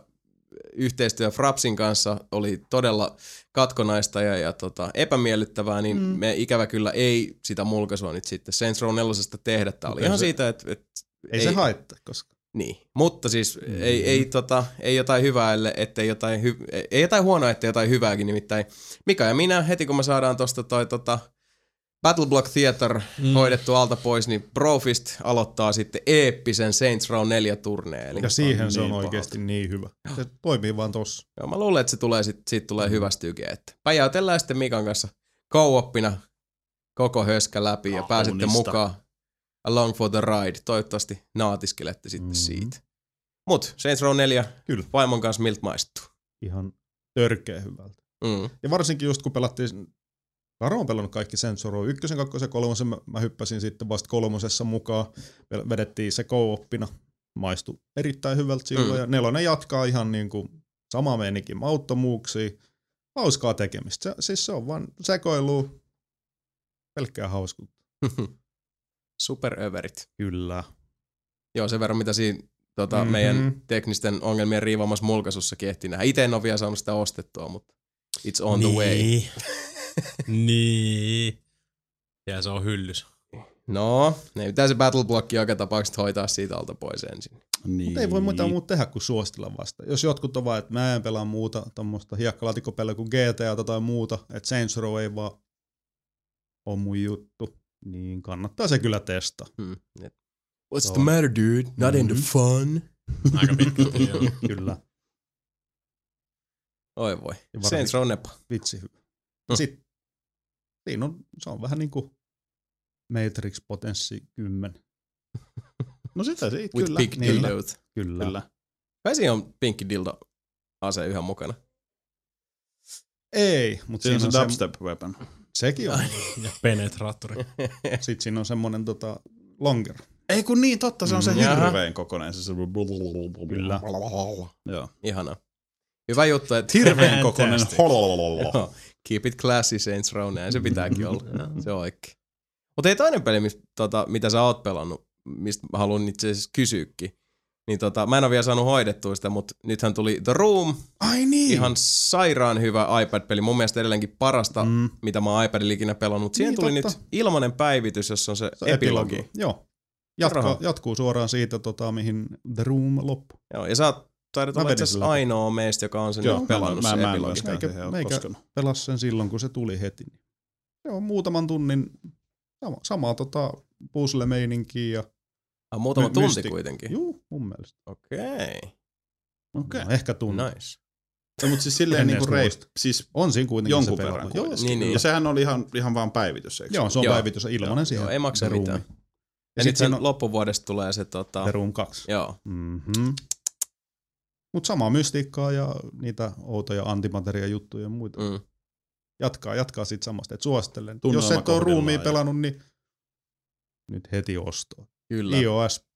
[SPEAKER 1] yhteistyö Frapsin kanssa oli todella katkonaista ja, ja tota, epämiellyttävää, niin mm. me ikävä kyllä ei sitä mulkaisua nyt sitten Saints Row 4 tehdä. Tämä oli ihan
[SPEAKER 3] se-
[SPEAKER 1] siitä, että, että
[SPEAKER 3] Ei, se haittaa, koska
[SPEAKER 1] niin, mutta siis mm. ei, ei, tota, ei jotain hyvää, ellei, ettei jotain, hy, ei jotain huonoa, ettei jotain hyvääkin, nimittäin Mika ja minä, heti kun me saadaan tosta toi tota, Battle Block Theater mm. hoidettu alta pois, niin Profist aloittaa sitten eeppisen Saints Row 4 turneen.
[SPEAKER 3] Ja siihen se on
[SPEAKER 2] niin
[SPEAKER 3] oikeasti niin hyvä. Se toimii vaan tossa.
[SPEAKER 1] joo, mä luulen, että se tulee, sit, siitä tulee hyvä styke. Että päjäytellään sitten Mikan kanssa co-oppina koko höskä läpi ja pääsette
[SPEAKER 2] Kaunista.
[SPEAKER 1] mukaan along for the ride. Toivottavasti naatiskelette sitten
[SPEAKER 3] Mhm.
[SPEAKER 1] siitä. Mut Saints Row 4
[SPEAKER 3] Kyllä.
[SPEAKER 1] vaimon kanssa miltä maistuu.
[SPEAKER 3] Ihan törkeä hyvältä.
[SPEAKER 1] Mm.
[SPEAKER 3] Ja varsinkin just kun pelattiin, Karo on pelannut kaikki 1, 2 ja 3, mä, mä hyppäsin sitten vasta kolmosessa mukaan, Ve- vedettiin se co-oppina, maistui erittäin hyvältä silloin,
[SPEAKER 1] Mm.
[SPEAKER 3] ja nelonen jatkaa ihan niin kuin sama meininki, mauttomuuksia, hauskaa tekemistä. Se, siis se on vaan sekoilu, pelkkää hauskuutta. [LAUGHS]
[SPEAKER 1] Superöverit.
[SPEAKER 3] Kyllä.
[SPEAKER 1] Joo, sen verran mitä siinä tota, mm-hmm.
[SPEAKER 3] Mhm.
[SPEAKER 1] meidän teknisten ongelmien riivaamassa mulkaisussakin ehti nähdä. Itse en ole vielä saanut sitä ostettua, mutta it's on the way. [LAUGHS]
[SPEAKER 4] Niin. [LAUGHS] niin. Ja se on hyllys.
[SPEAKER 1] No, ne pitää se battle block joka tapauksessa hoitaa siitä alta pois ensin.
[SPEAKER 2] Niin.
[SPEAKER 3] Mutta ei voi mitään muuta tehdä kuin suostella vasta. Jos jotkut on vaan, että mä en pelaa muuta tuommoista hiekkalaatikopeliä kuin GTA tai muuta, että Saints Row ei vaan ole mun juttu, niin kannattaa se kyllä testaa.
[SPEAKER 1] Hmm. What's
[SPEAKER 3] Joo.
[SPEAKER 1] the matter, dude? Not into
[SPEAKER 3] Mhm.
[SPEAKER 1] fun?
[SPEAKER 4] Aika pitkälti, [LAUGHS] joo.
[SPEAKER 3] Kyllä,
[SPEAKER 1] Oi voi. Saints Row Nepa.
[SPEAKER 3] vitsi hyvä.
[SPEAKER 1] Mm.
[SPEAKER 3] Sitten siinä on, se on vähän niin kuin Matrix Potenssi 10.
[SPEAKER 2] No sitä se,
[SPEAKER 1] With
[SPEAKER 2] kyllä.
[SPEAKER 1] big
[SPEAKER 3] niin.
[SPEAKER 1] dildos.
[SPEAKER 3] Kyllä.
[SPEAKER 2] Kyllä.
[SPEAKER 1] Kai siinä on pinkki dildo ase yhä mukana.
[SPEAKER 3] Ei, mutta
[SPEAKER 2] Siinä on
[SPEAKER 3] siinä
[SPEAKER 2] se
[SPEAKER 3] on se,
[SPEAKER 2] dubstep weapon.
[SPEAKER 3] sekin on. [LAUGHS]
[SPEAKER 4] Ja penetraattori. [LAUGHS]
[SPEAKER 3] Sitten siinä on semmonen tota, longer.
[SPEAKER 2] Ei kun niin, totta, se on se
[SPEAKER 1] Mm, jaha.
[SPEAKER 2] hirveän kokoinen. Se, se
[SPEAKER 3] Kyllä.
[SPEAKER 2] Joo.
[SPEAKER 1] Ihana. Hyvä juttu, että
[SPEAKER 2] Hirveän kokoinen. [LAUGHS]
[SPEAKER 1] Keep it classy Saints Row, näin se pitääkin olla. [LAUGHS] Se on oikein. Mutta ei toinen peli, mistä, tota, mitä sä oot pelannut, mistä mä haluan itse asiassa kysyäkin. Niin tota, mä en ole vielä saanut hoidettua sitä, mutta nythän tuli The Room,
[SPEAKER 2] Ai niin.
[SPEAKER 1] ihan sairaan hyvä iPad-peli. Mun mielestä edelleenkin parasta, mm.
[SPEAKER 3] Mm.
[SPEAKER 1] mitä mä oon iPadilla ikinä pelannut. Siihen
[SPEAKER 3] Niin,
[SPEAKER 1] tuli
[SPEAKER 3] totta.
[SPEAKER 1] nyt ilmanen päivitys, jossa on se,
[SPEAKER 3] Se on
[SPEAKER 1] epilogi.
[SPEAKER 3] Joo. Jatkaa, jatkuu suoraan siitä, tota, mihin The Room loppui.
[SPEAKER 1] Joo, ja sä oot taidat
[SPEAKER 3] Mä
[SPEAKER 1] olla itse
[SPEAKER 3] sen
[SPEAKER 1] ainoa meistä, joka on sen
[SPEAKER 2] Joo,
[SPEAKER 1] pelannut
[SPEAKER 2] mä,
[SPEAKER 1] se
[SPEAKER 2] mä, mä en
[SPEAKER 1] epilogi.
[SPEAKER 2] myöskään
[SPEAKER 3] Eikä-
[SPEAKER 2] siihen ole
[SPEAKER 3] meikä-
[SPEAKER 2] koskenut.
[SPEAKER 3] Pelas sen silloin, kun se tuli heti. Se on muutaman tunnin sama, samaa tota puzzle-meininkiä. Ja,
[SPEAKER 1] Ah, muutama
[SPEAKER 3] My-
[SPEAKER 1] tunti
[SPEAKER 3] mysti-
[SPEAKER 1] kuitenkin.
[SPEAKER 3] juu, mun mielestä.
[SPEAKER 1] Okei,
[SPEAKER 2] Okei.
[SPEAKER 3] No, ehkä tunti.
[SPEAKER 1] nice.
[SPEAKER 2] No, mutta siis silleen
[SPEAKER 3] En
[SPEAKER 2] niinku
[SPEAKER 3] edes
[SPEAKER 2] rei,
[SPEAKER 3] muista.
[SPEAKER 2] siis
[SPEAKER 3] On siinä kuitenkin
[SPEAKER 2] jonkun
[SPEAKER 3] se
[SPEAKER 2] verran.
[SPEAKER 3] Joo.
[SPEAKER 1] Niin, niin.
[SPEAKER 2] Ja sehän oli ihan, ihan vaan päivitys, eikö?
[SPEAKER 3] joo, se on
[SPEAKER 1] Joo.
[SPEAKER 3] päivitys ja ilmanen siihen.
[SPEAKER 1] Joo, ei maksa mitään. Ja,
[SPEAKER 3] Ja
[SPEAKER 1] sitten
[SPEAKER 3] sit
[SPEAKER 1] sen
[SPEAKER 3] on
[SPEAKER 1] loppuvuodesta tulee se tota...
[SPEAKER 3] The Room 2.
[SPEAKER 1] Joo.
[SPEAKER 3] Mm-hmm. Mutta samaa mystiikkaa ja niitä outoja antimateria juttuja ja muita.
[SPEAKER 1] Mm.
[SPEAKER 3] jatkaa, jatkaa siitä samasta, että suosittelen.
[SPEAKER 2] Tunnelma
[SPEAKER 3] Jos et ole ruumiin
[SPEAKER 2] ja-
[SPEAKER 3] pelannut, niin nyt heti ostoon.
[SPEAKER 1] Kyllä.
[SPEAKER 3] iOS,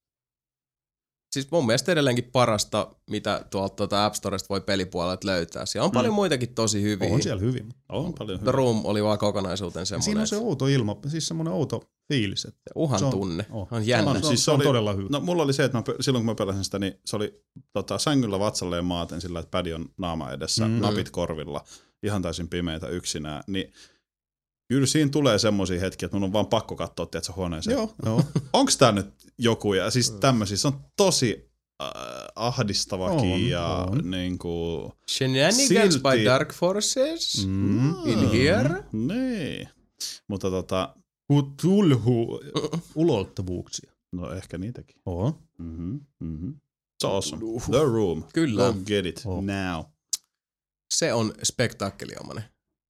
[SPEAKER 1] Siis mun mielestä edelleenkin parasta, mitä tuolta tuota App Storesta voi pelipuolelta löytää. Siellä on paljon muitakin tosi hyviä.
[SPEAKER 3] on siellä hyvin.
[SPEAKER 2] On paljon
[SPEAKER 1] The
[SPEAKER 2] hyvää.
[SPEAKER 1] Room oli vaan kokonaisuuteen semmoinen.
[SPEAKER 3] siinä on se outo ilma, siis semmoinen outo fiilis. Että
[SPEAKER 1] uhan
[SPEAKER 3] se on-
[SPEAKER 1] tunne.
[SPEAKER 3] on.
[SPEAKER 1] On jännä.
[SPEAKER 3] On,
[SPEAKER 2] On,
[SPEAKER 3] se on,
[SPEAKER 2] siis
[SPEAKER 3] se on
[SPEAKER 2] oli-
[SPEAKER 3] todella hyvä.
[SPEAKER 2] No mulla oli se, että mä, silloin kun mä pelasin sitä, niin se oli tota, sängyllä vatsalleen maaten sillä, että pädi on naama edessä,
[SPEAKER 3] Mm.
[SPEAKER 2] mm. napit korvilla, ihan täysin pimeitä yksinään, niin kyllä siinä tulee semmoisia hetkiä, että mun on vaan pakko katsoa, tiedätkö, huoneeseen.
[SPEAKER 3] Joo, joo. [LAUGHS]
[SPEAKER 2] Onks tää nyt joku? Ja siis tämmöisiä, se on tosi äh, ahdistavakin
[SPEAKER 3] On,
[SPEAKER 2] ja
[SPEAKER 3] on.
[SPEAKER 2] niinku...
[SPEAKER 1] Shenanigans
[SPEAKER 2] Silti-
[SPEAKER 1] by Dark Forces
[SPEAKER 3] Mm.
[SPEAKER 1] in here.
[SPEAKER 2] Niin. Mutta tota,
[SPEAKER 3] Tulhu ulottuvuuksia.
[SPEAKER 2] no ehkä niitäkin.
[SPEAKER 3] Oo.
[SPEAKER 2] Mm-hmm, mm-hmm. Se on awesome. The Room.
[SPEAKER 1] Kyllä.
[SPEAKER 2] Go get it
[SPEAKER 3] Oh.
[SPEAKER 2] now.
[SPEAKER 1] Se on spektaakkeliomainen.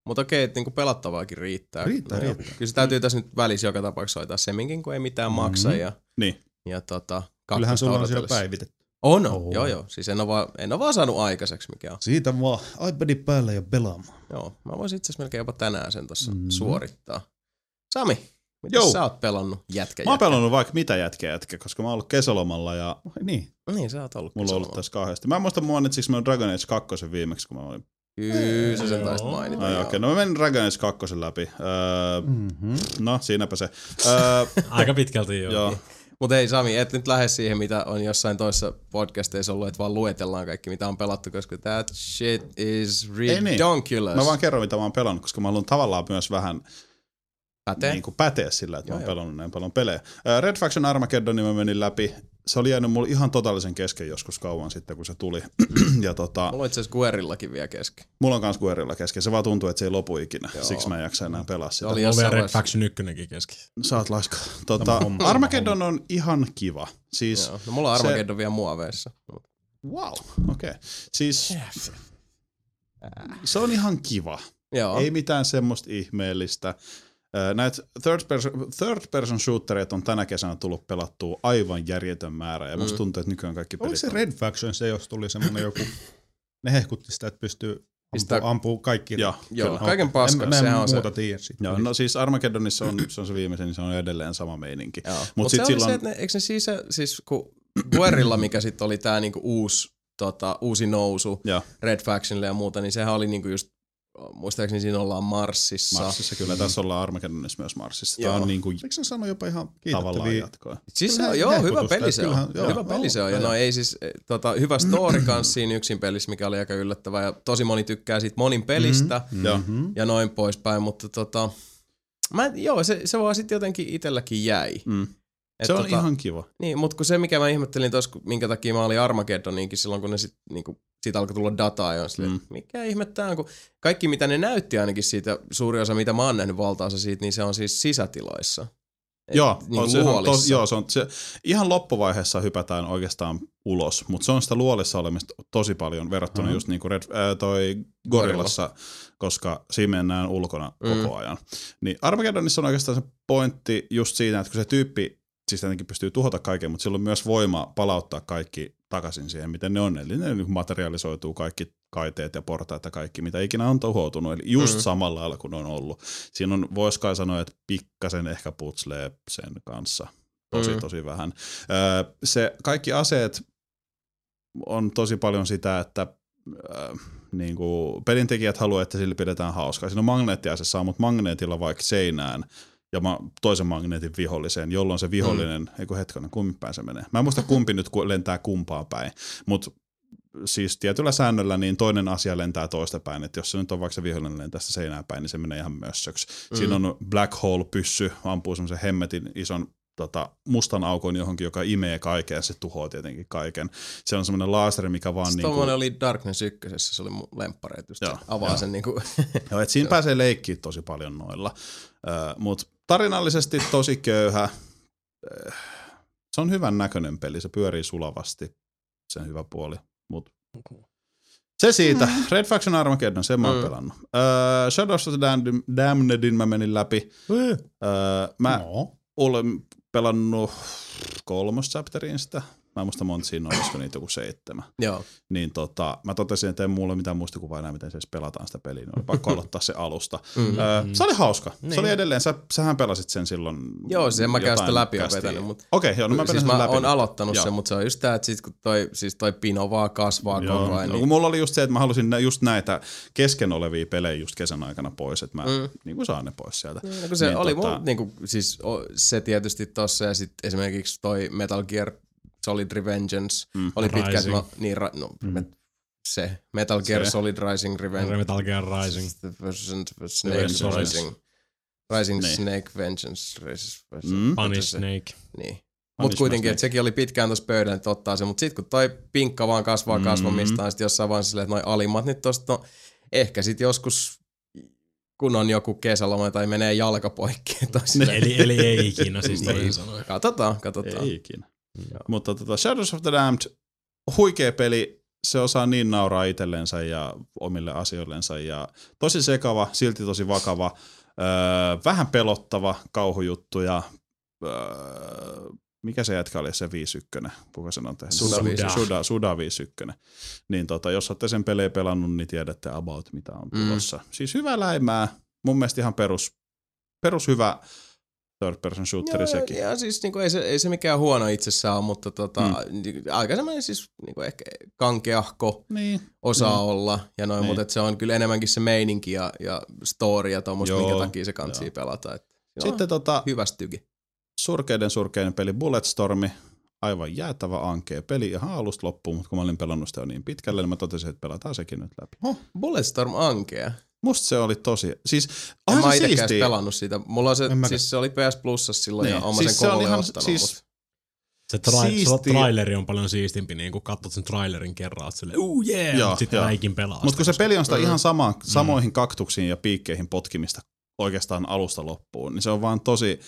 [SPEAKER 1] Mutta okei, että niinku pelattavaakin riittää.
[SPEAKER 3] Riittää,
[SPEAKER 1] joo.
[SPEAKER 3] riittää.
[SPEAKER 1] Kyllä se täytyy tässä nyt välissä joka tapauksessa hoitaa semminkin, kun ei mitään
[SPEAKER 3] Mhm.
[SPEAKER 1] maksa. Ja,
[SPEAKER 2] Niin.
[SPEAKER 1] ja tota,
[SPEAKER 3] Kyllähän sulla on siellä päivitetty.
[SPEAKER 1] On.
[SPEAKER 3] Oo.
[SPEAKER 1] Joo, joo. Siis en ole, vaan, en ole vaan saanut aikaiseksi, mikä on.
[SPEAKER 3] Siitä vaan iPadin päälle ja pelaamaan.
[SPEAKER 1] Joo, mä voisin itse asiassa melkein jopa tänään sen tuossa
[SPEAKER 3] Mhm.
[SPEAKER 1] suorittaa. Sami, mitä
[SPEAKER 2] Joo.
[SPEAKER 1] sä oot pelannut jätkä,
[SPEAKER 2] Mä oon
[SPEAKER 1] jätkä?
[SPEAKER 2] pelannut vaikka mitä jätkä jätkä, koska mä oon ollut kesälomalla ja
[SPEAKER 3] niin.
[SPEAKER 1] Niin, sä oot ollut
[SPEAKER 2] mulla on ollut tässä kahdesti. Mä en muista mainitsinko mä Dragon Age 2 viimeksi, kun mä olin.
[SPEAKER 1] Kyllä, sä sen
[SPEAKER 4] Joo.
[SPEAKER 1] taisit mainita.
[SPEAKER 2] Ai
[SPEAKER 1] joo.
[SPEAKER 2] okei, no mä menin Dragon Age 2 läpi. Öö,
[SPEAKER 3] Mm-hmm.
[SPEAKER 2] no, siinäpä se. Öö, [LAUGHS]
[SPEAKER 4] Aika pitkälti joo.
[SPEAKER 2] joo.
[SPEAKER 1] Mutta ei Sami, et nyt lähde siihen, mitä on jossain toisessa podcasteissa ollut, että vaan luetellaan kaikki, mitä on pelattu, koska that shit is
[SPEAKER 2] niin.
[SPEAKER 1] ridiculous.
[SPEAKER 2] Mä vaan kerron, mitä mä oon pelannut, koska mä haluan tavallaan myös vähän
[SPEAKER 1] Pätee?
[SPEAKER 2] niin kuin päteä sillä, että
[SPEAKER 1] Joo,
[SPEAKER 2] mä oon
[SPEAKER 1] joo.
[SPEAKER 2] pelannut näin paljon pelejä. Öö, Red Faction Armageddonin mä menin läpi. Se oli jäänyt mulle ihan totaalisen kesken joskus kauan sitten, kun se tuli. [CLEARS THROAT] ja tota,
[SPEAKER 1] Mulla on itse asiassa Guerillakin vielä kesken.
[SPEAKER 2] mulla on kans Guerrilla kesken. Se vaan tuntuu, että se ei lopu ikinä.
[SPEAKER 1] Joo.
[SPEAKER 2] Siksi mä en jaksa enää pelaa
[SPEAKER 1] Se
[SPEAKER 2] sitä.
[SPEAKER 1] oli
[SPEAKER 4] Mulla on
[SPEAKER 1] jossain
[SPEAKER 4] vielä Red. Faction 1 kesken.
[SPEAKER 2] Sä oot laiska. Tota,
[SPEAKER 3] homma.
[SPEAKER 2] Armageddon on ihan kiva. Siis,
[SPEAKER 1] Joo. No, mulla on
[SPEAKER 2] se-
[SPEAKER 1] Armageddon vielä muoveissa.
[SPEAKER 2] wow, okei. Okay. Siis, se on ihan kiva.
[SPEAKER 1] Joo.
[SPEAKER 2] Ei mitään semmoista ihmeellistä. Näitä third person, third person shootereita on tänä kesänä tullut pelattua aivan järjetön määrä, ja musta
[SPEAKER 1] Mm.
[SPEAKER 2] tuntuu, että nykyään kaikki
[SPEAKER 3] Oliko
[SPEAKER 2] pelit
[SPEAKER 3] se
[SPEAKER 2] on-
[SPEAKER 3] Red Faction se, jos tuli semmoinen joku, [LAUGHS] ne hehkutti sitä, että pystyy
[SPEAKER 1] Pistää-
[SPEAKER 3] ampuu, ampuu kaikki.
[SPEAKER 2] Joo,
[SPEAKER 1] Joo, kaiken paskan,
[SPEAKER 3] en, mä en
[SPEAKER 1] sehän on se.
[SPEAKER 3] muuta tiedä siitä.
[SPEAKER 2] Joo, no siis Armageddonissa on, se on se viimeisen, niin se on edelleen sama meininki.
[SPEAKER 1] Joo.
[SPEAKER 2] Mut
[SPEAKER 1] se oli
[SPEAKER 2] silloin-
[SPEAKER 1] se, että ne, eikö ne siis, siis kun Guerrilla, mikä sitten oli tää niinku uusi, tota, uusi nousu
[SPEAKER 2] Joo.
[SPEAKER 1] Red Factionille ja muuta, niin sehän oli niinku just, muistaakseni siinä ollaan Marsissa.
[SPEAKER 2] Marsissa kyllä, tässä ollaan Armageddonissa myös Marsissa. Tämä
[SPEAKER 1] Joo.
[SPEAKER 2] on niin kuin
[SPEAKER 3] Eikö se sano jopa ihan
[SPEAKER 2] tavallaan
[SPEAKER 3] kiitettäviä?
[SPEAKER 2] jatkoa.
[SPEAKER 1] Siis se on, joo, hyvä peli se on.
[SPEAKER 3] kyllähän- joo,
[SPEAKER 1] hyvä peli se on. Ja no ei siis, eh, tota, hyvä story [CLEARS THROAT] kans siinä yksin pelissä, mikä oli aika yllättävää. Ja tosi moni tykkää siitä monin pelistä
[SPEAKER 3] Mm-hmm.
[SPEAKER 2] Joo.
[SPEAKER 1] ja noin poispäin, mutta tota, mä, joo, se, se vaan sitten jotenkin itselläkin jäi.
[SPEAKER 2] Mm.
[SPEAKER 1] Et
[SPEAKER 2] Se on
[SPEAKER 1] tota,
[SPEAKER 2] ihan kiva.
[SPEAKER 1] Niin, mutta kun se mikä mä ihmettelin tuossa, minkä takia mä olin Armageddoninkin silloin, kun ne sit, niinku, siitä alkoi tulla dataa ja on silleen,
[SPEAKER 2] Mm.
[SPEAKER 1] mm. mikä ihme tää on, kun kaikki mitä ne näytti ainakin siitä, suuri osa mitä mä oon nähnyt valtaosa siitä, niin se on siis sisätiloissa. Et
[SPEAKER 2] Joo,
[SPEAKER 1] niinku
[SPEAKER 2] on, se, on tos, joo se on, se, ihan loppuvaiheessa hypätään oikeastaan ulos, mutta se on sitä luolissa olemista tosi paljon verrattuna
[SPEAKER 3] Mhm.
[SPEAKER 2] just niin kuin Red, ää, toi Gorillassa, koska siinä mennään ulkona
[SPEAKER 1] Mm.
[SPEAKER 2] koko ajan. Niin Armageddonissa on oikeastaan se pointti just siinä, että kun se tyyppi siis tietenkin pystyy tuhota kaiken, mutta sillä on myös voima palauttaa kaikki takaisin siihen, miten ne on. Eli ne niin kuin materialisoituu kaikki kaiteet ja portaat ja kaikki, mitä ikinä on tuhoutunut. Eli just
[SPEAKER 1] Mm.
[SPEAKER 2] samalla lailla kuin on ollut. Siinä on, vois kai sanoa, että pikkasen ehkä putslee sen kanssa. Tosi,
[SPEAKER 1] Mm.
[SPEAKER 2] tosi vähän. Öö, se, kaikki aseet on tosi paljon sitä, että öö, niin kuin pelintekijät haluaa, että sillä pidetään hauskaa. Siinä on magneettiase saa, mutta magneetilla vaikka seinään ja ma- toisen magneetin viholliseen, jolloin se vihollinen, mm. eikö hetkonen, kummin päin se menee. Mä en muista kumpi nyt lentää kumpaan päin, mutta siis tietyllä säännöllä niin toinen asia lentää toista päin, että jos se nyt on vaikka se vihollinen lentää sitä seinään päin, niin se menee ihan mössöksi. Mm. Siinä on black hole pyssy, ampuu semmoisen hemmetin ison tota, mustan aukon johonkin, joka imee kaiken ja se tuhoaa tietenkin kaiken. Se on semmoinen laasteri, mikä vaan niinku,
[SPEAKER 1] tommonen oli Darkness 1, se oli mun lemppareet just
[SPEAKER 2] Joo,
[SPEAKER 1] se avaa
[SPEAKER 2] joo.
[SPEAKER 1] sen niinku,
[SPEAKER 2] Joo, et siinä [LAUGHS] pääsee leikkiä tosi paljon noilla. Mutta tarinallisesti tosi köyhä. Äh, Se on hyvän näköinen peli, se pyörii sulavasti, sen hyvä puoli. Mut se siitä. Red Faction Armageddon, sen mä oon
[SPEAKER 1] Mm.
[SPEAKER 2] pelannut. Uh, Shadows of the Damned- Damnedin mä menin läpi. Uh, mä
[SPEAKER 3] No.
[SPEAKER 2] olen pelannut kolmos chapteriin sitä. Mä en muista monta siinä on, olisiko niitä joku seitsemän.
[SPEAKER 1] Joo.
[SPEAKER 2] Niin tota, mä totesin, että ei mulla ole mitään muistikuvaa enää, miten se edes pelataan sitä peliä. Niin oli pakko [LAUGHS] aloittaa se alusta.
[SPEAKER 1] Mm.
[SPEAKER 2] Öö, se oli hauska.
[SPEAKER 4] Niin.
[SPEAKER 2] Se oli edelleen, sä, sähän pelasit sen silloin.
[SPEAKER 1] Joo, siis en mäkään sitä läpi vetänyt, mutta
[SPEAKER 2] Okei, joo, no mä
[SPEAKER 1] siis
[SPEAKER 2] pelasin
[SPEAKER 1] mä
[SPEAKER 2] sen läpi.
[SPEAKER 1] oon aloittanut
[SPEAKER 2] Joo.
[SPEAKER 1] sen, mutta se on just tää, että sit kun toi, siis toi pino vaan kasvaa
[SPEAKER 2] Joo,
[SPEAKER 1] koko ajan,
[SPEAKER 2] no,
[SPEAKER 1] niin
[SPEAKER 2] kun mulla oli just se, että mä halusin nä- just näitä kesken olevia pelejä just kesän aikana pois, että mä
[SPEAKER 1] Mm.
[SPEAKER 2] niin kuin saan ne pois sieltä.
[SPEAKER 1] No, kun se
[SPEAKER 2] Niin,
[SPEAKER 1] niin, oli
[SPEAKER 2] tota-
[SPEAKER 1] tota... niinku, siis o, se tietysti tossa ja sitten esimerkiksi toi Metal Gear Solid Revengeance
[SPEAKER 2] Mm.
[SPEAKER 1] oli
[SPEAKER 4] Rising.
[SPEAKER 1] no, niin, ra, no, mm. se Metal Gear
[SPEAKER 2] Se.
[SPEAKER 1] Solid Rising Revenge
[SPEAKER 4] Metal Gear Rising.
[SPEAKER 1] Snake
[SPEAKER 2] Vengeance.
[SPEAKER 1] Rising Rising
[SPEAKER 2] Niin.
[SPEAKER 1] Snake Vengeance
[SPEAKER 2] Mm.
[SPEAKER 4] Punish
[SPEAKER 1] se-
[SPEAKER 4] Snake.
[SPEAKER 1] Niin. Mutta kuitenkin, että sekin oli pitkään tuossa pöydällä, että ottaa se. Mutta sitten kun toi pinkka vaan kasvaa
[SPEAKER 2] Mhm.
[SPEAKER 1] mm-hmm. kasvamistaan, sitten jossain vaiheessa silleen, että noi alimmat nyt tosta, no ehkä sitten joskus kun on joku kesäloma tai menee jalka poikki. [LAUGHS] Tai silleen,
[SPEAKER 4] Eli, eli ei ikinä siis
[SPEAKER 1] Niin.
[SPEAKER 4] sanoen.
[SPEAKER 1] Katsotaan, katsotaan.
[SPEAKER 2] Ei ikinä. Mutta tota, Shadows of the Damned, huikea peli, se osaa niin nauraa itsellensä ja omille asioillensa ja tosi sekava, silti tosi vakava, öö, vähän pelottava kauhujuttu ja öö, mikä se jätkä oli se 51, kuka sen on tehnyt?
[SPEAKER 1] Suda
[SPEAKER 2] Suda,
[SPEAKER 1] 51.
[SPEAKER 2] Suda, Suda 51. Niin tota, jos olette sen pelejä pelannut, niin tiedätte about mitä on
[SPEAKER 1] Mm.
[SPEAKER 2] tulossa. Siis hyvä läimää, mun mielestä ihan perus, perus hyvä third person shooteri
[SPEAKER 1] Joo,
[SPEAKER 2] sekin.
[SPEAKER 1] ja siis niinku, ei, se, ei se mikään huono itsessään ole, mutta tota, mm. aika semmoinen siis niinku ehkä kankeahko
[SPEAKER 2] Niin.
[SPEAKER 1] osaa
[SPEAKER 2] Mm.
[SPEAKER 1] olla, ja noin,
[SPEAKER 2] Niin.
[SPEAKER 1] mutta se on kyllä enemmänkin se meininki ja, ja story ja tommoista,
[SPEAKER 2] Joo,
[SPEAKER 1] minkä takia se kantsii
[SPEAKER 2] joo.
[SPEAKER 1] pelata. Et, joo,
[SPEAKER 2] Sitten tota,
[SPEAKER 1] hyvä stygi.
[SPEAKER 2] surkeiden surkeinen peli Bulletstormi, aivan jäätävä ankea peli ihan alusta loppuun, mutta kun mä olin pelannut sitä jo niin pitkälle, niin mä totesin, että pelataan sekin nyt läpi.
[SPEAKER 1] Oh, Bulletstorm ankea.
[SPEAKER 2] Musta se oli tosi, siis
[SPEAKER 1] En mä
[SPEAKER 2] se
[SPEAKER 1] itekään
[SPEAKER 2] siistiä.
[SPEAKER 1] pelannut sitä. Mulla on se,
[SPEAKER 3] En mäkään.
[SPEAKER 1] siis se oli PS Plusassa silloin
[SPEAKER 2] Niin,
[SPEAKER 1] ja oma
[SPEAKER 2] siis
[SPEAKER 1] sen
[SPEAKER 2] se on ihan-
[SPEAKER 1] ostanut.
[SPEAKER 2] siis-
[SPEAKER 4] Se, tra- traileri on paljon siistimpi, niin kun katsot sen trailerin kerran, oot silleen, uu jee,
[SPEAKER 2] Joo,
[SPEAKER 4] yeah, mutta sitten
[SPEAKER 2] joo.
[SPEAKER 4] äikin pelaa
[SPEAKER 2] Mutta kun se peli on sitä
[SPEAKER 1] Mm.
[SPEAKER 2] ihan sama, samoihin kaktuksiin ja piikkeihin potkimista oikeastaan alusta loppuun, niin se on vaan tosi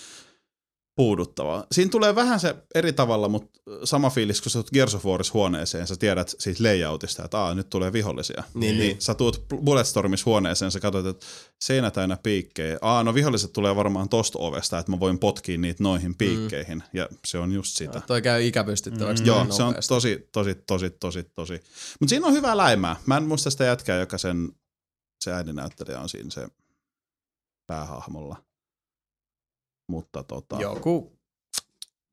[SPEAKER 2] puuduttavaa. Siinä tulee vähän se eri tavalla, mutta sama fiilis, kun sä tulet Gears of Warissa huoneeseen, sä tiedät siitä layoutista, että Aa, nyt tulee vihollisia.
[SPEAKER 1] Niin, niin.
[SPEAKER 2] Sä tuut Bulletstormissa huoneeseen, sä katsot, että seinä täynnä piikkejä. Aa, no viholliset tulee varmaan tosta ovesta, että mä voin potkia niitä noihin piikkeihin. Mm. Ja se on just sitä.
[SPEAKER 1] Toi käy ikäpystyttäväksi.
[SPEAKER 2] Mm. Joo, se on tosi, tosi, tosi, tosi, tosi. Mutta siinä on hyvää läimää. Mä en muista sitä jätkää, joka sen, se äidinäyttelijä on siinä se päähahmolla. Mutta tota...
[SPEAKER 1] Joku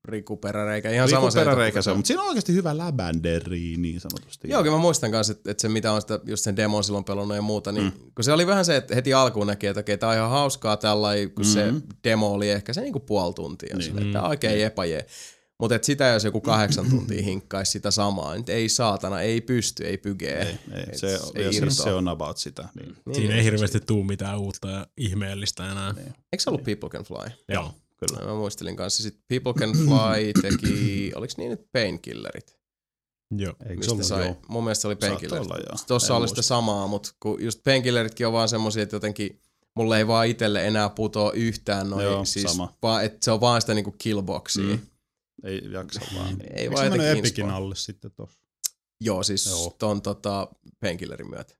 [SPEAKER 1] Riku Peräreikä, ihan
[SPEAKER 2] Riku
[SPEAKER 1] sama se.
[SPEAKER 2] peräreikä se on, mutta siinä on oikeasti hyvä läbänderi niin sanotusti.
[SPEAKER 1] Joo, kyllä mä muistan kanssa, että, että se mitä on sitä, just sen demon silloin pelannut ja muuta, niin mm. kun se oli vähän se, että heti alkuun näki, että okei, tää on ihan hauskaa tällä, kun mm. se
[SPEAKER 2] Mhm.
[SPEAKER 1] demo oli ehkä se niinku puoli tuntia,
[SPEAKER 2] Niin.
[SPEAKER 1] niin. että on oikein epäjee. Mutta sitä jos joku kahdeksan tuntia hinkkaisi sitä samaa, niin ei saatana, ei pysty, ei pygee.
[SPEAKER 2] Ei, ei,
[SPEAKER 1] Et
[SPEAKER 2] se,
[SPEAKER 1] ei
[SPEAKER 2] siis
[SPEAKER 1] irtoa.
[SPEAKER 2] se on about sitä. Niin.
[SPEAKER 1] Niin,
[SPEAKER 4] Siinä ei
[SPEAKER 1] niin.
[SPEAKER 4] hirveästi tuu mitään uutta ja ihmeellistä enää.
[SPEAKER 2] Niin.
[SPEAKER 1] Eikö se ollut People Can Fly?
[SPEAKER 4] Joo.
[SPEAKER 2] Kyllä.
[SPEAKER 1] Mä muistelin kanssa. Sitten People Can Fly [CLEARS THROAT] teki, oliko niin nyt Painkillerit?
[SPEAKER 4] Joo.
[SPEAKER 3] Eikö se
[SPEAKER 1] Mistä
[SPEAKER 3] ollut
[SPEAKER 1] sai,
[SPEAKER 3] joo?
[SPEAKER 1] mun mielestä se oli Painkillerit. Tuossa oli sitä samaa, mutta kun just Painkilleritkin on vaan semmosia, että jotenkin mulle ei vaan itelle enää putoa yhtään noin.
[SPEAKER 2] Joo,
[SPEAKER 1] siis
[SPEAKER 2] sama.
[SPEAKER 1] Vaan, että se on vaan sitä niinku killboxia.
[SPEAKER 2] Mm. Ei jaksa [LAUGHS] vaan.
[SPEAKER 1] Ei
[SPEAKER 3] Eikö
[SPEAKER 1] vaan
[SPEAKER 3] se mennyt
[SPEAKER 1] inspaa.
[SPEAKER 3] alle sitten tossa?
[SPEAKER 1] Joo, siis
[SPEAKER 3] Joo.
[SPEAKER 1] ton tota, Painkillerin myötä.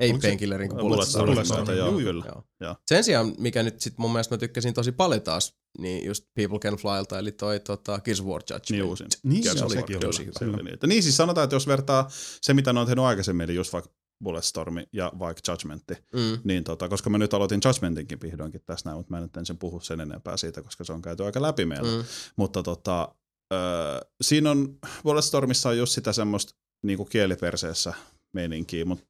[SPEAKER 1] Ei
[SPEAKER 3] se-
[SPEAKER 1] Painkillerin, kun
[SPEAKER 2] myötä,
[SPEAKER 1] myötä.
[SPEAKER 2] joo, kyllä.
[SPEAKER 1] Joo.
[SPEAKER 2] Joo.
[SPEAKER 1] Sen sijaan, mikä nyt sit mun mielestä mä tykkäsin tosi paljon taas, niin just People Can Flylta, eli toi tota, Gears of War Judgment.
[SPEAKER 2] Niin uusin.
[SPEAKER 3] Niin, joo,
[SPEAKER 1] of War
[SPEAKER 3] sekin
[SPEAKER 1] tosi
[SPEAKER 3] oli.
[SPEAKER 1] hyvä.
[SPEAKER 2] Se oli. Niin siis sanotaan, että jos vertaa se, mitä ne on tehnyt aikaisemmin, eli just vaikka Bulletstormi ja vaikka Judgmentti,
[SPEAKER 1] Mm.
[SPEAKER 2] niin tota, koska mä nyt aloitin Judgmentinkin vihdoinkin tässä näin, mutta mä nyt en sen puhu sen enempää siitä, koska se on käyty aika läpi meillä.
[SPEAKER 1] Mm.
[SPEAKER 2] Mutta tota, öö, siinä on, Bulletstormissa on just sitä semmoista niinku kieliperseessä meininkiä, mutta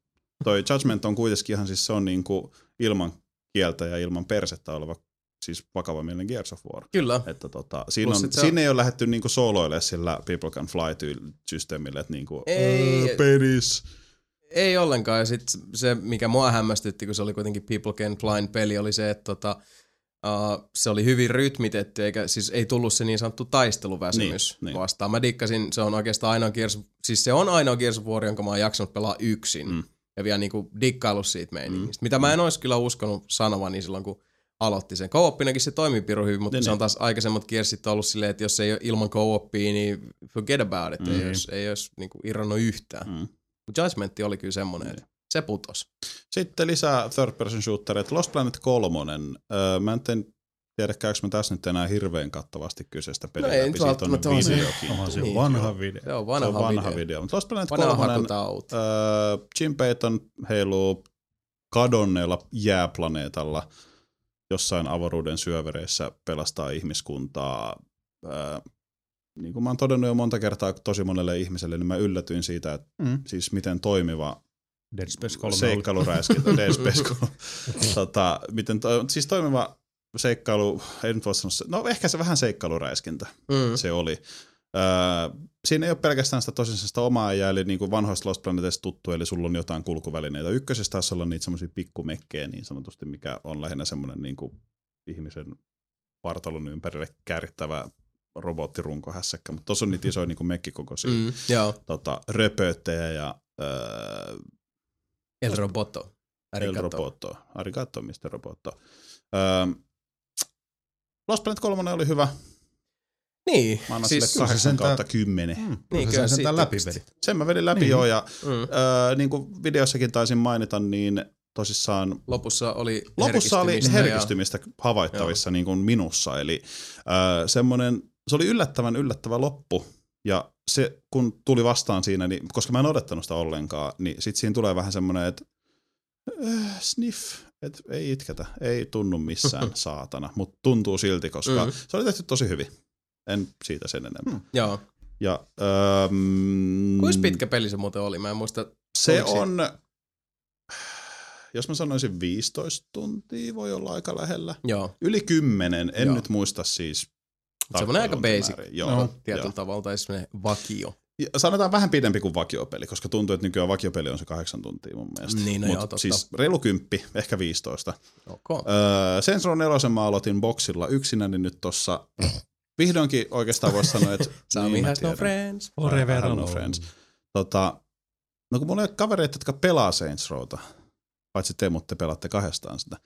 [SPEAKER 2] toi Judgment on kuitenkin ihan siis se on niinku ilman kieltä ja ilman persettä oleva siis vakavamielinen Gears of War.
[SPEAKER 1] Kyllä.
[SPEAKER 2] Että tota, siinä,
[SPEAKER 1] Plus
[SPEAKER 2] on,
[SPEAKER 1] se
[SPEAKER 2] siinä ei ole lähdetty niinku sooloille sillä People Can Fly-systeemille, että niinku,
[SPEAKER 1] Ei,
[SPEAKER 2] "Öö, penis.
[SPEAKER 1] Ei ollenkaan. Ja sit se, mikä mua hämmästytti, kun se oli kuitenkin People Can Fly peli, oli se, että tota, uh, se oli hyvin rytmitetty, eikä siis ei tullut se niin sanottu taisteluväsymys
[SPEAKER 2] Niin, niin.
[SPEAKER 1] vastaan. Mä dikkasin, se on oikeastaan ainoa Gears, siis se on ainoa Gears of War, jonka mä oon jaksanut pelaa yksin.
[SPEAKER 2] Mm.
[SPEAKER 1] Ja vielä niinku dikkaillut siitä meiningistä. Mitä mä en olisi kyllä uskonut sanovani silloin, kun aloitti sen. Co-opinakin se toimii piru hyvin, mutta
[SPEAKER 2] Niin,
[SPEAKER 1] se on
[SPEAKER 2] niin.
[SPEAKER 1] taas aikaisemmat Gearsit ollut silleen, että jos ei ole ilman co-opia, niin forget about it. Ei
[SPEAKER 2] Mm.
[SPEAKER 1] olisi, ei olisi niinku irronnut yhtään.
[SPEAKER 2] Mm.
[SPEAKER 1] Mutta Judgment oli kyllä semmoinen, että se putos.
[SPEAKER 2] Sitten lisää third person shootereita. Lost Planet 3. Öö, mä en teen, tiedä käykö mä tässä nyt enää hirveän kattavasti kyseistä peliä.
[SPEAKER 1] No ei
[SPEAKER 2] läpi. Siitä on
[SPEAKER 1] on se.
[SPEAKER 2] videokin.
[SPEAKER 3] Onhan se
[SPEAKER 1] Niin,
[SPEAKER 3] vanha video.
[SPEAKER 1] Se on
[SPEAKER 2] Se
[SPEAKER 1] vanha,
[SPEAKER 2] on vanha
[SPEAKER 1] video.
[SPEAKER 2] video. Mutta Lost Planet
[SPEAKER 1] Vanha
[SPEAKER 2] 3,
[SPEAKER 1] hakuta auto.
[SPEAKER 2] öö, Jim Payton heiluu kadonneella jääplaneetalla jossain avaruuden syövereissä pelastaa ihmiskuntaa. Öö, niin kuin mä oon todennut jo monta kertaa tosi monelle ihmiselle, niin mä yllätyin siitä, että
[SPEAKER 3] Mm.
[SPEAKER 2] siis miten toimiva
[SPEAKER 3] Dead Space 3 oli.
[SPEAKER 2] seikkailuräiskintä, [LAUGHS] Dead Space 3. tota, miten to, siis toimiva seikkailu, ei nyt voi sanoa, se- no ehkä se vähän seikkailuräiskintä
[SPEAKER 1] Mm.
[SPEAKER 2] se oli. Öö, siinä ei ole pelkästään sitä tosiaan sitä omaa jää, eli niin kuin vanhoista Lost Planeteista tuttu, eli sulla on jotain kulkuvälineitä. Ykkösessä taisi olla niitä semmoisia pikkumekkejä niin sanotusti, mikä on lähinnä semmoinen niin kuin ihmisen vartalon ympärille käärittävä robottirunko hässäkkä, mutta tuossa on niitä isoja niin kuin mekkikokoisia mm.
[SPEAKER 1] Mm. Joo,
[SPEAKER 2] tota, röpöttejä ja öö,
[SPEAKER 1] El Roboto.
[SPEAKER 2] El
[SPEAKER 1] Arigato.
[SPEAKER 2] Roboto. Arigato, Mr. Roboto. Öö, Lost Planet 3 oli hyvä.
[SPEAKER 1] Niin,
[SPEAKER 2] Mä annan
[SPEAKER 1] siis,
[SPEAKER 2] sille 8
[SPEAKER 3] sentään-
[SPEAKER 2] kautta 10.
[SPEAKER 3] Mm,
[SPEAKER 1] Niin, kyllä
[SPEAKER 3] se
[SPEAKER 1] siitä
[SPEAKER 3] sentään läpi
[SPEAKER 1] pisti.
[SPEAKER 3] vedi.
[SPEAKER 2] Sen mä vedin läpi
[SPEAKER 3] Niin.
[SPEAKER 2] joo, ja
[SPEAKER 1] mm.
[SPEAKER 2] öö, niin kuin videossakin taisin mainita, niin tosissaan
[SPEAKER 1] lopussa oli
[SPEAKER 2] lopussa oli
[SPEAKER 1] herkistymistä ja-
[SPEAKER 2] havaittavissa niin kuin minussa, eli öö, semmoinen, se oli yllättävän yllättävä loppu, ja se kun tuli vastaan siinä, niin, koska mä en odottanut sitä ollenkaan, niin sit siinä tulee vähän semmoinen, että äh, sniff, että ei itketä, ei tunnu missään [LAUGHS] saatana, mutta tuntuu silti, koska
[SPEAKER 1] Mm.
[SPEAKER 2] se oli tehty tosi hyvin. En siitä sen enempää.
[SPEAKER 3] Mm.
[SPEAKER 1] Joo.
[SPEAKER 2] Ja, öö,
[SPEAKER 1] Kuinka pitkä peli se muuten oli? Mä en muista.
[SPEAKER 2] Se on, jos mä sanoisin 15 tuntia, voi olla aika lähellä.
[SPEAKER 1] Joo.
[SPEAKER 2] Yli 10, en
[SPEAKER 1] Joo.
[SPEAKER 2] nyt muista siis.
[SPEAKER 1] Semmoinen aika basic.
[SPEAKER 2] Joo,
[SPEAKER 3] No,
[SPEAKER 2] joo.
[SPEAKER 1] Tietyllä tavalla, tai semmoinen vakio.
[SPEAKER 2] Ja Sanotaan vähän pidempi kuin vakiopeli, koska tuntuu, että nykyään vakiopeli on se kahdeksan tuntia mun mielestä.
[SPEAKER 1] Niin, no
[SPEAKER 2] Mut
[SPEAKER 1] joo, totta.
[SPEAKER 2] Siis reilu kymppi, ehkä 15.
[SPEAKER 1] Ok.
[SPEAKER 2] Öö, 4 mä aloitin boksilla yksinä, niin nyt tossa vihdoinkin oikeastaan voisi sanoa, että [LAUGHS]
[SPEAKER 1] Sami
[SPEAKER 2] niin
[SPEAKER 1] has no friends.
[SPEAKER 4] Forever
[SPEAKER 2] no friends. Tota, no kun mulla ei ole kavereita, jotka pelaa Saints Rowta, paitsi te, mutta te pelaatte kahdestaan sitä.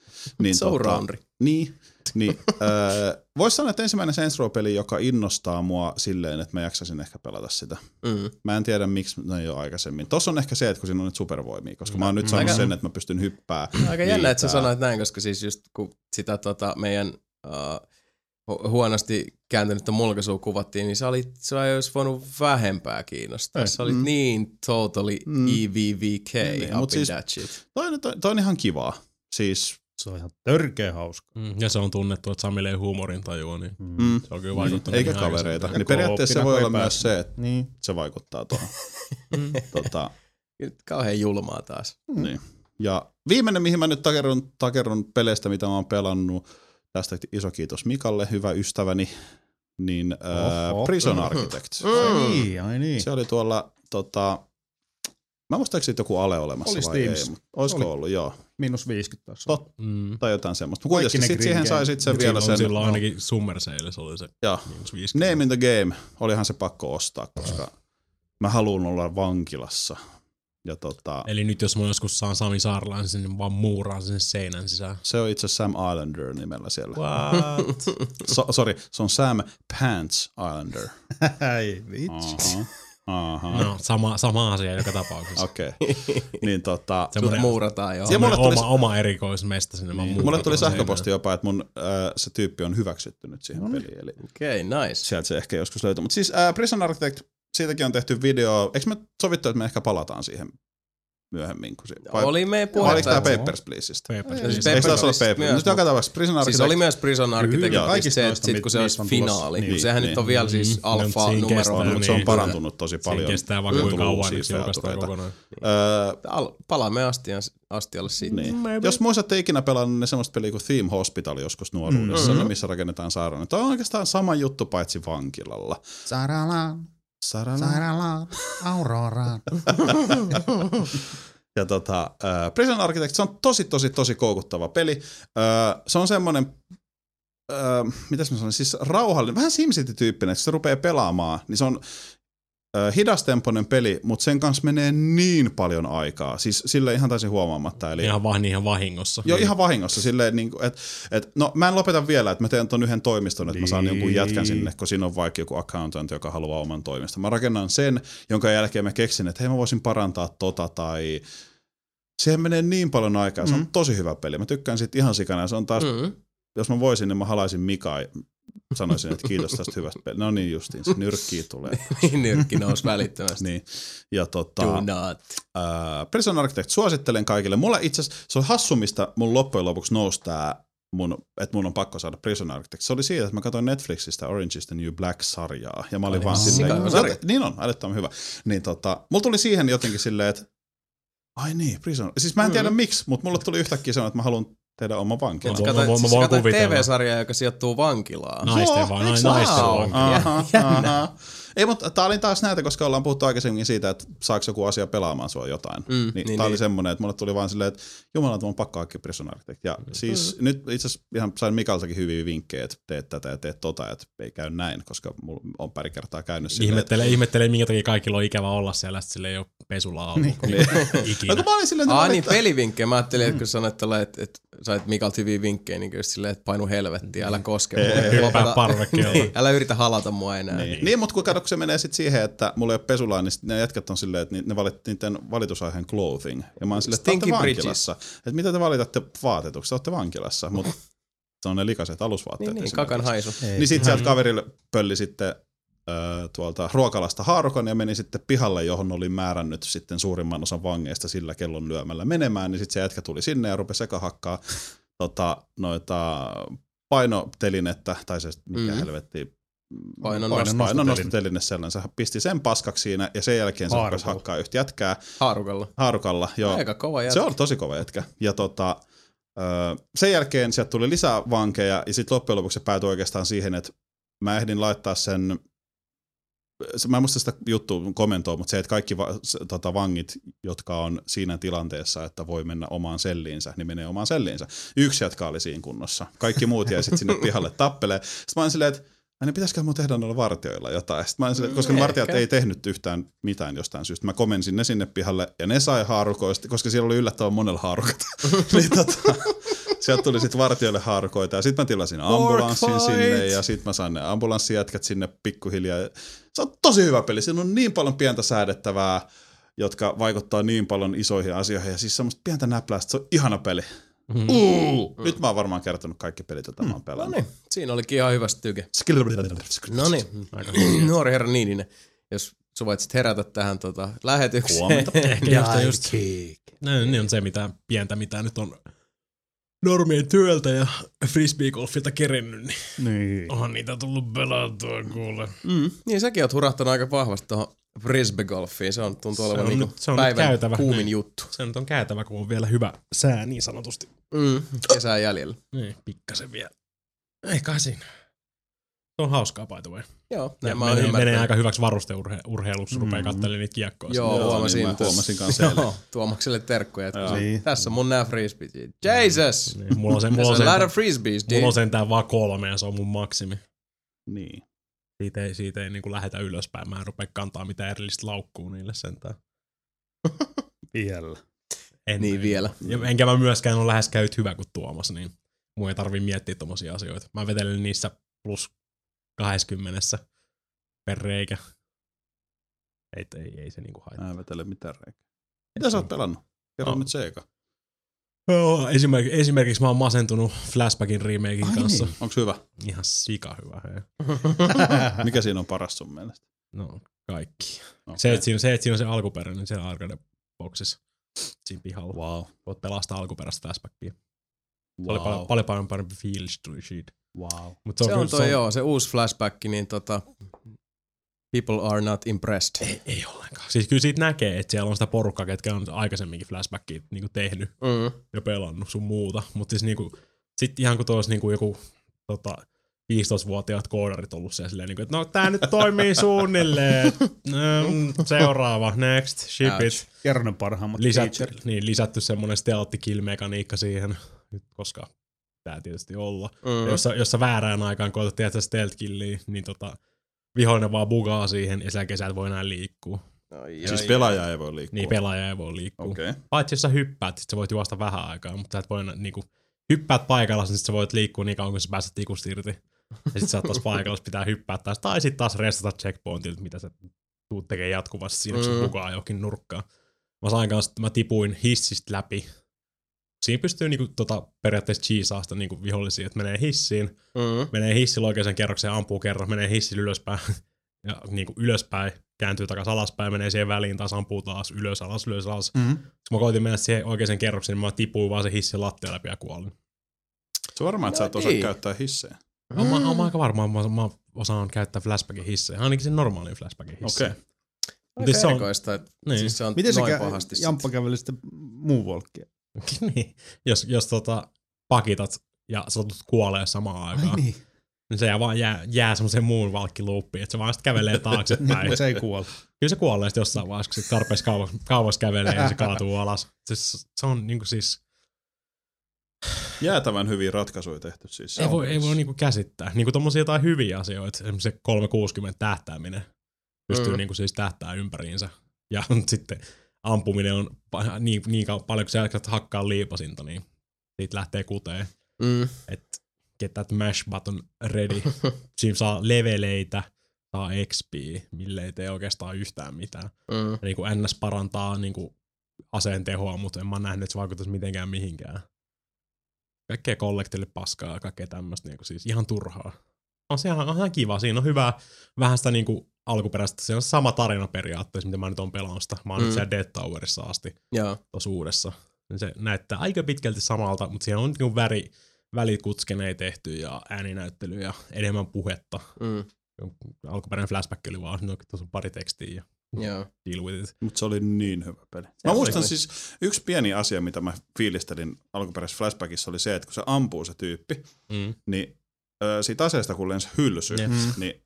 [SPEAKER 2] Niin,
[SPEAKER 1] So roundri.
[SPEAKER 2] Niin, niin öö, voisi sanoa, että ensimmäinen Saints Row-peli, joka innostaa mua silleen, että mä jaksasin ehkä pelata sitä.
[SPEAKER 1] Mm.
[SPEAKER 2] Mä en tiedä, miksi ne ei ole aikaisemmin. Tossa on ehkä se, että kun siinä on nyt supervoimia, koska mä oon nyt saanut
[SPEAKER 1] Aika-
[SPEAKER 2] sen, että mä pystyn hyppää.
[SPEAKER 1] Aika jännä, että sä sanoit näin, koska siis just kun sitä tota, meidän uh, huonosti kääntynyttä mulkaisua kuvattiin, niin sä olit, sä olisi voinut vähempää kiinnostaa.
[SPEAKER 3] Ei.
[SPEAKER 1] Sä olit
[SPEAKER 2] Mm.
[SPEAKER 1] niin totally
[SPEAKER 2] Mm.
[SPEAKER 1] EVVK
[SPEAKER 2] Niin,
[SPEAKER 1] up
[SPEAKER 2] mut
[SPEAKER 1] in
[SPEAKER 2] siis-
[SPEAKER 1] that shit.
[SPEAKER 2] Toi, on- toi, toi on ihan kivaa. Siis,
[SPEAKER 3] Se on ihan törkeä hauska.
[SPEAKER 4] Mm, ja se on tunnettu, että Samille ei huumorin tajua, niin
[SPEAKER 2] mm,
[SPEAKER 4] se on kyllä vaikuttanut.
[SPEAKER 2] eikä kavereita.
[SPEAKER 4] aikaisemmin.
[SPEAKER 2] Niin periaatteessa se voi olla myös
[SPEAKER 3] pääse.
[SPEAKER 2] se, että
[SPEAKER 3] Niin.
[SPEAKER 2] se vaikuttaa tuohon. [LAUGHS]
[SPEAKER 4] Mm.
[SPEAKER 2] tota,
[SPEAKER 1] Nyt Kauhean julmaa taas.
[SPEAKER 2] Niin. Ja viimeinen, mihin mä nyt takerun, takerun peleistä, mitä mä oon pelannut, tästä iso kiitos Mikalle, hyvä ystäväni, niin ää,
[SPEAKER 3] Oho.
[SPEAKER 2] Prison Architect.
[SPEAKER 3] Ai niin, ai niin.
[SPEAKER 2] Se oli tuolla, tota, mä muistaakseni siitä joku ale olemassa
[SPEAKER 3] Oli
[SPEAKER 2] vai ei,
[SPEAKER 3] Steamissa.
[SPEAKER 2] mutta olisiko
[SPEAKER 3] Oli.
[SPEAKER 2] ollut, joo.
[SPEAKER 3] Miinus 50 taas.
[SPEAKER 2] Tot,
[SPEAKER 4] Mm.
[SPEAKER 2] tai jotain semmoista. Mutta kuitenkin sit siihen sai
[SPEAKER 3] game.
[SPEAKER 2] sit sen vielä sen,
[SPEAKER 4] silloin
[SPEAKER 2] no,
[SPEAKER 4] ainakin Summer Sales oli se
[SPEAKER 2] joo,
[SPEAKER 4] miinus 50.
[SPEAKER 2] Name in the Game, olihan se pakko ostaa, koska mä haluan olla vankilassa. Ja tota,
[SPEAKER 4] Eli nyt jos mä joskus saan Sami Saarlaisen, niin vaan muuraan sen seinän sisään.
[SPEAKER 2] se on itse asiassa Sam Islander nimellä siellä.
[SPEAKER 4] What? [LAUGHS]
[SPEAKER 2] So, sorry, se on Sam Pants Islander. [LAUGHS]
[SPEAKER 3] Ei vitsi.
[SPEAKER 2] Aha. Aha.
[SPEAKER 4] no, sama, sama asia joka tapauksessa.
[SPEAKER 2] Okei. Okay. Niin tota, [LAUGHS]
[SPEAKER 4] Semmoinen-
[SPEAKER 1] muurataan jo.
[SPEAKER 2] Ja mulle tuli-
[SPEAKER 4] oma, oma erikoismesta sinne. Niin.
[SPEAKER 2] mulle tuli sähköposti jopa, että mun äh, se tyyppi on hyväksytty nyt siihen peliin. Eli
[SPEAKER 1] Okei, okay, nice.
[SPEAKER 2] sieltä se ehkä joskus löytyy. Mutta siis äh, Prison Architect, siitäkin on tehty video. Eikö me sovittu, että me ehkä palataan siihen myöhemmin? Kun se, vai,
[SPEAKER 1] Oli me
[SPEAKER 2] vai oliko
[SPEAKER 1] puhetta.
[SPEAKER 2] tämä
[SPEAKER 1] että-
[SPEAKER 2] Papers, Pleaseista?
[SPEAKER 4] Papers,
[SPEAKER 1] Siis
[SPEAKER 4] Please.
[SPEAKER 2] Eikö taas olla
[SPEAKER 1] Papers,
[SPEAKER 2] Nyt joka
[SPEAKER 1] mutta-
[SPEAKER 2] tapauksessa Prison Architect.
[SPEAKER 1] Siis oli myös Prison Architect,
[SPEAKER 3] kaikista
[SPEAKER 1] se, sit kun se olisi finaali,
[SPEAKER 3] Niin,
[SPEAKER 1] niin, sehän
[SPEAKER 2] niin.
[SPEAKER 1] nyt on vielä siis
[SPEAKER 4] Mm,
[SPEAKER 1] alfa
[SPEAKER 4] siinä
[SPEAKER 1] numero.
[SPEAKER 4] kestää,
[SPEAKER 2] mutta se on
[SPEAKER 4] niin.
[SPEAKER 2] parantunut tosi
[SPEAKER 4] Siinä
[SPEAKER 2] paljon.
[SPEAKER 4] kestää vaan
[SPEAKER 2] On
[SPEAKER 4] kuinka kauan, että se julkaistaan kokonaan.
[SPEAKER 1] Al- palaamme astian, astialle siitä.
[SPEAKER 2] Niin. Jos muistatte ikinä pelannut ne semmoista peliä kuin Theme Hospital joskus nuoruudessa,
[SPEAKER 1] Mm.
[SPEAKER 2] mm. missä rakennetaan sairaala. Tämä on oikeastaan sama juttu paitsi vankilalla.
[SPEAKER 3] Sairaalaan,
[SPEAKER 2] Sairaala.
[SPEAKER 3] sairaalaan, Auroraan. [LAUGHS]
[SPEAKER 2] Ja tota, äh, Prison Architect, se on tosi, tosi, tosi koukuttava peli. Äh, se on semmoinen, äh, mitäs mä sanon, siis rauhallinen, vähän SimCity-tyyppinen, että se rupeaa pelaamaan, niin se on hidastempoinen peli, mutta sen kanssa menee niin paljon aikaa. Siis sille ihan täysin huomaamatta. Eli
[SPEAKER 4] Ihan, vaan, ihan vahingossa.
[SPEAKER 2] Joo, ihan vahingossa. Silleen, niin kuin, että, että, no mä en lopeta vielä, että mä teen ton yhden toimiston, että mä saan
[SPEAKER 3] Niin.
[SPEAKER 2] jonkun jätkän sinne, kun siinä on vaikka joku accountant, joka haluaa oman toimiston. Mä rakennan sen, jonka jälkeen mä keksin, että hei mä voisin parantaa tota tai siihen menee niin paljon aikaa. Se on
[SPEAKER 3] Mm.
[SPEAKER 2] tosi hyvä peli. Mä tykkään siitä ihan sikana. Se on taas
[SPEAKER 1] Mm.
[SPEAKER 2] Jos mä voisin, niin mä halaisin Mika ja sanoisin, että kiitos tästä hyvästä pelistä. No niin justiin, se nyrkkiä tulee. [LAUGHS]
[SPEAKER 1] Niin nyrkki nousi välittömästi.
[SPEAKER 2] niin. Ja tota,
[SPEAKER 1] Do not.
[SPEAKER 2] Ää, Prison Architect suosittelen kaikille. Mulle itse se on hassu, mistä mun loppujen lopuksi nousi tää, mun, että mun on pakko saada Prison Architect. Se oli siitä, että mä katsoin Netflixistä Orange is the New Black-sarjaa. Ja mä olin vaan
[SPEAKER 1] sika
[SPEAKER 2] silleen,
[SPEAKER 1] sarja.
[SPEAKER 2] niin on, älyttömän hyvä. Niin tota, mulla tuli siihen jotenkin silleen, että ai niin, Prison. Siis mä en tiedä miksi, mutta mulle tuli yhtäkkiä semmoinen, että mä haluan tehdä oma vankila.
[SPEAKER 4] Mä- mä-
[SPEAKER 1] Katoit,
[SPEAKER 4] mä
[SPEAKER 1] siis
[SPEAKER 4] voin
[SPEAKER 1] katoit
[SPEAKER 4] kuvitella.
[SPEAKER 1] TV-sarjaa, joka sijoittuu vankilaan.
[SPEAKER 4] Naisten vaan,
[SPEAKER 2] eiks
[SPEAKER 4] naisten vaan.
[SPEAKER 2] ole? Aha, aha. Ei, mutta tää oli taas näitä, koska ollaan puhuttu aikaisemmin siitä, että saako joku asia pelaamaan sua jotain.
[SPEAKER 1] Mm,
[SPEAKER 2] niin,
[SPEAKER 1] niin,
[SPEAKER 2] niin, tää oli
[SPEAKER 1] niin.
[SPEAKER 2] semmonen, että mulle tuli vaan silleen, että jumala, on pakko hankkia Prison Architect. Ja siis nyt itse asiassa ihan sain Mikaltakin hyviä vinkkejä, että teet tätä ja teet tota, että ei käy näin, koska mulla on pari kertaa käynyt silleen, että
[SPEAKER 4] Ihmettelee, ihmettelee, minkä takia kaikilla on ikävä olla siellä, että sille ei ole pesulaa ollut
[SPEAKER 2] niin. [LAUGHS]
[SPEAKER 4] ikinä.
[SPEAKER 2] No kun mä olin silleen, että
[SPEAKER 1] Aa niin,
[SPEAKER 2] että-
[SPEAKER 1] pelivinkkejä. Mä ajattelin, että kun sanoit, tällä, että, että sait Mikalta hyviä vinkkejä, niin kyllä silleen, että painu helvettiin, älä koske mua.
[SPEAKER 4] Hyppää parvekkeella.
[SPEAKER 1] niin, [LAUGHS] älä yritä halata mua enää.
[SPEAKER 2] Niin, niin mutta kun kun se menee sitten siihen, että mulla ei ole pesulaa, niin ne jätkät on silleen, että ne valittiin niiden valitusaiheen clothing. Ja mä oon silleen, että olette
[SPEAKER 1] bridges.
[SPEAKER 2] vankilassa. Että mitä te valitatte vaatetuksi? Te olette vankilassa, mutta se on ne likaiset alusvaatteet.
[SPEAKER 1] Niin, niin, kakan haisu.
[SPEAKER 2] Niin sit sieltä kaverille pölli sitten tuolta ruokalasta haarukon ja meni sitten pihalle, johon oli määrännyt sitten suurimman osan vangeista sillä kellon lyömällä menemään, niin sitten se jätkä tuli sinne ja rupesi eka hakkaa tota, noita painotelinettä, tai se mikä mm. helvetti,
[SPEAKER 1] Painon
[SPEAKER 2] paino,
[SPEAKER 1] nosto-
[SPEAKER 2] paino nostoteline sellainen, se pisti sen paskaksi siinä ja sen jälkeen se
[SPEAKER 3] Haarukalla.
[SPEAKER 2] hakkaa yhtä jätkää
[SPEAKER 1] Haarukalla.
[SPEAKER 2] haarukalla. Joo.
[SPEAKER 1] Aika kova jätkä.
[SPEAKER 2] Se on tosi kova jätkä. Ja tota, sen jälkeen sieltä tuli lisää vankeja ja sitten loppujen lopuksi se päätyi oikeastaan siihen, että mä ehdin laittaa sen, se- mä en muista sitä juttua kommentoa, mutta se, että kaikki va, s- tota, vangit, jotka on siinä tilanteessa, että voi mennä omaan selliinsä, niin menee omaan selliinsä. Yksi jätkä oli siinä kunnossa. Kaikki muut jäi sitten sinne pihalle tappelee. Sitten mä olin silleen, että niin pitäisikö mun tehdä noilla vartioilla jotain. Sitten mä olin silleen, koska ne vartijat ei tehnyt yhtään mitään jostain syystä. Mä komensin ne sinne pihalle ja ne sai haarukoista, koska siellä oli yllättävän monella haarukat. [LAUGHS] niin tota, sieltä tuli sitten vartijoille haarukoita ja sitten mä tilasin ambulanssin sinne ja sitten mä sain ne ambulanssijätkät sinne pikkuhiljaa. Se on tosi hyvä peli. Siinä on niin paljon pientä säädettävää, jotka vaikuttaa niin paljon isoihin asioihin ja siis semmoista pientä näpläistä. Se on ihana peli.
[SPEAKER 4] Mm.
[SPEAKER 2] Uh, nyt mä oon varmaan kertonut kaikki pelit, joita mä oon
[SPEAKER 1] No
[SPEAKER 2] pelannut.
[SPEAKER 1] niin, siinä olikin ihan hyvä tyke. No niin, nuori herra Niininen, jos sä voit sit herätä tähän tota, lähetykseen.
[SPEAKER 2] Huomenta. [LAUGHS]
[SPEAKER 4] Ehkä just, just no, niin on se mitä pientä, mitä nyt on normien työltä ja frisbeegolfilta kerennyt, niin
[SPEAKER 3] Niin.
[SPEAKER 4] onhan niitä tullut pelattua kuule.
[SPEAKER 1] Mm. Niin säkin oot hurahtanut aika vahvasti tuohon frisbeegolfiin. Se on, tuntuu
[SPEAKER 4] Se
[SPEAKER 1] olevan
[SPEAKER 4] on
[SPEAKER 1] niinku
[SPEAKER 4] nyt- se on
[SPEAKER 1] päivän
[SPEAKER 4] käytävä,
[SPEAKER 1] kuumin
[SPEAKER 4] niin.
[SPEAKER 1] juttu.
[SPEAKER 4] Se nyt on käytävä, kun on vielä hyvä sää niin sanotusti.
[SPEAKER 1] Mm. Kesän jäljellä.
[SPEAKER 4] Niin, pikkasen vielä. Ei kai siinä. Se on hauskaa by the way.
[SPEAKER 1] Joo,
[SPEAKER 4] Ja
[SPEAKER 1] näin mä oon
[SPEAKER 4] menee, menee
[SPEAKER 1] ymmärtänyt.
[SPEAKER 4] aika hyväksi varusteurheiluksi, mm. rupeaa katselemaan niitä kiekkoja.
[SPEAKER 1] Joo,
[SPEAKER 2] Joo,
[SPEAKER 1] huomasin.
[SPEAKER 2] niin mä
[SPEAKER 1] tässä.
[SPEAKER 2] huomasin kanssa.
[SPEAKER 1] Joo, Tuomakselle terkkuja. että
[SPEAKER 3] Niin.
[SPEAKER 1] Tässä on mun nää frisbeet. Jesus!
[SPEAKER 4] Niin, mulla on, se, mulla, on
[SPEAKER 1] frisbees,
[SPEAKER 4] mulla on
[SPEAKER 1] dude.
[SPEAKER 4] sentään vaan kolme ja se on mun maksimi.
[SPEAKER 2] Niin.
[SPEAKER 4] Siitä ei, siitä ei niinku lähetä ylöspäin. Mä en rupea kantaa mitään erillistä laukkuu niille sentään.
[SPEAKER 3] Vielä.
[SPEAKER 4] En,
[SPEAKER 1] Niin
[SPEAKER 4] en-
[SPEAKER 1] vielä.
[SPEAKER 4] Ja enkä mä myöskään ole läheskään yhtä hyvä kuin Tuomas, niin mun ei tarvi miettiä tommosia asioita. Mä vetelen niissä plus 20 per reikä. Ei, ei, ei se niinku haittaa.
[SPEAKER 2] Mä en vetele mitään reikää. Mitä sä oot pelannut? Kerro
[SPEAKER 4] No.
[SPEAKER 2] nyt se eka.
[SPEAKER 4] Joo, esimerkiksi, esimerkiksi mä oon masentunut Flashbackin remakein kanssa.
[SPEAKER 2] Niin. Onks hyvä?
[SPEAKER 4] Ihan sika hyvä. Hei. [LAUGHS]
[SPEAKER 2] Mikä siinä on paras sun mielestä?
[SPEAKER 4] No, kaikki.
[SPEAKER 2] Okay.
[SPEAKER 4] Se, että siinä, se, että siinä on se alkuperäinen siellä arcade boxissa siinä pihalla.
[SPEAKER 2] Wow.
[SPEAKER 4] Voit pelastaa alkuperäistä flashbackia. Se
[SPEAKER 2] wow.
[SPEAKER 4] oli paljon, paljon, paljon parempi fiilis tuli siitä.
[SPEAKER 2] Wow.
[SPEAKER 4] Mut
[SPEAKER 1] Se on
[SPEAKER 4] kyllä-
[SPEAKER 1] toi joo, se uusi flashback, niin tota, people are not impressed.
[SPEAKER 4] Ei, ei ollenkaan. Siis kyllä siitä näkee, että siellä on sitä porukkaa, ketkä on aikaisemminkin flashbackia niin tehnyt
[SPEAKER 1] Mm.
[SPEAKER 4] ja pelannut sun muuta. Mutta siis niinku, sit ihan kun tuossa niinku joku tota, 15-vuotiaat koodarit ollut siellä silleen, niinku, että no tää nyt toimii [LAUGHS] suunnilleen. Mm, seuraava, next, ship
[SPEAKER 1] Ouch.
[SPEAKER 4] it.
[SPEAKER 3] Kerro ne parhaimmat
[SPEAKER 4] Lisät,
[SPEAKER 3] featuret.
[SPEAKER 4] niin, lisätty semmonen stealth kill mekaniikka siihen, nyt koska tää tietysti olla.
[SPEAKER 1] Mm.
[SPEAKER 4] Jos, sä, jos sä väärään aikaan koetat tehdä stealth killiä, niin tota, vihollinen vaan bugaa siihen ja sen jälkeen sä et voi enää liikkua.
[SPEAKER 1] Ai,
[SPEAKER 2] Siis
[SPEAKER 1] ai,
[SPEAKER 2] pelaaja ei voi liikkua.
[SPEAKER 4] Niin pelaaja ei voi liikkua.
[SPEAKER 2] Okei. Okay.
[SPEAKER 4] Paitsi jos sä hyppäät, sit sä voit juosta vähän aikaa, mutta sä et voi enää, niinku, hyppäät paikalla, niin sit sä voit liikkua niin kauan, kun sä pääset tikusta irti. Ja sit sä oot taas paikalla, pitää hyppää taas. Tai sit taas restata checkpointilta, mitä sä tuut tekee jatkuvasti siinä, kun
[SPEAKER 1] Mm.
[SPEAKER 4] se bugaa johonkin nurkkaan. Mä sain kanssa, mä tipuin hissistä läpi siinä pystyy niinku, tota, periaatteessa cheesaa sitä niinku, vihollisia, että menee hissiin,
[SPEAKER 1] Mm.
[SPEAKER 4] menee hissillä oikeaan kerrokseen, ampuu kerran, menee hissillä ylöspäin [LAUGHS] ja niinku, ylöspäin, kääntyy takaisin alaspäin, menee siihen väliin, taas ampuu taas ylös, alas, ylös, alas.
[SPEAKER 3] Mm.
[SPEAKER 4] Kun mä koitin mennä siihen oikeaan kerrokseen, niin mä tipuin vaan se hissin lattia läpi ja kuolin.
[SPEAKER 2] Se on varmaan, että sä et osaa
[SPEAKER 1] niin.
[SPEAKER 2] käyttää hissejä.
[SPEAKER 4] Mm. Mä, mä, mä aika varma, mä, mä osaan käyttää flashbackin hissejä, ainakin sen normaalin flashbackin hissejä.
[SPEAKER 2] Okei.
[SPEAKER 4] Mut
[SPEAKER 1] Aika
[SPEAKER 4] se on-
[SPEAKER 1] erikoista, että
[SPEAKER 4] Niin.
[SPEAKER 1] siis se on
[SPEAKER 3] Miten se
[SPEAKER 1] noin
[SPEAKER 3] kä-
[SPEAKER 1] pahasti.
[SPEAKER 3] Jamppa käveli sitten moonwalkia? [LAUGHS]
[SPEAKER 4] niin. Jos, jos tota, pakitat ja satut kuolee samaan aikaan,
[SPEAKER 3] Ai niin.
[SPEAKER 4] niin se jää vaan jää, jää semmoiseen muun valkkiluuppiin, että se vaan sitten kävelee [LAUGHS] taaksepäin.
[SPEAKER 3] se ei kuole.
[SPEAKER 4] Kyllä se kuolee sitten jossain vaiheessa, kun se tarpeeksi kauas, kauas kävelee ja se kaatuu alas. Siis, se on niinku siis,
[SPEAKER 2] Jäätävän hyviä ratkaisuja tehty siis.
[SPEAKER 4] Ei voi, ei voi niinku käsittää. Niinku tommosia jotain hyviä asioita, esimerkiksi se 360 tähtääminen pystyy
[SPEAKER 1] mm.
[SPEAKER 4] niinku siis tähtää ympäriinsä. Ja [LAUGHS] sitten ampuminen on niin, niin paljon, kun sä hakkaa liipasinta, niin siitä lähtee kuteen.
[SPEAKER 1] Mm.
[SPEAKER 4] että get that mash button ready. [LAUGHS] Siinä saa leveleitä, saa XP, mille ei tee oikeastaan yhtään mitään.
[SPEAKER 1] Mm.
[SPEAKER 4] Ja niin kuin NS parantaa niin kuin aseen tehoa, mutta en mä nähnyt, että se vaikuttaisi mitenkään mihinkään. Kaikkea kollektille paskaa ja kaikkea tämmöistä, niin kuin siis ihan turhaa. On se ihan, ihan kiva, siinä on hyvä, vähän sitä niin kuin alkuperäistä, se on sama tarina periaatteessa, mitä mä nyt on pelannut sitä. Mä oon
[SPEAKER 1] Mm.
[SPEAKER 4] nyt siellä Dead Towerissa asti
[SPEAKER 1] Joo.
[SPEAKER 4] tuossa uudessa. Se näyttää aika pitkälti samalta, mutta siellä on niinku väri, välikutskenei tehty ja ääninäyttely ja enemmän puhetta.
[SPEAKER 1] Mm.
[SPEAKER 4] Alkuperäinen flashback oli vaan, no, tuossa on pari tekstiä ja
[SPEAKER 1] Joo.
[SPEAKER 4] deal with it.
[SPEAKER 2] Mutta se oli niin hyvä peli. Mä
[SPEAKER 4] oli
[SPEAKER 2] muistan
[SPEAKER 4] kyllä.
[SPEAKER 2] siis, yksi pieni asia, mitä mä fiilistelin alkuperäisessä flashbackissa oli se, että kun se ampuu se tyyppi,
[SPEAKER 4] Mm.
[SPEAKER 2] niin ö, siitä aseesta kun lensi hylsy,
[SPEAKER 4] Jep.
[SPEAKER 3] Mm.
[SPEAKER 2] niin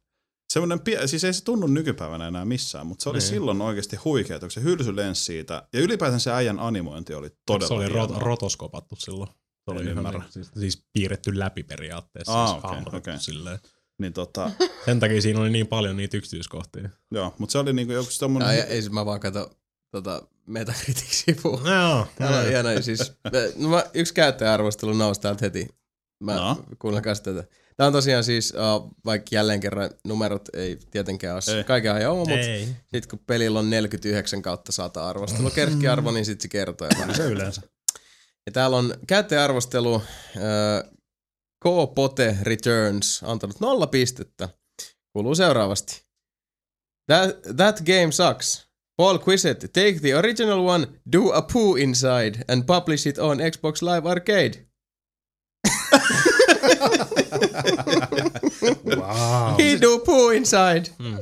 [SPEAKER 2] semmoinen, pie- siis ei se tunnu nykypäivänä enää missään, mutta se oli
[SPEAKER 4] Niin.
[SPEAKER 2] silloin oikeasti huikea, että kun se hylsy lensi siitä, ja ylipäätään se äijän animointi oli todella
[SPEAKER 4] se oli rot- rotoskopattu silloin. Se oli
[SPEAKER 2] ymmärrä.
[SPEAKER 4] siis, siis, piirretty läpi periaatteessa.
[SPEAKER 2] Aa,
[SPEAKER 4] siis
[SPEAKER 2] okei,
[SPEAKER 4] hahmotettu
[SPEAKER 2] okei.
[SPEAKER 4] silleen.
[SPEAKER 2] Niin tota, [LAUGHS]
[SPEAKER 4] Sen takia siinä oli niin paljon niitä yksityiskohtia.
[SPEAKER 2] joo, mutta se oli niinku joku tommonen...
[SPEAKER 1] Ja, ei, mä vaan kato tota Metacritic-sivua.
[SPEAKER 4] No, joo.
[SPEAKER 1] Täällä on hieno, siis, no mä, yksi käyttäjäarvostelu nousi täältä heti. Mä
[SPEAKER 2] No.
[SPEAKER 1] no. kuunnelkaa tätä. Tää on tosiaan siis, uh, vaikka jälleen kerran numerot ei tietenkään ole
[SPEAKER 2] Ei.
[SPEAKER 1] kaiken ajan oma, mutta
[SPEAKER 4] Ei.
[SPEAKER 1] sit kun pelillä on 49 kautta 100 arvostelu [CLEARS THROAT] keskiarvo, niin sit se kertoo vähän.
[SPEAKER 3] Se yleensä.
[SPEAKER 1] Ja täällä on käyttäjäarvostelu äh, K-Pote Returns antanut nolla pistettä. Kuuluu seuraavasti. That, that game sucks. Paul Quisett, take the original one, do a poo inside, and publish it on Xbox Live Arcade.
[SPEAKER 3] Wow.
[SPEAKER 1] Do poo inside.
[SPEAKER 4] Mm.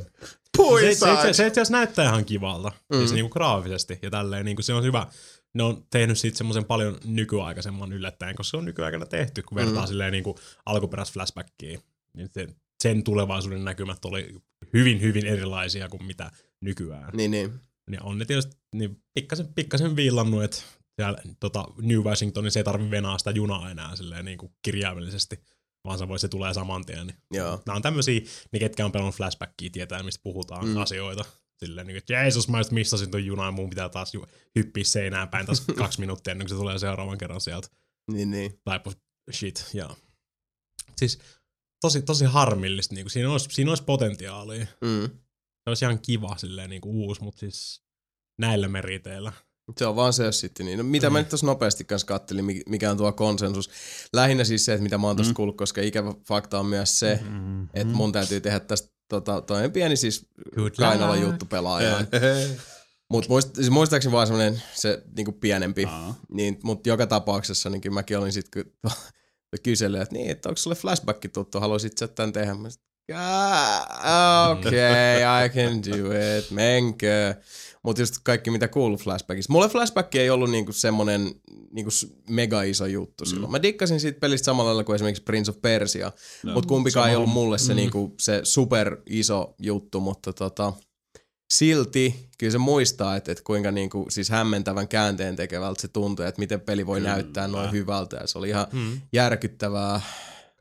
[SPEAKER 2] Pui
[SPEAKER 4] Se, se, se, se itse asiassa näyttää ihan kivalta, mm. siis niinku graafisesti ja tälleen, niinku se on hyvä. Ne on tehnyt siitä semmoisen paljon nykyaikaisemman yllättäen, koska se on nykyaikana tehty, kun vertaa mm. silleen niinku alkuperäis flashbackiin. Niin se, sen tulevaisuuden näkymät oli hyvin, hyvin erilaisia kuin mitä nykyään.
[SPEAKER 1] Niin, niin.
[SPEAKER 4] Niin on ne tietysti niin pikkasen, pikkasen viillannut, että siellä tota, New Washingtonissa ei tarvi venaa sitä junaa enää silleen niin kuin kirjaimellisesti, vaan se, voi, se tulee saman tien. Niin.
[SPEAKER 1] Joo.
[SPEAKER 4] Nämä on tämmöisiä, ne ketkä on pelannut flashbackia, tietää mistä puhutaan
[SPEAKER 1] Mm.
[SPEAKER 4] asioita. Silleen, niin, että Jeesus, mä just missasin ton junan, mun pitää taas ju- hyppiä seinään päin taas [LAUGHS] kaksi minuuttia ennen kuin se tulee seuraavan kerran sieltä.
[SPEAKER 1] Niin, niin.
[SPEAKER 4] Type of shit, ja. Siis tosi, tosi harmillista, niin kuin, siinä, olisi, siinä olisi potentiaalia.
[SPEAKER 1] Mm.
[SPEAKER 4] Se olisi ihan kiva silleen niin kuin uusi, mutta siis näillä meriteillä.
[SPEAKER 1] Se on vaan se, jos sitten niin. No, mitä mä
[SPEAKER 4] Mm.
[SPEAKER 1] nyt tuossa nopeasti kanssa kattelin, mi- mikä on tuo konsensus. Lähinnä siis se, että mitä mä oon tuossa
[SPEAKER 2] Mm.
[SPEAKER 1] kuullut, koska ikävä fakta on myös se,
[SPEAKER 3] Mm.
[SPEAKER 1] että mun täytyy tehdä tästä tota, toinen pieni siis
[SPEAKER 4] luck.
[SPEAKER 1] juttu pelaajaan. [LAUGHS] Mutta muist, siis muistaakseni vaan semmonen se niinku pienempi.
[SPEAKER 2] Aa.
[SPEAKER 1] Niin, mutta joka tapauksessa niin kyllä mäkin olin sitten [LAUGHS] kysellyt, että niin, että onko sulle flashback tuttu, haluaisit sä tämän tehdä? Mä sit, "Ah, [LAUGHS] Okei, okay, I can do it, menkö. Mutta just kaikki mitä kuuluu flashbackista. Mulle flashback ei ollut niinku semmonen niinku mega iso juttu silloin. Mä dikkasin siitä pelistä samalla lailla kuin esimerkiksi Prince of Persia,
[SPEAKER 2] No,
[SPEAKER 1] mutta kumpikaan ei
[SPEAKER 2] sama
[SPEAKER 1] ollut mulle se,
[SPEAKER 4] Mm.
[SPEAKER 1] niinku, se super iso juttu, mutta tota, silti kyllä se muistaa, että, että kuinka niinku, siis hämmentävän käänteen tekevältä se tuntui, että miten peli voi
[SPEAKER 2] Kyllä.
[SPEAKER 1] näyttää noin hyvältä ja se oli ihan
[SPEAKER 4] Mm.
[SPEAKER 1] järkyttävää.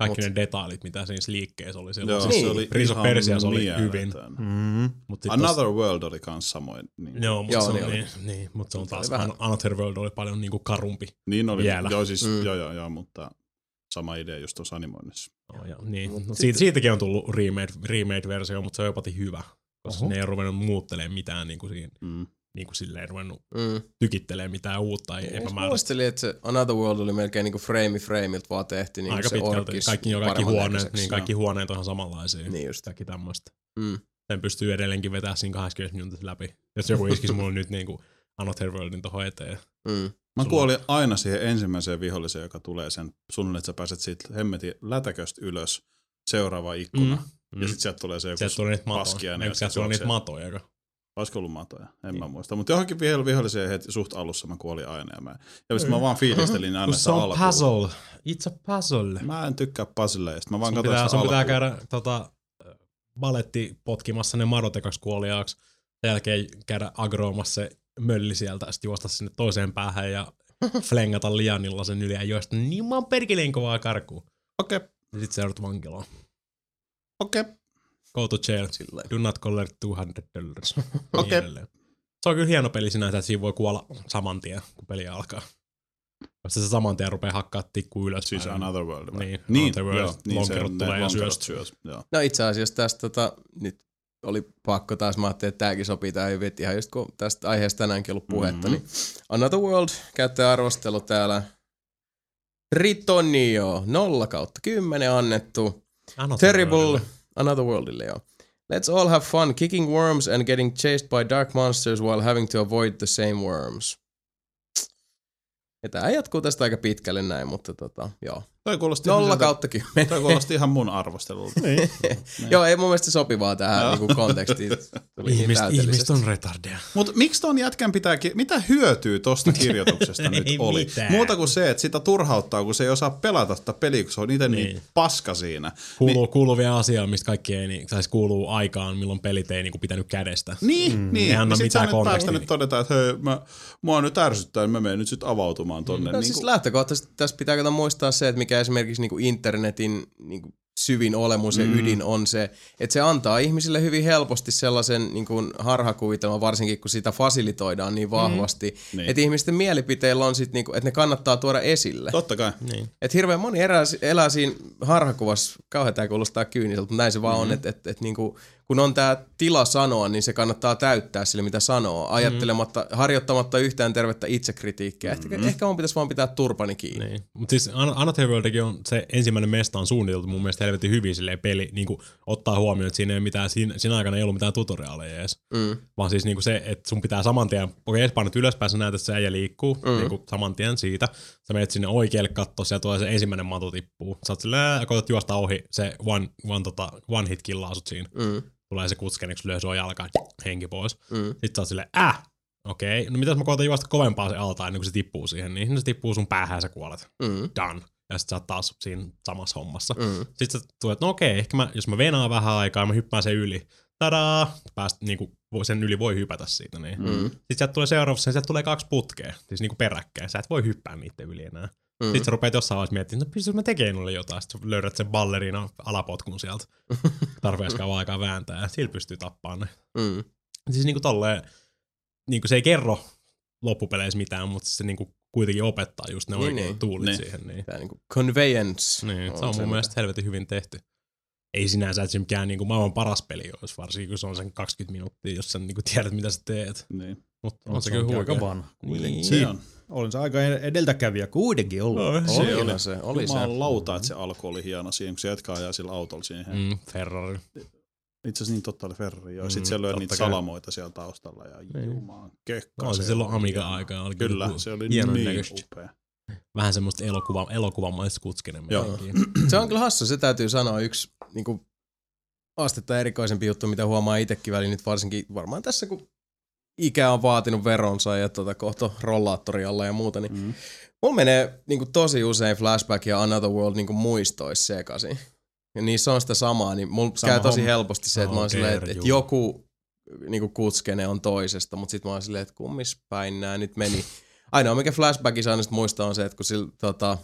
[SPEAKER 4] Kaikki
[SPEAKER 1] Mut-
[SPEAKER 4] ne detailit, mitä siinä liikkeessä oli. Silloin.
[SPEAKER 2] Joo,
[SPEAKER 4] Siis
[SPEAKER 1] Niin.
[SPEAKER 2] se oli
[SPEAKER 4] Prince of Persia se oli hyvin.
[SPEAKER 3] Mm.
[SPEAKER 4] Mut sit
[SPEAKER 2] Another World oli kans samoin. Niin,
[SPEAKER 4] Tos, joo, mutta
[SPEAKER 1] Joo,
[SPEAKER 4] se,
[SPEAKER 1] niin oli.
[SPEAKER 4] niin, niin, mutta se on taas,
[SPEAKER 1] vähän-
[SPEAKER 4] An- Another World oli paljon niinku karumpi.
[SPEAKER 2] niin oli.
[SPEAKER 4] Vielä.
[SPEAKER 2] Joo, siis,
[SPEAKER 1] Mm.
[SPEAKER 2] joo, joo, joo, mutta sama idea just tuossa animoinnissa.
[SPEAKER 4] Oh, ja, niin.
[SPEAKER 1] Mut
[SPEAKER 4] no, siitä, siitäkin on tullut remade, remade-versio, mutta se on jopa hyvä. Koska
[SPEAKER 3] Oho.
[SPEAKER 4] ne ei ole ruvennut muuttelemaan mitään niin kuin siinä
[SPEAKER 2] Mm.
[SPEAKER 4] Niinku silleen ruvennut
[SPEAKER 1] Mm.
[SPEAKER 4] tykittelee mitään uutta ei
[SPEAKER 1] Mä muistelin, että se Another World oli melkein niinku frame frameilta vaan tehty niin
[SPEAKER 4] Aika
[SPEAKER 1] se
[SPEAKER 4] pitkälti. Kaikki, jo kaikki
[SPEAKER 1] paremman
[SPEAKER 4] huoneet, niin kaikki huoneet on ihan samanlaisia.
[SPEAKER 1] Niin just.
[SPEAKER 4] Kaikki tämmöistä.
[SPEAKER 1] Mm.
[SPEAKER 4] Sen pystyy edelleenkin vetämään siinä 20 minuutissa läpi. Jos joku [LAUGHS] iskisi mulle nyt niinku Another Worldin tohon eteen.
[SPEAKER 1] Mm.
[SPEAKER 2] Mä
[SPEAKER 4] Sulla-
[SPEAKER 2] kuolin aina siihen ensimmäiseen viholliseen, joka tulee sen suunnilleen, että sä pääset siitä hemmetin lätäköstä ylös seuraava ikkuna. Mm.
[SPEAKER 4] Mm.
[SPEAKER 2] Ja sitten sieltä tulee se joku
[SPEAKER 4] Sieltä tulee niitä matoja.
[SPEAKER 2] paskiainen,
[SPEAKER 4] Eikö
[SPEAKER 2] ja
[SPEAKER 4] sieltä tulee niitä matoja?
[SPEAKER 2] Olisiko ollut matoja? En
[SPEAKER 4] Niin.
[SPEAKER 2] mä muista. Mutta johonkin viholl- viholliseen heti suht alussa mä kuolin aina. Ja, mä, ja sit mä vaan fiilistelin aina sitä
[SPEAKER 4] se on
[SPEAKER 2] alkuun.
[SPEAKER 4] puzzle. It's a puzzle.
[SPEAKER 2] Mä en tykkää puzzleista. Mä vaan
[SPEAKER 4] Sun
[SPEAKER 2] katson
[SPEAKER 4] pitää, sun pitää
[SPEAKER 2] alkuun.
[SPEAKER 4] käydä tota, baletti potkimassa ne madot ekaksi kuoliaaksi. Sen jälkeen käydä agroomassa se mölli sieltä, sitten juosta sinne toiseen päähän ja [LAUGHS] flengata lianilla sen yli ja juosta niin mä oon perkeleen kovaa karkuun.
[SPEAKER 2] Okei, okay.
[SPEAKER 4] Ja sit joudut vankilaan.
[SPEAKER 2] okei. Okay.
[SPEAKER 4] Go to jail.
[SPEAKER 1] Sillä
[SPEAKER 4] Do not collect 200 dollars. [LAUGHS] Niin
[SPEAKER 2] Okei.
[SPEAKER 4] edelleen. Se on kyllä hieno peli sinänsä, että siinä voi kuolla saman tien, kun peli alkaa. Koska se saman tien rupeaa hakkaa tikku ylös.
[SPEAKER 2] Siis Another World. vai?
[SPEAKER 4] Niin,
[SPEAKER 2] niin,
[SPEAKER 4] Another World.
[SPEAKER 2] joo, niin se
[SPEAKER 4] tulee ja syöst.
[SPEAKER 2] syöst. Joo.
[SPEAKER 1] No itse asiassa tästä tota, nyt oli pakko taas, mä ajattelin, että tämäkin sopii tähän hyvin, ihan just kun tästä aiheesta tänäänkin ollut puhetta,
[SPEAKER 2] Mhm.
[SPEAKER 1] mm-hmm. niin Another World käyttäjäarvostelu täällä Ritonio, 0 kautta 10 annettu.
[SPEAKER 4] Another
[SPEAKER 1] Terrible
[SPEAKER 4] Worldille.
[SPEAKER 1] Another Worldille, joo. Let's all have fun kicking worms and getting chased by dark monsters while having to avoid the same worms. Ja tää jatkuu tästä aika pitkälle näin, mutta tota, joo.
[SPEAKER 2] Toi kuulosti, ihan
[SPEAKER 1] Nolla kautta kymmenen. [LAUGHS]
[SPEAKER 2] toi kuulosti ihan mun arvostelulta. [LAUGHS]
[SPEAKER 3] Niin.
[SPEAKER 1] Joo, ei mun mielestä sopivaa tähän niinku kontekstiin. Tuli niin
[SPEAKER 4] Ihmiset, ihmiset on retardeja.
[SPEAKER 2] Mutta miksi ton jätkän pitää, ki- mitä hyötyä tosta kirjoituksesta [LAUGHS] nyt oli?
[SPEAKER 4] mitään.
[SPEAKER 2] Muuta kuin se, että sitä turhauttaa, kun se ei osaa pelata sitä peliä, kun se on itse niin.
[SPEAKER 4] Niin.
[SPEAKER 2] niin paska siinä.
[SPEAKER 4] Kuuluu, kuuluu vielä asiaa, mistä kaikki ei, niin, siis kuuluu aikaan, milloin pelit ei niin kuin pitänyt kädestä.
[SPEAKER 2] Niin, mm. niin.
[SPEAKER 4] Ei anna
[SPEAKER 2] Ja sit
[SPEAKER 4] mitään
[SPEAKER 2] sä nyt
[SPEAKER 4] kontekstia.
[SPEAKER 2] päästä nyt todeta, että hei, mä, mua nyt ärsyttää, niin mä menen nyt sit avautumaan tonne.
[SPEAKER 1] No
[SPEAKER 2] niin
[SPEAKER 1] siis
[SPEAKER 2] kuin,
[SPEAKER 1] lähtökohtaisesti tässä pitää muistaa se, että mikä esimerkiksi niinku internetin niinku syvin olemus ja
[SPEAKER 2] Mm.
[SPEAKER 1] ydin on se, että se antaa ihmisille hyvin helposti sellaisen niinku harhakuvitelman, varsinkin kun sitä fasilitoidaan niin vahvasti, mm.
[SPEAKER 2] Niin.
[SPEAKER 1] että ihmisten mielipiteillä on sit niinku, että ne kannattaa tuoda esille.
[SPEAKER 2] Totta kai.
[SPEAKER 4] Niin.
[SPEAKER 1] Että hirveän moni elää, elää siinä harhakuvassa, kauhean tämä kuulostaa kyyniseltä, mutta näin se vaan mm-hmm. on, että et, et, niinku, kun on tämä tila sanoa, niin se kannattaa täyttää sille, mitä sanoo, ajattelematta, mm-hmm. harjoittamatta yhtään tervettä itsekritiikkiä. Mm-hmm. Ehkä, ehkä mun pitäisi vaan pitää turpani kiinni.
[SPEAKER 4] Niin. Mutta siis An- Another Worldikin on se ensimmäinen mesta on suunniteltu mun mielestä helvetin hyvin silleen peli, niin kuin ottaa huomioon, että siinä, ei mitään, siinä, siinä aikana ei ollut mitään tutoriaaleja edes.
[SPEAKER 1] Mm.
[SPEAKER 4] Vaan siis niinku se, että sun pitää saman tien, okei, okay, painat ylöspäin, sä näet, että se äijä liikkuu, mm. niinku saman tien siitä. Sä menet sinne oikealle kattoon, siellä tulee se ensimmäinen matu tippuu. Sä oot silleen, koetat juosta ohi, se one, one, tota, one hit killaa sut siinä.
[SPEAKER 1] Mm.
[SPEAKER 4] Tulee se kutskeneksi, lyö sua jalkaan, henki pois.
[SPEAKER 1] Mm.
[SPEAKER 4] Sitten sä oot silleen, äh, okei, okay. no mitäs mä koitan juosta kovempaa se alta ennen kuin se tippuu siihen, niin se tippuu sun päähän ja sä kuolet.
[SPEAKER 1] Mm.
[SPEAKER 4] Done. Ja sit sä oot taas siinä samassa hommassa.
[SPEAKER 1] Mm.
[SPEAKER 4] Sitten sä tulet, no okei, ehkä mä, jos mä venaan vähän aikaa, mä hyppään sen yli. Tadaa! Pääst, niinku, sen yli voi hypätä siitä. Niin.
[SPEAKER 1] Mm.
[SPEAKER 4] Sitten sieltä tulee seuraavassa, sieltä tulee kaksi putkea, siis niinku peräkkäin. Sä et voi hyppää niiden yli enää.
[SPEAKER 1] Mm.
[SPEAKER 4] Sitten sä rupeat jossain vaiheessa miettimään, no pystyykö mä tekemään noille jotain. Sitten löydät sen ballerina alapotkun sieltä. [LAUGHS] Tarpeeksi kauan aikaa vääntää ja sillä pystyy tappaamaan ne.
[SPEAKER 1] Mm.
[SPEAKER 4] Siis niinku tolleen, niinku se ei kerro loppupeleissä mitään, mutta se niinku kuitenkin opettaa just ne
[SPEAKER 1] Niin,
[SPEAKER 4] oikeat
[SPEAKER 1] niin.
[SPEAKER 4] tuulit
[SPEAKER 2] Niin.
[SPEAKER 4] siihen. Niin.
[SPEAKER 1] Tää niinku conveyance.
[SPEAKER 4] Niin, se on mun mielestä helvetin hyvin tehty. Ei sinänsä, että se mikään niinku maailman paras peli olisi, varsinkin kun se on sen 20 minuuttia, jos sä niinku tiedät, mitä sä teet.
[SPEAKER 2] Niin.
[SPEAKER 4] Mutta on se,
[SPEAKER 3] se
[SPEAKER 4] kyllä
[SPEAKER 3] aika vanha.
[SPEAKER 4] Niin.
[SPEAKER 2] Se on.
[SPEAKER 3] Olin se aika edeltäkävijä kuitenkin ollut.
[SPEAKER 4] No,
[SPEAKER 2] Se
[SPEAKER 1] Oli,
[SPEAKER 2] oli.
[SPEAKER 1] se, oli se.
[SPEAKER 2] Lauta, että se alku oli hieno siihen, kun se jätkä ajaa sillä autolla siihen. Mm.
[SPEAKER 4] Ferrari.
[SPEAKER 2] Itse asiassa niin totta oli Ferrari, joo.
[SPEAKER 4] Mm,
[SPEAKER 2] Sitten siellä oli niitä
[SPEAKER 4] kai.
[SPEAKER 2] salamoita siellä taustalla ja
[SPEAKER 4] Niin.
[SPEAKER 2] jumaan kökkä.
[SPEAKER 4] No, se silloin Amiga-aikaa oli
[SPEAKER 2] Kyllä,
[SPEAKER 4] kyllä
[SPEAKER 2] se oli
[SPEAKER 4] hienon
[SPEAKER 2] niin
[SPEAKER 4] näköistä.
[SPEAKER 2] upea.
[SPEAKER 4] Vähän semmoista elokuva, elokuvamaista.
[SPEAKER 1] Se on kyllä hassu, se täytyy sanoa yksi niinku, astetta erikoisempi juttu, mitä huomaa itsekin väliin nyt varsinkin varmaan tässä, kun ikä on vaatinut veronsa ja tota, kohta rollaattori alla ja muuta, niin
[SPEAKER 2] Mm.
[SPEAKER 1] mulla menee niinku, tosi usein Flashback ja Another World niinku, muistois sekaisin. Ja niissä on sitä samaa, niin mulla
[SPEAKER 3] Sama
[SPEAKER 1] käy tosi
[SPEAKER 3] homma.
[SPEAKER 1] helposti se, että mä oon silleen, että, että joku niinku, kutskene on toisesta, mutta sitten mä oon silleen, että kummis päin nää nyt meni. Ainoa mikä Flashbackissa aina muistaa on se, että kun sillä tota,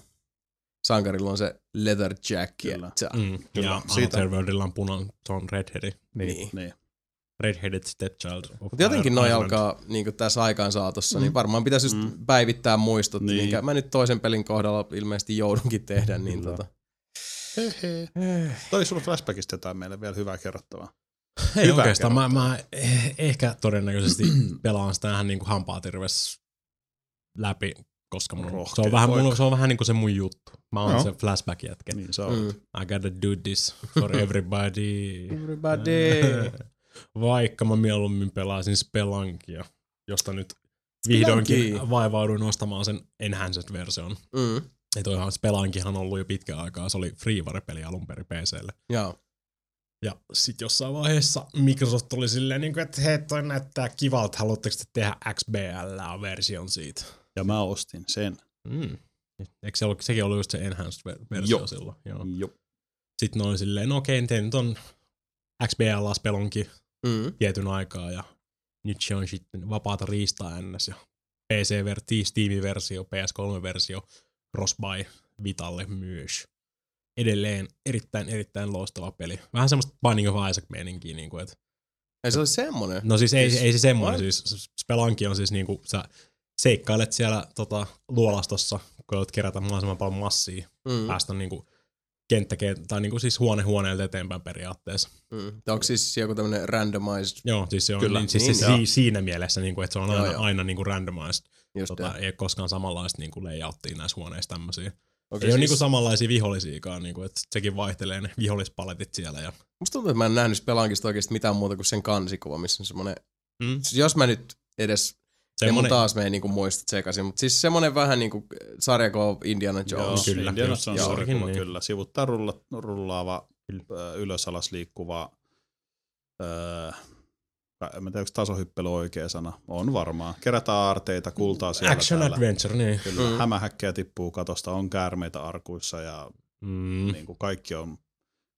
[SPEAKER 1] sankarilla on se leather jacket.
[SPEAKER 2] Kyllä.
[SPEAKER 4] Mm,
[SPEAKER 2] Kyllä,
[SPEAKER 4] ja
[SPEAKER 2] siitä-
[SPEAKER 4] on punan, se on redheadi.
[SPEAKER 1] Niin.
[SPEAKER 2] Niin.
[SPEAKER 4] Redheaded stepchild.
[SPEAKER 1] Mutta jotenkin noi alkaa niin tässä aikaan saatossa, mm. niin varmaan pitäisi just mm. päivittää muistot, niin.
[SPEAKER 2] Niin.
[SPEAKER 1] minkä mä nyt toisen pelin kohdalla ilmeisesti joudunkin tehdä. Niin
[SPEAKER 2] Kyllä.
[SPEAKER 1] tota.
[SPEAKER 2] Hehe. Toi sulla Flashbackista jotain meille vielä hyvää kerrottavaa.
[SPEAKER 4] Ei
[SPEAKER 2] Hyvä
[SPEAKER 4] oikeastaan. Mä, mä eh- ehkä todennäköisesti [CLEARS THROAT] pelaan sitä ihan niinku hampaatirves läpi, koska mun, se, on vähän, mulla, se on vähän niinku se mun juttu. Mä oon
[SPEAKER 2] Joo.
[SPEAKER 4] se flashback-jätkä.
[SPEAKER 2] Niin sä
[SPEAKER 1] Mm.
[SPEAKER 4] I gotta do this for everybody. [LAUGHS]
[SPEAKER 1] Everybody. [LAUGHS]
[SPEAKER 4] Vaikka mä mieluummin pelaisin Spelankia, josta nyt vihdoinkin
[SPEAKER 1] Spelunky.
[SPEAKER 4] vaivauduin ostamaan sen Enhanced-version.
[SPEAKER 1] Mm.
[SPEAKER 4] Ja toihan Spelankihan on ollut jo pitkän aikaa, se oli freeware-peli alun perin PClle.
[SPEAKER 1] Joo.
[SPEAKER 4] Ja sit jossain vaiheessa Microsoft oli silleen, niin kuin, että hei toi näyttää kivalta, haluatteko te tehdä XBL-version siitä?
[SPEAKER 2] Ja mä ostin sen.
[SPEAKER 4] Mm. Eikö se ollut, sekin ollut just se Enhanced-versio
[SPEAKER 2] Joo.
[SPEAKER 4] silloin? Joo.
[SPEAKER 2] Joo.
[SPEAKER 4] Sitten ne oli silleen, no okei, te nyt on XBL-spelonkin
[SPEAKER 1] Mm.
[SPEAKER 4] tietyn aikaa ja nyt se on sitten vapaata riistaa ns. Ja PC-versio, Steam-versio, PS3-versio, Crossbuy Vitalle myös. Edelleen erittäin, erittäin loistava peli. Vähän semmoista Binding of Isaac-meininkiä, niin kuin, että
[SPEAKER 1] Ei se oli semmonen.
[SPEAKER 4] No siis ei,
[SPEAKER 1] Siis-
[SPEAKER 4] ei se semmoinen, siis Spelunky on siis niinku, sä seikkailet siellä tota, luolastossa, kun olet kerätä mahdollisimman paljon massia,
[SPEAKER 1] Mm.
[SPEAKER 4] päästä niinku kenttä, tai niinku siis huone huoneelta eteenpäin periaatteessa.
[SPEAKER 1] Mm. Onko siis joku tämmönen randomized?
[SPEAKER 4] Joo, siis se on
[SPEAKER 2] Kyllä.
[SPEAKER 4] niin, siis
[SPEAKER 1] Niin,
[SPEAKER 4] se,
[SPEAKER 1] joo.
[SPEAKER 4] si, siinä mielessä, niinku, että se on aina,
[SPEAKER 1] Joo, joo.
[SPEAKER 4] aina niinku randomized.
[SPEAKER 1] Just
[SPEAKER 4] Tota, ei ole koskaan samanlaista niinku layouttia näissä huoneissa tämmöisiä.
[SPEAKER 1] okay,
[SPEAKER 4] ei ole
[SPEAKER 1] siis,
[SPEAKER 4] niinku samanlaisia vihollisiakaan, niinku, että sekin vaihtelee ne vihollispaletit siellä. Ja,
[SPEAKER 1] Musta tuntuu, että mä en nähnyt Spelankista oikeesti mitään muuta kuin sen kansikuva, missä on semmonen...
[SPEAKER 4] mm,
[SPEAKER 1] Siis jos mä nyt edes... Ja mun
[SPEAKER 4] semmonen,
[SPEAKER 1] taas meni niinku muistot sekaisin, mutta siis semmonen vähän niinku sarjako Indiana
[SPEAKER 2] Joo,
[SPEAKER 1] Jones.
[SPEAKER 4] kyllä,
[SPEAKER 2] Indiana. Jones
[SPEAKER 1] Joo,
[SPEAKER 2] sarjakuva,
[SPEAKER 4] niin.
[SPEAKER 2] kyllä. Sivuttaa rulla, rullaava, ylös alas liikkuva, öö, en mä tiedä, onko tasohyppely oikea sana. On varmaan. Kerätään aarteita, kultaa siellä
[SPEAKER 4] action
[SPEAKER 2] täällä.
[SPEAKER 4] adventure, niin.
[SPEAKER 2] Kyllä.
[SPEAKER 1] Mm.
[SPEAKER 2] Hämähäkkejä tippuu katosta, on käärmeitä arkuissa ja
[SPEAKER 4] Mm.
[SPEAKER 2] mm. niin kuin kaikki on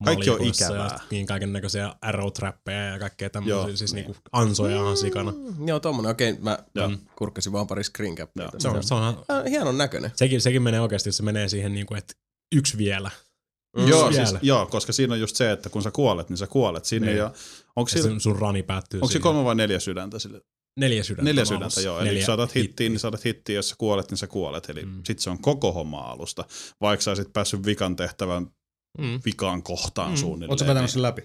[SPEAKER 2] Kaikki on ikävää.
[SPEAKER 4] Ja niin kaiken näköisiä arrow trappeja ja kaikkea tämmöisiä,
[SPEAKER 2] Joo,
[SPEAKER 4] siis
[SPEAKER 2] niin.
[SPEAKER 4] niinku ansoja ihan sikana.
[SPEAKER 1] Mm, joo, tommonen. Okei, mä
[SPEAKER 2] Joo.
[SPEAKER 1] mm. kurkkasin vaan pari screen.
[SPEAKER 2] Joo.
[SPEAKER 1] tässä.
[SPEAKER 4] Se on, se on,
[SPEAKER 1] Äh, hienon näköinen.
[SPEAKER 4] sekin, sekin menee oikeasti, se menee siihen niinku, että yksi vielä.
[SPEAKER 1] Mm.
[SPEAKER 2] Joo,
[SPEAKER 4] vielä.
[SPEAKER 2] siis, joo, koska siinä on just se, että kun sä kuolet, niin sä kuolet. Siinä
[SPEAKER 4] Niin.
[SPEAKER 2] ole, onko,
[SPEAKER 4] Ja
[SPEAKER 2] sillä,
[SPEAKER 4] sun, rani päättyy
[SPEAKER 2] onko se kolme vai neljä sydäntä sille?
[SPEAKER 4] Neljä sydäntä.
[SPEAKER 2] Neljä
[SPEAKER 4] on
[SPEAKER 2] sydäntä, joo. Eli
[SPEAKER 4] Neljä
[SPEAKER 2] jos saatat hittiin,
[SPEAKER 4] hittiä.
[SPEAKER 2] niin saatat hittiin, jos sä kuolet, niin sä kuolet. Eli
[SPEAKER 4] Mm.
[SPEAKER 2] mm. sit se on koko homma alusta. Vaikka sä olisit päässyt vikan tehtävän
[SPEAKER 4] Mm.
[SPEAKER 2] vikaan kohtaan
[SPEAKER 4] Mm.
[SPEAKER 2] suunnilleen.
[SPEAKER 3] Oletko vetänyt sen läpi?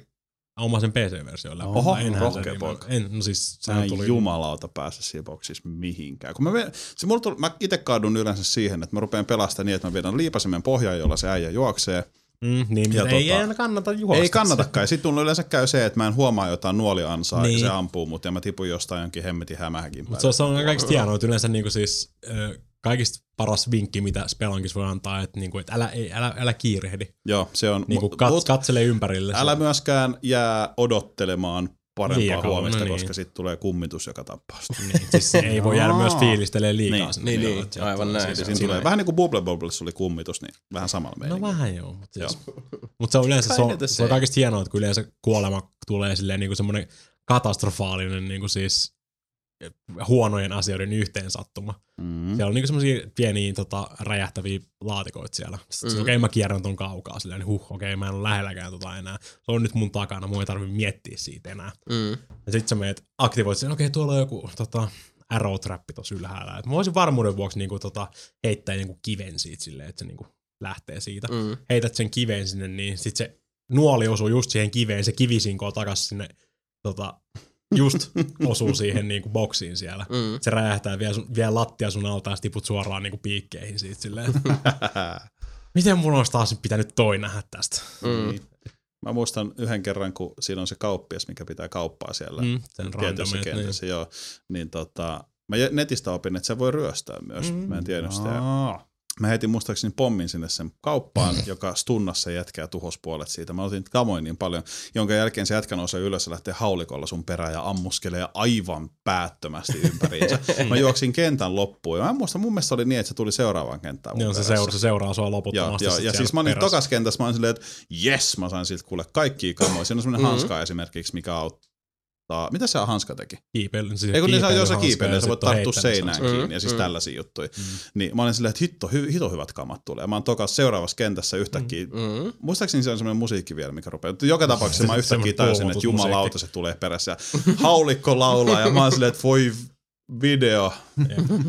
[SPEAKER 4] Oma sen PC-versio läpi.
[SPEAKER 2] Oho, rohkea
[SPEAKER 4] sen-
[SPEAKER 2] poika.
[SPEAKER 4] En, no siis
[SPEAKER 2] Mä
[SPEAKER 4] sehän
[SPEAKER 2] en
[SPEAKER 4] tuli...
[SPEAKER 2] jumalauta pääse siinä boksissa mihinkään. Kun mä, se mulla tuli, mä itse kaadun yleensä siihen, että mä rupean pelastamaan niin, että mä vedän liipasimen pohjaan, jolla se äijä juoksee.
[SPEAKER 4] Mm, niin,
[SPEAKER 2] Ja
[SPEAKER 4] ei,
[SPEAKER 2] tota-
[SPEAKER 4] kannata juosta.
[SPEAKER 2] Ei kannatakaan. Sitten mulla yleensä käy se, että mä en huomaa jotain nuoliansaa niin.
[SPEAKER 4] Niin.
[SPEAKER 2] ja se ampuu mut ja mä tipun jostain jonkin hemmetin hämähäkin
[SPEAKER 4] Mutta se,
[SPEAKER 2] päälle.
[SPEAKER 4] se on kaikista hienoa, että yleensä niinku siis, ö, kaikista paras vinkki, mitä Spelankissa voi antaa, että, niinku, että älä, ei, älä, älä kiirehdi.
[SPEAKER 2] Joo, se on.
[SPEAKER 4] Niinku, kat,
[SPEAKER 2] mut
[SPEAKER 4] katsele ympärille.
[SPEAKER 2] älä myöskään jää odottelemaan parempaa
[SPEAKER 4] Liian kauan,
[SPEAKER 2] huomista,
[SPEAKER 4] no niin.
[SPEAKER 2] koska sitten tulee kummitus, joka tappaa sitä.
[SPEAKER 4] Niin, siis se ei voi jäädä myös
[SPEAKER 2] Aa.
[SPEAKER 4] fiilistelee liikaa
[SPEAKER 2] Niin,
[SPEAKER 4] sinne.
[SPEAKER 1] niin, niin,
[SPEAKER 4] sieltä
[SPEAKER 1] aivan näin.
[SPEAKER 4] siis-
[SPEAKER 2] Siinä
[SPEAKER 1] Siinä
[SPEAKER 2] tulee, vähän niin kuin Bubble Bubbles oli kummitus, niin vähän samalla
[SPEAKER 4] No
[SPEAKER 2] meiningillä.
[SPEAKER 4] vähän joo, mutta siis, [LAUGHS] mut se on yleensä se on, se on kaikista hienoa, että kun yleensä kuolema tulee silleen niinku semmoinen katastrofaalinen niinku siis huonojen asioiden yhteensattuma.
[SPEAKER 2] Mm.
[SPEAKER 4] Siellä on niinku semmosia pieniä tota, räjähtäviä laatikoita siellä. Sitten
[SPEAKER 1] Mm.
[SPEAKER 4] mm. okei, okay, mä kierrän ton kaukaa silleen, niin huh, okei, okay, mä en ole lähelläkään tota enää. Se on nyt mun takana, mun ei tarvi miettiä siitä enää.
[SPEAKER 1] Mm.
[SPEAKER 4] Ja sit sä meet, aktivoit sen, okei, okay, tuolla on joku tota, arrow trappi tossa ylhäällä. Et mä voisin varmuuden vuoksi niinku, tota, heittää niinku kiven siitä silleen, että se niinku lähtee siitä. Mm.
[SPEAKER 1] Mm.
[SPEAKER 4] Heität sen kiven sinne, niin sit se nuoli osuu just siihen kiveen, se kivi sinkoo takas sinne, tota, just osuu siihen niinku boksiin siellä.
[SPEAKER 1] Mm.
[SPEAKER 4] Se räjähtää vielä, sun, vielä lattia sun alta ja tiput suoraan niinku piikkeihin siitä silleen. [LAUGHS] Miten mun olisi taas pitänyt toi nähdä tästä?
[SPEAKER 1] Mm.
[SPEAKER 2] Niin. Mä muistan yhden kerran, kun siinä on se kauppias, mikä pitää kauppaa siellä
[SPEAKER 4] Mm, sen
[SPEAKER 2] tietyssä
[SPEAKER 4] niin.
[SPEAKER 2] kentässä, joo. Niin tota, mä netistä opin, että se voi ryöstää myös.
[SPEAKER 4] Mm.
[SPEAKER 2] Mä en tiennyt sitä. Ja Mä heitin muistaakseni pommin sinne sen kauppaan, joka stunnasi se jätkä ja tuhos puolet siitä. Mä otin kamoin niin paljon, jonka jälkeen se jätkä nousee ylös ja lähtee haulikolla sun perään ja ammuskelee aivan päättömästi ympäriinsä. mä juoksin kentän loppuun ja mä muista, mun mielestä oli niin, että se tuli seuraavaan kenttään
[SPEAKER 4] Joo, se, seuraa, se seuraa sua loputtomasti.
[SPEAKER 2] joo.
[SPEAKER 4] sit
[SPEAKER 2] ja
[SPEAKER 4] siellä
[SPEAKER 2] siis mä olin tokas kentässä, mä olin silleen, että jes, mä sain siltä kuule kaikki kamoja. Siinä on semmoinen
[SPEAKER 1] Mhm.
[SPEAKER 2] hanska esimerkiksi, mikä auttaa. Mitä se hanska teki?
[SPEAKER 4] Kiipeily, siis
[SPEAKER 2] Ei kun niin saa jos sä
[SPEAKER 4] kiipeilyhanska
[SPEAKER 2] kiipeilee,
[SPEAKER 4] ja
[SPEAKER 2] sä voit tarttua seinään kiinni ja siis
[SPEAKER 1] Mm.
[SPEAKER 2] tällaisia juttuja.
[SPEAKER 4] Mm.
[SPEAKER 2] Niin mä olin silleen, että hitto, hy, hito hyvät kamat tulee. Mä oon tokas seuraavassa kentässä yhtäkkiä.
[SPEAKER 1] Mm.
[SPEAKER 2] Muistaakseni se on semmoinen musiikki vielä, mikä rupeaa. Joka tapauksessa [LAUGHS] mä yhtäkkiä tajusin, että jumalauta se tulee perässä. Ja haulikko laulaa ja mä oon silleen, että voi video.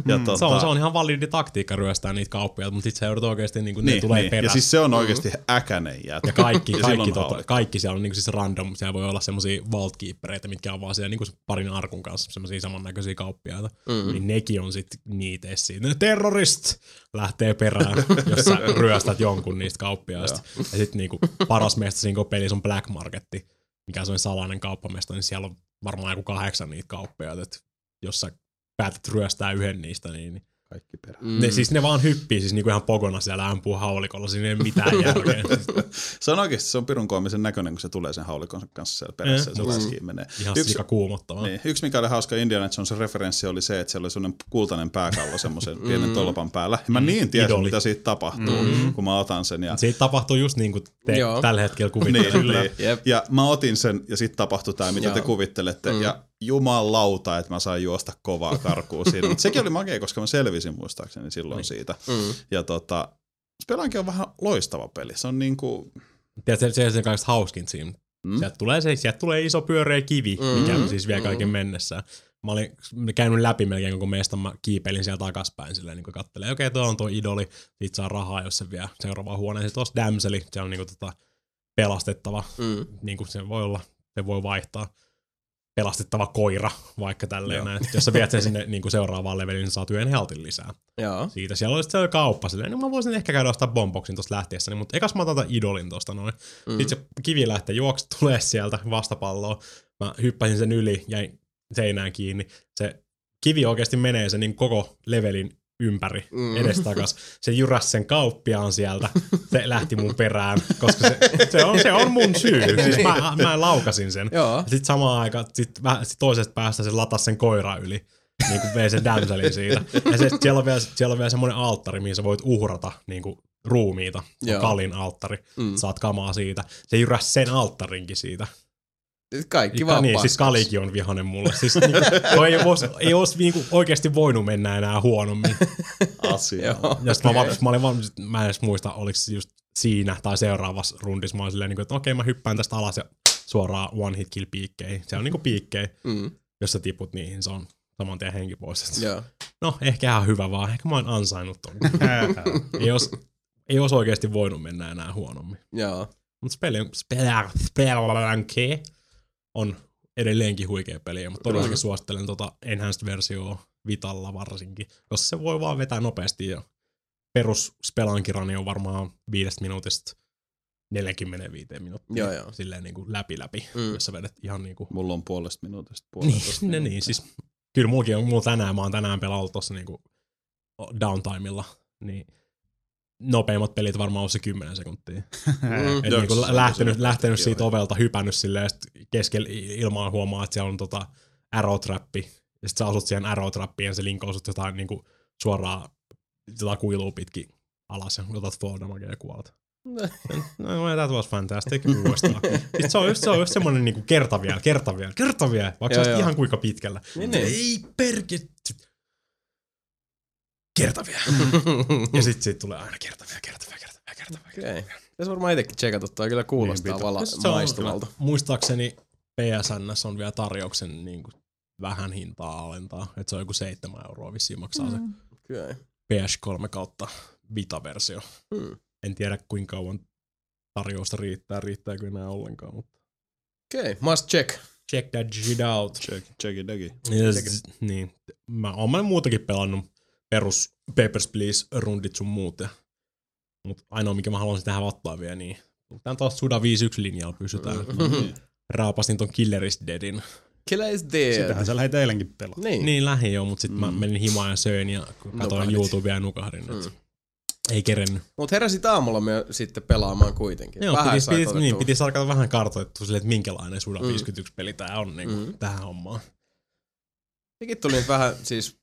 [SPEAKER 2] ja tota,
[SPEAKER 4] Se on, se on ihan validi taktiikka ryöstää niitä kauppoja, mutta sitten sä joudut oikeasti, niin kuin,
[SPEAKER 2] niin,
[SPEAKER 4] ne tulee
[SPEAKER 2] niin.
[SPEAKER 4] perässä.
[SPEAKER 2] Ja siis se on oikeasti äkänen jättä.
[SPEAKER 4] Ja kaikki,
[SPEAKER 2] Ja
[SPEAKER 4] kaikki, tota, kaikki siellä on niinku siis random. Siellä voi olla semmosia vaultkeepereitä, mitkä on vaan siellä niinku parin arkun kanssa semmosia samannäköisiä kauppiaita. Mm. Niin nekin on sit niitä esiin. Ne terrorist lähtee perään, jos sä [LAUGHS] ryöstät jonkun niistä kauppiaista. ja sit niinku paras meistä siinä pelissä on Black Marketti, mikä on semmoinen salainen kauppamesta, niin siellä on varmaan joku kahdeksan niitä kauppiaita. Et jos sä päätät ryöstää yhden niistä, niin
[SPEAKER 2] Kaikki perä.
[SPEAKER 1] Mm.
[SPEAKER 4] ne, siis ne vaan hyppii siis niinku ihan pogona siellä ampuu haulikolla, siinä ei ole mitään [LAUGHS] järkeä.
[SPEAKER 2] Se on oikeasti, se on pirun koomisen näköinen, kun se tulee sen haulikonsa kanssa siellä perässä ja se
[SPEAKER 4] Mm.
[SPEAKER 2] läskii menee.
[SPEAKER 4] Ihan
[SPEAKER 2] Yksi-
[SPEAKER 4] sika kuumottavaa.
[SPEAKER 2] Niin. Yksi, mikä oli hauska Indiana Jonesin referenssi, oli se, että siellä oli sellainen kultainen pääkallo semmoisen pienen tolpan päällä. Ja mä niin tiesin,
[SPEAKER 4] Idoli.
[SPEAKER 2] mitä siitä tapahtuu, mm. kun mä otan sen. Ja,
[SPEAKER 4] Siitä tapahtuu just niin kuin te
[SPEAKER 1] Joo.
[SPEAKER 4] tällä hetkellä
[SPEAKER 2] niin,
[SPEAKER 4] kuvittelette.
[SPEAKER 2] niin.
[SPEAKER 1] Jep.
[SPEAKER 2] ja mä otin sen ja sitten tapahtui tämä, mitä
[SPEAKER 1] Joo.
[SPEAKER 2] te kuvittelette. Mm. Ja jumalauta, että mä sain juosta kovaa karkuun siinä. Mutta sekin oli makea, koska mä selvisin muistaakseni silloin siitä.
[SPEAKER 1] Mm.
[SPEAKER 2] Ja tota, Spelankin on vähän loistava peli. Se on niinku...
[SPEAKER 4] Tiedätkö, se, se, se kaikista hauskin siinä.
[SPEAKER 2] Mm?
[SPEAKER 4] Mm. Sieltä, tulee se, sieltä tulee iso pyöreä kivi,
[SPEAKER 1] Mm.
[SPEAKER 4] mm. mikä siis vie kaiken
[SPEAKER 1] Mm.
[SPEAKER 4] mennessä. Mä olin käynyt läpi melkein koko meistä, mä kiipeilin siellä takaspäin silleen, niin kattelee, okei, okay, tuo on tuo idoli, siitä saa rahaa, jos se vie seuraavaan huoneeseen. Sitten tuossa Damseli, se on niin kuin, tota, pelastettava,
[SPEAKER 1] Mm.
[SPEAKER 4] niin kuin se voi olla, se voi vaihtaa pelastettava koira, vaikka tälleen näin. Jos sä viet sen sinne niin kuin seuraavaan leveliin, niin saat yhden heltin lisää.
[SPEAKER 1] Joo.
[SPEAKER 4] siitä. Siellä oli sitten kauppa silleen, niin mä voisin ehkä käydä ostaa bomboksin tuosta lähtiessä, mutta ekas mä otan tämän idolin tosta noin.
[SPEAKER 1] Mm.
[SPEAKER 4] Sitten se kivi lähtee juokse, tulee sieltä vastapalloa. Mä hyppäsin sen yli, jäin seinään kiinni. Se kivi oikeasti menee sen niin koko levelin ympäri,
[SPEAKER 1] Mm.
[SPEAKER 4] edestakas. Se jyräs sen kauppiaan sieltä, se lähti mun perään, koska se, se, on, se on mun syy. [LAUGHS] Siis mä, mä laukasin sen. Sitten samaan aikaan, sit, sit toisesta päästä se latas sen koira yli. Niin kuin vei sen damselin siitä. Ja se, siellä, on vielä, siellä on vielä semmoinen alttari, mihin sä voit uhrata niin kuin ruumiita.
[SPEAKER 1] Joo.
[SPEAKER 4] kalin alttari.
[SPEAKER 1] Mm.
[SPEAKER 4] Saat kamaa siitä. Se jyräs sen alttarinkin siitä.
[SPEAKER 1] Sitten kaikki
[SPEAKER 4] Ka-
[SPEAKER 1] vaan
[SPEAKER 4] niin, siis. Kalikin on vihanen mulle. Siis niinku, toi ei olisi, ei olisi niinku oikeasti voinut mennä enää huonommin.
[SPEAKER 2] asia.
[SPEAKER 1] Joo.
[SPEAKER 4] Ja sit mä, mä, olin vaan, mä en edes muista, oliko se just siinä tai seuraavassa rundissa. Mä olin silleen, niinku, että okei, mä hyppään tästä alas ja suoraan one hit kill piikkeihin. Se on niinku piikkejä.
[SPEAKER 1] Mm.
[SPEAKER 4] jos sä tiput niihin, se on saman tien henki pois.
[SPEAKER 1] Joo.
[SPEAKER 4] No, ehkä ihan hyvä vaan. Ehkä mä oon ansainnut ton. ei, os, ei os oikeasti voinut mennä enää huonommin.
[SPEAKER 1] Joo.
[SPEAKER 4] Mutta speli, spel, Spelunky on edelleenkin huikea peli, mutta todellakin suosittelen tota Enhanced-versioa Vitalla varsinkin, koska se voi vaan vetää nopeasti ja perus Spelankirani on varmaan viidestä minuutista 45 minuuttia.
[SPEAKER 1] Joo, joo.
[SPEAKER 4] Silleen niin kuin läpi läpi,
[SPEAKER 1] Mm.
[SPEAKER 4] jos sä vedät ihan niin kuin
[SPEAKER 2] Mulla on puolesta minuutista [LAUGHS]
[SPEAKER 4] niin,
[SPEAKER 2] puolesta
[SPEAKER 4] ne, niin, siis kyllä mullakin on, mulla tänään, mä oon tänään pelannut tossa niinku downtimella, niin nopeimmat pelit varmaan on se 10 sekuntia. [LAUGHS]
[SPEAKER 1] Mm.
[SPEAKER 4] Et lä-
[SPEAKER 2] se-
[SPEAKER 4] lähtenyt, lähtenyt siitä ovelta, hypännyt silleen, ja keskellä ilmaa huomaa, että siellä on tota arrow trappi, ja sit sä asut siihen arrow trappiin, ja se linkoo sut jotain niinku suoraan jotain kuilua pitkin alas, ja otat fall damagea ja kuolet. [LAUGHS] No, that was fantastic. Uudestaan. Sitten se on just, se on just semmonen niinku kerta vielä, kerta vielä, kerta vielä, vaikka
[SPEAKER 1] Joo, joo.
[SPEAKER 4] ihan kuinka pitkällä.
[SPEAKER 1] Niin, niin.
[SPEAKER 4] Ei perke. Kerta vielä. ja sitten siitä tulee aina kerta vielä, kerta vielä, kerta vielä, kerta vielä.
[SPEAKER 1] Okei. Tässä varmaan itsekin tsekata, toi kyllä kuulostaa
[SPEAKER 2] Niin,
[SPEAKER 1] vala
[SPEAKER 4] Se on
[SPEAKER 1] maistuvalta.
[SPEAKER 4] kyllä- Muistaakseni PSNS on vielä tarjouksen niin kuin vähän hintaa alentaa. Että se on joku 7 euroa vissiin maksaa se
[SPEAKER 1] Okei.
[SPEAKER 4] PS3 kautta Vita-versio.
[SPEAKER 1] Hmm.
[SPEAKER 4] En tiedä kuinka kauan tarjousta riittää, riittääkö enää ollenkaan, mutta
[SPEAKER 1] Okei, must check.
[SPEAKER 4] check that shit out.
[SPEAKER 2] Check, check it, degi.
[SPEAKER 4] Yes, niin. Mä oon mä muutakin pelannut perus Papers, Please-rundit sun muut. ja- Mut ainoa, mikä mä haluaisin tähän ottaa vielä, niin tän taas Suda 5.1 linjalla pysytään.
[SPEAKER 1] Mm-hmm.
[SPEAKER 4] Raapasin ton Killer is Deadin.
[SPEAKER 1] Killer is dead.
[SPEAKER 3] Sitähän sä lähit eilenkin pelaamaan.
[SPEAKER 1] Niin.
[SPEAKER 4] Niin lähi jo, mut sit mä
[SPEAKER 2] Mm.
[SPEAKER 4] menin himaan ja söin ja katsoin
[SPEAKER 1] Nukahdit.
[SPEAKER 4] YouTubea ja nukahdin.
[SPEAKER 1] Mm.
[SPEAKER 4] Ei kerennyt.
[SPEAKER 1] Mut heräsit aamulla me sitten pelaamaan kuitenkin.
[SPEAKER 4] Joo,
[SPEAKER 1] Vähän
[SPEAKER 4] piti, piti, niin, piti saada vähän kartoitettua silleen, että minkälainen Suda
[SPEAKER 1] Mm.
[SPEAKER 4] 51 peli tää on niin
[SPEAKER 1] Mm.
[SPEAKER 4] tähän hommaan.
[SPEAKER 1] Sekin tuli nyt vähän siis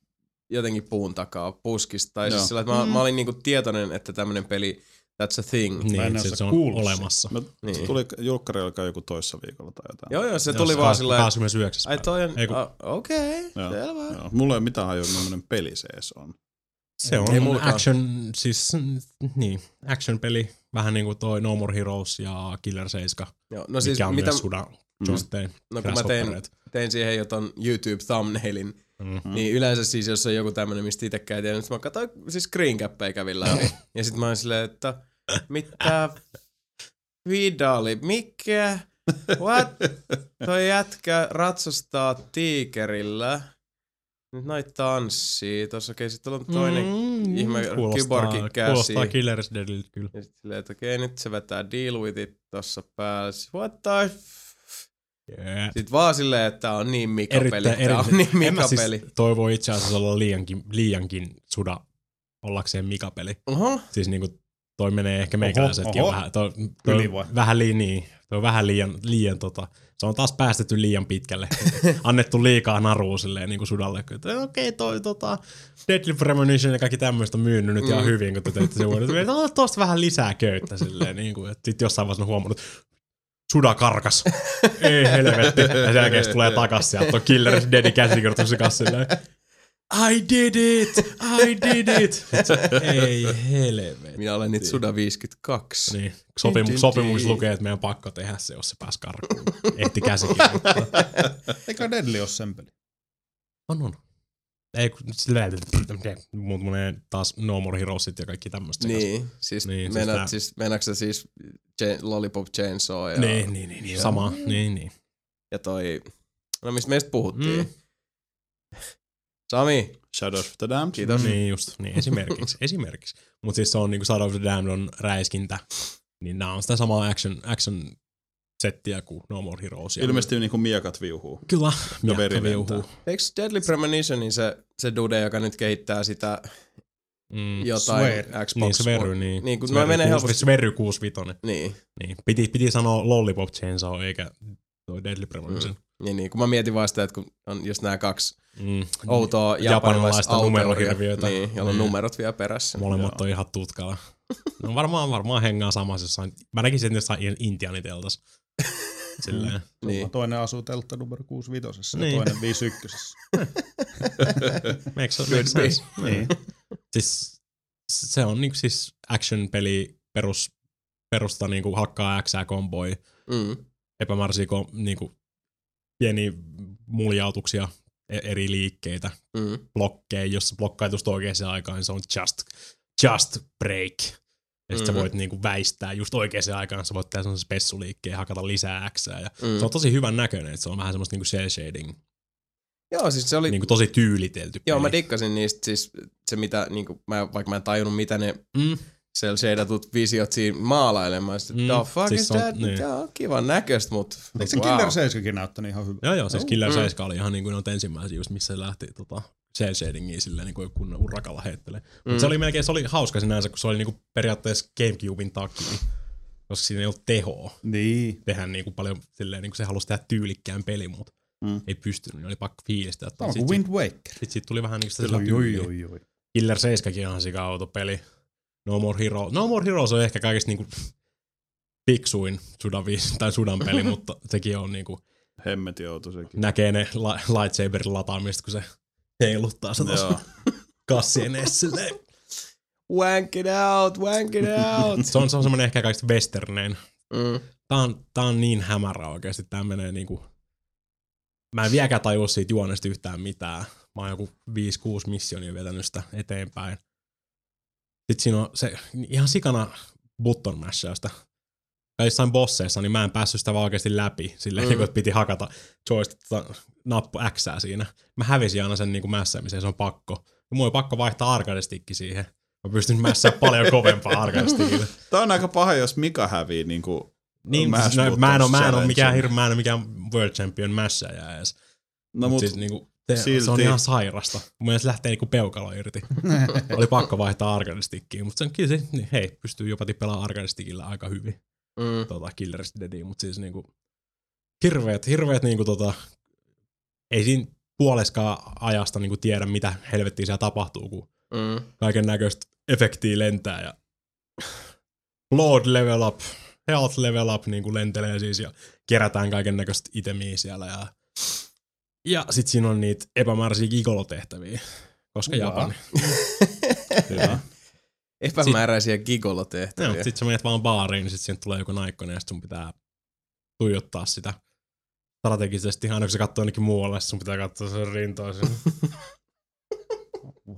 [SPEAKER 1] jotenkin puun takaa puskista. Tai
[SPEAKER 2] Joo.
[SPEAKER 1] siis sillä, että mä, mä olin niinku tietoinen, että tämmönen peli, that's a thing.
[SPEAKER 4] Niin, se, se on
[SPEAKER 3] kuullut
[SPEAKER 4] olemassa.
[SPEAKER 2] No,
[SPEAKER 1] Niin.
[SPEAKER 2] se tuli julkkari alkaa joku toissa viikolla tai jotain.
[SPEAKER 1] Joo, joo, se tuli vaan sillä että
[SPEAKER 4] 29.
[SPEAKER 1] ai toi on,
[SPEAKER 4] Ei kun-
[SPEAKER 1] okei, okay,
[SPEAKER 2] Joo.
[SPEAKER 1] selvä.
[SPEAKER 2] Joo. Mulla ei ole mitään hajua, millainen peli se edes on.
[SPEAKER 4] Se on
[SPEAKER 1] Ei
[SPEAKER 4] action, siis niin, action-peli, vähän niinku toi No More Heroes ja Killer 7,
[SPEAKER 1] Joo, no
[SPEAKER 4] no
[SPEAKER 1] siis
[SPEAKER 4] mikä on
[SPEAKER 1] mitä,
[SPEAKER 4] myös Suda
[SPEAKER 2] Mm.
[SPEAKER 1] No kun mä tein, tein siihen jo ton YouTube thumbnailin,
[SPEAKER 4] Mm.
[SPEAKER 1] Niin yleensä siis, jos on joku tämmönen, mistä itsekään ei tiedä, mä katsoin siis screen cappeja kävin läpi. ja sit mä oon silleen, että mitä Vidali, mikä? What? Toi jätkä ratsastaa tiikerillä. Nyt noit tanssii. Tossa okei, sit on toinen
[SPEAKER 4] Mm,
[SPEAKER 1] ihme kyborgin käsi.
[SPEAKER 4] kuulostaa Killers Deadiltä kyllä.
[SPEAKER 1] Ja sit silleen, että okei, nyt se vetää deal with it tossa päällä. Sit, What the
[SPEAKER 4] Yeah.
[SPEAKER 1] Sitten vaan silleen, että on niin mikapeli.
[SPEAKER 4] Erittäin,
[SPEAKER 1] Tää on niin
[SPEAKER 4] mä
[SPEAKER 1] mikapeli.
[SPEAKER 4] siis toivoo itse asiassa olla liiankin, liiankin suda ollakseen mikapeli.
[SPEAKER 1] Oho.
[SPEAKER 4] Siis niinku toi menee ehkä meikäläisetkin vähän, toi, toi vähän liian, niin, toi on vähän liian, liian tota, se on taas päästetty liian pitkälle. [LAUGHS] Annettu liikaa narua silleen niin kuin sudalle. Että okei, okay, toi tota, Deadly Premonition ja kaikki tämmöistä on myynyt nyt ihan
[SPEAKER 1] Mm.
[SPEAKER 4] hyvin, kun te teitte sen vuoden. Että "Oh, tosta vähän lisää köyttä silleen. Niin kuin, että sit jossain vaiheessa on huomannut, Suda karkas. Ei helvetti. Ja sen jälkeen tulee takas sieltä. On Killer Deadin käsikirjoituksen kanssa silleen. I did it! I did it! Ei helvetti.
[SPEAKER 1] Minä olen nyt Suda 52.
[SPEAKER 4] Niin, sopimu- sopimus lukee, että meidän on pakko tehdä se, jos se pääsi karkuun. Ehti käsikirjoittaa.
[SPEAKER 3] Eikö Deadly ole sen peli?
[SPEAKER 4] On, on. Ei, kun silleen, mut menee taas No More Heroesit ja kaikki tämmöistä.
[SPEAKER 1] Niin, siis,
[SPEAKER 4] Niin, siis
[SPEAKER 1] meinaat,
[SPEAKER 4] tää-
[SPEAKER 1] siis, meinaatko sä siis Ch- Lollipop Chainsaw ja,
[SPEAKER 4] Niin, niin, niin, niin. Sama, niin, niin.
[SPEAKER 1] ja toi, no mistä meistä puhuttiin?
[SPEAKER 4] Mm.
[SPEAKER 1] Sami,
[SPEAKER 2] Shadows of the Damned.
[SPEAKER 1] kiitos.
[SPEAKER 4] Niin just, niin esimerkiksi, [LAUGHS] esimerkiksi. Mutta siis se on niinku Shadow of the Damned on räiskintä, niin nämä on sitä samaa action, action settiä kuin No More Heroes.
[SPEAKER 2] Ilmeisesti niinku miekat viuhuu.
[SPEAKER 4] Kyllä,
[SPEAKER 2] lentää.
[SPEAKER 4] viuhuu.
[SPEAKER 1] Eikö Deadly Premonitionin se, se dude, joka nyt kehittää sitä
[SPEAKER 4] Mm.
[SPEAKER 1] jotain
[SPEAKER 3] Swear.
[SPEAKER 1] Xbox
[SPEAKER 4] Niin, Svery, niin.
[SPEAKER 1] Niin, kun
[SPEAKER 4] Svery
[SPEAKER 1] mä menee
[SPEAKER 4] 6
[SPEAKER 1] helposti.
[SPEAKER 4] Svery 65.
[SPEAKER 1] Niin,
[SPEAKER 4] Niin. Piti, piti sanoa Lollipop Chainsaw eikä toi Deadly Premonition.
[SPEAKER 1] niin, niin, kun mä mietin vaan sitä, että kun on just nämä kaksi
[SPEAKER 4] Mm.
[SPEAKER 1] outoa
[SPEAKER 4] Japanilaista numerohirviötä.
[SPEAKER 1] Niin, jolla on
[SPEAKER 4] Niin.
[SPEAKER 1] numerot vielä perässä.
[SPEAKER 4] Molemmat on ihan tutkalla. No varmaan, varmaan hengaa samassa jossain. Mä näkisin, että jossain intianiteltas. [LAUGHS] Silleen.
[SPEAKER 1] Niin.
[SPEAKER 3] Toinen asuu teltta numero 65
[SPEAKER 4] Niin.
[SPEAKER 3] ja toinen 51. [LAUGHS]
[SPEAKER 4] Makes, sense. Niin. Siis se on niinku siis action-peli perus, perusta niinku hakkaa X komboi,
[SPEAKER 1] Mm.
[SPEAKER 4] kom, niinku pieniä muljautuksia, e- eri liikkeitä,
[SPEAKER 1] Mm.
[SPEAKER 4] blokkeja, jos sä blokkaat just oikeaan aikaan, niin se on just, just break. Ja sit sä
[SPEAKER 1] Mhm.
[SPEAKER 4] voit niinku väistää just oikeaan aikaan, sä voit tehdä semmoisen spessuliikkeen ja hakata lisää X. Ja
[SPEAKER 1] Mm.
[SPEAKER 4] Se on tosi hyvän näköinen, että se on vähän semmoista niinku shell shading,
[SPEAKER 1] Joo, siis se oli...
[SPEAKER 4] niinku tosi tyylitelty
[SPEAKER 1] Joo,
[SPEAKER 4] peli.
[SPEAKER 1] mä dikkasin niistä siis se mitä, niinku, mä, vaikka mä en tajunnut mitä ne
[SPEAKER 4] mm.
[SPEAKER 1] cel shadatut visiot siinä maalailemaan. Sitten,
[SPEAKER 4] Mm,
[SPEAKER 1] the fuck
[SPEAKER 4] siis
[SPEAKER 1] is that?
[SPEAKER 4] niin.
[SPEAKER 1] Tää on kivan näköistä, mut
[SPEAKER 3] Eikö se Killer 7 näyttänyt ihan hyvä?
[SPEAKER 4] Joo, joo, siis Killer
[SPEAKER 1] Mm.
[SPEAKER 4] 7 oli ihan niin kuin noita ensimmäisiä, just missä se lähti tota, shell shadingia silleen niin kuin kun urakalla heittelee. Mm.
[SPEAKER 1] Mm.
[SPEAKER 4] se oli melkein, se oli hauska sinänsä, kun se oli niin kuin periaatteessa Gamecubein takia, koska siinä ei ollut tehoa
[SPEAKER 3] Niin.
[SPEAKER 4] tehdä niin kuin paljon silleen, niin kuin se halusi tehdä tyylikkään peli, mutta
[SPEAKER 2] Mm.
[SPEAKER 4] ei pystynyt, niin oli pakko fiilistää.
[SPEAKER 3] Tämä on
[SPEAKER 4] Sitten
[SPEAKER 3] kuin Wind Waker.
[SPEAKER 4] sit, sit tuli vähän niin kuin sitä
[SPEAKER 3] Oi, oi, oi, oi.
[SPEAKER 4] Killer 7 on ihan sika auto peli. No More Heroes. No More Heroes on ehkä kaikista niinku fiksuin Sudan, tai Sudan peli, [LAUGHS] mutta sekin on niinku,
[SPEAKER 2] Hemmetin outo sekin.
[SPEAKER 4] näkee ne lightsaberin lataamista, kun se heiluttaa sitä tuossa [LAUGHS] kassien silleen.
[SPEAKER 1] wank it out, wank it out. [LAUGHS]
[SPEAKER 4] Se on, se on semmonen ehkä kaikista westernein.
[SPEAKER 1] mm.
[SPEAKER 4] Tää on, tää on niin hämärä oikeesti. Tää menee niinku... Mä en vieläkään tajua siitä juonesta yhtään mitään. Mä oon joku 5-6 missionia vetänyt sitä eteenpäin. Sitten siinä on se ihan sikana button mashausta. Tai jossain bosseissa, niin mä en päässyt sitä vaan oikeasti läpi. Silleen,
[SPEAKER 1] Mm.
[SPEAKER 4] mm. että piti hakata joystick nappu X siinä. Mä hävisin aina sen niin kuin mässäämiseen, se on pakko. Ja mulla oli pakko vaihtaa arcade-stikki siihen. Mä pystyn mässää paljon kovempaa arcade [LAUGHS]
[SPEAKER 2] Tää on aika paha, jos Mika hävii
[SPEAKER 4] niin,
[SPEAKER 2] Mash
[SPEAKER 4] siis, no, mä en oo, mä en
[SPEAKER 2] Challenge.
[SPEAKER 4] mikään hirveä, mä en oo mikään World Champion mässäjä edes.
[SPEAKER 2] No
[SPEAKER 4] Mut
[SPEAKER 2] mut,
[SPEAKER 4] siis niinku, se,
[SPEAKER 2] silti-
[SPEAKER 4] se, on ihan sairasta. Mun mielestä lähtee niinku peukalo irti. [LAUGHS] Oli pakko vaihtaa arcade mutta sen kyllä se, niin, hei, pystyy jopa pelaamaan arcade aika hyvin.
[SPEAKER 1] Mm.
[SPEAKER 4] Tota, Killer Deadia, mutta siis niinku, hirveet, hirveet niinku tota, ei siinä puoleskaan ajasta niinku tiedä, mitä helvettiä siellä tapahtuu, kun
[SPEAKER 1] Mm.
[SPEAKER 4] kaiken näköistä efektiä lentää ja blood level up, health level up niin kuin lentelee siis ja kerätään kaiken näköistä itemiä siellä ja ja sit siinä on niitä epämääräisiä gigolotehtäviä, koska
[SPEAKER 3] Uvaa.
[SPEAKER 4] Japani. [LAUGHS]
[SPEAKER 2] hyvä.
[SPEAKER 1] Epämääräisiä
[SPEAKER 4] No,
[SPEAKER 1] gigolotehtäviä.
[SPEAKER 4] sit sä menet vaan baariin, niin sit siihen tulee joku naikkonen ja sit sun pitää tuijottaa sitä strategisesti, aina kun se katsoo jonnekin muualle, sun pitää katsoa sen rintoa sinne. [LAUGHS]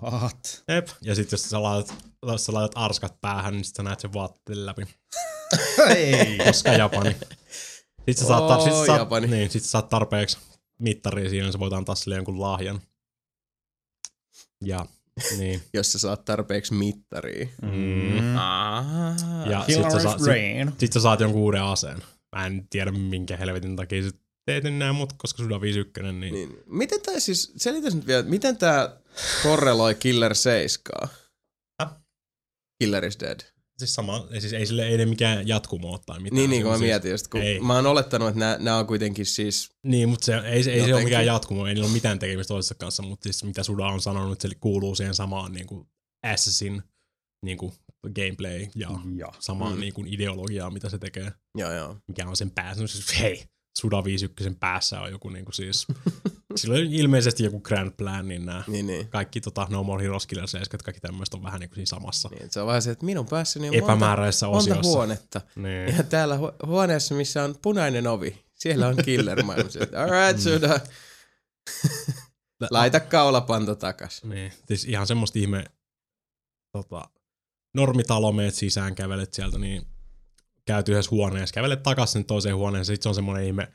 [SPEAKER 3] What?
[SPEAKER 4] Jep. Ja sitten jos sä laitat, jos sä laitat arskat päähän, niin sit sä näet sen vaatteen läpi.
[SPEAKER 3] Ei.
[SPEAKER 4] Koska Japani. Sitten sä saat, tar- sit sä saat, niin, sit sä saat tarpeeksi mittaria siinä, niin sä voit antaa sille jonkun lahjan. Ja, niin. [LAUGHS]
[SPEAKER 1] Jos sä saat tarpeeksi mittaria.
[SPEAKER 4] Mm.
[SPEAKER 1] Ah.
[SPEAKER 4] Ja sit sä, saat, sit, sit sä saat jonkun uuden aseen. Mä en tiedä minkä helvetin takia sä teet näin, mutta koska sulla on 51, niin, niin.
[SPEAKER 1] Miten tää siis, selitäs nyt vielä, miten tää korreloi Killer 7?
[SPEAKER 4] Häh?
[SPEAKER 1] Killer is Dead.
[SPEAKER 4] Siis sama, ei, siis ei sille ei ne mikään jatkumo ole tai mitään.
[SPEAKER 1] Niin, niin kuin mä
[SPEAKER 4] siis,
[SPEAKER 1] mietin just, kun
[SPEAKER 4] ei.
[SPEAKER 1] mä oon olettanut, että nämä, nämä on kuitenkin siis,
[SPEAKER 4] Niin, mutta se, ei, se- ei se ole mikään jatkumo, ei niillä ole mitään tekemistä toisessa kanssa, mutta siis mitä Suda on sanonut, että se kuuluu siihen samaan niin kuin Assassin niin kuin gameplay ja
[SPEAKER 3] Ja.
[SPEAKER 4] samaan
[SPEAKER 1] Mm.
[SPEAKER 4] niin kuin ideologiaan, mitä se tekee,
[SPEAKER 1] joo joo.
[SPEAKER 4] mikä on sen päässä. No siis, hei, Suda 51 päässä on joku niin kuin siis, [LAUGHS] sillä on ilmeisesti joku grand plan, niin nämä
[SPEAKER 1] Niin, niin.
[SPEAKER 4] kaikki tota, No More Heroes Killer 7, kaikki tämmöistä on vähän niin kuin siinä samassa
[SPEAKER 1] niin se on vähän se, että minun päässäni on monta,
[SPEAKER 4] epämääräisessä
[SPEAKER 1] monta
[SPEAKER 4] osiossa.
[SPEAKER 1] huonetta.
[SPEAKER 4] Niin.
[SPEAKER 1] Ja täällä hu- huoneessa, missä on punainen ovi, siellä on killer maailma. [LAUGHS] Alright, Suda. Laita kaulapanta takas.
[SPEAKER 4] Niin, siis ihan semmoista ihme tota, normitalo meet sisään, kävelet sieltä, niin käyt yhdessä huoneessa, kävelet takaisin toiseen huoneeseen, sit se on semmoinen ihme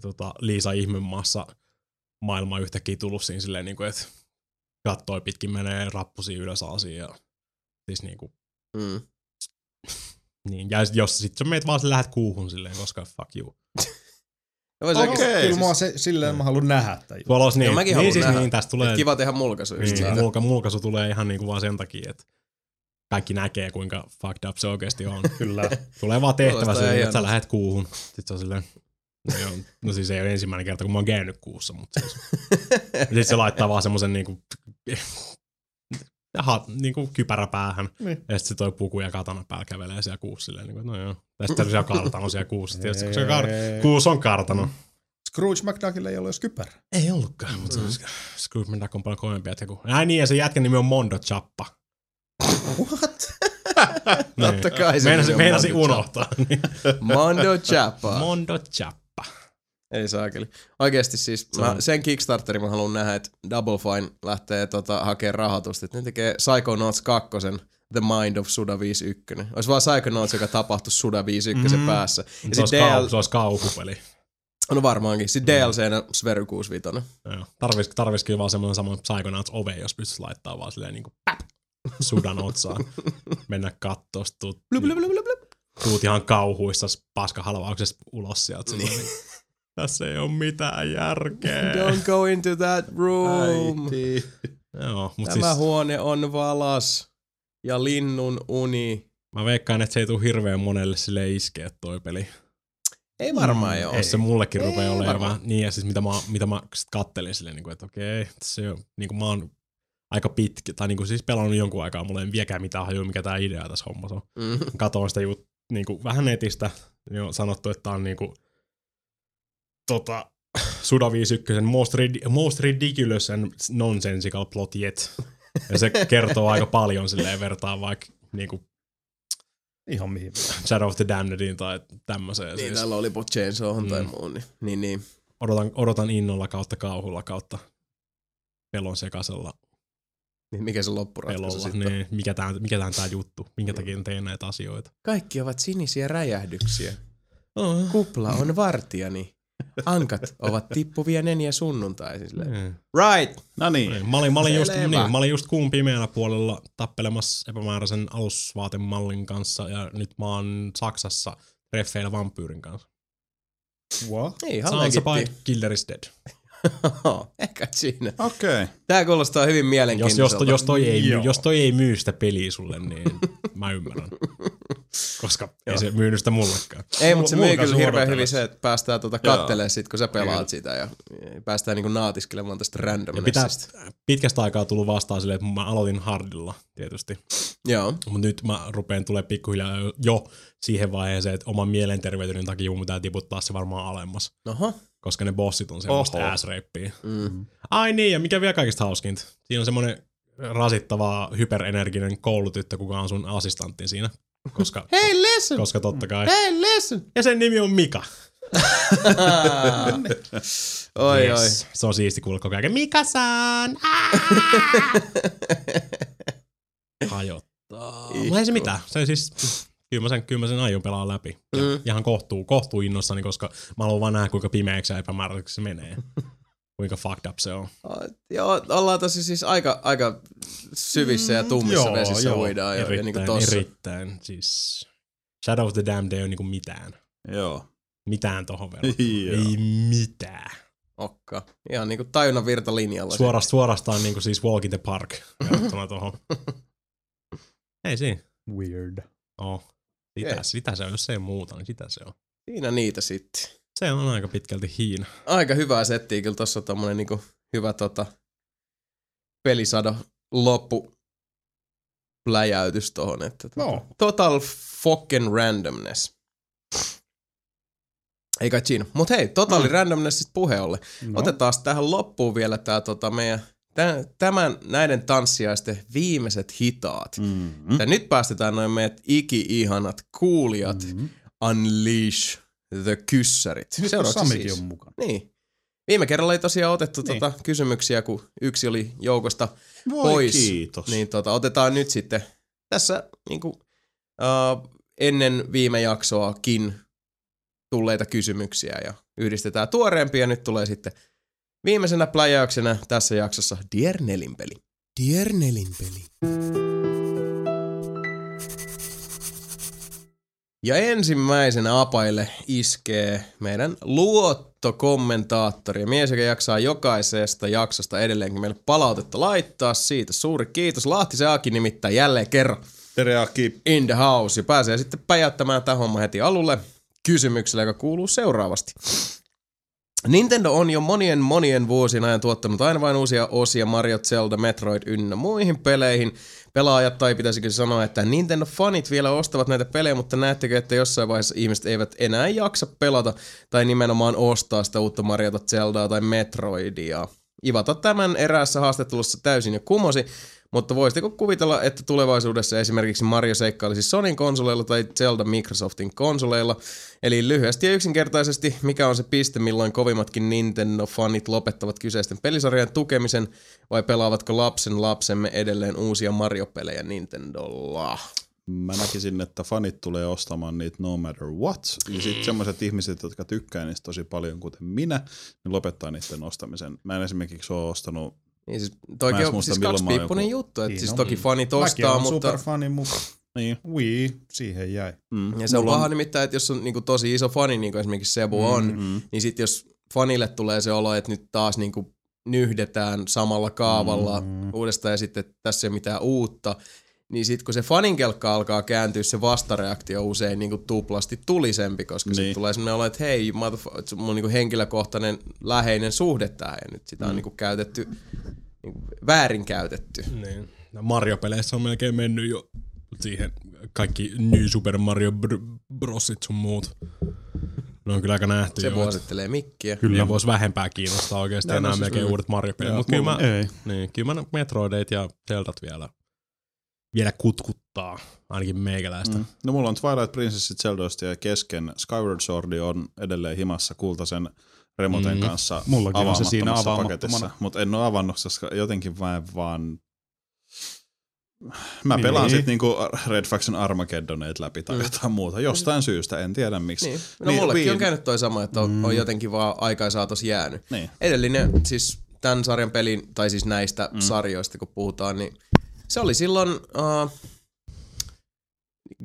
[SPEAKER 4] tota, Liisa ihmemaassa maailma yhtäkkiä tullut siinä silleen, niin kuin, että kattoi pitkin menee rappusia ylös aasiin ja siis niin kuin,
[SPEAKER 1] Mm. [LAUGHS]
[SPEAKER 4] niin. Ja jos sit sä meet vaan lähdet kuuhun silleen, koska fuck you. [LAUGHS]
[SPEAKER 1] Vois
[SPEAKER 2] Okei.
[SPEAKER 1] oikeesti-
[SPEAKER 3] Kyllä mä oon se, silleen mä haluan nähdä tämän jutun.
[SPEAKER 4] Niin,
[SPEAKER 1] mäkin
[SPEAKER 4] niin siis
[SPEAKER 1] nähdä.
[SPEAKER 4] niin, tästä tulee,
[SPEAKER 1] Kiva tehdä mulkaisu just
[SPEAKER 4] niin,
[SPEAKER 1] siitä.
[SPEAKER 4] mulka, mulkaisu tulee ihan niinku vaan sen takia, että kaikki näkee, kuinka fucked up se oikeasti on. [LAUGHS]
[SPEAKER 3] Kyllä.
[SPEAKER 4] Tulee vaan tehtävä siihen, että sä lähdet kuuhun. Sitten se on silleen, no, joo, no siis ei ole ensimmäinen kerta, kun mä oon käynyt kuussa, mutta siis. [LAUGHS] Sitten se laittaa vaan semmoisen niinku, [LAUGHS] ha, niinku kypärä päähän.
[SPEAKER 3] Niin.
[SPEAKER 4] Ja sitten se toi puku ja katana päällä kävelee siellä kuussa silleen, niinku, että no joo. Tästä on siellä kartano siellä kuussa. Tietysti, kun se kar- kuussa on kartano.
[SPEAKER 3] Scrooge McDuckille ei ole edes kypärä.
[SPEAKER 4] Ei ollutkaan, mutta mm. Scrooge McDuck on paljon kovempi jätkä kuin... Ai niin, ja se jätkän nimi on Mondo Chappa.
[SPEAKER 3] What? [LAUGHS]
[SPEAKER 1] Totta kai se
[SPEAKER 4] Meinasin,
[SPEAKER 1] on
[SPEAKER 4] meinasin unohtaa.
[SPEAKER 1] Mondo Chappa.
[SPEAKER 4] Mondo Chappa.
[SPEAKER 1] Ei saakeli. Oikeesti siis mä,
[SPEAKER 4] on-
[SPEAKER 1] sen Kickstarterin mä haluan nähdä, että Double Fine lähtee tota, hakemaan rahoitusta. Että ne tekee Psychonauts 2, The Mind of Suda 51. Olisi vaan Psychonauts, joka tapahtui Suda 51
[SPEAKER 4] Mhm.
[SPEAKER 1] päässä. Ja
[SPEAKER 4] Se olisi,
[SPEAKER 1] sitten
[SPEAKER 4] kau,
[SPEAKER 1] DL...
[SPEAKER 4] se olisi kauhupeli.
[SPEAKER 1] No varmaankin. Sitten DLCnä Svery 65.
[SPEAKER 4] Joo. Tarvis, tarviskin vaan semmoinen saman Psychonauts ove, jos pystyisi laittaa vaan silleen niinku päp, sudan otsaan. [LAUGHS] Mennä kattoo, tuut,
[SPEAKER 1] Blub, blub, blub, blub, blub.
[SPEAKER 4] tuut ihan kauhuissa paskahalvauksesta ulos sieltä. Niin. Tässä ei ole mitään järkeä. [LAUGHS]
[SPEAKER 1] Don't go into that room.
[SPEAKER 2] Äiti.
[SPEAKER 4] Joo, mut
[SPEAKER 1] Tämä
[SPEAKER 4] siis,
[SPEAKER 1] huone on valas. Ja linnun uni.
[SPEAKER 4] mä veikkaan, että se ei tule hirveän monelle sille iskeä toi peli.
[SPEAKER 1] Ei varmaan
[SPEAKER 3] Mm,
[SPEAKER 1] joo.
[SPEAKER 4] Ei. Se mullekin
[SPEAKER 1] Ei
[SPEAKER 4] rupeaa olemaan
[SPEAKER 1] varmaan.
[SPEAKER 4] niin ja siis mitä mä, mitä mä kattelin silleen, niin kuin, että okei, se on, niin kuin mä oon aika pitkä, tai niin kuin siis pelannut jonkun aikaa, mulla ei vieläkään mitään hajua, mikä tää idea tässä hommassa on.
[SPEAKER 1] Mm.
[SPEAKER 4] Katoin sitä jut, niin kuin vähän netistä, niin on sanottu, että tää on niin kuin, tota, Suda 51 most, rid- most ridiculous and nonsensical plot yet. Ja se kertoo aika paljon silleen vertaan vaikka niin kuin
[SPEAKER 3] Ihan mihin.
[SPEAKER 4] Shadow of the Damnediin tai tämmöiseen.
[SPEAKER 1] Niin,
[SPEAKER 4] siis.
[SPEAKER 1] täällä oli Chainsaw tai
[SPEAKER 4] Mm.
[SPEAKER 1] muun. Niin, niin, niin.
[SPEAKER 4] odotan, odotan innolla kautta kauhulla kautta pelon sekaisella
[SPEAKER 1] niin mikä se loppuratkaisu
[SPEAKER 4] pelolla.
[SPEAKER 1] sitten?
[SPEAKER 4] Niin, mikä tää, mikä tää on tää juttu? Minkä takia teen näitä asioita?
[SPEAKER 1] Kaikki ovat sinisiä räjähdyksiä.
[SPEAKER 4] Oh.
[SPEAKER 1] Kupla on vartijani. Ankat ovat tippuvia neniä sunnuntaisin. Silleen,
[SPEAKER 4] Niin.
[SPEAKER 1] Right!
[SPEAKER 2] No niin.
[SPEAKER 4] Niin, Mä olin, mä, olin just,
[SPEAKER 1] Selvä.
[SPEAKER 4] niin, mä olin just kuun pimeällä puolella tappelemassa epämääräisen alusvaatemallin kanssa ja nyt mä oon Saksassa treffeillä vampyyrin kanssa.
[SPEAKER 3] What?
[SPEAKER 1] Ei, ihan
[SPEAKER 4] Sansa by. Killer is Dead. [LAUGHS]
[SPEAKER 1] Ehkä siinä.
[SPEAKER 2] Okei. Okay.
[SPEAKER 1] Tää kuulostaa hyvin
[SPEAKER 4] Jos, jos,
[SPEAKER 1] mielenkiintoiselta.
[SPEAKER 4] jos, toi ei, myy, jos toi ei myy sitä peliä sulle, niin mä ymmärrän. [LAUGHS] Koska ei se myynyt sitä mullekaan.
[SPEAKER 1] Ei, mutta se myy kyllä hirveän hyvin se, että päästään tota kattelee sit, kun sä pelaat sitä ja päästään niinku naatiskelemaan tästä randomnessista.
[SPEAKER 4] pitkästä aikaa tullut vastaan silleen, että mä aloitin hardilla tietysti.
[SPEAKER 1] Joo.
[SPEAKER 4] Mutta nyt mä rupeen tulee pikkuhiljaa jo- siihen vaiheeseen, että oman mielenterveyteni takia mun pitää tiputtaa se varmaan alemmas.
[SPEAKER 1] Oho.
[SPEAKER 4] Koska ne bossit on semmoista
[SPEAKER 2] Oho.
[SPEAKER 4] ass
[SPEAKER 1] Mm.
[SPEAKER 4] Ai niin, ja mikä vielä kaikista hauskinta? Siinä on semmoinen rasittava, hyperenerginen koulutyttö, kuka on sun assistantti siinä. Koska, [LAUGHS]
[SPEAKER 1] Hey, listen!
[SPEAKER 4] koska totta kai.
[SPEAKER 1] Hey, listen!
[SPEAKER 4] Ja sen nimi on Mika.
[SPEAKER 1] oi [LAUGHS] oi.
[SPEAKER 4] Yes. Se on siisti kuulla koko ajan. Mika-san! [LAUGHS] Hajottaa. Mutta ei se mitään. Se siis, kyllä mä sen, kyllä mä sen aion pelaa läpi. Ja
[SPEAKER 1] Mm.
[SPEAKER 4] Ihan kohtuu, kohtuu innossani, koska mä haluan vaan nähdä, kuinka pimeäksi ja epämääräiseksi se menee. Kuinka fucked up se on.
[SPEAKER 1] Joo, ollaan tosi siis aika, aika syvissä ja tummissa
[SPEAKER 3] joo,
[SPEAKER 1] vesissä
[SPEAKER 3] joo.
[SPEAKER 1] uidaan jo. Ja niin kuin
[SPEAKER 4] Erittäin,
[SPEAKER 1] tossa.
[SPEAKER 4] erittäin. Siis Shadow of the Damned ei ole niinku mitään.
[SPEAKER 2] Joo.
[SPEAKER 4] Mitään tohon verran. [LAUGHS] Ei mitään.
[SPEAKER 1] Okka. Ihan niinku tajunnan virtalinjalla.
[SPEAKER 4] Suorast, suorastaan niinku siis Walk in the Park [LAUGHS] verrattuna tohon. ei siinä.
[SPEAKER 3] Weird.
[SPEAKER 4] Oh. Sitä,
[SPEAKER 1] Okei.
[SPEAKER 4] sitä se on, jos se ei muuta, niin sitä se on.
[SPEAKER 1] Siinä niitä sitten.
[SPEAKER 4] Se on aika pitkälti hiina.
[SPEAKER 1] Aika hyvää settiä kyllä tossa on tommonen niinku hyvä tota pelisado loppu pläjäytys tohon, että tota,
[SPEAKER 3] No.
[SPEAKER 1] total fucking randomness. Ei kai siinä. Mut hei, totaali mm. randomnessista puheen ollen. No. Otetaan tähän loppuun vielä tää tota meidän, tä- tämän näiden tanssiaisten viimeiset hitaat. Mm.
[SPEAKER 2] Mm-hmm.
[SPEAKER 1] Ja nyt päästetään noin meidät iki-ihanat kuulijat mm. Unleash the kyssärit.
[SPEAKER 3] Nyt kun
[SPEAKER 1] Seuraavaksi
[SPEAKER 3] Samikin
[SPEAKER 1] siis.
[SPEAKER 3] on mukana.
[SPEAKER 1] Niin. Viime kerralla ei tosiaan otettu
[SPEAKER 3] Niin.
[SPEAKER 1] tota kysymyksiä, kun yksi oli joukosta
[SPEAKER 2] Voi
[SPEAKER 1] pois.
[SPEAKER 2] kiitos.
[SPEAKER 1] Niin tota, otetaan nyt sitten tässä niinku, uh, ennen viime jaksoakin tulleita kysymyksiä ja yhdistetään tuoreempia. Nyt tulee sitten viimeisenä pläjäyksenä tässä jaksossa Dear Nelinpeli. Dear Nelinpeli. Ja ensimmäisenä apaille iskee meidän luottokommentaattori, mies, joka jaksaa jokaisesta jaksosta edelleenkin meille palautetta laittaa. Siitä suuri kiitos. Lahtisen Aki nimittäin jälleen kerran
[SPEAKER 2] Tere Aki.
[SPEAKER 1] in the house ja pääsee sitten päjäyttämään tämän homman heti alulle kysymyksellä, joka kuuluu seuraavasti. Nintendo on jo monien monien vuosien ajan tuottanut aina vain uusia osia Mario, Zelda, Metroid ynnä muihin peleihin. Pelaajat tai pitäisikö sanoa, että Nintendo-fanit vielä ostavat näitä pelejä, mutta näettekö, että jossain vaiheessa ihmiset eivät enää jaksa pelata tai nimenomaan ostaa sitä uutta Mariota, Zeldaa tai Metroidia. Ivata tämän eräässä haastattelussa täysin jo kumosi, mutta voisitteko kuvitella, että tulevaisuudessa esimerkiksi Mario seikkailisi Sonin konsoleilla tai Zelda Microsoftin konsoleilla? Eli lyhyesti ja yksinkertaisesti, mikä on se piste, milloin kovimmatkin Nintendo-fanit lopettavat kyseisten pelisarjan tukemisen, vai pelaavatko lapsen lapsemme edelleen uusia Mario-pelejä Nintendolla?
[SPEAKER 2] Mä näkisin, että fanit tulee ostamaan niitä no matter what. Ja sitten semmoiset ihmiset, jotka tykkää niistä tosi paljon, kuten minä, niin lopettaa niiden ostamisen. Mä en esimerkiksi ole ostanut
[SPEAKER 1] Niin siis
[SPEAKER 2] en
[SPEAKER 1] on siis kaksipiippunen
[SPEAKER 2] joku-
[SPEAKER 1] juttu, että
[SPEAKER 3] Niin
[SPEAKER 1] siis
[SPEAKER 3] on.
[SPEAKER 1] toki fanit
[SPEAKER 3] Mäkin
[SPEAKER 1] ostaa,
[SPEAKER 3] olen
[SPEAKER 1] mutta...
[SPEAKER 3] superfanin mukaan.
[SPEAKER 2] niin.
[SPEAKER 3] Wii, siihen jäi.
[SPEAKER 2] Mm.
[SPEAKER 1] Ja se on
[SPEAKER 2] Mulla
[SPEAKER 1] paha nimittäin, että jos on niinku tosi iso fani, niin kuin esimerkiksi Sebu on,
[SPEAKER 2] Mm.
[SPEAKER 1] niin sitten jos fanille tulee se olo, että nyt taas niinku nyhdetään samalla kaavalla
[SPEAKER 3] Mm.
[SPEAKER 1] uudestaan ja sitten että tässä ei ole mitään uutta, niin sitten kun se faninkelkka alkaa kääntyä, se vastareaktio on usein niinku tuplasti tulisempi, koska niin. sitten
[SPEAKER 2] Niin.
[SPEAKER 1] tulee sellainen olo, että hei, motherf- mun niinku henkilökohtainen läheinen suhde tähän ja nyt sitä on
[SPEAKER 2] Mm.
[SPEAKER 1] niinku käytetty, niinku väärin käytetty.
[SPEAKER 4] Niin. No Mario-peleissä on melkein mennyt jo siihen kaikki New Super Mario Br- Brosit sun muut. Ne on kyllä aika nähty
[SPEAKER 1] Se
[SPEAKER 4] jo.
[SPEAKER 1] vuosittelee mikkiä.
[SPEAKER 4] Kyllä. Ne vois vähempää kiinnostaa oikeasti
[SPEAKER 2] No,
[SPEAKER 4] enää
[SPEAKER 2] no siis-
[SPEAKER 4] melkein uudet Mario-pelit. Mutta kyllä mä,
[SPEAKER 3] Ei.
[SPEAKER 4] niin, kyllä mä Metroideit ja Zeldat vielä, vielä kutkuttaa, ainakin meikäläistä.
[SPEAKER 2] Mm. No mulla on Twilight Princessit Zeldoista ja kesken Skyward Sword on edelleen himassa kultaisen remoten
[SPEAKER 4] Mm.
[SPEAKER 2] kanssa
[SPEAKER 3] Mullakin on se siinä
[SPEAKER 2] paketissa. Mutta en ole avannut, koska jotenkin mä en vaan... Mä
[SPEAKER 3] Niin.
[SPEAKER 2] pelaan sit niinku Red Faction Armageddoneet läpi tai
[SPEAKER 1] Mm.
[SPEAKER 2] jotain muuta. Jostain syystä, en tiedä miksi.
[SPEAKER 1] Niin. No
[SPEAKER 2] Niin,
[SPEAKER 1] mullekin
[SPEAKER 2] Wii-
[SPEAKER 1] on käynyt toi sama, että on,
[SPEAKER 3] Mm.
[SPEAKER 1] on jotenkin vaan aikaa saatos jäänyt.
[SPEAKER 2] Niin.
[SPEAKER 1] Edellinen, siis tämän sarjan pelin, tai siis näistä mm. sarjoista kun puhutaan, niin se oli silloin uh,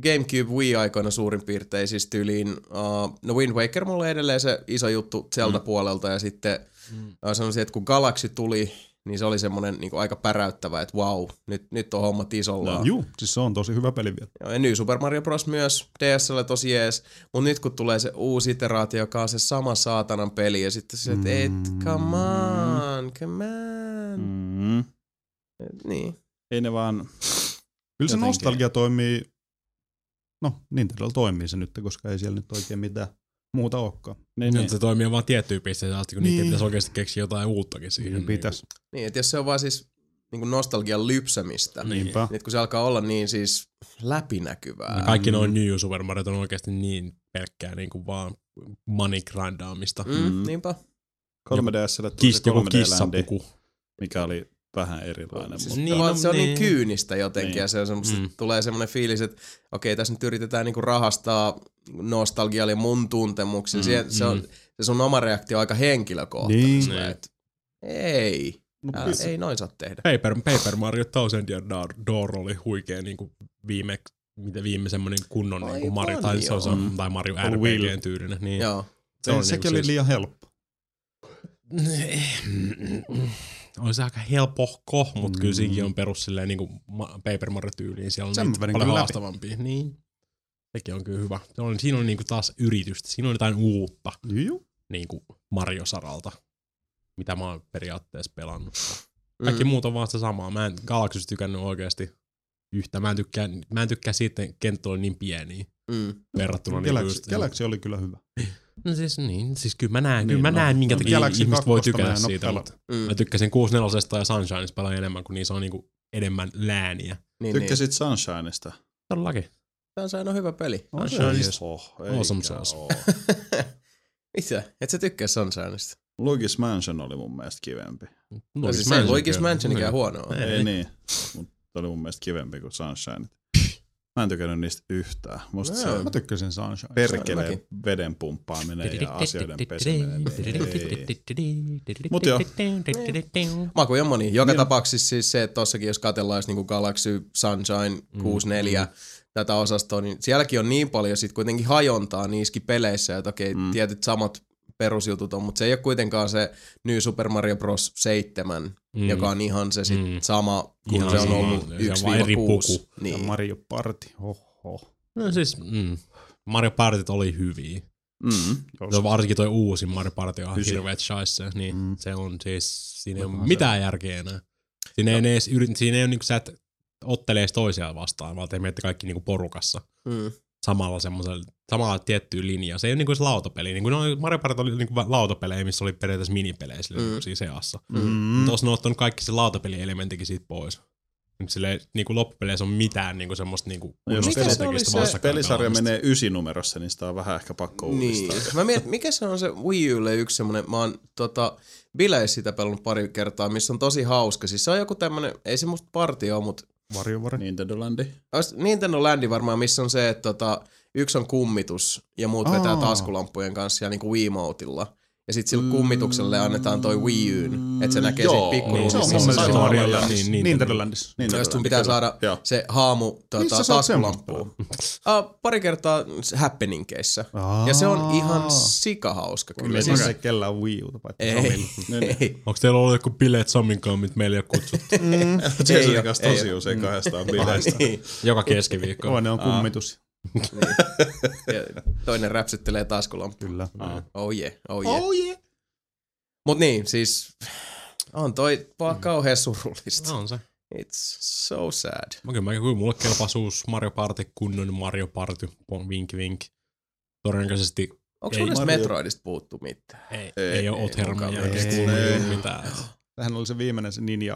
[SPEAKER 1] GameCube Wii-aikoina suurin piirtein siis tyyliin, uh, no Wind Waker mulle edelleen se iso juttu Zelda-puolelta ja sitten
[SPEAKER 4] Mm.
[SPEAKER 1] uh, sanoisin, että kun Galaxy tuli, niin se oli semmoinen niin aika päräyttävä, että wow, nyt, nyt on hommat isolla.
[SPEAKER 2] No.
[SPEAKER 3] Juu, siis se on tosi hyvä peli vielä.
[SPEAKER 1] Joo, ja New Super Mario Bros. myös DSL tosi jees, mutta nyt kun tulee se uusi iteraatio, joka on se sama saatanan peli, ja sitten se, että et, come on, come on.
[SPEAKER 2] Mm.
[SPEAKER 1] Et Niin.
[SPEAKER 2] Ei ne vaan...
[SPEAKER 3] Kyllä se
[SPEAKER 2] Jotenkin.
[SPEAKER 3] nostalgia toimii, no Nintendolla toimii se nyt, koska ei siellä nyt oikein mitään muuta olekaan.
[SPEAKER 2] Niin,
[SPEAKER 4] Niin.
[SPEAKER 2] niin.
[SPEAKER 4] Se toimii vaan tiettyyn pisteeseen asti, kun niin.
[SPEAKER 3] Niin.
[SPEAKER 4] niitä pitäisi oikeasti keksiä jotain uuttakin siihen.
[SPEAKER 3] Niin pitäisi.
[SPEAKER 1] Niin, että jos se on vaan siis niinku nostalgian lypsämistä.
[SPEAKER 2] Niinpä.
[SPEAKER 1] Nyt kun se alkaa olla niin siis läpinäkyvää.
[SPEAKER 4] Ja kaikki noin New Super Mario on oikeasti niin pelkkää niinku vaan money grindaamista.
[SPEAKER 1] Mm,
[SPEAKER 2] Mm.
[SPEAKER 1] niinpä.
[SPEAKER 2] 3DSlle tuli
[SPEAKER 4] Kis,
[SPEAKER 2] se
[SPEAKER 4] joku
[SPEAKER 2] 3D-ländi,
[SPEAKER 4] kissapuku.
[SPEAKER 2] mikä oli vähän erilainen.
[SPEAKER 1] Siis
[SPEAKER 2] mutta
[SPEAKER 1] niin, no, se on niin
[SPEAKER 4] niin.
[SPEAKER 1] kyynistä jotenkin
[SPEAKER 2] Niin.
[SPEAKER 1] ja se on semmoista,
[SPEAKER 4] Mm.
[SPEAKER 1] mm. tulee semmoinen fiilis, että okei, tässä nyt yritetään niinku rahastaa nostalgialla ja mun tuntemuksilla.
[SPEAKER 2] Mm,
[SPEAKER 1] Mm, se, se, on, se sun oma reaktio on aika henkilökohtainen.
[SPEAKER 2] Niin.
[SPEAKER 1] Silleen,
[SPEAKER 4] Niin.
[SPEAKER 1] että Ei,
[SPEAKER 2] No,
[SPEAKER 1] älä, ei noin saa tehdä.
[SPEAKER 4] Paper, Paper Mario Thousand Year Door- Door oli huikea niinku viime, mitä viime semmonen kunnon
[SPEAKER 1] Aivan,
[SPEAKER 4] niinku Mario, tai, se on, se on, tai Mario
[SPEAKER 2] On Wii.
[SPEAKER 4] RPG tyylinen. Niin.
[SPEAKER 1] Joo.
[SPEAKER 4] Se on
[SPEAKER 2] sekin
[SPEAKER 4] niinku
[SPEAKER 2] oli
[SPEAKER 4] siis-
[SPEAKER 2] liian helppo.
[SPEAKER 4] Oli se aika helpohko, mutta
[SPEAKER 2] Mm.
[SPEAKER 4] kyllä siinäkin on perus silleen niinku ma- Paper Mario tyyliin. Siellä on
[SPEAKER 2] Sen mä
[SPEAKER 4] niitä
[SPEAKER 2] vedin
[SPEAKER 4] paljon haastavampia. Niin. Sekin on kyllä hyvä. Se on, siinä on niinku taas yritystä. Siinä on jotain uutta
[SPEAKER 2] Juu.
[SPEAKER 4] niinku Mario-saralta, mitä mä oon periaatteessa pelannut. Kaikki
[SPEAKER 1] Mm.
[SPEAKER 4] muut on vaan sitä samaa. Mä en Galaxysta tykännyt oikeasti yhtä. Mä en tykkää, mä en tykkää siitä, että kenttä oli niin pieniä
[SPEAKER 1] Mm.
[SPEAKER 4] verrattuna niin
[SPEAKER 2] Galaxy,
[SPEAKER 4] just,
[SPEAKER 2] Galaxy oli kyllä hyvä. [LAUGHS]
[SPEAKER 4] No siis niin, siis kyllä mä näen,
[SPEAKER 2] Niin,
[SPEAKER 4] kyllä mä
[SPEAKER 2] no.
[SPEAKER 4] näen minkä
[SPEAKER 2] No,
[SPEAKER 4] takia
[SPEAKER 2] Galaxy
[SPEAKER 4] ihmiset voi
[SPEAKER 2] 2 mä
[SPEAKER 4] tykätä siitä, mutta
[SPEAKER 1] Mm.
[SPEAKER 4] mä tykkäsin 64 ja Sunshineista paljon enemmän, kun niissä on niinku enemmän lääniä.
[SPEAKER 1] Niin, niin.
[SPEAKER 2] Tykkäsit Sunshineista?
[SPEAKER 4] Todellakin.
[SPEAKER 1] Tämä on aina hyvä peli.
[SPEAKER 4] Sunshine is
[SPEAKER 2] Oh,
[SPEAKER 4] awesome sauce. [LAUGHS]
[SPEAKER 1] Mitä? Et sä tykkää Sunshineista?
[SPEAKER 2] Luigi's Mansion oli mun mielestä kivempi.
[SPEAKER 1] No, siis ei Luigi's Mansionikään huono ole.
[SPEAKER 4] Ei.
[SPEAKER 2] Ei niin, mutta oli mun mielestä kivempi kuin Sunshine. Mä en tykännyt niistä yhtään. Musta se
[SPEAKER 3] Mä tykkäsin Sunshine.
[SPEAKER 2] perkeleen
[SPEAKER 1] mäkin.
[SPEAKER 2] veden pumppaaminen ja asioiden peseminen. Ei. Mut joo.
[SPEAKER 1] Makuja moni. Joka
[SPEAKER 2] Niin.
[SPEAKER 1] tapauksessa siis se, että tossakin jos katsellaan niinku Galaxy, Sunshine, 64, tätä osastoa, niin sielläkin on niin paljon sit kuitenkin hajontaa niissäkin peleissä, että okei,
[SPEAKER 2] Mm.
[SPEAKER 1] tietyt samat perusjutut on, mutta se ei ole kuitenkaan se New Super Mario Bros. 7, mm. joka on ihan se sit
[SPEAKER 4] Mm.
[SPEAKER 1] sama, kun
[SPEAKER 4] Ihan
[SPEAKER 1] se on
[SPEAKER 4] sama.
[SPEAKER 1] ollut
[SPEAKER 4] eri
[SPEAKER 1] 1-6.
[SPEAKER 4] puku.
[SPEAKER 2] Ja
[SPEAKER 1] Niin.
[SPEAKER 2] Mario Party, hoho.
[SPEAKER 4] No siis, mm. Mario Partit oli hyviä.
[SPEAKER 2] Mm,
[SPEAKER 4] Se on varsinkin toi uusi Mario Party on hirveet shaisse, niin
[SPEAKER 2] Mm.
[SPEAKER 4] se on siis, siinä ei ole mitään järkeä enää. Siinä ei, edes yrit, siinä ei ole niinku sä et ottelee edes toisiaan vastaan, vaan te menette kaikki niinku porukassa
[SPEAKER 1] Mm.
[SPEAKER 4] Samalla semmoisella, samalla tiettyyn linjaan. Se ei ole niinku se lautapeli. Niinku no, Mario Party oli niinku lautapelejä, missä oli periaatteessa minipelejä sille,
[SPEAKER 1] Mm.
[SPEAKER 4] mm. siinä seassa.
[SPEAKER 2] Mm.
[SPEAKER 4] Mm. Tuossa ne on ottanut kaikki se lautapelielementtikin siitä pois. Silleen, niinku loppupeleissä on mitään niinku semmoista niinku
[SPEAKER 2] jos
[SPEAKER 1] Mikä se
[SPEAKER 4] strategista
[SPEAKER 1] oli se-
[SPEAKER 2] pelisarja menee ysinumerossa, niin sitä on vähän ehkä pakko uudistaa.
[SPEAKER 1] Niin. Mä mietin, mikä se on se Wii Ulle yksi semmonen, mä oon tota, bileissä sitä pelannut pari kertaa, missä on tosi hauska. Siis se on joku tämmönen, ei se musta parti oo, mut
[SPEAKER 3] Varjovari.
[SPEAKER 2] Nintendo Landi.
[SPEAKER 1] Ois Nintendo Landi varmaan, missä on se, että tota, yksi on kummitus ja muut vetää
[SPEAKER 3] Aa.
[SPEAKER 1] taskulampujen kanssa ja niinku Wiimoteilla. Ja sit sille kummitukselle annetaan toi Wii Uyn, että se näkee
[SPEAKER 2] Joo.
[SPEAKER 1] siitä
[SPEAKER 2] Niin,
[SPEAKER 1] pikkuruudista.
[SPEAKER 2] se on mun mielestä
[SPEAKER 1] se on.
[SPEAKER 2] Mario
[SPEAKER 4] niin, niin,
[SPEAKER 3] Nintendo Landissa.
[SPEAKER 2] Nintendo
[SPEAKER 1] Ja sit sun pitää saada
[SPEAKER 2] Joo.
[SPEAKER 1] se haamu tota,
[SPEAKER 3] sä oot
[SPEAKER 1] taskulampuun. Uh, pari kertaa happeningkeissä.
[SPEAKER 3] Aa.
[SPEAKER 1] Ja se on ihan sikahauska kyllä.
[SPEAKER 3] Kyllä
[SPEAKER 1] Siis,
[SPEAKER 3] siis ei kellään Wii Uta, paitsi
[SPEAKER 1] ei,
[SPEAKER 3] Samilla. [LAUGHS]
[SPEAKER 2] Niin,
[SPEAKER 1] ei,
[SPEAKER 4] Onko teillä ollut joku bileet Samin kanssa, mitä meillä ei ole kutsuttu? [LAUGHS]
[SPEAKER 2] Jasonin
[SPEAKER 1] oo,
[SPEAKER 2] kanssa
[SPEAKER 1] ei
[SPEAKER 2] tosi usein kahdestaan bileistä. [LAUGHS]
[SPEAKER 1] niin.
[SPEAKER 4] Joka keskiviikko.
[SPEAKER 3] Ne on kummitus.
[SPEAKER 1] Ja toinen räpsyttelee taskulampuun.
[SPEAKER 3] Kyllä.
[SPEAKER 1] Oh yeah, oh yeah. Oh yeah. Mut niin, siis on toi vaan kauhean surullista.
[SPEAKER 4] No on se.
[SPEAKER 1] It's so sad.
[SPEAKER 4] Mä kyllä, mä, kyllä mulle kelpasi uusi Mario Party, kunnon Mario Party, vink vink. Todennäköisesti
[SPEAKER 1] Onko
[SPEAKER 4] Ei.
[SPEAKER 1] sun edes Metroidista puuttu mitään?
[SPEAKER 4] ei,
[SPEAKER 2] Ei,
[SPEAKER 4] ei, ei ole
[SPEAKER 1] ei
[SPEAKER 4] jälkeen
[SPEAKER 3] ei.
[SPEAKER 2] Ei.
[SPEAKER 4] juuri mitään.
[SPEAKER 3] Tähän oli se viimeinen se Ninja.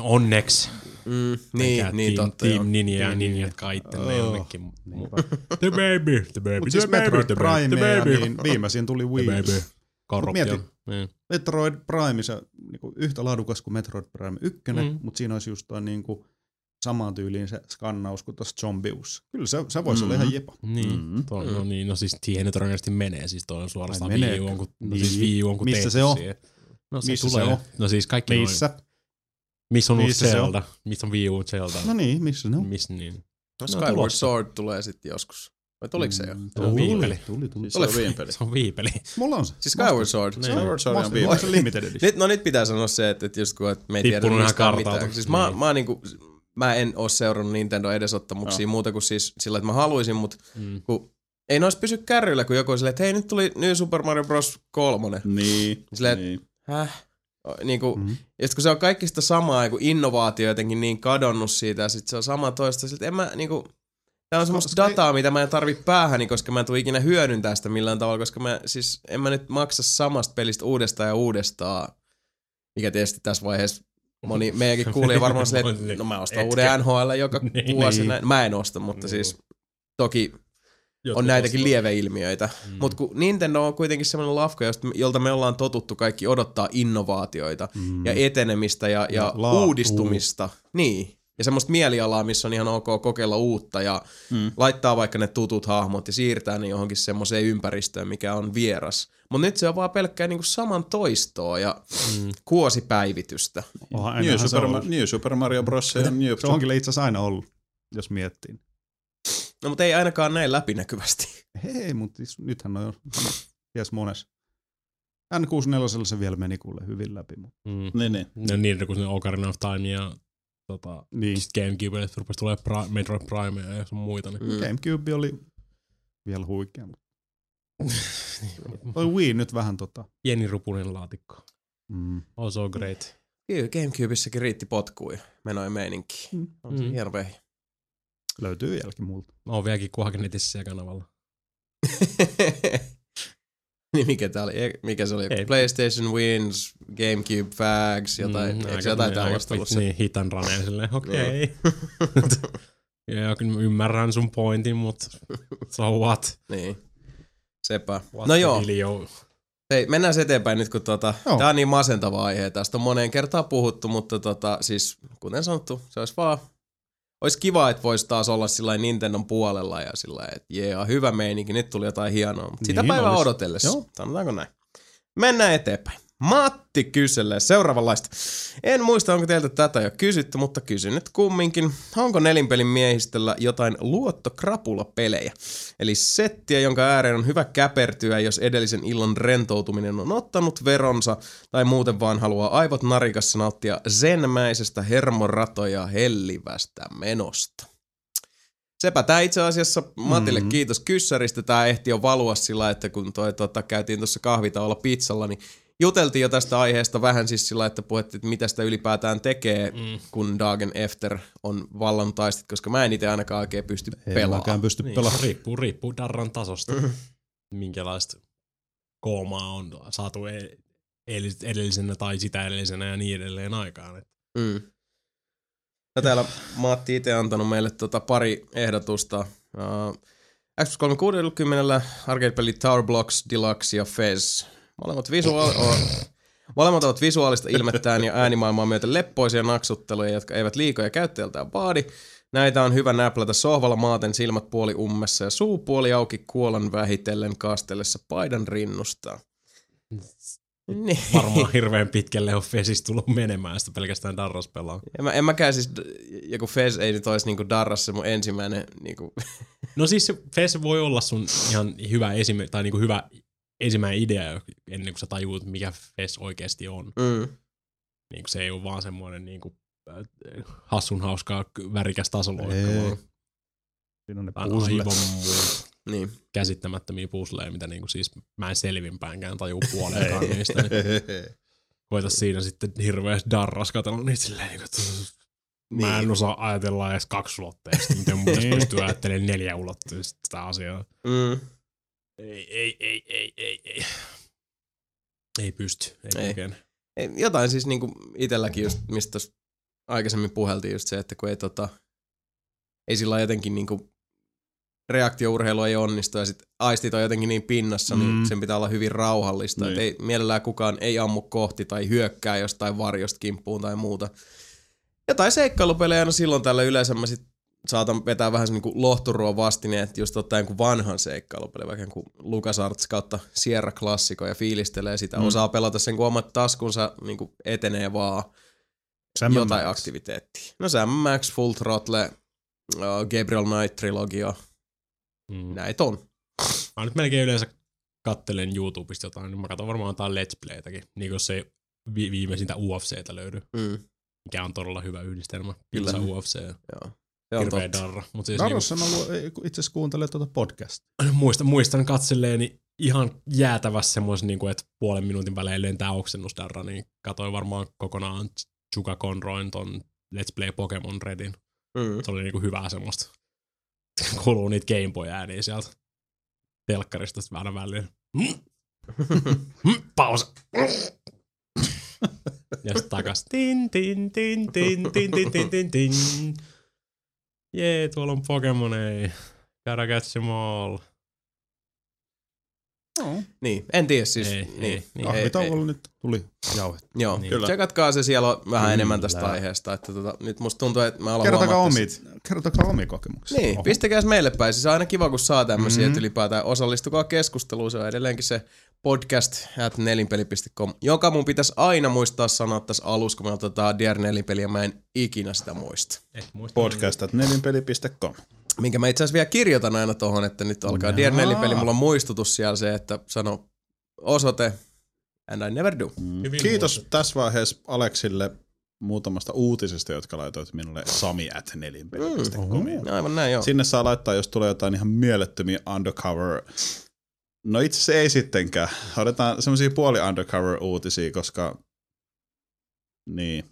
[SPEAKER 4] Onneksi.
[SPEAKER 1] Mm, niin, niin
[SPEAKER 4] team,
[SPEAKER 1] totta.
[SPEAKER 4] Team Ninja ja
[SPEAKER 3] Niin,
[SPEAKER 4] Ninjat
[SPEAKER 3] niin.
[SPEAKER 4] kaittelee
[SPEAKER 3] Oh.
[SPEAKER 4] jonnekin.
[SPEAKER 3] Niinpä.
[SPEAKER 4] The [LAUGHS] baby, the baby,
[SPEAKER 3] Mut
[SPEAKER 4] the
[SPEAKER 3] siis
[SPEAKER 4] baby,
[SPEAKER 3] Metroid
[SPEAKER 4] the baby, the
[SPEAKER 3] Prime ja
[SPEAKER 4] baby.
[SPEAKER 3] niin viimeisin tuli
[SPEAKER 4] The
[SPEAKER 3] Wii.
[SPEAKER 4] baby. Korruptio.
[SPEAKER 3] mieti.
[SPEAKER 4] Niin.
[SPEAKER 3] Metroid Prime, se niinku yhtä laadukas kuin Metroid Prime 1,
[SPEAKER 4] Mm.
[SPEAKER 3] mm. mutta siinä olisi just toi niinku samaan tyyliin se skannaus kuin tuossa Zombius. Kyllä se, se voisi mm. olla ihan jepa.
[SPEAKER 4] Niin,
[SPEAKER 2] Mm.
[SPEAKER 4] toi, no niin, no siis siihen todennäköisesti menee, siis toi on suorastaan Wii
[SPEAKER 3] meneekö?
[SPEAKER 4] U, on, kun, no
[SPEAKER 3] Niin.
[SPEAKER 4] siis Wii U on kun
[SPEAKER 3] Missä se on?
[SPEAKER 4] siihen. No se
[SPEAKER 3] Missä se
[SPEAKER 4] tulee.
[SPEAKER 3] on?
[SPEAKER 4] No siis kaikki noin.
[SPEAKER 3] Missä?
[SPEAKER 4] On uusi
[SPEAKER 3] Missä se on?
[SPEAKER 4] Zelda? Missä on Wii U Zelda?
[SPEAKER 3] No niin, missä ne on?
[SPEAKER 4] Missä niin?
[SPEAKER 1] No,
[SPEAKER 4] No,
[SPEAKER 1] Skyward
[SPEAKER 4] tulossa.
[SPEAKER 1] Sword tulee sitten joskus. Vai tuliko se jo?
[SPEAKER 3] Mm,
[SPEAKER 4] Se on
[SPEAKER 3] tuli,
[SPEAKER 4] viipeli.
[SPEAKER 3] Tuli, tuli.
[SPEAKER 2] Siis se on viinpeli.
[SPEAKER 4] Se on viipeli.
[SPEAKER 3] Mulla on se.
[SPEAKER 1] Siis Skyward Sword.
[SPEAKER 4] Niin.
[SPEAKER 2] Skyward Sword on viipeli.
[SPEAKER 3] Master Limited Edition.
[SPEAKER 1] Nyt, no nyt pitää sanoa se, että, että just kun että me ei tiedä mistään mitään. Siis mä,
[SPEAKER 4] Niin.
[SPEAKER 1] mä, niinku, mä en oo seurannut Nintendo edesottamuksia
[SPEAKER 2] Joo.
[SPEAKER 1] muuta kuin siis sillä, että mä haluaisin, mutta
[SPEAKER 4] Mm.
[SPEAKER 1] kun ei nois pysy kärryillä, kun joku on silleen, että hei nyt tuli New Super Mario Bros. 3.
[SPEAKER 2] Niin.
[SPEAKER 1] Silleen,
[SPEAKER 2] niin.
[SPEAKER 1] Häh? Niinku,
[SPEAKER 3] Mhm.
[SPEAKER 1] ja sit kun se on kaikki sitä samaa, ja kun innovaatio jotenkin niin kadonnut siitä, ja sit se on sama toista, sit en mä niinku, tää on semmoista
[SPEAKER 3] Koska ei-
[SPEAKER 1] dataa, mitä mä en tarvi päähäni, koska mä en tule ikinä hyödyntää sitä millään tavalla, koska mä siis, en mä nyt maksa samasta pelistä uudestaan ja uudestaan, mikä tietysti tässä vaiheessa moni [LAUGHS] meidänkin kuulija varmaan silleen, että no mä ostan
[SPEAKER 4] Etkä.
[SPEAKER 1] uuden NHL joka
[SPEAKER 4] Niin.
[SPEAKER 1] vuosi.
[SPEAKER 3] Niin.
[SPEAKER 1] Näin. Mä en osta, mutta
[SPEAKER 4] Niin.
[SPEAKER 1] siis toki
[SPEAKER 4] Jotkut
[SPEAKER 1] on näitäkin
[SPEAKER 4] ostaa.
[SPEAKER 1] lieveilmiöitä. Mm. Mutta kun Nintendo on kuitenkin semmoinen lafka, josta- jolta me ollaan totuttu kaikki odottaa innovaatioita mm. ja etenemistä ja, ja,
[SPEAKER 3] Ja
[SPEAKER 1] uudistumista. Niin. Ja semmoista mielialaa, missä on ihan ok kokeilla uutta ja mm. laittaa vaikka ne tutut hahmot ja siirtää ne johonkin semmoiseen ympäristöön, mikä on vieras. Mutta nyt se on vaan pelkkää niinku saman toistoa ja mm. kuosipäivitystä.
[SPEAKER 3] Onhan
[SPEAKER 2] New Super, New Super Mario Bros. ja New
[SPEAKER 3] se on kyllä itse asiassa aina ollut, jos miettii.
[SPEAKER 1] No mutta ei ainakaan näin läpinäkyvästi.
[SPEAKER 3] Hei, mutta siis nythän on jo ties mones. N64 se vielä meni kuule hyvin läpi. Mutta.
[SPEAKER 4] Mm.
[SPEAKER 2] Niin, niin.
[SPEAKER 4] No niin, kun se Ocarina of Time ja tota,
[SPEAKER 3] Niin.
[SPEAKER 4] Gamecube rupesi tulee Pri- Metroid Prime ja sun muita. Niin.
[SPEAKER 1] Mm.
[SPEAKER 3] Gamecube oli vielä huikea. Mutta. [LAUGHS] Toi Wii nyt vähän tota.
[SPEAKER 4] Pieni rupunen laatikko.
[SPEAKER 3] Mm.
[SPEAKER 4] Oh so great.
[SPEAKER 1] Kyllä Gamecubeissakin riitti potkuja. Menoi meininki.
[SPEAKER 3] Mm.
[SPEAKER 1] On se
[SPEAKER 4] Mm.
[SPEAKER 1] vehi.
[SPEAKER 3] Löytyy vieläkin multa.
[SPEAKER 4] Mä oon vieläkin kuhakin netissä siellä kanavalla. [LAUGHS]
[SPEAKER 1] niin mikä tää oli? E- Mikä se oli?
[SPEAKER 4] Ei.
[SPEAKER 1] PlayStation Wins, Gamecube Fags, jotain, mm, eikö se jotain tällaista ollut?
[SPEAKER 4] Niin, hitan raneen silleen, [LAUGHS] okei. [LAUGHS] Okay. ja kyllä mä ymmärrän sun pointin, mut so what?
[SPEAKER 1] Niin. Sepä.
[SPEAKER 4] what
[SPEAKER 1] no joo,
[SPEAKER 4] Video.
[SPEAKER 1] hei, mennään se eteenpäin nyt, kun tota,
[SPEAKER 3] Joo.
[SPEAKER 1] tää on niin masentava aihe. Tästä on moneen kertaan puhuttu, mutta tota, siis kuten sanottu, se olisi vaan olisi kiva, että voisi taas olla sillä Nintendon puolella ja sillä että jee, hyvä meininki, nyt tuli jotain hienoa. Mutta sitä
[SPEAKER 3] Niin
[SPEAKER 1] päivää
[SPEAKER 3] olisi.
[SPEAKER 1] odotellessa,
[SPEAKER 3] Joo.
[SPEAKER 1] sanotaanko näin. Mennään eteenpäin. Matti kyselee seuraavanlaista. En muista, onko teiltä tätä jo kysytty, mutta kysyn nyt kumminkin. Onko nelinpelin miehistöllä jotain luottokrapulapelejä? Eli settiä, jonka ääreen on hyvä käpertyä, jos edellisen illan rentoutuminen on ottanut veronsa, tai muuten vaan haluaa aivot narikassa nauttia zenmäisestä hermoratoja hellivästä menosta. Sepä tämä itse asiassa Matille
[SPEAKER 3] Mhm.
[SPEAKER 1] kiitos kyssäristä. Tämä ehti jo valua sillä, että kun toi, tota, käytiin tuossa kahvitaolla pizzalla, niin juteltiin jo tästä aiheesta vähän siis sillä, että puhuttiin, että mitä sitä ylipäätään tekee, mm. kun Dagen Efter on vallan taistit, koska mä en itse ainakaan oikein pysty
[SPEAKER 3] Ei
[SPEAKER 1] pelaamaan.
[SPEAKER 3] pysty
[SPEAKER 4] Niin,
[SPEAKER 3] pelaamaan.
[SPEAKER 4] riippuu, riippuu darran tasosta. Minkälaista koomaa on saatu e- edellis- edellisenä tai sitä edellisenä ja niin edelleen aikaan. Et
[SPEAKER 1] Mm. No täällä Matti itse antanut meille tota pari ehdotusta. Uh, Xbox 360, arcade-pelit Tower Blocks, Deluxe ja Fez. Molemmat, visuaali- o- molemmat ovat visuaalista ilmettään ja äänimaailmaa myöten leppoisia naksutteluja, jotka eivät liikoja käyttäjältään vaadi. Näitä on hyvä näplätä sohvalla maaten silmät puoli ummessa ja suu puoli auki kuolan vähitellen kastellessa paidan rinnustaa. Niin.
[SPEAKER 4] varmaan hirveän pitkälle on Fesis tullut menemään sitä pelkästään darras pelaa.
[SPEAKER 1] En, mä, en mäkään siis, joku Fez ei nyt olisi niinku Darras se mun ensimmäinen niinku,
[SPEAKER 4] No siis Fes voi olla sun ihan hyvä esimerkki, tai niinku hyvä ensimmäinen idea, ennen kuin sä tajuut, mikä Fes oikeasti on.
[SPEAKER 1] mm.
[SPEAKER 4] Niin se ei ole vaan semmoinen niinku, äh, hassun hauskaa värikäs tasoloikka,
[SPEAKER 3] Ei.
[SPEAKER 4] vaan
[SPEAKER 3] Siinä on ne [LAUGHS]
[SPEAKER 1] Niin.
[SPEAKER 4] käsittämättömiä pusleja, mitä niinku siis mä en selvinpäänkään taju [LAUGHS] puoleenkaan niistä. Niin koita siinä sitten hirveästi darras katsella niitä silleen, niinku, että mä en osaa ajatella edes kaksulotteista, miten mun pitäisi
[SPEAKER 3] Niin. [LAUGHS]
[SPEAKER 4] pystyä ajattelemaan neljä ulotteista sitä asiaa.
[SPEAKER 1] Mm.
[SPEAKER 4] Ei, ei, ei, ei, ei, ei. Ei pysty, ei,
[SPEAKER 1] Ei.
[SPEAKER 4] ei.
[SPEAKER 1] Jotain siis niinku itelläkin just, mistä aikaisemmin puheltiin just se, että kun ei tota, ei sillä jotenkin niinku reaktiourheilu ei onnistu ja sit aistit on jotenkin niin pinnassa, mm.
[SPEAKER 3] Mm.
[SPEAKER 1] niin sen pitää olla hyvin rauhallista.
[SPEAKER 2] Niin.
[SPEAKER 1] Niin. ei, mielellään kukaan ei ammu kohti tai hyökkää jostain varjosta kimppuun tai muuta. Jotain seikkailupelejä, no silloin tällä yleensä mä sit saatan vetää vähän niin kuin lohturuon vastineen, että just ottaa jonkun vanhan seikkailupeli, vaikka kuin LucasArts kautta Sierra Classico ja fiilistelee sitä. Mm. Osaa pelata sen, kun omat taskunsa niin kuin etenee vaan
[SPEAKER 3] Sam
[SPEAKER 1] jotain
[SPEAKER 3] Max.
[SPEAKER 1] aktiviteettia. No Sam Max, Full Throttle, uh, Gabriel Knight trilogia,
[SPEAKER 4] Mm.
[SPEAKER 1] näitä on.
[SPEAKER 4] Mä nyt melkein yleensä kattelen YouTubesta jotain, niin mä katson varmaan jotain Let's Playtäkin, niin jos ei vi- viimeisintä UFCtä löydy,
[SPEAKER 1] Mm,
[SPEAKER 4] mikä on todella hyvä yhdistelmä.
[SPEAKER 1] Kyllä.
[SPEAKER 4] UFC,
[SPEAKER 1] joo. Se on
[SPEAKER 4] hirveä
[SPEAKER 1] totta.
[SPEAKER 4] darra. Mutta siis
[SPEAKER 3] on ollut, ei, kun itse asiassa kuuntelee tuota podcastia.
[SPEAKER 4] muistan, muistan katselleeni ihan jäätävässä semmoisen, niin kuin, että puolen minuutin välein lentää oksennusdarra, niin katsoin varmaan kokonaan Chuka Conroin ton Let's Play Pokemon Redin.
[SPEAKER 1] Mm.
[SPEAKER 4] Se oli niinku hyvää semmoista. [LAUGHS] Kuuluu niitä Gameboy-ääniä sieltä telkkarista sit aina väliin. Mm. Mm, Pausa. Ja sitten takas. Tin, tin, tin, tin, tin, tin, tin, tin, tin. Jee, tuolla on Pokemonei. Gotta catch them all.
[SPEAKER 1] Niin, en tiedä siis.
[SPEAKER 4] Ei,
[SPEAKER 1] niin,
[SPEAKER 4] ei,
[SPEAKER 1] niin,
[SPEAKER 2] Kahvitauolla nyt tuli jauhet.
[SPEAKER 1] Joo,
[SPEAKER 4] Niin.
[SPEAKER 1] Kyllä. tsekatkaa se siellä on vähän
[SPEAKER 2] Kyllä.
[SPEAKER 1] enemmän tästä aiheesta. Että tota, nyt musta tuntuu, että mä alan
[SPEAKER 2] Kertokaa,
[SPEAKER 1] huomaa
[SPEAKER 2] omit, kertokaa omia kokemuksia.
[SPEAKER 1] Niin, pistäkääs meille päin. Siis on aina kiva, kun saa tämmöisiä,
[SPEAKER 2] Mhm.
[SPEAKER 1] mm-hmm. että ylipäätään osallistukaa keskusteluun. Se on edelleenkin se podcast at nelinpeli.com, joka mun pitäisi aina muistaa sanoa tässä alussa, kun me otetaan Dear Nelinpeliä, mä en ikinä sitä muista.
[SPEAKER 4] Et muista.
[SPEAKER 2] Podcast at nelinpeli.com.
[SPEAKER 1] Minkä mä itse asiassa vielä kirjoitan aina tohon, että nyt alkaa
[SPEAKER 2] Jaa.
[SPEAKER 1] Dear Nelinpeli. Mulla on muistutus siellä se, että sano osoite and I never do.
[SPEAKER 4] Hyvin
[SPEAKER 2] Kiitos
[SPEAKER 4] muistettu.
[SPEAKER 2] tässä vaiheessa Aleksille muutamasta uutisesta, jotka laitoit minulle sami at nelinpeli.com.
[SPEAKER 1] Aivan näin, joo.
[SPEAKER 2] Sinne saa laittaa, jos tulee jotain ihan mielettömiä undercover. No itse asiassa ei sittenkään. Otetaan semmoisia puoli undercover uutisia, koska niin.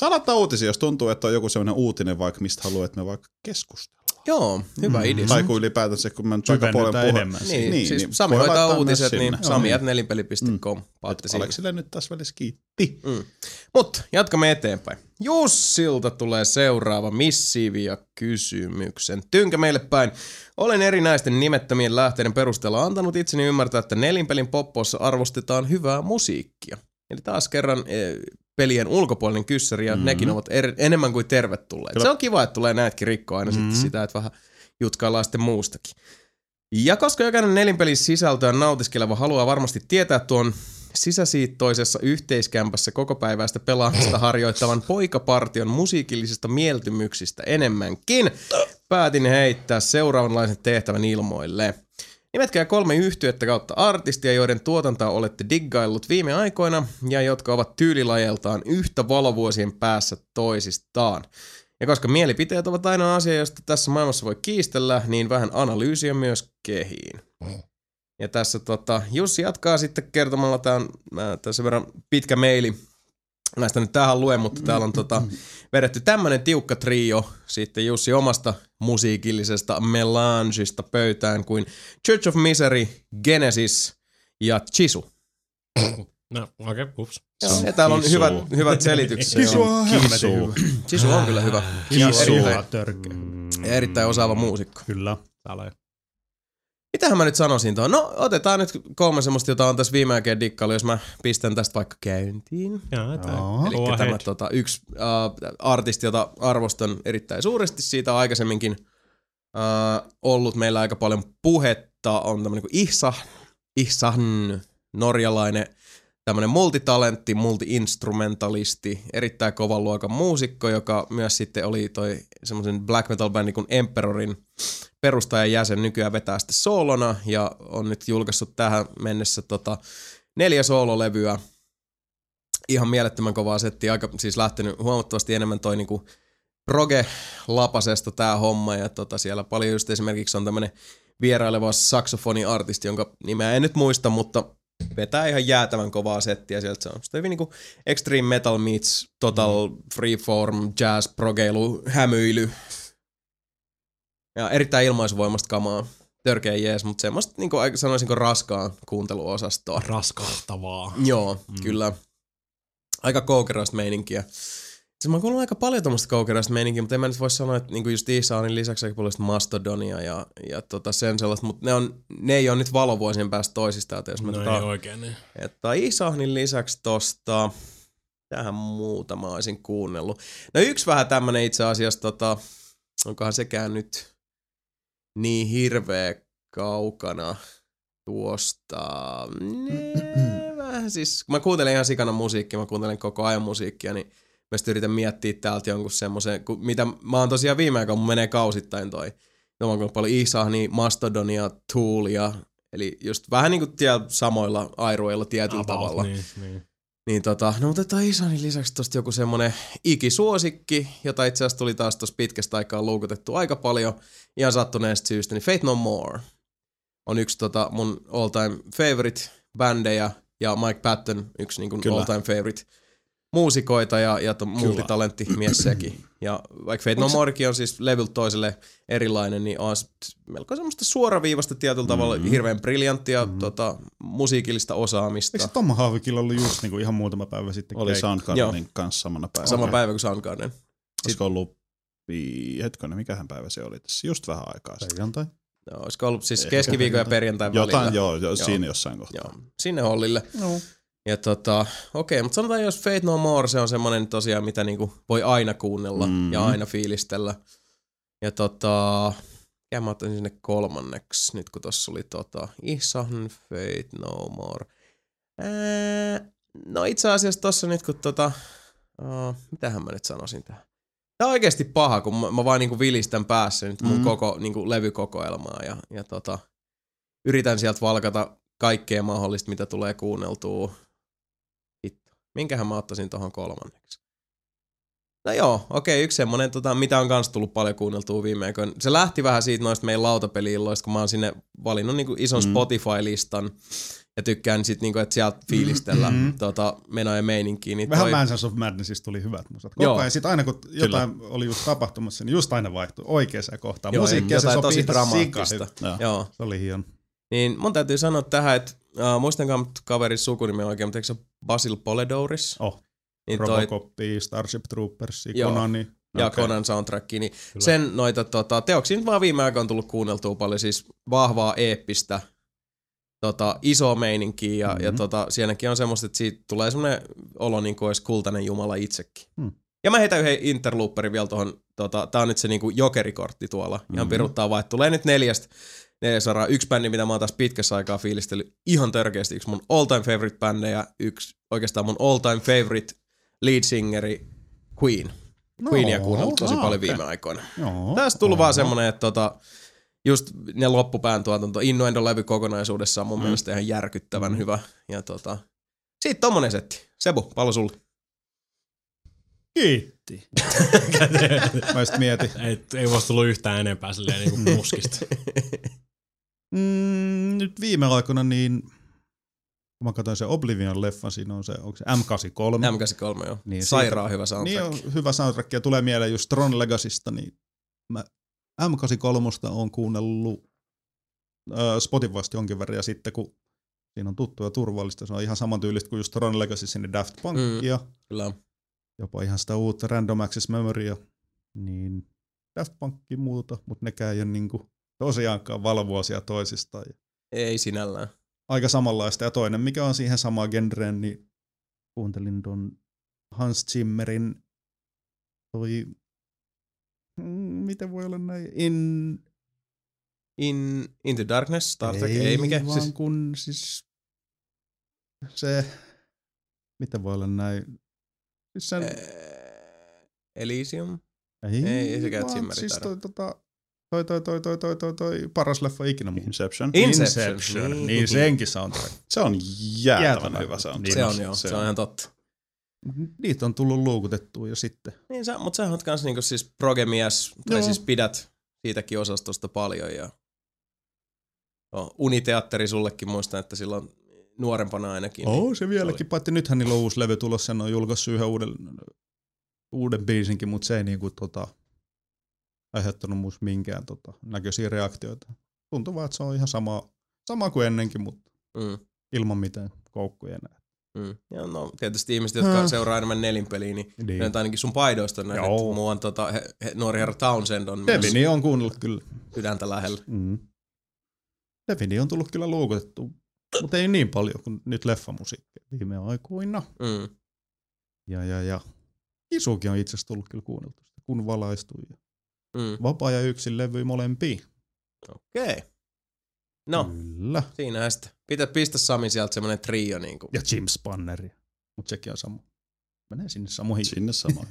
[SPEAKER 2] Saa uutisia, jos tuntuu, että on joku semmoinen uutinen, vaikka mistä haluaa, että me vaikka keskustellaan.
[SPEAKER 1] Joo, hyvä
[SPEAKER 2] Mm.
[SPEAKER 1] idea.
[SPEAKER 2] Tai kuin ylipäätänsä, kun mä nyt aika paljon puhun.
[SPEAKER 3] enemmän.
[SPEAKER 1] Niin, niin,
[SPEAKER 2] Niin,
[SPEAKER 1] siis
[SPEAKER 2] niin
[SPEAKER 1] Sami hoitaa uutiset, niin
[SPEAKER 2] sinne.
[SPEAKER 1] sami
[SPEAKER 2] Joo.
[SPEAKER 1] at nelinpeli.com.
[SPEAKER 2] Et
[SPEAKER 1] Paatte sinne.
[SPEAKER 2] Aleksille nyt tässä välissä kiitti.
[SPEAKER 1] Mm. Mutta jatkamme eteenpäin. Jussilta tulee seuraava missiivi ja kysymyksen. Tynkä meille päin. Olen erinäisten nimettömien lähteiden perusteella antanut itseni ymmärtää, että nelinpelin poppossa arvostetaan hyvää musiikkia. Eli taas kerran e, pelien ulkopuolinen kyssäri ja mm-hmm. nekin ovat er, enemmän kuin tervetulleet.
[SPEAKER 2] Kyllä.
[SPEAKER 1] Se on kiva, että tulee näetkin rikkoa aina mm-hmm. sitten sitä, että vähän jutkaillaan sitten muustakin. Ja koska jokainen nelinpelin sisältöä nautiskeleva haluaa varmasti tietää tuon sisäsiittoisessa yhteiskämpässä kokopäiväistä pelaamista [LAUGHS] harjoittavan poikapartion musiikillisista mieltymyksistä enemmänkin, päätin heittää seuraavanlaisen tehtävän ilmoille. Nimetkää kolme yhtyettä kautta artistia, joiden tuotantoa olette diggaillut viime aikoina ja jotka ovat tyylilajeltaan yhtä valovuosien päässä toisistaan. Ja koska mielipiteet ovat aina asia, josta tässä maailmassa voi kiistellä, niin vähän analyysiä myös kehiin. Ja tässä tota, Jussi jatkaa sitten kertomalla, tämä on mä, tässä verran pitkä meili, näistä nyt tähän luen, mutta täällä on tota, vedetty tämmönen tiukka trio sitten Jussi omasta musiikillisesta melangista pöytään kuin Church of Misery, Genesis ja Chisu.
[SPEAKER 4] No, okei, okay, ups.
[SPEAKER 1] Joo, ja täällä on hyvät, hyvät selitykset.
[SPEAKER 3] Se on hyvä.
[SPEAKER 1] Chisu on kyllä hyvä.
[SPEAKER 3] Kisu.
[SPEAKER 1] erittäin,
[SPEAKER 3] Törkeä.
[SPEAKER 1] ja erittäin osaava muusikko.
[SPEAKER 3] Kyllä.
[SPEAKER 4] Täällä on
[SPEAKER 1] Mitähän mä nyt sanoisin tuohon? No otetaan nyt kolme semmoista, jota on tässä viime aikoina dikkailu, jos mä pistän tästä vaikka käyntiin.
[SPEAKER 4] Jaa.
[SPEAKER 1] Eli tämä tota, yksi äh, artisti, jota arvostan erittäin suuresti, siitä on aikaisemminkin äh, ollut meillä aika paljon puhetta, on tämmöinen kuin Ihsa, Ihsan, norjalainen tämmöinen multitalentti, multi-instrumentalisti, erittäin kovan luokan muusikko, joka myös sitten oli toi semmoisen black metal bändin kuin Emperorin perustajan jäsen, nykyään vetää sitten soolona ja on nyt julkaissut tähän mennessä tota, neljä soololevyä, ihan mielettömän kovaa settiä, aika siis lähtenyt huomattavasti enemmän toi niinku proge-lapasesta tää homma ja tota siellä paljon just esimerkiksi on tämmönen vieraileva saksofoniartisti, jonka nimeä en nyt muista, mutta vetää ihan jäätävän kovaa settiä sieltä. Se on sitä hyvin niinku extreme metal meets total freeform jazz progeilu hämyily. Ja erittäin ilmaisuvoimasta kamaa. Törkeä jees, mutta semmoista niinku, sanoisinko raskaan kuunteluosastoa.
[SPEAKER 4] Raskauttavaa.
[SPEAKER 1] Joo, mm. kyllä. Aika koukerasta meininkiä. Siis mä oon aika paljon tuommoista koukerasta meininkiä, mutta en mä nyt voi sanoa, että niinku just Isaanin lisäksi aika paljon Mastodonia ja, ja tota sen sellaista, mutta ne, on, ne ei ole nyt valovuosien päästä toisistaan, että jos mä
[SPEAKER 4] No
[SPEAKER 1] tota,
[SPEAKER 4] ei oikein niin.
[SPEAKER 1] että Isaanin lisäksi tosta, tähän muuta mä olisin kuunnellut. No yksi vähän tämmönen itse asiassa, tota, onkohan sekään nyt niin hirveä kaukana tuosta. Ne, [CLEARS THROAT] vähän siis, mä kuuntelen ihan sikana musiikkia, mä kuuntelen koko ajan musiikkia, niin mä sitten yritän miettiä täältä jonkun semmoisen, mitä mä oon tosiaan viime aikoina, mun menee kausittain toi. Mä oon paljon Isahnia, Mastodonia, Toolia, eli just vähän niin kuin siellä samoilla airuilla tietyllä
[SPEAKER 4] About,
[SPEAKER 1] tavalla.
[SPEAKER 4] Niin, niin.
[SPEAKER 1] Niin tota, no otetaan Isanin lisäksi tosta joku semmonen ikisuosikki, jota itse asiassa tuli taas tossa pitkästä aikaa luukutettu aika paljon, ihan sattuneesta syystä, niin Faith No More on yksi tota mun all time favorite bändejä, ja Mike Patton yksi niin kuin all time favorite muusikoita ja, ja to, multitalentti mies sekin. [CLEARS THROAT] Ja vaikka Fate No Morekin on siis levyltä toiselle erilainen, niin on melko semmoista suoraviivasta tietyllä tavalla,
[SPEAKER 2] Mm-hmm.
[SPEAKER 1] hirveän briljanttia tota, musiikillista osaamista.
[SPEAKER 3] Eikö se Tom Haavikilla ollut just niinku ihan muutama päivä sitten
[SPEAKER 2] Oli? Soundgardenin kanssa samana päivänä.
[SPEAKER 1] Sama päivä kuin Soundgarden.
[SPEAKER 2] Olisiko ollut, vi- hetkinen, mikähän päivä se oli tässä? Just vähän aikaa sitten.
[SPEAKER 3] Perjantai.
[SPEAKER 1] No, olisiko ollut siis
[SPEAKER 2] Ehkä
[SPEAKER 1] keskiviikon ja perjantain välillä.
[SPEAKER 2] Jotain, joo, joo, siinä jossain kohtaa.
[SPEAKER 1] Joo, sinne hollille.
[SPEAKER 3] Joo.
[SPEAKER 1] Ja tota, okei, mutta sanotaan jos Fate No More, se on semmonen tosiaan, mitä niinku voi aina kuunnella
[SPEAKER 2] Mhm.
[SPEAKER 1] ja aina fiilistellä. Ja tota, mikä mä ottaisin sinne kolmanneksi, nyt kun tossa oli tota, Ihsan Fate No More. Ää, no itse asiassa tossa nyt kun tota, uh, mitähän mä nyt sanoisin tähän. Tää on oikeasti paha, kun mä, mä vaan niinku vilistän päässä nyt mun
[SPEAKER 2] Mhm.
[SPEAKER 1] koko niinku levykokoelmaa ja, ja tota, yritän sieltä valkata kaikkea mahdollista, mitä tulee kuunneltua. Hitto. Minkähän mä ottaisin tohon kolmanneksi? No joo, okei, yksi semmonen, tota, mitä on kans tullut paljon kuunneltua viime aikoina. Se lähti vähän siitä noista meidän lautapeli-illoista, kun mä oon sinne valinnut niinku ison
[SPEAKER 2] Mm.
[SPEAKER 1] Spotify-listan ja tykkään sit niinku, että sieltä fiilistellä
[SPEAKER 3] Mm.
[SPEAKER 1] tota, menoa ja meininkiä. Niin
[SPEAKER 3] Vähän
[SPEAKER 1] toi-
[SPEAKER 3] Mansions of Madnessista tuli hyvät musat. Koko
[SPEAKER 1] Joo.
[SPEAKER 3] ajan sit aina kun jotain oli just tapahtumassa, niin just aina vaihtui oikeaan kohtaan.
[SPEAKER 1] Joo,
[SPEAKER 3] Musiikkia se sopii
[SPEAKER 1] tosi dramaattista.
[SPEAKER 2] Joo.
[SPEAKER 1] Joo.
[SPEAKER 3] Se oli hieno.
[SPEAKER 1] Niin mun täytyy sanoa tähän, että uh, muistankaan kaverin sukunimen oikein, mutta eikö se Basil Poledouris?
[SPEAKER 3] Oh.
[SPEAKER 1] Niin toi,
[SPEAKER 3] Robocopia, Starship Troopers. Konani.
[SPEAKER 1] ja
[SPEAKER 2] Okei.
[SPEAKER 1] Conan soundtrack, niin sen noita tota, teoksia nyt vaan viime aikoina on tullut kuunneltua paljon, siis vahvaa eeppistä, tota, iso meininkiä ja, mm-hmm. ja tota, sielläkin on semmoista, että siitä tulee semmoinen olo niin kuin olisi kultainen jumala itsekin.
[SPEAKER 3] Hmm.
[SPEAKER 1] Ja mä heitän yhden interlooperin vielä tuohon, tota, tää on nyt se niinku jokerikortti tuolla, ihan
[SPEAKER 2] Mhm.
[SPEAKER 1] piruttaa vaan, että tulee nyt neljästä neljäsaraa. Yksi bändi, mitä mä oon taas pitkässä aikaa fiilistellyt ihan törkeästi, yksi mun all time favorite bändejä, yksi oikeastaan mun all time favorite lead singeri Queen. Queenia kuunnellut tosi paljon
[SPEAKER 3] okei.
[SPEAKER 1] viime aikoina.
[SPEAKER 3] Joo.
[SPEAKER 1] Tästä tullut vaan semmonen, että tota, just ne loppupään tuotanto, Innuendo-levy kokonaisuudessaan mun mm. mielestä ihan järkyttävän hyvä. Ja tota, siitä tommonen setti. Sebu, pallo sulle.
[SPEAKER 3] Kiitti. [LAUGHS] Mä just mietin.
[SPEAKER 4] Ei, ei voisi tullut yhtään enempää silleen niinku muskista.
[SPEAKER 3] Mm, nyt viime aikoina niin, kun mä katsoin se Oblivion-leffan, siinä on se, onko se M83?
[SPEAKER 1] M83, joo.
[SPEAKER 3] Niin,
[SPEAKER 1] Niin, Sairaan
[SPEAKER 3] siitä-
[SPEAKER 1] hyvä soundtrack.
[SPEAKER 3] Niin on hyvä soundtrack ja tulee mieleen just Tron Legacysta, niin mä M83 on kuunnellut äh, Spotifysta jonkin verran ja sitten kun siinä on tuttu ja turvallista, se on ihan saman tyylistä kuin just Tron Legacy sinne Daft Punk
[SPEAKER 1] Mm. Kyllä
[SPEAKER 3] jopa ihan sitä uutta Random Access Memorya, niin Daft Punkin muuta, mutta nekään ei ole niinku tosiaankaan valvuosia toisistaan. Ja
[SPEAKER 1] Ei sinällään.
[SPEAKER 3] aika samanlaista. Ja toinen, mikä on siihen samaan genreen, niin kuuntelin ton Hans Zimmerin toi, miten voi olla näin, in,
[SPEAKER 1] In, Into Darkness, Star Trek, ei, ei mikä.
[SPEAKER 3] vaan
[SPEAKER 1] Siis,
[SPEAKER 3] kun siis se, miten voi olla näin, siis sen,
[SPEAKER 1] äh, Elysium.
[SPEAKER 3] ei,
[SPEAKER 1] ei sekään
[SPEAKER 3] vaan
[SPEAKER 1] Zimmeri
[SPEAKER 3] siis toi, tota, toi, toi, toi, toi, toi, toi, toi, paras leffa ikinä mun.
[SPEAKER 2] Inception.
[SPEAKER 1] Inception.
[SPEAKER 3] Niin, niin senkin soundtrack.
[SPEAKER 2] Se on jäätävän
[SPEAKER 3] Jäätävän
[SPEAKER 2] hyvä
[SPEAKER 3] hyvä.
[SPEAKER 2] sound.
[SPEAKER 3] Niin
[SPEAKER 1] Se
[SPEAKER 3] on,
[SPEAKER 1] on joo, se on ihan totta.
[SPEAKER 3] Niitä on tullut luukutettua jo sitten.
[SPEAKER 1] Niin, sä, mutta sä oot kans niinku siis progemies, tai
[SPEAKER 3] Joo.
[SPEAKER 1] siis pidät siitäkin osastosta paljon ja no, uniteatteri sullekin muistan, että silloin nuorempana ainakin.
[SPEAKER 3] Oo,
[SPEAKER 1] niin
[SPEAKER 3] se vieläkin, paitsi nythän niillä on uusi levy tulossa, sen on julkaissut yhden uuden, uuden biisinkin, mutta se ei niinku tota, aiheuttanut musta minkään tota, näköisiä reaktioita. Tuntuu vaan, että se on ihan sama, sama kuin ennenkin, mutta
[SPEAKER 1] Mm,
[SPEAKER 3] ilman mitään koukkuja enää.
[SPEAKER 1] Mm. Ja no, tietysti ihmiset, jotka
[SPEAKER 3] Hmm.
[SPEAKER 1] seuraa enemmän nelinpeliä, niin
[SPEAKER 3] Niin.
[SPEAKER 1] nyt ainakin sun paidoista näin,
[SPEAKER 3] Joo.
[SPEAKER 1] että muuan tota, he, he, nuori herra Townsend on myös
[SPEAKER 3] Devini on kuunnellut kyllä.
[SPEAKER 1] sydäntä lähellä.
[SPEAKER 3] Mm. Devini on tullut kyllä luukutettu, mutta ei niin paljon kuin nyt leffamusiikkia viime aikoina.
[SPEAKER 1] Mm.
[SPEAKER 3] Ja, ja, ja. Isukin on itse asiassa tullut kyllä kuunneltu kun valaistui. Ja
[SPEAKER 1] Mm.
[SPEAKER 3] Vapaa ja yksin levyi molempiin.
[SPEAKER 1] Okei. Okay. No,
[SPEAKER 3] Kyllä.
[SPEAKER 1] siinähän sitten. Pitää pistä Sami sieltä semmonen trio niinku.
[SPEAKER 3] Ja Jim Spanneri. Mutta sekin on sama. Menee sinne samoihin.
[SPEAKER 2] Sinne sama. [LAUGHS]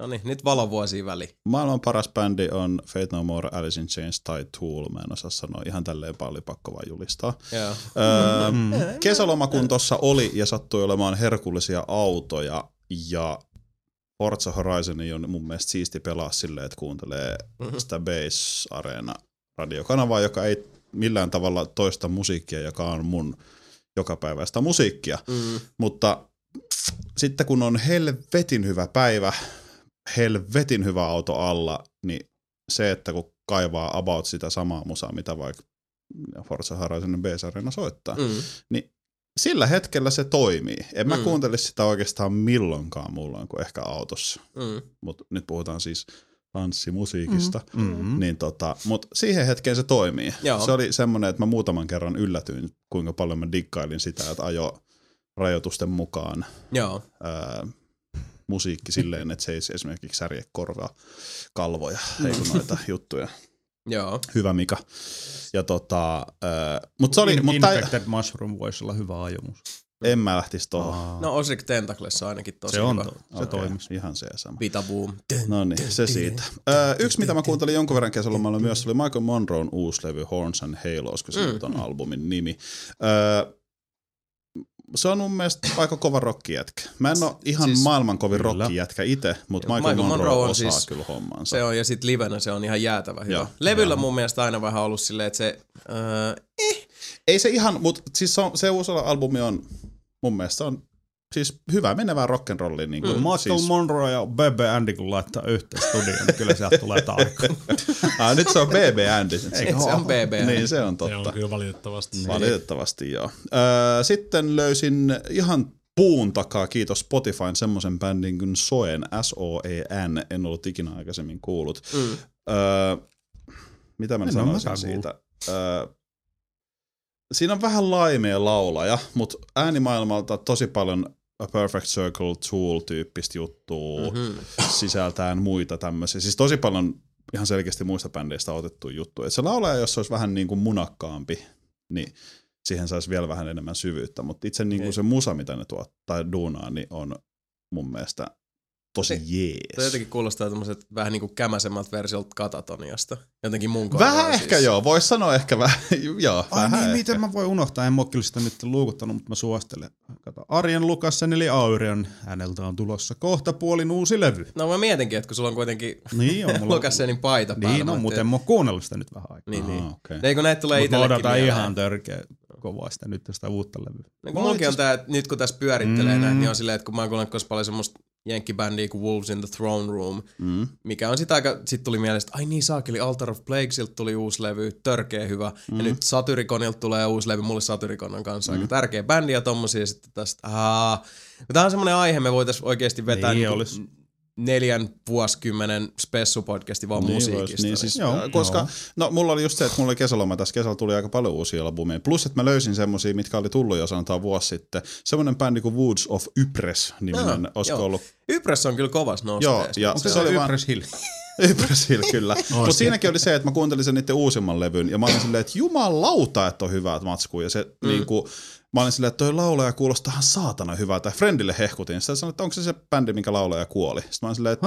[SPEAKER 1] No niin, nyt valovuosia väliin.
[SPEAKER 2] Maailman paras bändi on Fate No More, Alice in Chains tai Tool. Mä en osaa sanoa ihan tälleen paljon, pakko vaan julistaa.
[SPEAKER 1] Joo.
[SPEAKER 2] Öö, [LAUGHS]
[SPEAKER 3] Mm.
[SPEAKER 2] kesäloma kun tossa oli ja sattui olemaan herkullisia autoja ja Forza Horizon on mun mielestä siisti pelaa silleen, että kuuntelee
[SPEAKER 1] Mhm.
[SPEAKER 2] sitä Bass Arena radiokanavaa, joka ei millään tavalla toista musiikkia, joka on mun jokapäiväistä musiikkia.
[SPEAKER 1] Mm.
[SPEAKER 2] Mutta sitten kun on helvetin hyvä päivä, helvetin hyvä auto alla, niin se, että kun kaivaa about sitä samaa musaa, mitä vaikka Forza Horizon B-sarjana soittaa,
[SPEAKER 1] Mm.
[SPEAKER 2] niin sillä hetkellä se toimii. En mä
[SPEAKER 1] Mm.
[SPEAKER 2] kuuntelisi sitä oikeastaan milloinkaan muulloin kuin ehkä autossa.
[SPEAKER 1] Mm.
[SPEAKER 2] Mutta nyt puhutaan siis tanssimusiikista.
[SPEAKER 3] Mm-hmm.
[SPEAKER 2] Niin tota, mutta siihen hetkeen se toimii.
[SPEAKER 1] Joo.
[SPEAKER 2] Se oli semmoinen, että mä muutaman kerran yllätyin, kuinka paljon mä diggailin sitä, että ajo rajoitusten mukaan
[SPEAKER 1] Joo.
[SPEAKER 2] ää, musiikki silleen, että se ei esimerkiksi särje korvaa kalvoja, ei kun noita [LAUGHS] juttuja.
[SPEAKER 1] Joo.
[SPEAKER 2] Hyvä Mika. Ja tota, ää, mut se oli,
[SPEAKER 3] In,
[SPEAKER 2] mutta
[SPEAKER 3] Infected Mushroom voisi olla hyvä ajomus.
[SPEAKER 2] En mä lähtisi tohon.
[SPEAKER 3] Aa,
[SPEAKER 1] No Osric Tentacles on ainakin tosi
[SPEAKER 3] se on,
[SPEAKER 1] hyvä.
[SPEAKER 3] to, se
[SPEAKER 2] Okei,
[SPEAKER 3] toimisi.
[SPEAKER 2] Ihan se sama.
[SPEAKER 1] Vita Boom.
[SPEAKER 2] No niin, se siitä. Öö, yksi, mitä mä kuuntelin jonkun verran kesälomalla myös, oli Michael Monroon uusi levy Horns and Halos, kun se
[SPEAKER 1] Mm.
[SPEAKER 2] nyt on albumin nimi. Öö, se on mun mielestä aika kova rockijätkä. Mä en ole ihan
[SPEAKER 1] Siis-
[SPEAKER 2] siis, maailman kovin
[SPEAKER 3] Kyllä.
[SPEAKER 2] rockijätkä itse, mutta
[SPEAKER 1] Joo,
[SPEAKER 2] Michael,
[SPEAKER 1] Michael
[SPEAKER 2] Monroe,
[SPEAKER 1] Monroe on
[SPEAKER 2] osaa
[SPEAKER 1] siis-
[SPEAKER 2] kyllä hommansa.
[SPEAKER 1] Se on, ja sit livenä se on ihan jäätävä hyvä.
[SPEAKER 2] Joo.
[SPEAKER 1] Levyllä mun mielestä aina vähän ollut silleen, että se... Öö,
[SPEAKER 2] Ei se ihan, mutta siis se, on, se uusi albumi on, mun mielestä se on siis hyvä menevää rock'n'rollia. Niin kuin,
[SPEAKER 3] Mm. Michael
[SPEAKER 2] siis,
[SPEAKER 3] Monroe ja Bebe Andy kun laittaa yhteen studioon, niin kyllä sieltä tulee taikka. [LAUGHS]
[SPEAKER 2] ah, nyt se on BB Andy.
[SPEAKER 1] se on BB.
[SPEAKER 2] Niin, se on
[SPEAKER 4] Se
[SPEAKER 2] totta.
[SPEAKER 4] on kyllä valitettavasti.
[SPEAKER 2] Valitettavasti joo. Öö, sitten löysin ihan puun takaa, kiitos Spotifyn, semmoisen bändin kuin Soen, S-O-E-N, en ollut ikinä aikaisemmin kuullut.
[SPEAKER 1] Mm.
[SPEAKER 2] Öö, mitä mä
[SPEAKER 3] En
[SPEAKER 2] sanoisin siitä? Öö, siinä on vähän laimea laulaja, mutta äänimaailmalta tosi paljon A Perfect Circle Tool-tyyppistä juttua,
[SPEAKER 1] Mhm.
[SPEAKER 2] mm-hmm. sisältäen muita tämmöisiä. Siis tosi paljon ihan selkeästi muista bändeistä otettu juttu. Et se laulaja, jos se olisi vähän niin kuin munakkaampi, niin siihen saisi vielä vähän enemmän syvyyttä. Mutta itse niin
[SPEAKER 1] Ei.
[SPEAKER 2] kuin se musa, mitä ne tuottaa tai duunaa, niin on mun mielestä tosi
[SPEAKER 1] Se-
[SPEAKER 2] jees.
[SPEAKER 1] Se jotenkin kuulostaa tämmöiset vähän niinku kämäsemmältä versiolta katatoniasta. Jotenkin mun
[SPEAKER 2] Vähän
[SPEAKER 1] korvaan
[SPEAKER 2] ehkä
[SPEAKER 1] siis.
[SPEAKER 2] joo, voisi sanoa ehkä vähän, [LAUGHS] joo,
[SPEAKER 3] Ai
[SPEAKER 2] vähän
[SPEAKER 3] niin,
[SPEAKER 2] ehkä.
[SPEAKER 3] miten mä voin unohtaa, en mä kyllä sitä nyt luukuttanut, mutta mä suosittelen. Kato, Arjen Lukassen eli Aurion, häneltä on tulossa kohta puolin uusi levy.
[SPEAKER 1] No mä mietinkin, että kun sulla on kuitenkin
[SPEAKER 3] Niin on mulla. [LAUGHS]
[SPEAKER 1] Lukassenin paita päällä.
[SPEAKER 3] Niin on, mutta en mä kuunnellut sitä nyt vähän aikaa.
[SPEAKER 1] Niin, niin.
[SPEAKER 2] Ah, okei.
[SPEAKER 1] Ei kun näitä tulee
[SPEAKER 3] Mutta
[SPEAKER 1] itsellekin mieleen.
[SPEAKER 3] ihan törkeä kovaa sitä nyt sitä uutta levyä.
[SPEAKER 1] No, kun mullakin on tää, että nyt kun tässä pyörittelee
[SPEAKER 3] Mm.
[SPEAKER 1] mm. näitä, niin on silleen, että kun mä oon kuunnellut paljon semmoista jenkkibändiä kuin Wolves in the Throne Room,
[SPEAKER 2] Mm.
[SPEAKER 1] mikä on sitä aika, sit tuli mielestä, ai niin saakeli, Altar of Plaguesilta tuli uusi levy, törkeä hyvä. Mm. Ja nyt Satyrikonilta tulee uusi levy, mulle Satyricon on kanssa mm. aika tärkeä bändi ja tommosia, ja sitten tästä, aah. Tää on semmonen aihe, me voitais oikeesti vetää
[SPEAKER 3] Niin
[SPEAKER 1] niin
[SPEAKER 3] olis.
[SPEAKER 1] Neljän vuosikymmenen spessupodcasti vaan
[SPEAKER 2] Niin
[SPEAKER 1] musiikista.
[SPEAKER 2] vois, niin siis,
[SPEAKER 3] Joo,
[SPEAKER 2] joo, koska,
[SPEAKER 3] joo.
[SPEAKER 2] no mulla oli just se, että mulla oli kesäloma tässä, kesällä tuli aika paljon uusia albumeja, plus että mä löysin semmosia, mitkä oli tullut jo sanotaan vuosi sitten, semmoinen bändi kuin Woods of Ypres niminen,
[SPEAKER 1] Joo,
[SPEAKER 2] olisiko
[SPEAKER 1] joo.
[SPEAKER 2] ollut,
[SPEAKER 1] Ypres on kyllä kovas
[SPEAKER 2] joo,
[SPEAKER 1] nosteessa.
[SPEAKER 2] ja
[SPEAKER 3] Onko
[SPEAKER 2] se,
[SPEAKER 3] se,
[SPEAKER 2] oli
[SPEAKER 3] Ypres Hill? [LAUGHS]
[SPEAKER 2] Ypres Hill, kyllä, [LAUGHS] mutta siinäkin oli se, että mä kuuntelin sen niiden uusimman levyn, ja mä olin silleen, että jumalauta, että on hyvät matskua, ja se mm. niinku, Mä olin silleen, että toi laulaja kuulostaa ihan saatana hyvältä. Friendille hehkutin. Sitten sanoin, että onko se se bändi, minkä laulaja kuoli. Sitten mä olin silleen, että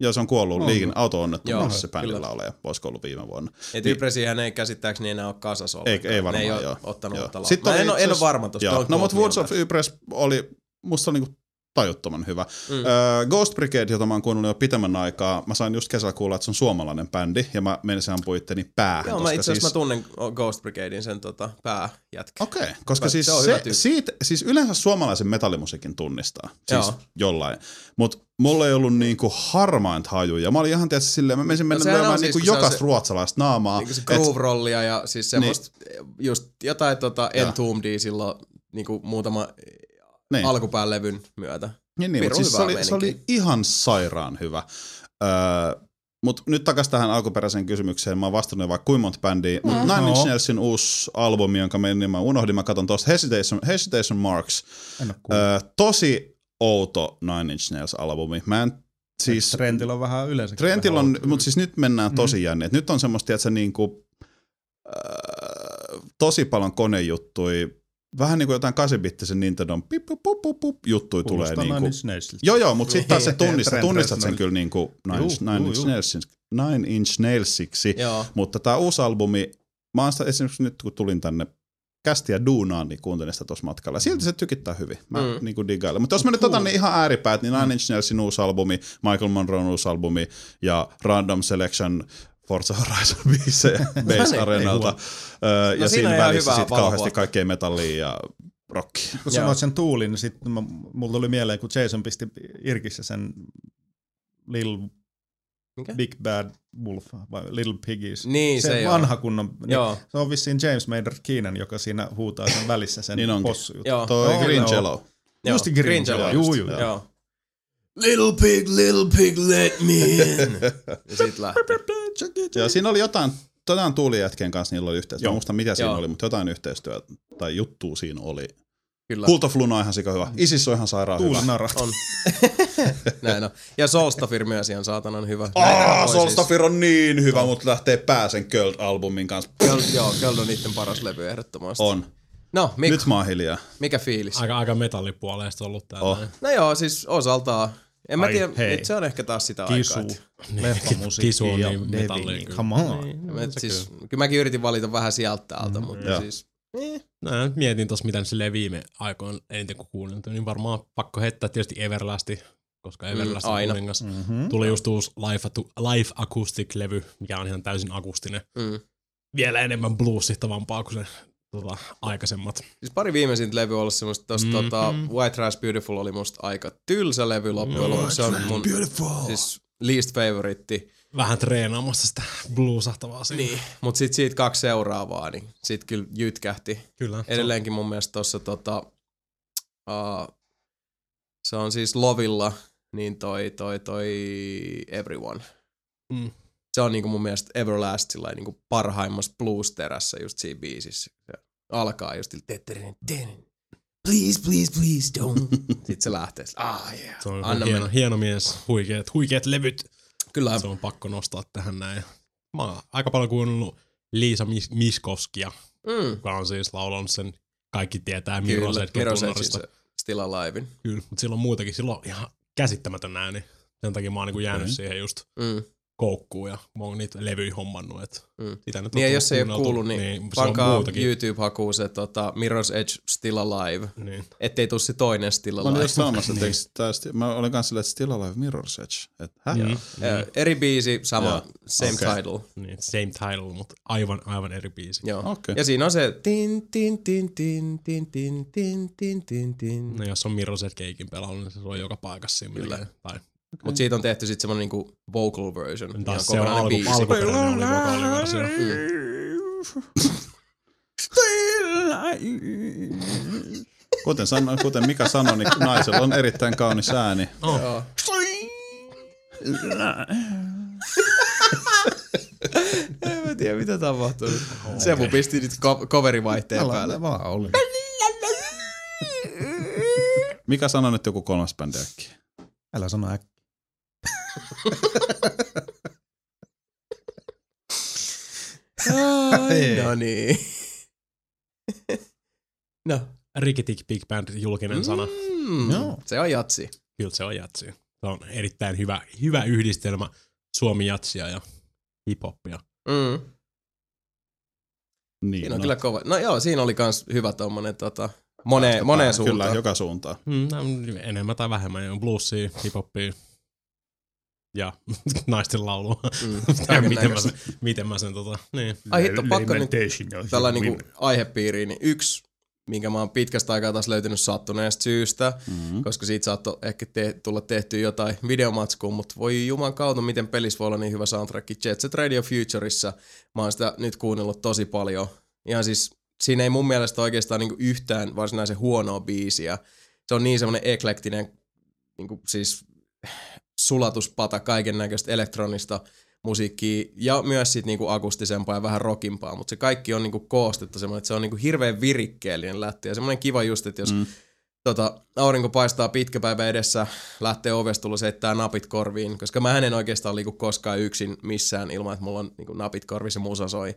[SPEAKER 2] joo, se on kuollut
[SPEAKER 3] Onko?
[SPEAKER 2] liikin auto-onnettomuudessa se bändin laulaja. Voisiko ollut viime vuonna.
[SPEAKER 1] Et
[SPEAKER 2] Niin.
[SPEAKER 1] Ei käsittääkseni enää ole kasassa
[SPEAKER 2] Ei, ei varmaan,
[SPEAKER 1] ne ei ole
[SPEAKER 2] joo.
[SPEAKER 1] ottanut
[SPEAKER 2] joo.
[SPEAKER 1] uutta laulaa.
[SPEAKER 2] Sitten
[SPEAKER 1] Mä en, ole,
[SPEAKER 2] itse
[SPEAKER 1] en ole varma don't
[SPEAKER 2] No, mutta Woods of. Ypres oli, musta oli niinku tajuttoman hyvä.
[SPEAKER 1] Mm.
[SPEAKER 2] Öö, Ghost Brigade, jota mä oon kuunnellut jo pitemmän aikaa, mä sain just kesällä kuulla, että se on suomalainen bändi, ja mä menisin ampua itteni päähän.
[SPEAKER 1] Joo, mä itse asiassa
[SPEAKER 2] siis,
[SPEAKER 1] mä tunnen Ghost Brigadein sen tota, pääjätkä.
[SPEAKER 2] Okei, okay, koska siis,
[SPEAKER 1] se
[SPEAKER 2] se, siitä, siis yleensä suomalaisen metallimusiikin tunnistaa, siis
[SPEAKER 1] Joo.
[SPEAKER 2] jollain. Mutta mulla ei ollut niinku harmainta hajuja. Mä olin ihan tietysti silleen, mä menisin mennä
[SPEAKER 1] sehän
[SPEAKER 2] lyömään
[SPEAKER 1] on siis,
[SPEAKER 2] niinku jokaista
[SPEAKER 1] se-
[SPEAKER 2] ruotsalaista naamaa.
[SPEAKER 1] Niin se groove-rollia ja siis semmoista, just jotain tota
[SPEAKER 2] Joo.
[SPEAKER 1] Entombedea silloin niinku muutama
[SPEAKER 2] niin.
[SPEAKER 1] alkupään levyn myötä.
[SPEAKER 2] Niin, niin mutta siis se oli, se oli ihan sairaan hyvä. Öö, mutta nyt takaisin tähän alkuperäiseen kysymykseen. Mä oon vastannut vaikka kuinka monta bändiä. Mutta
[SPEAKER 1] Mm-hmm.
[SPEAKER 2] Nine Inch. Nailsin uusi albumi, jonka mä, niin mä unohdin, mä katson tuosta Hesitation, Hesitation Marks. Öö, tosi outo Nine Inch Nails-albumi. Mä en, siis
[SPEAKER 3] Trendillä on vähän yleensä.
[SPEAKER 2] Trentillä on, mutta siis nyt mennään
[SPEAKER 3] Mm.
[SPEAKER 2] tosi jänni. Et Nyt on semmoista, että se niinku, äh, tosi paljon konejuttuja, vähän niin kuin jotain 8-bittisen Nintendon pip, pup, pup, pup, juttuja tulee.
[SPEAKER 3] Kuulostaa
[SPEAKER 2] Niinku,
[SPEAKER 3] Nine Inch Nailsilta.
[SPEAKER 2] joo, joo, mutta sitten taas se
[SPEAKER 3] Niin,
[SPEAKER 2] tunnistat, tunnistat sen kyllä niinku Nine,
[SPEAKER 3] Juu,
[SPEAKER 2] Inch- Nine,
[SPEAKER 3] juu,
[SPEAKER 2] Inch. Nailsiksi, Nine Inch Nailsiksi,
[SPEAKER 1] Joo.
[SPEAKER 2] mutta tämä uusi albumi, mä oon sitä esimerkiksi nyt kun tulin tänne kästiä duunaan, niin kuuntelin sitä tuossa matkalla. Silti se tykittää hyvin. Mä
[SPEAKER 1] Mm.
[SPEAKER 2] niin kuin digailen. Mutta jos mä nyt otan ne ihan ääripäät, niin Nine Inch Nailsin uusi albumi, Michael Monroe uusi albumi ja Random Selection Forza Horizon [LAUGHS] 5 Base
[SPEAKER 1] niin,
[SPEAKER 2] Arenalta. Öö, ja
[SPEAKER 1] siinä
[SPEAKER 2] siinä välissä sitten kauheasti kaikkea metallia ja rockia.
[SPEAKER 3] Kun
[SPEAKER 1] Joo.
[SPEAKER 3] sanoit sen tuulin, niin sitten mulla tuli mieleen, kun Jason pisti Irkissä sen Lil
[SPEAKER 1] Mikä?
[SPEAKER 3] Big Bad Wolf vai Little Piggies.
[SPEAKER 1] Niin, se,
[SPEAKER 3] se
[SPEAKER 1] joo.
[SPEAKER 3] vanha kunnon. Niin,
[SPEAKER 1] Joo.
[SPEAKER 3] Se on vissiin James Maynard Keenan, joka siinä huutaa sen välissä sen [LAUGHS]
[SPEAKER 2] Niin
[SPEAKER 3] possujutun.
[SPEAKER 1] Joo.
[SPEAKER 2] Toi
[SPEAKER 3] Joo,
[SPEAKER 2] Green
[SPEAKER 3] joo.
[SPEAKER 2] Jello.
[SPEAKER 1] Joo,
[SPEAKER 3] Justi Green
[SPEAKER 1] Green
[SPEAKER 3] Jello,
[SPEAKER 1] Jello,
[SPEAKER 3] juu,
[SPEAKER 1] just.
[SPEAKER 3] juu.
[SPEAKER 1] Joo. Little pig, little pig, let me in. [LAUGHS] ja sit lähtee.
[SPEAKER 2] Joo, siinä oli jotain, jotain tuulijätkien kanssa niillä oli yhteistyötä. Muista mitä siinä
[SPEAKER 1] Joo.
[SPEAKER 2] oli, mutta jotain yhteistyötä tai juttua siinä oli.
[SPEAKER 1] Kyllä.
[SPEAKER 2] Cult of Luna on ihan sika hyvä. Isis on ihan sairaan hyvä.
[SPEAKER 3] Tuulinara.
[SPEAKER 1] On. [LAUGHS] Näin on. Ja Soulstafir myös ihan saatanan hyvä.
[SPEAKER 2] Aa, Solstafir on niin hyvä, mutta lähtee pääsen Köld-albumin kanssa.
[SPEAKER 1] Siis, Köld, joo, Köld on niiden paras levy ehdottomasti.
[SPEAKER 2] On.
[SPEAKER 1] No, Mikko,
[SPEAKER 2] Nyt mä oon hiljaa.
[SPEAKER 1] mikä fiilis?
[SPEAKER 4] Aika, aika metallipuoleista ollut täällä.
[SPEAKER 2] Oh.
[SPEAKER 1] No joo, siis osaltaan. En mä tiedä,
[SPEAKER 3] hei.
[SPEAKER 1] nyt se on ehkä taas sitä
[SPEAKER 3] Kisu,
[SPEAKER 1] aikaa. että-
[SPEAKER 3] leffamusiikki
[SPEAKER 4] Kisu
[SPEAKER 3] ja
[SPEAKER 4] niin
[SPEAKER 3] Devi,
[SPEAKER 4] metallia
[SPEAKER 3] niin
[SPEAKER 4] kyllä.
[SPEAKER 3] come on.
[SPEAKER 4] Niin, no,
[SPEAKER 1] Et
[SPEAKER 4] se
[SPEAKER 1] siis,
[SPEAKER 4] kyllä.
[SPEAKER 1] kyllä mäkin yritin valita vähän sieltä täältä,
[SPEAKER 3] Mhm.
[SPEAKER 1] mutta
[SPEAKER 2] Joo.
[SPEAKER 1] siis... Eh.
[SPEAKER 4] No, nyt mietin tossa, mitä silleen viime aikoina eniten kun kuulin, niin varmaan pakko heittää tietysti Everlasti, koska Everlasti
[SPEAKER 1] Mm,
[SPEAKER 4] on
[SPEAKER 1] aina.
[SPEAKER 4] kuningas.
[SPEAKER 3] Mm-hmm.
[SPEAKER 4] Tuli just uusi Live, Live Acoustic-levy, mikä on ihan täysin akustinen.
[SPEAKER 1] Mm.
[SPEAKER 4] Vielä enemmän bluesittavampaa kuin se tota, aikaisemmat.
[SPEAKER 1] Siis pari viimeisintä levyä on ollut semmoista, tosta,
[SPEAKER 4] Mm,
[SPEAKER 1] tota. White Trash Beautiful oli musta aika tylsä levy loppujen lopuksi. Se on mun siis least favorite.
[SPEAKER 4] Vähän treenaamassa sitä bluesahtavaa siinä.
[SPEAKER 1] Niin. Mut sit siitä kaksi seuraavaa, niin sit kyllä jytkähti.
[SPEAKER 4] Kyllä.
[SPEAKER 1] Edelleenkin mun mielestä tossa tota, uh, se on siis Lovilla, niin toi, toi, toi Everyone.
[SPEAKER 4] Mm.
[SPEAKER 1] Se on niinku mun mielestä Everlast sillä niinku parhaimmassa blues-terässä just siinä biisissä. Se alkaa just sillä tetterin, terin. Please, please, please don't. [LAUGHS] Sitten se lähtee. sillä, Ah, yeah.
[SPEAKER 4] Se on
[SPEAKER 1] Anna
[SPEAKER 4] hieno,
[SPEAKER 1] mennä.
[SPEAKER 4] hieno mies, huikeat, huikeat levyt.
[SPEAKER 1] Kyllä.
[SPEAKER 4] Se on pakko nostaa tähän näin. Mä oon aika paljon kuunnellut Liisa Mis- Miskoskia,
[SPEAKER 1] Mm.
[SPEAKER 4] joka on siis laulanut sen kaikki tietää tunnarista.
[SPEAKER 1] se Still Alivein.
[SPEAKER 4] Kyllä, mutta silloin muutenkin, silloin on ihan käsittämätön ääni. Sen takia mä oon niinku jäänyt
[SPEAKER 2] Okei.
[SPEAKER 4] siihen just
[SPEAKER 1] Mm.
[SPEAKER 4] Koukkuun ja mä oon niitä levyjä hommannut. Et
[SPEAKER 1] Mm.
[SPEAKER 4] sitä nyt
[SPEAKER 1] Niin ja jos ei ole kuullut, niin,
[SPEAKER 4] se on
[SPEAKER 1] pankaa
[SPEAKER 4] muutakin.
[SPEAKER 1] YouTube-hakuun se tota, Mirror's Edge Still Alive,
[SPEAKER 4] Niin.
[SPEAKER 1] ettei tuu se toinen Still
[SPEAKER 2] Mä olin
[SPEAKER 1] Alive.
[SPEAKER 2] sanomassa, että [LAUGHS] eikö tää sti- mä olin kanssa silleen, että Still Alive Mirror's Edge. Et, häh?
[SPEAKER 4] Mm.
[SPEAKER 1] Ö, Eri biisi, sama,
[SPEAKER 2] Joo.
[SPEAKER 1] same
[SPEAKER 2] Okei.
[SPEAKER 1] title.
[SPEAKER 4] niin. Same title, mutta aivan, aivan eri biisi.
[SPEAKER 1] Joo.
[SPEAKER 2] Okei.
[SPEAKER 1] Ja siinä on se tin tin tin tin tin tin tin tin tin tin.
[SPEAKER 4] No jos on Miroset keikin pelannut, niin se on joka paikassa siinä
[SPEAKER 1] Kyllä.
[SPEAKER 4] melkein. Tai,
[SPEAKER 1] Mut siitä on tehty sitten semmonen niinku vocal version.
[SPEAKER 4] taas se on alku,
[SPEAKER 1] biisi.
[SPEAKER 4] alkuperäinen oli vokaaliversio.
[SPEAKER 2] Kuten, sano, kuten Mika sanoi, niin naisella on erittäin kaunis ääni.
[SPEAKER 1] Joo. [LAUGHS] en mä tiedä mitä tapahtuu. Sebu pisti nyt ko- coverivaihteen päälle.
[SPEAKER 3] Älä vaan oli.
[SPEAKER 2] Mika sanoi nyt joku kolmas bändi äkkiä.
[SPEAKER 3] Älä sano äkkiä.
[SPEAKER 1] Ai, no niin. no.
[SPEAKER 4] Rikitik Big Band julkinen sana.
[SPEAKER 1] Mm,
[SPEAKER 3] Joo.
[SPEAKER 1] Se on jatsi.
[SPEAKER 4] Kyllä se on jatsi. Se on erittäin hyvä, hyvä yhdistelmä suomi-jatsia ja hip-hoppia.
[SPEAKER 1] Mm.
[SPEAKER 2] Niin,
[SPEAKER 1] Siinä on kyllä kova. No joo, siinä oli kans hyvä tommonen tota, moneen, moneen suuntaan.
[SPEAKER 2] Kyllä, joka suuntaan.
[SPEAKER 4] Mm, no, enemmän tai vähemmän. On bluesia, hip-hoppia ja [LAUGHS] naisten laulua.
[SPEAKER 1] Mm, [LAUGHS]
[SPEAKER 4] ja miten, mä sen, miten mä sen tota, niin.
[SPEAKER 1] Ai hitto, pakko nyt tällainen niinku aihepiiriin, niin yksi, minkä mä oon pitkästä aikaa taas löytänyt sattuneesta syystä,
[SPEAKER 2] Mm-hmm.
[SPEAKER 1] koska siitä saattoi ehkä te- tulla tehty jotain videomatskua, mutta voi juman kautta, miten pelissä voi olla niin hyvä soundtrack. Jet Set Radio Futureissa mä oon sitä nyt kuunnellut tosi paljon. Ihan siis, siinä ei mun mielestä oikeastaan niinku yhtään varsinaisen huonoa biisiä. Se on niin semmoinen eklektinen, niinku siis sulatuspata kaiken näköistä elektronista musiikkia ja myös sit niinku akustisempaa ja vähän rockimpaa, mutta se kaikki on niinku koostettu semmoinen, että se on niinku hirveän virikkeellinen lätti ja semmoinen kiva just, että jos mm. tota, aurinko paistaa pitkä päivä edessä, lähtee ovesta heittää napit korviin, koska mä en oikeastaan liiku koskaan yksin missään ilman, että mulla on niinku napit korvissa ja musa soi.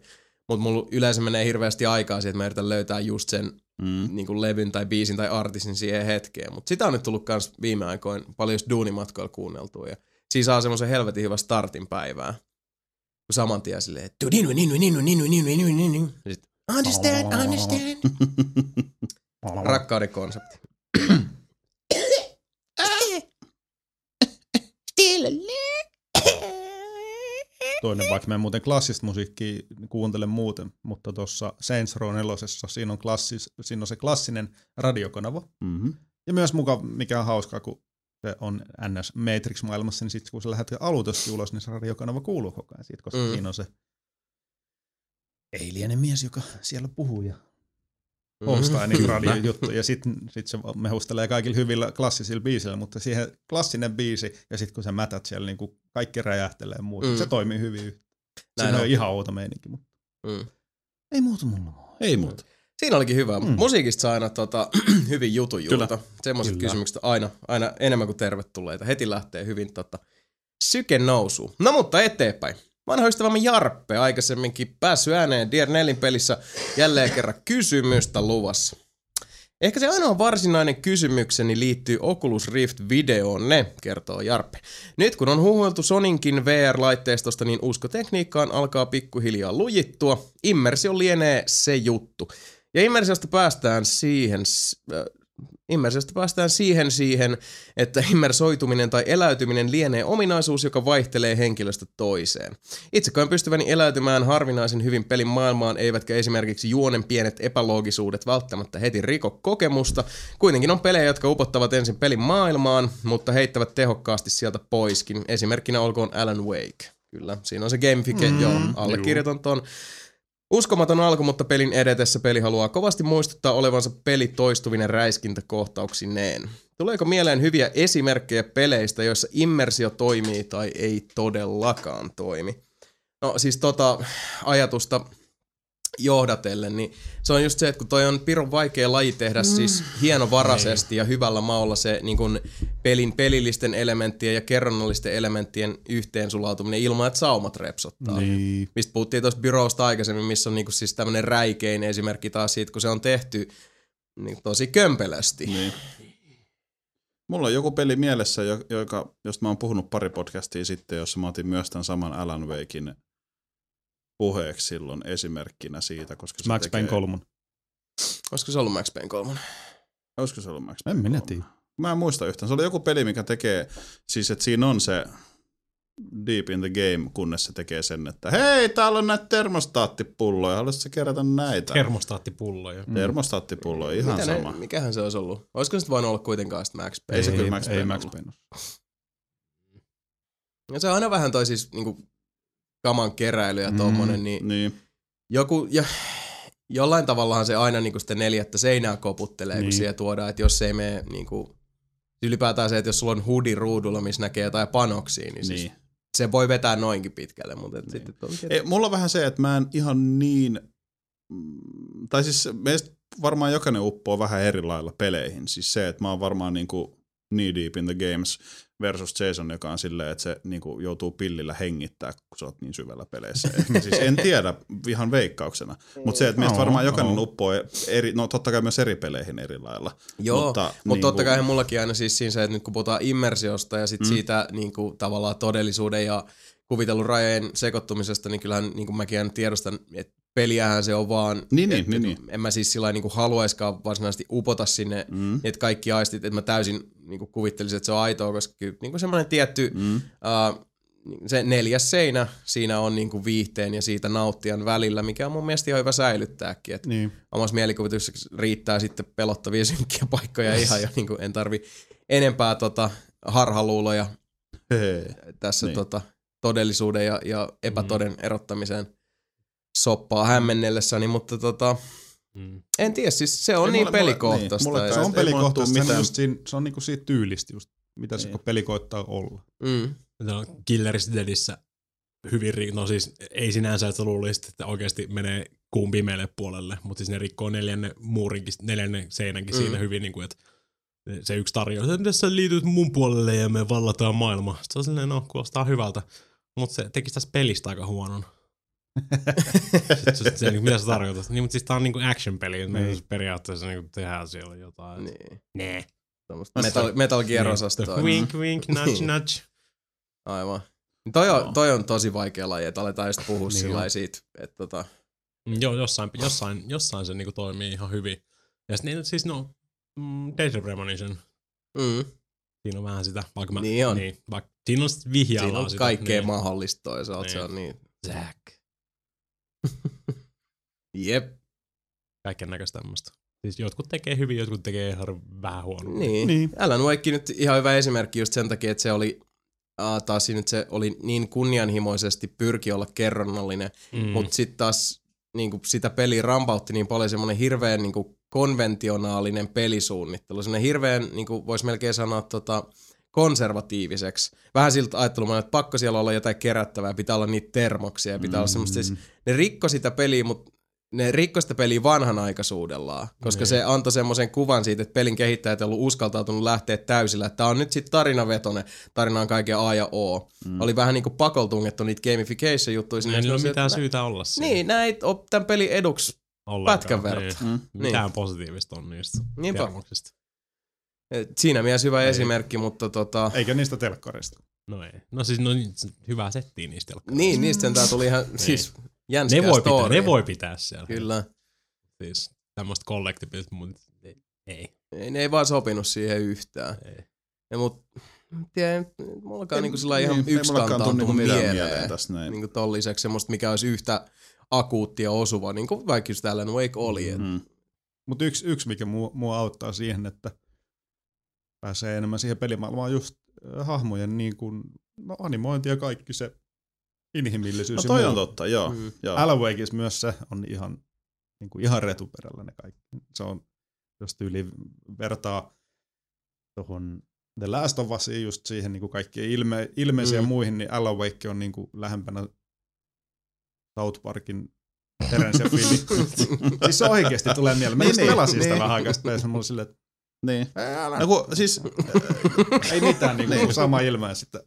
[SPEAKER 1] Mutta mulla yleensä menee hirveästi aikaa siihen, että mä yritän löytää just sen
[SPEAKER 2] Mm.
[SPEAKER 1] niin kuin levyn tai biisin tai artistin siihen hetkeen. Mutta sitä on nyt tullut kans viime aikoina paljon just duunimatkoilla kuunneltua. Ja siinä saa semmoisen helvetin hyvä startin päivää. Kun saman tien silleen, että understand, understand. [LAUGHS] Rakkauden konsepti. [LAUGHS] [COUGHS] [COUGHS] [COUGHS]
[SPEAKER 3] Toinen, vaikka mä en muuten klassista musiikkia kuuntele muuten, mutta tuossa Saints Row 4, siinä on, klassis, siinä on se klassinen radiokanava.
[SPEAKER 2] Mm-hmm.
[SPEAKER 3] Ja myös muka, mikä on hauskaa, kun se on NS Matrix-maailmassa, niin sitten kun sä lähdet alutosta ulos, niin se radiokanava kuuluu koko ajan siitä, koska
[SPEAKER 1] Mm.
[SPEAKER 3] siinä on se eiliäinen mies, joka siellä puhuu ja hostaa niitä radiojuttuja. Ja sitten sit se mehustelee kaikilla hyvillä klassisilla biisillä, mutta siihen klassinen biisi ja sitten kun sä mätät siellä, niin kuin kaikki räjähtelee muuta.
[SPEAKER 1] Mm.
[SPEAKER 3] Mm. Se toimii hyvin. yhtä.
[SPEAKER 1] Näin
[SPEAKER 3] Siinä on ihan outo meininki, mutta
[SPEAKER 1] Mm.
[SPEAKER 3] ei muuta mulla.
[SPEAKER 2] Ei muuta.
[SPEAKER 1] Siinä olikin hyvä. Mm. Musiikista saa aina tota, [CLEARS THROAT] hyvin jutun juuta. Semmoiset kysymykset aina, aina enemmän kuin tervetulleita. Heti lähtee hyvin tota, syke nousuun. No mutta eteenpäin. Vanha ystävämme Jarppe aikaisemminkin päässyt ääneen Dear Nellin pelissä jälleen kerran kysymystä luvassa. Ehkä se ainoa varsinainen kysymykseni liittyy Oculus Rift-videoon, ne, kertoo Jarppe. Nyt kun on huhuiltu Soninkin VR-laitteistosta, niin uskotekniikkaan alkaa pikkuhiljaa lujittua. Immersio lienee se juttu. Ja immersiosta päästään siihen, äh, immersiosta päästään siihen siihen, että immersoituminen tai eläytyminen lienee ominaisuus, joka vaihtelee henkilöstä toiseen. Itse koen pystyväni eläytymään harvinaisen hyvin pelin maailmaan, eivätkä esimerkiksi juonen pienet epäloogisuudet välttämättä heti riko kokemusta. Kuitenkin on pelejä, jotka upottavat ensin pelin maailmaan, mutta heittävät tehokkaasti sieltä poiskin. Esimerkkinä olkoon Alan Wake. Kyllä, siinä on se gamification, mm, joo, allekirjoitan ton. Uskomaton alku, mutta pelin edetessä peli haluaa kovasti muistuttaa olevansa peli toistuvinen räiskintäkohtauksineen. Tuleeko mieleen hyviä esimerkkejä peleistä, joissa immersio toimii tai ei todellakaan toimi? No siis tota ajatusta johdatellen, niin se on just se, että kun toi on pirun vaikea laji tehdä mm. siis hienovaraisesti ja hyvällä maulla se niin kun pelin pelillisten elementtien ja kerronnallisten elementtien yhteensulautuminen ilman, että saumat repsottaa
[SPEAKER 3] Niin.
[SPEAKER 1] mistä puhuttiin tuossa Byrosta aikaisemmin, missä on niinku siis tämmöinen räikein esimerkki taas siitä, kun se on tehty niin tosi kömpelösti.
[SPEAKER 2] Niin. Mulla on joku peli mielessä, jo- joka, josta mä oon puhunut pari podcastia sitten, jossa mä otin myös tämän saman Alan Wakein puheeksi silloin esimerkkinä siitä, koska se
[SPEAKER 3] Max
[SPEAKER 2] tekee...
[SPEAKER 3] Payne 3.
[SPEAKER 1] Olisiko se ollut Max Payne 3?
[SPEAKER 2] Olisiko se ollut Max
[SPEAKER 3] En
[SPEAKER 2] Payne
[SPEAKER 3] minä
[SPEAKER 2] 3?
[SPEAKER 3] tiedä.
[SPEAKER 2] Mä en muista yhtään. Se oli joku peli, mikä tekee, siis että siinä on se deep in the game, kunnes se tekee sen, että hei, täällä on näitä termostaattipulloja, haluaisitko sä kerätä näitä?
[SPEAKER 4] Termostaattipulloja.
[SPEAKER 2] Termostaattipulloja, ihan
[SPEAKER 1] Mitä
[SPEAKER 2] sama.
[SPEAKER 1] Ne, mikähän se olisi ollut? Olisiko se voinut olla kuitenkaan sitten Max Payne?
[SPEAKER 2] Ei se kyllä Max
[SPEAKER 3] ei
[SPEAKER 2] Payne
[SPEAKER 3] Max
[SPEAKER 2] ollut.
[SPEAKER 3] Payne.
[SPEAKER 1] Ja [LAUGHS] se on aina vähän toi siis niinku kaman keräily ja tommonen, niin
[SPEAKER 2] Niin.
[SPEAKER 1] joku, ja, jollain tavallahan se aina niinku sitä neljättä seinää koputtelee, niin. kun
[SPEAKER 3] Niin.
[SPEAKER 1] siihen tuodaan, että jos ei mene niinku, ylipäätään se, että jos sulla on hoodie ruudulla, missä näkee jotain panoksia, niin, niin. Siis
[SPEAKER 2] niin.
[SPEAKER 1] se voi vetää noinkin pitkälle, mutta niin. sitten on
[SPEAKER 2] Ei, mulla on vähän se, että mä en ihan niin, mm, tai siis meistä varmaan jokainen uppoo vähän eri lailla peleihin. Siis se, että mä oon varmaan niinku knee deep in the games versus Jason, joka on silleen, että se niinku joutuu pillillä hengittää, kun sä oot niin syvällä peleissä. Ehkä [LAUGHS] siis en tiedä ihan veikkauksena. Mutta se, että meistä
[SPEAKER 3] Oo,
[SPEAKER 2] varmaan jokainen
[SPEAKER 3] oo.
[SPEAKER 2] uppoo eri, no totta kai myös eri peleihin eri lailla.
[SPEAKER 1] Joo,
[SPEAKER 2] mutta,
[SPEAKER 1] mutta, mutta totta
[SPEAKER 2] niinku-
[SPEAKER 1] kai mullakin aina siis siinä se, että nyt kun puhutaan immersiosta ja sit
[SPEAKER 2] mm.
[SPEAKER 1] siitä niin kuin, tavallaan todellisuuden ja kuvitellun rajojen sekoittumisesta, niin kyllähän niin kuin mäkin aina tiedostan, että peliähän se on vaan,
[SPEAKER 2] Niin,
[SPEAKER 1] et,
[SPEAKER 2] niin, niin,
[SPEAKER 1] et En mä siis sillä niin kuin haluaiskaan varsinaisesti upota sinne,
[SPEAKER 2] Mm.
[SPEAKER 1] mm. että kaikki aistit, että mä täysin niin kuin kuvittelisin, että se on aitoa, koska kyllä niin kuin semmoinen tietty,
[SPEAKER 2] Mm.
[SPEAKER 1] uh, se neljäs seinä siinä on niin kuin viihteen ja siitä nauttijan välillä, mikä on mun mielestä ihan hyvä säilyttääkin. Et
[SPEAKER 3] Niin.
[SPEAKER 1] omassa mielikuvituksessa riittää sitten pelottavia [LAUGHS] synkkiä paikkoja ihan jo, niin kuin en tarvi enempää tota harhaluuloja
[SPEAKER 2] Hei.
[SPEAKER 1] tässä
[SPEAKER 2] Niin.
[SPEAKER 1] niin. tota, todellisuuden ja, ja epätoden mm. erottamiseen soppaa hämmennellessäni, mutta tota,
[SPEAKER 4] Mm.
[SPEAKER 1] en tiedä, siis se on
[SPEAKER 2] Ei
[SPEAKER 1] niin
[SPEAKER 2] mulle- mulle-
[SPEAKER 1] pelikohtaista.
[SPEAKER 2] niin, mulle
[SPEAKER 3] Se
[SPEAKER 2] Ei
[SPEAKER 3] on
[SPEAKER 2] mulle
[SPEAKER 3] pelikohtaista, se on, just siinä, se on niinku siitä tyylistä just, mitä se
[SPEAKER 2] Niin.
[SPEAKER 3] koko peli koittaa olla.
[SPEAKER 1] mm,
[SPEAKER 4] Se on Killer is Deadissä hyvin, no siis ei sinänsä, että sä luulisit, että oikeasti menee kuun pimeälle puolelle, mutta siis ne rikkoo neljännen muurinkin, neljännen seinänkin mm.
[SPEAKER 1] Mm.
[SPEAKER 4] siinä hyvin, niin kuin, että se yksi tarjoaa, että tässä liityt mun puolelle ja me vallataan maailma. Se on silleen, no kuulostaa hyvältä, mutta se teki tästä pelistä aika huonon. Sitten se, se, niin, mitä sä tarkoitat? Niin, mutta siis tää on niinku action-peli, että me
[SPEAKER 3] Niin.
[SPEAKER 4] periaatteessa niinku tehdään siellä jotain.
[SPEAKER 1] niin.
[SPEAKER 4] Nee.
[SPEAKER 1] Tämmöstä Metal, Metal Gear
[SPEAKER 4] Niin. Wink, wink, nudge,
[SPEAKER 1] Niin.
[SPEAKER 4] nudge.
[SPEAKER 1] Aivan. Toi on,
[SPEAKER 2] Joo.
[SPEAKER 1] toi on tosi vaikea laji, että aletaan just puhua
[SPEAKER 3] Niin
[SPEAKER 1] niin sillä siitä, että tota,
[SPEAKER 4] Joo, jossain, jossain, jossain se niinku toimii ihan hyvin. Ja sitten siis no, mm, Data Premonition,
[SPEAKER 1] mm,
[SPEAKER 4] siinä on vähän sitä, vaikka mä,
[SPEAKER 1] Niin on.
[SPEAKER 4] Niin, vaikka, siinä on sit vihjaillaan
[SPEAKER 1] siinä on
[SPEAKER 4] sitä.
[SPEAKER 1] kaikkea
[SPEAKER 4] niin.
[SPEAKER 1] mahdollista toisaalta,
[SPEAKER 4] Niin.
[SPEAKER 1] se on niin.
[SPEAKER 4] Zack. [LAUGHS]
[SPEAKER 1] Jep.
[SPEAKER 4] Kaiken näköistä tämmöistä. Siis jotkut tekee hyvin, jotkut tekee ihan vähän huonommin.
[SPEAKER 1] Niin.
[SPEAKER 3] Niin.
[SPEAKER 1] Alan Wake nyt ihan hyvä esimerkki just sen takia, että se oli uh, taas siinä, että se oli niin kunnianhimoisesti pyrki olla kerronnallinen,
[SPEAKER 4] Mm.
[SPEAKER 1] mutta sitten taas niin kuin sitä peliä rampautti niin paljon semmoinen hirveän niin kuin konventionaalinen pelisuunnittelu. Semmoinen hirveän, niin kuin voisi melkein sanoa, tota, konservatiiviseksi. Vähän siltä ajattelua, että pakko siellä olla jotain kerättävää, pitää olla niitä termoksia ja pitää mm. olla semmoista. Siis, ne rikko sitä peliä, mutta ne rikko sitä peliä vanhanaikaisuudellaan, koska
[SPEAKER 4] Niin.
[SPEAKER 1] se antoi semmoisen kuvan siitä, että pelin kehittäjät ei ollut uskaltautunut lähteä täysillä, että tää on nyt sitten tarinavetonen, tarina on kaiken A ja O. Mm. Oli vähän niinku pakoltungettu niitä gamification-juttuja sinne.
[SPEAKER 4] Ei ole mitään
[SPEAKER 1] että
[SPEAKER 4] syytä olla siinä.
[SPEAKER 1] Niin, näit ole tämän pelin eduksi.
[SPEAKER 4] ollenkaan.
[SPEAKER 1] pätkän verran.
[SPEAKER 4] Niin.
[SPEAKER 2] Mm.
[SPEAKER 4] Mitään positiivista on niistä
[SPEAKER 1] Niinpä.
[SPEAKER 4] kerromuksista.
[SPEAKER 1] Et Siinä mielessä hyvä esimerkki, mutta tota...
[SPEAKER 3] Eikä niistä telkkarista.
[SPEAKER 4] No ei. No siis no, niin, hyvää settiä niistä telkkareista.
[SPEAKER 1] Niin, niistä sentään tuli ihan siis jänskää
[SPEAKER 4] ne voi, pitää, ne voi pitää siellä.
[SPEAKER 1] Kyllä.
[SPEAKER 4] Siis tämmöistä collectibles, mutta ei.
[SPEAKER 1] Ei, ne ei vaan sopinut siihen yhtään.
[SPEAKER 4] ei.
[SPEAKER 1] Ja mut, tiedä, mullakaan niinku sillä ihan
[SPEAKER 2] Niin, ei
[SPEAKER 1] yksi
[SPEAKER 2] mullakaan
[SPEAKER 1] kanta
[SPEAKER 2] tuu
[SPEAKER 1] on
[SPEAKER 2] niinku
[SPEAKER 1] mieleen.
[SPEAKER 2] mieleen tästä näin.
[SPEAKER 1] Niinku ton lisäksi semmoista, mikä olisi yhtä akuuttia osuva, niin kuin vaikka just Alan Wake oli. Et,
[SPEAKER 2] Mm.
[SPEAKER 3] Mutta yksi, yksi, mikä mua, mua auttaa siihen, että pääsee enemmän siihen pelimaailmaan, just hahmojen niin kuin, no, animointi ja kaikki se inhimillisyys.
[SPEAKER 2] No toi on totta, joo.
[SPEAKER 1] Mm.
[SPEAKER 2] joo.
[SPEAKER 3] Alan myös se on ihan, niin kuin ihan retuperällä ne kaikki. Se on, jos tyyli vertaa tuohon The Last of Usiin just siihen niin kuin kaikkien ilme, ilmeisiä
[SPEAKER 1] Mm.
[SPEAKER 3] muihin, niin Alan Wake on niin kuin lähempänä South Parkin Terence ja Philly. [LAUGHS] siis se oikeasti tulee mieleen. Mä
[SPEAKER 2] Niin,
[SPEAKER 3] just
[SPEAKER 2] niin,
[SPEAKER 3] pelasin sitä
[SPEAKER 2] niin.
[SPEAKER 3] vähän aikaa sitten, mulla silleen, että
[SPEAKER 2] Niin.
[SPEAKER 3] "Ei, älä
[SPEAKER 2] No kun, siis, [LAUGHS]
[SPEAKER 3] ei mitään niin kuin sama ilme sitten.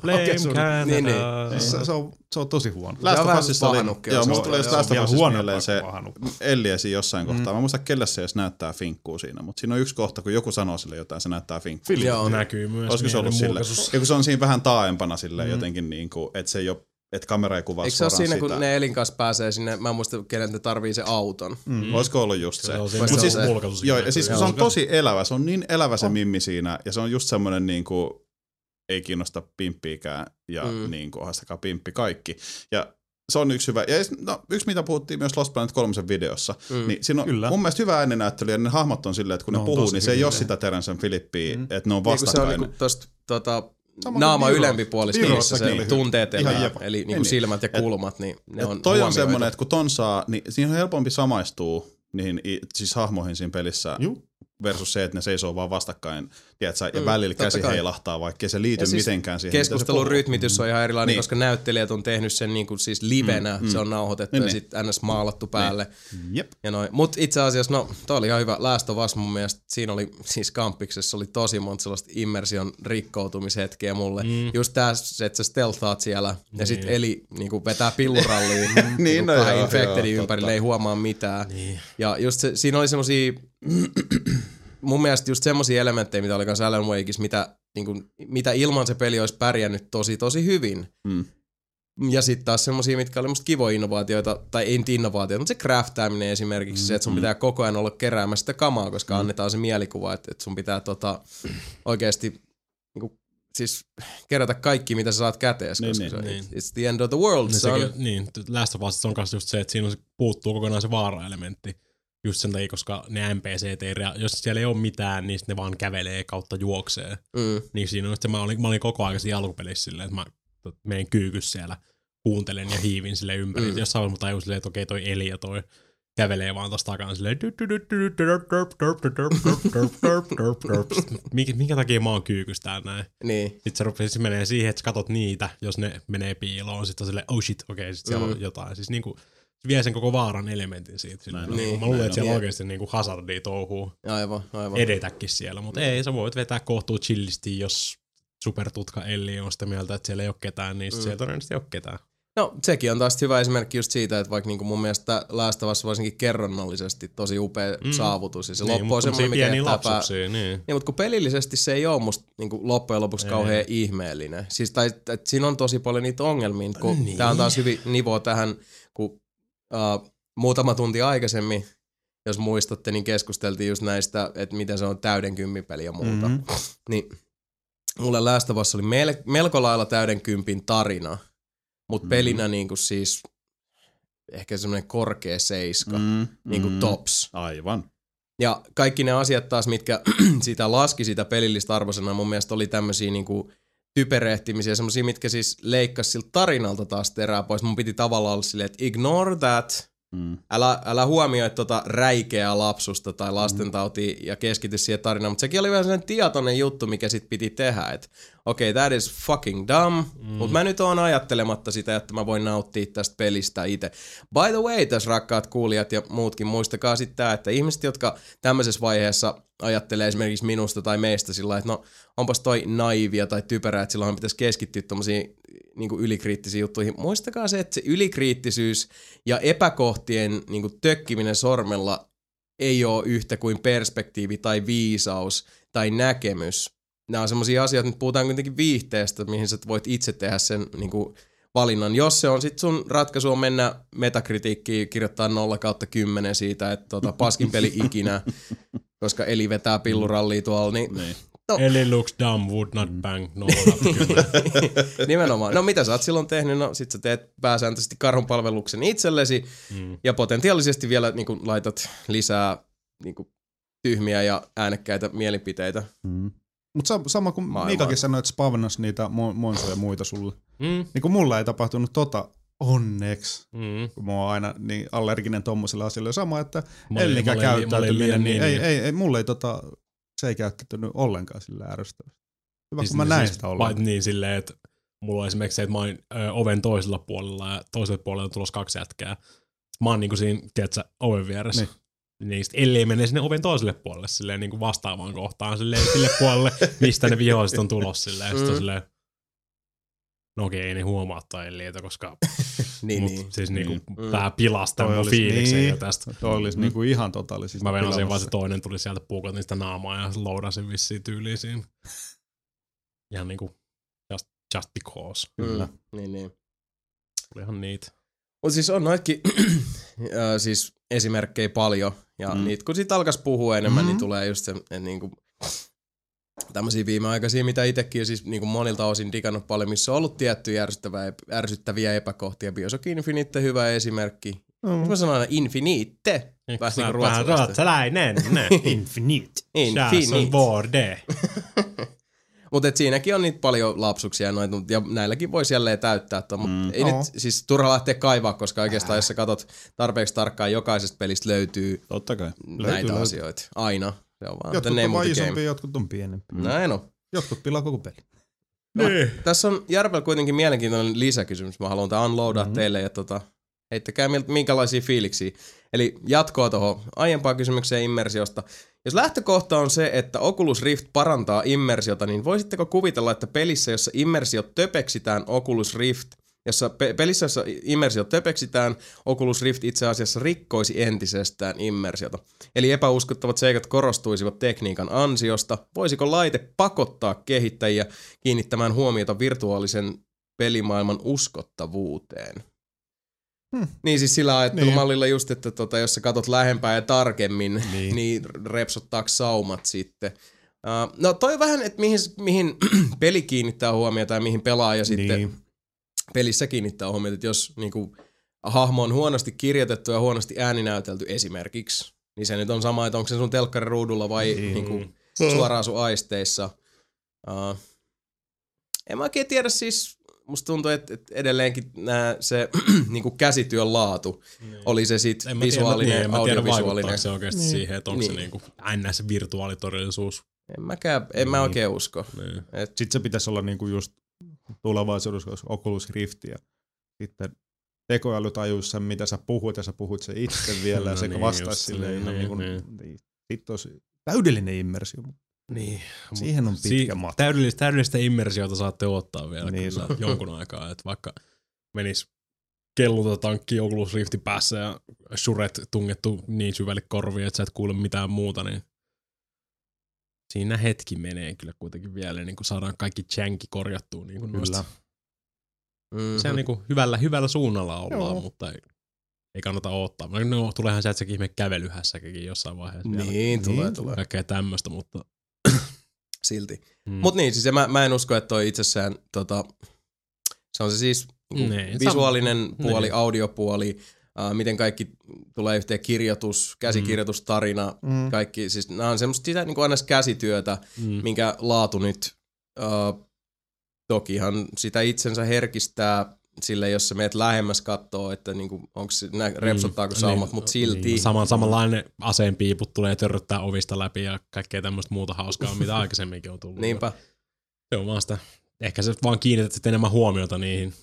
[SPEAKER 4] Blame
[SPEAKER 3] sun,
[SPEAKER 4] Canada.
[SPEAKER 1] Niin, niin.
[SPEAKER 3] se, se, on, se on tosi huono.
[SPEAKER 1] Last of
[SPEAKER 2] of
[SPEAKER 1] Us
[SPEAKER 2] Usissa oli, joo,
[SPEAKER 1] se
[SPEAKER 2] musta
[SPEAKER 1] on-
[SPEAKER 2] tulee just Last of Usissa mieleen se siinä jossain kohtaa.
[SPEAKER 3] Mm.
[SPEAKER 2] Mä muistan, kelle se edes näyttää finkkuu siinä, mutta siinä on yksi kohta, kun joku sanoo sille jotain, se näyttää finkkuu.
[SPEAKER 1] Joo.
[SPEAKER 4] näkyy myös
[SPEAKER 2] Olisiko se ollut sille? Ja kun se on siinä vähän taaempana silleen
[SPEAKER 3] Mm.
[SPEAKER 2] jotenkin, niin kuin, että se ei ole, että kamera ei kuvaa
[SPEAKER 1] Eikö se ole
[SPEAKER 2] suoraan
[SPEAKER 1] siinä,
[SPEAKER 2] sitä.
[SPEAKER 1] kun ne elinkas pääsee sinne, mä en muista, kenen ne tarvii se auton.
[SPEAKER 3] Mm.
[SPEAKER 2] Olisiko ollut just se?
[SPEAKER 4] Se on se,
[SPEAKER 1] Voisi
[SPEAKER 2] Mut
[SPEAKER 1] olla
[SPEAKER 2] siis, joo, ja siis kun se on tosi elävä, se on niin elävä se mimmi siinä, ja se on just semmoinen niin kuin, ei kiinnosta pimppiikään, ja
[SPEAKER 1] Mm.
[SPEAKER 2] mm. niin kuin, haastakaa pimppi kaikki. Ja se on yksi hyvä. Ja no, yksi, mitä puhuttiin myös Lost Planet 3 videossa,
[SPEAKER 1] Mm.
[SPEAKER 2] mm. niin siinä on
[SPEAKER 3] Kyllä.
[SPEAKER 2] mun mielestä hyvä äänenäyttely, ja ne hahmot on silleen, että kun
[SPEAKER 3] Ne
[SPEAKER 2] ne, puhuu, niin se ei ole sitä Terence Philippiä,
[SPEAKER 3] Mm.
[SPEAKER 2] mm. että ne on
[SPEAKER 1] Niin, kun se on
[SPEAKER 2] vastakkain.
[SPEAKER 1] niinku tosta tota,
[SPEAKER 3] Sama kuin
[SPEAKER 1] naama
[SPEAKER 3] Viro-
[SPEAKER 1] ylempipuolista, missä
[SPEAKER 3] Virossakin
[SPEAKER 1] se tunteet elää, eli niinku
[SPEAKER 2] Niin,
[SPEAKER 1] silmät ja kulmat, niin ne
[SPEAKER 2] Et
[SPEAKER 1] on
[SPEAKER 2] toi on semmoinen, että kun ton saa, niin siinä on helpompi samaistua niihin siis hahmoihin siinä pelissä
[SPEAKER 3] Juu.
[SPEAKER 2] versus se, että ne seisoo vaan vastakkain, tiedätkö, ja
[SPEAKER 1] Mm,
[SPEAKER 2] välillä käsi
[SPEAKER 1] kai.
[SPEAKER 2] heilahtaa, vaikka ei se liity
[SPEAKER 1] Ja siis
[SPEAKER 2] mitenkään siihen.
[SPEAKER 1] Keskustelun rytmitys on ihan erilainen,
[SPEAKER 2] Niin.
[SPEAKER 1] koska näyttelijät on tehnyt sen niin kuin siis livenä,
[SPEAKER 2] Mm, mm.
[SPEAKER 1] se on nauhoitettu
[SPEAKER 2] Niin,
[SPEAKER 1] ja
[SPEAKER 2] niin.
[SPEAKER 1] sitten ns. maalattu päälle.
[SPEAKER 3] Jep.
[SPEAKER 1] Ja noin. Mut itse asiassa, no, toi oli ihan hyvä. Last of Us mun mielestä, siinä oli siis kampiksessa oli tosi monta sellaista immersion rikkoutumishetkeä mulle. Mm. Just tää, se, että sä stealthaat siellä ja sit
[SPEAKER 4] Niin.
[SPEAKER 1] eli niinku vetää pilluralliin [LAUGHS]
[SPEAKER 2] Niin,
[SPEAKER 1] niin,
[SPEAKER 2] no joo,
[SPEAKER 1] infectedin
[SPEAKER 2] joo,
[SPEAKER 1] ympärille,
[SPEAKER 2] totta.
[SPEAKER 1] ei huomaa mitään.
[SPEAKER 4] Niin.
[SPEAKER 1] Ja just se, siinä oli semmosia, mun mielestä just semmosia elementtejä, mitä oli kanssa Alan Wakeissa, mitä, niinku, mitä ilman se peli olisi pärjännyt tosi tosi hyvin.
[SPEAKER 2] Mm.
[SPEAKER 1] Ja sitten taas semmosia, mitkä oli musta kivoja innovaatioita, tai ei nyt innovaatioita, mutta se craftaaminen esimerkiksi, mm, se, että sun pitää koko ajan olla keräämässä sitä kamaa, koska mm. annetaan se mielikuva, että, että sun pitää tota, oikeasti niinku, siis kerätä kaikki, mitä sä saat kätees,
[SPEAKER 2] Niin,
[SPEAKER 1] koska
[SPEAKER 2] niin,
[SPEAKER 1] se,
[SPEAKER 4] niin.
[SPEAKER 1] it's the end of the world,
[SPEAKER 4] Niin,
[SPEAKER 1] son.
[SPEAKER 4] sekin, niin, Last of Us on kanssa just se, että siinä on, puuttuu kokonaan se vaara-elementti. Just sen takia, koska ne NPCt jos siellä ei ole mitään, niin ne vaan kävelee kautta juoksee.
[SPEAKER 1] Mm.
[SPEAKER 4] Niin siinä on, että mä olin, mä olin koko ajan siinä alkupelissä silleen, että mä menen kyykys siellä, kuuntelen ja hiivin sille ympäri.
[SPEAKER 1] Mm.
[SPEAKER 4] Mm. Jossain vaiheessa mä tajusin silleen, että okei toi Eli ja toi kävelee vaan tosta takana silleen minkä, minkä takia mä oon kyykys täällä näin?
[SPEAKER 1] Niin.
[SPEAKER 4] Sitten se rupesi menee siihen, että sä katot niitä, jos ne menee piiloon. Sitten on silleen, oh shit, okei, okay, sit siellä
[SPEAKER 1] Mm.
[SPEAKER 4] on jotain. Siis niinku, se vie sen koko vaaran elementin siitä.
[SPEAKER 2] Näin on.
[SPEAKER 4] niinku,
[SPEAKER 1] Niin.
[SPEAKER 4] mä luulen, että siellä
[SPEAKER 1] on.
[SPEAKER 4] oikeasti niinku hazardia touhuu
[SPEAKER 1] Aivan, aivan.
[SPEAKER 4] edetäkin siellä. Mutta ei, sä voit vetää kohtuu chillisti, jos supertutka Elli on sitä mieltä, että siellä ei ole ketään, niin
[SPEAKER 1] Mm.
[SPEAKER 4] siellä todennäköisesti ei ole ketään.
[SPEAKER 1] No sekin on taas hyvä esimerkki just siitä, että vaikka niinku mun mielestä Last of Us varsinkin kerronnallisesti tosi upea mm. Saavutus ja se
[SPEAKER 4] niin,
[SPEAKER 1] loppu on semmoinen, mikä jättää pää...
[SPEAKER 4] niin.
[SPEAKER 1] Niin, mutta kun pelillisesti se ei ole musta niin kuin loppujen lopuksi
[SPEAKER 4] Ei.
[SPEAKER 1] kauhean ihmeellinen. Siis tai, että siinä on tosi paljon niitä ongelmia, kun niin.
[SPEAKER 4] Niin.
[SPEAKER 1] tämä on taas hyvin nivoa tähän, uh, muutama tunti aikaisemmin, jos muistatte, niin keskusteltiin just näistä, että miten se on täyden kympipeli ja muuta.
[SPEAKER 3] Mhm.
[SPEAKER 1] Mm-hmm. [LAUGHS] Niin mulle Last oli mel- melko lailla täyden kympin tarina, mutta
[SPEAKER 2] Mhm.
[SPEAKER 1] mm-hmm. pelinä niin kuin siis ehkä semmoinen korkea seiska, mm-hmm.
[SPEAKER 2] Mm,
[SPEAKER 1] niin kuin
[SPEAKER 2] mm.
[SPEAKER 1] tops.
[SPEAKER 2] Aivan.
[SPEAKER 1] Ja kaikki ne asiat taas, mitkä [CLEARS THROAT] sitä laski sitä pelillistä arvosanaa, mun mielestä oli tämmöisiä niinku typerehtimisiä, semmoisia, mitkä siis leikkas siltä tarinalta taas terää pois. Mun piti tavallaan olla silleen, että ignore that,
[SPEAKER 2] Mm.
[SPEAKER 1] älä, älä huomioi tota räikeää lapsusta tai lastentautia ja keskity siihen tarinaan, mutta sekin oli vähän sellainen tietoinen juttu, mikä sit piti tehdä, että okei, okay, that is fucking dumb, mm. mutta mä nyt oon ajattelematta sitä, että mä voin nauttia tästä pelistä itse. By the way, tässä rakkaat kuulijat ja muutkin, muistakaa sitten tää, että ihmiset, jotka tämmöisessä vaiheessa ajattelee esimerkiksi minusta tai meistä sillä että no onpas toi naivia tai typerää, että silloin pitäisi keskittyä tommosiin niin ylikriittisiin juttuihin. Muistakaa se, että se ylikriittisyys ja epäkohtien niin kuin tökkiminen sormella ei ole yhtä kuin perspektiivi tai viisaus tai näkemys. Nämä on semmoisia asioita, nyt puhutaan kuitenkin viihteestä, mihin sä voit itse tehdä sen niin kuin valinnan. Jos se on sit sun ratkaisu on mennä metakritiikkiin, kirjoittaa 0 kautta 10 siitä, että tota, paskin peli ikinä, [LAUGHS] koska Eli vetää pillurallia tuolla, niin
[SPEAKER 2] Niin.
[SPEAKER 1] No.
[SPEAKER 4] Eli looks dumb, would not bang, no [LAUGHS]
[SPEAKER 1] Nimenomaan. No mitä sä oot silloin tehnyt? No sit sä teet pääsääntöisesti karhun palveluksen itsellesi
[SPEAKER 4] mm.
[SPEAKER 1] ja potentiaalisesti vielä niin kun, laitat lisää niin kun, tyhmiä ja äänekkäitä mielipiteitä.
[SPEAKER 2] Mm.
[SPEAKER 3] Mutta sama kuin
[SPEAKER 1] Maailmaan.
[SPEAKER 3] Miikakin sanoi, että spavnas niitä mo- monsoja ja muita sulle.
[SPEAKER 4] Mm.
[SPEAKER 3] Niin kuin mulla ei tapahtunut tota onneksi,
[SPEAKER 4] Mm.
[SPEAKER 3] kun mä oon aina niin allerginen tommosille asioille. Sama, että Ellikä käyttäytyminen, niin
[SPEAKER 4] niin,
[SPEAKER 3] ei,
[SPEAKER 4] niin.
[SPEAKER 3] ei, ei, mulle ei tota, se ei käyttäytynyt ollenkaan sillä ärsyttävästi. Hyvä,
[SPEAKER 4] Siis-
[SPEAKER 3] kun mä näin
[SPEAKER 4] siis
[SPEAKER 3] sitä ollenkaan.
[SPEAKER 4] Niin silleen, että mulla on esimerkiksi se, että mä oon ö, oven toisella puolella ja toisella puolella on tulossa kaksi jätkää. Mä oon niinku siinä, tiedätkö, oven vieressä.
[SPEAKER 3] Niin.
[SPEAKER 4] Niin. sit ellei mene sinne oven toiselle puolelle silleen niin kuin vastaavaan kohtaan silleen sille puolelle, mistä ne viholliset on tulossa silleen. Sitten on
[SPEAKER 1] Mm.
[SPEAKER 4] silleen, no okei, ei ne huomaa tai elliitä, koska [LAUGHS]
[SPEAKER 1] Niin,
[SPEAKER 4] mut,
[SPEAKER 1] niin.
[SPEAKER 4] siis niinku
[SPEAKER 1] Mm.
[SPEAKER 4] tää pilastaa
[SPEAKER 3] Toi
[SPEAKER 4] mun
[SPEAKER 3] olisi-
[SPEAKER 4] fiiliksen
[SPEAKER 3] niin.
[SPEAKER 4] jo tästä.
[SPEAKER 3] Toi olisi
[SPEAKER 4] Mm.
[SPEAKER 3] niinku ihan totaalisesti
[SPEAKER 4] Mä venasin vaan se toinen tuli sieltä puukotin sitä naamaa ja loudasin vissiin tyyliin siinä. Ihan niinku just, just because.
[SPEAKER 3] Kyllä.
[SPEAKER 1] Mm, niin, niin.
[SPEAKER 4] Oli ihan niitä.
[SPEAKER 1] Mutta siis on noitkin [CLEARS THROAT] ö, siis esimerkkejä paljon, ja mm.
[SPEAKER 2] Mm.
[SPEAKER 1] niitä kun sit alkas puhua enemmän, mm. niin
[SPEAKER 3] Mhm.
[SPEAKER 1] tulee just se, että niinku, tämmöisiä viimeaikaisia, mitä itsekin siis niinku monilta osin digannut paljon, missä on ollut tiettyjä ärsyttäviä, ärsyttäviä epäkohtia. Bioshock Infinite, hyvä esimerkki.
[SPEAKER 3] Mm.
[SPEAKER 1] Mä sanon aina Infinite. Vähän niinku
[SPEAKER 4] vähän
[SPEAKER 1] ruotsalaista.
[SPEAKER 4] ruotsalainen. [LAUGHS] ne.
[SPEAKER 3] Infinite.
[SPEAKER 4] Tää on
[SPEAKER 1] Infinite. [LAUGHS] Mutta siinäkin on niitä paljon lapsuksia ja, noita, ja näilläkin voisi jälleen täyttää. Mutta
[SPEAKER 2] Mm.
[SPEAKER 1] mm. ei nyt siis turha lähteä kaivaa, koska oikeastaan jos sä katot tarpeeksi tarkkaan, jokaisesta pelistä löytyy
[SPEAKER 2] Totta kai.
[SPEAKER 1] näitä
[SPEAKER 3] löytyy.
[SPEAKER 1] asioita. Aina. Se on vaan
[SPEAKER 3] Jotkut on vaan
[SPEAKER 1] game.
[SPEAKER 3] jotkut on pienempiä.
[SPEAKER 2] Mm.
[SPEAKER 1] Näin on.
[SPEAKER 3] Jotkut pilaa koko peli.
[SPEAKER 4] Niin.
[SPEAKER 1] Tässä on Järvel kuitenkin mielenkiintoinen lisäkysymys. Mä haluan tämän unloadaa
[SPEAKER 3] Mhm.
[SPEAKER 1] mm-hmm. teille ja tota, heittäkää miltä- minkälaisia fiiliksiä. Eli jatkoa tuohon aiempaan kysymykseen immersiosta. Jos lähtökohta on se, että Oculus Rift parantaa immersiota, niin voisitteko kuvitella, että pelissä, jossa immersiot töpeksitään Oculus Rift, jossa pe- pelissä, jossa immersiot töpeksitään, Oculus Rift itse asiassa rikkoisi entisestään immersiota. Eli epäuskottavat seikat korostuisivat tekniikan ansiosta. Voisiko laite pakottaa kehittäjiä kiinnittämään huomiota virtuaalisen pelimaailman uskottavuuteen?
[SPEAKER 3] Hmm.
[SPEAKER 1] Niin siis sillä ajattelumallilla
[SPEAKER 3] Niin.
[SPEAKER 1] just, että tota, jos sä katot lähempää ja tarkemmin, niin, [LAUGHS]
[SPEAKER 3] Niin.
[SPEAKER 1] repsottaako saumat sitten. Uh, no toi vähän, että mihin, mihin [CLEARS THROAT] peli kiinnittää huomiota ja mihin pelaaja sitten
[SPEAKER 3] Niin.
[SPEAKER 1] Pelissä kiinnittää huomiota, että jos niinku, hahmo on huonosti kirjoitettu ja huonosti ääninäytelty esimerkiksi, niin se nyt on sama, että onko se sun telkkariruudulla vai
[SPEAKER 3] Niin.
[SPEAKER 1] niinku, suoraan sun aisteissa. Uh, en mä oikein tiedä siis, musta tuntuu, että, että edelleenkin nää, se [CLEARS THROAT] niinku käsityön laatu, oli se sit
[SPEAKER 4] En mä tiedä,
[SPEAKER 1] visuaalinen,
[SPEAKER 4] niin, mä tiedä
[SPEAKER 1] audiovisuaalinen.
[SPEAKER 4] vaikuttaako se oikeasti
[SPEAKER 3] Niin.
[SPEAKER 4] siihen, että onko se
[SPEAKER 1] Niin.
[SPEAKER 4] niinku ns. virtuaalitodellisuus.
[SPEAKER 1] En mäkään, en mä
[SPEAKER 3] Niin.
[SPEAKER 1] oikein usko.
[SPEAKER 4] Niin.
[SPEAKER 1] Et,
[SPEAKER 3] Sitten se pitäisi olla niinku just tulevaisuudessa olisi Oculus Rift ja sitten tekoäly tajuisi sen, mitä sä puhut ja sä puhut sen itse [LAUGHS] vielä ja
[SPEAKER 4] No
[SPEAKER 3] se
[SPEAKER 4] niin,
[SPEAKER 3] vastaisi silleen
[SPEAKER 4] niin,
[SPEAKER 3] ihan
[SPEAKER 4] niin,
[SPEAKER 3] niinku,
[SPEAKER 4] niin.
[SPEAKER 3] niin. Sitten olisi täydellinen immersio.
[SPEAKER 4] Niin.
[SPEAKER 3] Siihen on pitkä matka.
[SPEAKER 4] Täydellistä, täydellistä immersiota saatte ottaa vielä
[SPEAKER 3] Niin,
[SPEAKER 4] kyllä jonkun aikaa. Että vaikka menis kelluta tankki Oculus Rifti päässä ja suret tungettu niin syvälle korviin, että sä et kuule mitään muuta, niin siinä hetki menee kyllä kuitenkin vielä, niin kun saadaan kaikki janki korjattua. Niin kuin
[SPEAKER 3] Kyllä.
[SPEAKER 1] mm-hmm.
[SPEAKER 4] Se on niin kuin hyvällä, hyvällä suunnalla ollaan,
[SPEAKER 3] Joo.
[SPEAKER 4] mutta ei, ei kannata odottaa. No, tuleehan sieltä sekin ihme kävelyhässäkin jossain vaiheessa. vielä.
[SPEAKER 1] Niin, tulee,
[SPEAKER 3] Niin.
[SPEAKER 1] tulee.
[SPEAKER 4] Kaikkea tämmöistä, mutta... [CLEARS THROAT]
[SPEAKER 1] Silti.
[SPEAKER 4] Mm.
[SPEAKER 1] Mut niin, siis mä, mä en usko, että toi itsessään, tota, se on se siis
[SPEAKER 4] Niin,
[SPEAKER 1] visuaalinen
[SPEAKER 4] sam-
[SPEAKER 1] puoli,
[SPEAKER 4] niin.
[SPEAKER 1] audiopuoli, Uh, miten kaikki tulee yhteen kirjoitus, käsikirjoitus, tarina,
[SPEAKER 3] Mm.
[SPEAKER 1] kaikki. Siis nämä on semmoista sitä niin kuin aina käsityötä,
[SPEAKER 4] Mm.
[SPEAKER 1] minkä laatu nyt uh, tokihan sitä itsensä herkistää sille, jos sä meet lähemmäs kattoo, että niinku, onko se, nä, repsottaako
[SPEAKER 4] Mm,
[SPEAKER 1] saumat,
[SPEAKER 4] niin,
[SPEAKER 1] mutta silti.
[SPEAKER 4] Niin, sama, samanlainen aseenpiiput tulee törröttää ovista läpi ja kaikkea tämmöistä muuta hauskaa, mitä aikaisemminkin on tullut.
[SPEAKER 1] Niinpä.
[SPEAKER 4] Se on vaan sitä. Ehkä sä vaan kiinnität sitten enemmän huomiota niihin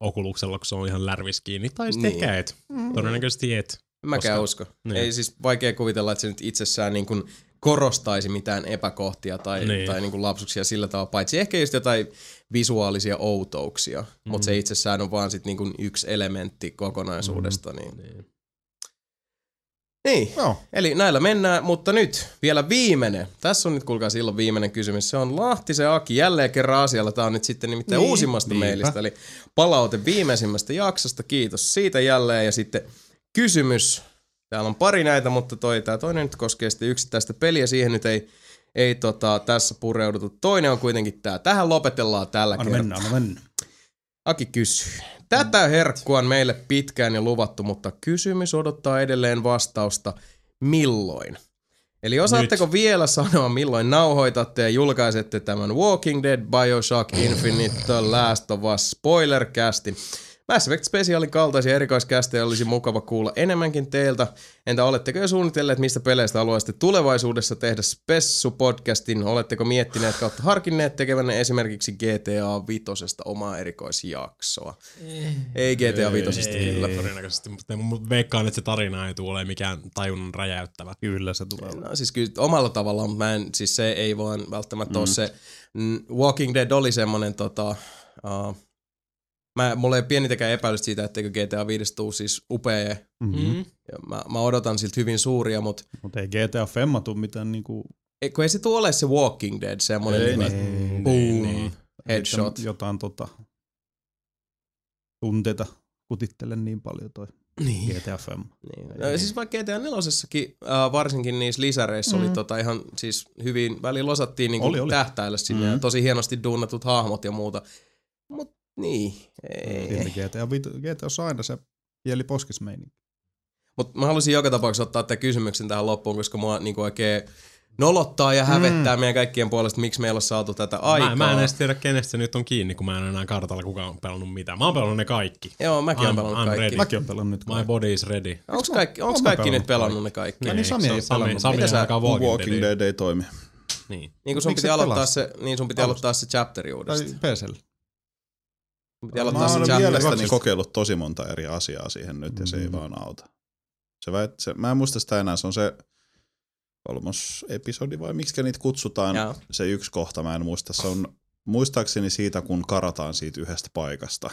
[SPEAKER 4] okuluksella, kun se on ihan lärvis kiinni. Tai sitten
[SPEAKER 1] Niin.
[SPEAKER 4] ehkä et. Todennäköisesti et.
[SPEAKER 1] Mäkään
[SPEAKER 4] Koska-
[SPEAKER 1] usko.
[SPEAKER 4] niin.
[SPEAKER 1] Ei siis vaikea kuvitella, että se nyt itsessään niin kuin korostaisi mitään epäkohtia tai, niin.
[SPEAKER 4] Niin.
[SPEAKER 1] tai niin kuin lapsuksia sillä tavalla, paitsi ehkä just jotain visuaalisia outouksia, mm. mutta se itsessään on vaan sit niin kuin yksi elementti kokonaisuudesta. Mm. Niin.
[SPEAKER 4] Niin.
[SPEAKER 1] Niin.
[SPEAKER 3] Joo.
[SPEAKER 1] Eli näillä mennään, mutta nyt vielä viimeinen. Tässä on nyt kuulkaa silloin viimeinen kysymys. Se on Lahtisen Aki jälleen kerran asialla. Tämä on nyt sitten nimittäin niin,
[SPEAKER 3] Niin,
[SPEAKER 1] uusimmasta
[SPEAKER 3] niinpä.
[SPEAKER 1] mailista. Eli palaute viimeisimmästä jaksosta. Kiitos siitä jälleen. Ja sitten kysymys. Täällä on pari näitä, mutta toi, tämä toinen nyt koskee sitten yksittäistä peliä. Siihen nyt ei, ei tota, tässä pureudutu. Toinen on kuitenkin tämä. Tähän lopetellaan tällä
[SPEAKER 3] Anna
[SPEAKER 1] kertaa.
[SPEAKER 3] mennä, anna mennä.
[SPEAKER 1] Aki kysyy. Tätä herkkua on meille pitkään jo luvattu, mutta kysymys odottaa edelleen vastausta. Milloin? Eli osaatteko Nyt. vielä sanoa, milloin nauhoitatte ja julkaisette tämän Walking Dead, Bioshock Infinite, The Last of Us spoilercastin? Mass Effect Specialin kaltaisia erikoiskästejä olisi mukava kuulla enemmänkin teiltä. Entä oletteko jo suunnitelleet, mistä peleistä haluaisitte tulevaisuudessa tehdä Spessu-podcastin? Oletteko miettineet kautta harkinneet tekevänne esimerkiksi GTA 5 omaa erikoisjaksoa? Ei GTA 5 kyllä.
[SPEAKER 4] Ei, todennäköisesti, mutta mut veikkaan, että se tarina ei tule mikään tajunnan räjäyttävä.
[SPEAKER 3] Kyllä se tulee.
[SPEAKER 1] No siis kyllä omalla tavallaan, mutta mä en, siis se ei vaan välttämättä mm. ole se. Mm, Walking Dead oli semmonen tota, uh, mä, mulla ei pienitäkään epäilystä siitä, etteikö GTA 5 tuu siis upea.
[SPEAKER 3] Mm-hmm.
[SPEAKER 4] Mm.
[SPEAKER 1] Ja mä, mä odotan siltä hyvin suuria, mutta
[SPEAKER 3] Mutta ei GTA Femma tuu mitään niinku...
[SPEAKER 1] ei, kun ei se tule ole se Walking Dead, semmonen
[SPEAKER 2] Ei,
[SPEAKER 1] niinku,
[SPEAKER 3] niin.
[SPEAKER 1] boom,
[SPEAKER 4] niin.
[SPEAKER 1] headshot.
[SPEAKER 3] Jotain tota... Tunteita kutittele niin paljon toi
[SPEAKER 1] Niin.
[SPEAKER 3] GTA Femma.
[SPEAKER 1] Niin. No, siis vaikka GTA 4 äh, varsinkin niissä lisäreissä mm. oli tota ihan siis hyvin, välillä osattiin niinku
[SPEAKER 3] Oli, oli.
[SPEAKER 1] tähtäillä sinne mm. ja tosi hienosti duunatut hahmot ja muuta. Mut niin, ei.
[SPEAKER 3] GTA, GTA on aina se pieli poskismeininki.
[SPEAKER 1] Mutta mä haluaisin joka tapauksessa ottaa tämän kysymyksen tähän loppuun, koska mua niinku oikein nolottaa ja hävettää mm. meidän kaikkien puolesta, miksi meillä on saatu tätä aikaa.
[SPEAKER 4] Mä, mä en edes tiedä, kenestä se nyt on kiinni, kun mä en enää kartalla kukaan on pelannut mitään. Mä oon pelannut ne kaikki.
[SPEAKER 1] Joo, mäkin
[SPEAKER 4] I'm-
[SPEAKER 1] pelannut
[SPEAKER 4] I'm
[SPEAKER 1] kaikki.
[SPEAKER 4] ready.
[SPEAKER 3] Mäkin on pelannut nyt.
[SPEAKER 4] My body is ready.
[SPEAKER 1] Onks kaikki, onks
[SPEAKER 3] Oon
[SPEAKER 1] kaikki
[SPEAKER 3] pelannut
[SPEAKER 1] nyt pelannut ne kaikki?
[SPEAKER 3] Niin, Sami ei pelannut.
[SPEAKER 4] Sami
[SPEAKER 1] Mitä sä-
[SPEAKER 4] alkaa Walking,
[SPEAKER 2] Walking
[SPEAKER 4] Dead.
[SPEAKER 2] Dead ei toimi.
[SPEAKER 4] Niin.
[SPEAKER 1] Niin kun sun
[SPEAKER 3] Miksi
[SPEAKER 1] piti aloittaa se, niin sun piti aloittaa se chapteri
[SPEAKER 3] Tai
[SPEAKER 1] uudestaan.
[SPEAKER 3] PCL.
[SPEAKER 1] Sun piti
[SPEAKER 2] Mä
[SPEAKER 1] aloittaa
[SPEAKER 2] oon mielestäni
[SPEAKER 3] kaksista.
[SPEAKER 2] kokeillut tosi monta eri asiaa siihen nyt ja se ei
[SPEAKER 3] Mm.
[SPEAKER 2] vaan auta. Se väit, se, mä en muista sitä enää, se on se kolmos episodi vai miksi niitä kutsutaan.
[SPEAKER 1] Joo.
[SPEAKER 2] Se yksi kohta, mä en muista. Se on muistaakseni siitä, kun karataan siitä yhdestä paikasta.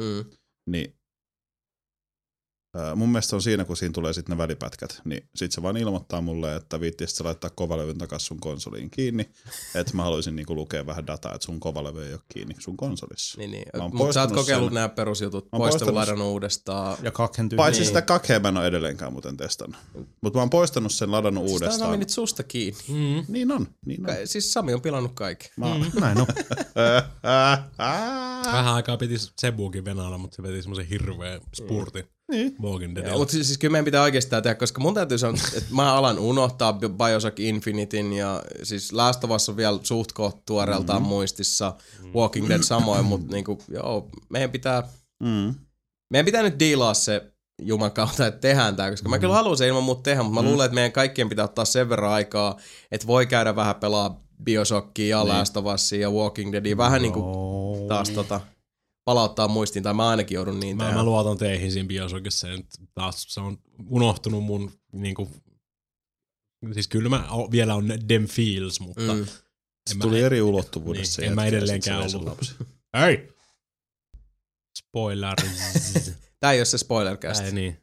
[SPEAKER 1] Mm.
[SPEAKER 2] Niin ää, mun mielestä on siinä, kun siinä tulee sitten ne välipätkät, niin sit se vaan ilmoittaa mulle, että viittisit sä laittaa kovalevyn takas sun konsoliin kiinni, että mä haluaisin niinku lukea vähän dataa, että sun kovalevy ei ole kiinni sun konsolissa.
[SPEAKER 1] Niin, niin. Mutta sä oot kokeillut
[SPEAKER 2] sen.
[SPEAKER 1] nämä perusjutut, poistanut, ladannut uudestaan.
[SPEAKER 3] Ja kakhen
[SPEAKER 2] Paitsi
[SPEAKER 1] Niin.
[SPEAKER 2] sitä kakea mä en ole edelleenkään muuten testannut. Mutta mä oon poistanut sen, ladannut
[SPEAKER 1] on Sami
[SPEAKER 2] uudestaan.
[SPEAKER 1] nyt susta kiinni.
[SPEAKER 4] Mm.
[SPEAKER 2] Niin on, niin on.
[SPEAKER 1] Ka- Siis Sami on pilannut kaikki.
[SPEAKER 2] Mä... Mm.
[SPEAKER 3] Näin on. [LAUGHS]
[SPEAKER 4] Vähän aikaa piti Sebuukin venailla, mutta se veti semmoisen hirveän spurtin.
[SPEAKER 3] Niin.
[SPEAKER 4] Dead.
[SPEAKER 1] Mutta siis, siis kyllä meidän pitää oikeasti tää tehdä, koska mun täytyy sanoa, että mä alan unohtaa Bi- Bioshock Infinityn ja siis Last of Us on vielä suht koht tuoreeltaan mm-hmm. muistissa, Walking Dead samoin, mutta niinku, joo, meidän pitää,
[SPEAKER 2] Mm.
[SPEAKER 1] meidän pitää nyt diilaa se Juman kautta, että tehdään tää, koska mä kyllä haluan se ilman muuta tehdä, mutta mä luulen, että meidän kaikkien pitää ottaa sen verran aikaa, että voi käydä vähän pelaa Bioshockia ja Last of Usia ja Walking Deadia, vähän niinku
[SPEAKER 3] Oo.
[SPEAKER 1] taas tota, palauttaa muistiin, tai mä ainakin joudun niin
[SPEAKER 4] Mä,
[SPEAKER 1] tehdä.
[SPEAKER 4] mä luotan teihin siinä Bioshockissa. Taas se on unohtunut mun niinku, siis kyllä mä o- vielä on dem feels, mutta
[SPEAKER 1] Mm.
[SPEAKER 4] mm.
[SPEAKER 2] Se tuli eri ulottuvuudessa.
[SPEAKER 4] Niin, en mä edelleenkään ollut.
[SPEAKER 2] lapsi. [LAUGHS]
[SPEAKER 4] Ei! Spoiler. [LAUGHS]
[SPEAKER 1] Tää ei ole se spoilercast.
[SPEAKER 4] Ei niin.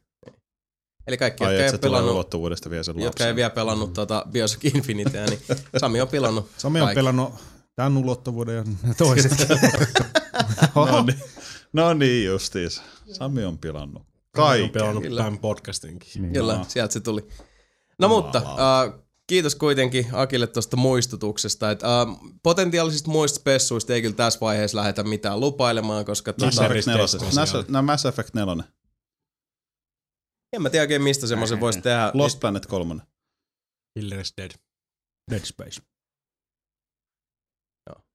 [SPEAKER 1] Eli kaikki,
[SPEAKER 2] Ai,
[SPEAKER 1] jotka ei pelannut,
[SPEAKER 2] ulottuvuudesta vielä sen
[SPEAKER 1] jotka ei vielä pelannut tuota Bioshock Infinitea, niin Sami on pilannut
[SPEAKER 3] Sami on
[SPEAKER 1] kaikki.
[SPEAKER 3] pelannut tämän ulottuvuuden ja toiset. [LAUGHS]
[SPEAKER 2] No niin, no niin justiis. Sami on pilannut.
[SPEAKER 4] Olen
[SPEAKER 2] Kaiken.
[SPEAKER 4] pelannut
[SPEAKER 1] Kyllä.
[SPEAKER 4] tämän podcastinkin.
[SPEAKER 3] Niin.
[SPEAKER 1] Kyllä, sieltä se tuli. No mutta, äh, kiitos kuitenkin Akille tuosta muistutuksesta. Et, äh, potentiaalisista muista spessuista ei kyllä tässä vaiheessa lähdetä mitään lupailemaan, koska
[SPEAKER 2] Mass
[SPEAKER 1] tota,
[SPEAKER 2] Effect 4.
[SPEAKER 4] tosiaan.
[SPEAKER 2] Mass, no, Mass Effect 4.
[SPEAKER 1] En mä tiedä oikein mistä semmoisen voisi tehdä.
[SPEAKER 2] Lost Planet 3.
[SPEAKER 4] Killer is dead.
[SPEAKER 3] Dead Space.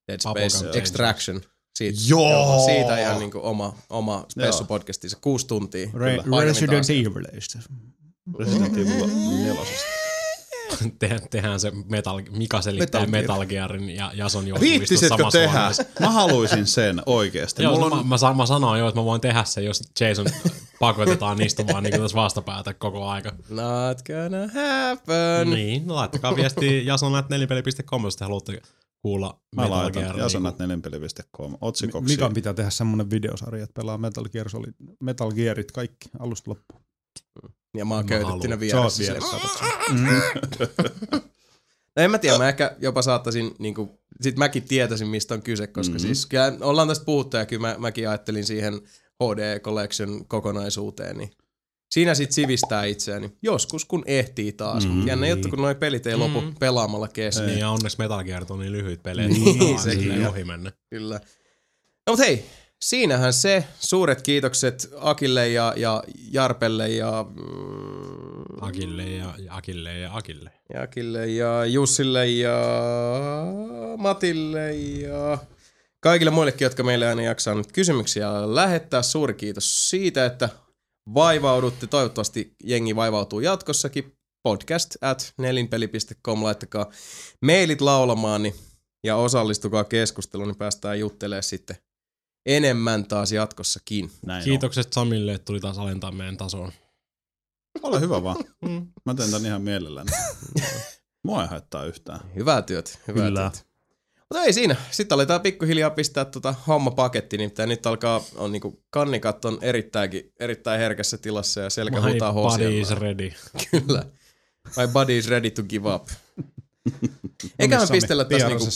[SPEAKER 1] Dead
[SPEAKER 4] Apocalypse.
[SPEAKER 1] Space Extraction. Siitä,
[SPEAKER 2] Joo!
[SPEAKER 1] siitä ihan niinku oma, oma spessu-podcastinsa. Kuusi tuntia.
[SPEAKER 3] Re- Resident. Evilistä.
[SPEAKER 2] Resident Evil 4.
[SPEAKER 4] Te, tehdään se metal, Mika selittää
[SPEAKER 3] Metal
[SPEAKER 4] Metal,
[SPEAKER 3] Gear.
[SPEAKER 4] Gearin ja Jason
[SPEAKER 2] Viittisitkö
[SPEAKER 4] samassa
[SPEAKER 2] tehdä?
[SPEAKER 4] huoneessa.
[SPEAKER 2] Mä haluaisin sen oikeesti.
[SPEAKER 4] Joo,
[SPEAKER 2] Mulla
[SPEAKER 4] on...
[SPEAKER 2] on,
[SPEAKER 4] mä, mä, mä sanoin jo, että mä voin tehdä sen, jos Jason pakotetaan istumaan niin tässä vastapäätä koko aika.
[SPEAKER 1] Not gonna happen.
[SPEAKER 4] Niin, no laittakaa viestiä jasonnat4peli.com, jos te haluatte kuulla
[SPEAKER 2] mä
[SPEAKER 4] Metal
[SPEAKER 2] laitan
[SPEAKER 4] Gear.
[SPEAKER 2] jasonat nelinpeli.com otsikoksi.
[SPEAKER 3] Mikan pitää tehdä semmonen videosarja, että pelaa Metal Gear Solid, Metal Gearit kaikki alusta loppuun.
[SPEAKER 1] Ja mä oon köytettynä vieressä.
[SPEAKER 3] vieressä.
[SPEAKER 1] siellä. No en mä tiedä, mä ehkä jopa saattaisin, niin kuin, sit mäkin tietäisin mistä on kyse, koska mm-hmm. siis kyllä ollaan tästä puhuttu ja kyllä mä, mäkin ajattelin siihen HD Collection kokonaisuuteen, niin siinä sit sivistää itseäni. Joskus kun ehtii taas, mm-hmm. jännä juttu, kun noi pelit ei lopu
[SPEAKER 4] Mm.
[SPEAKER 1] pelaamalla kesken.
[SPEAKER 4] Niin, ja onneksi Metal Gear on niin lyhyt pelejä,
[SPEAKER 1] Niin,
[SPEAKER 4] niin,
[SPEAKER 1] sekin
[SPEAKER 4] sekin
[SPEAKER 1] jo.
[SPEAKER 4] ohi mennä.
[SPEAKER 1] Kyllä. No mut hei, siinähän se. Suuret kiitokset Akille ja, ja Jarpelle ja, mm,
[SPEAKER 4] Akille ja ja Akille ja Akille.
[SPEAKER 1] ja Akille ja Jussille ja Matille ja kaikille muillekin, jotka meille aina jaksaa nyt kysymyksiä lähettää. Suuri kiitos siitä, että vaivaudutte. Toivottavasti jengi vaivautuu jatkossakin. Podcast at nelinpeli.com. Laittakaa mailit laulamaan niin, ja osallistukaa keskusteluun, niin päästään juttelemaan sitten enemmän taas jatkossakin.
[SPEAKER 2] Näin
[SPEAKER 4] Kiitokset Samille, että tuli taas alentaa meidän tasoon.
[SPEAKER 2] on. Ole hyvä vaan. Mä teen tän ihan mielelläni. [LAUGHS] Mua ei haittaa yhtään.
[SPEAKER 1] Hyvää työt, hyvää
[SPEAKER 3] Kyllä.
[SPEAKER 1] työt. Mutta ei siinä. Sitten aletaan pikkuhiljaa pistää tota homma paketti, nimittäin nyt alkaa, on niinku kannikat on erittäinkin, erittäin herkässä tilassa ja selkä
[SPEAKER 4] My
[SPEAKER 1] huutaa
[SPEAKER 4] body is
[SPEAKER 1] hosilla.
[SPEAKER 4] ready. [LAUGHS]
[SPEAKER 1] Kyllä. My body is ready to give up. [LAUGHS] Eiköhän
[SPEAKER 3] Sami,
[SPEAKER 1] pistellä tässä niinku... [LAUGHS]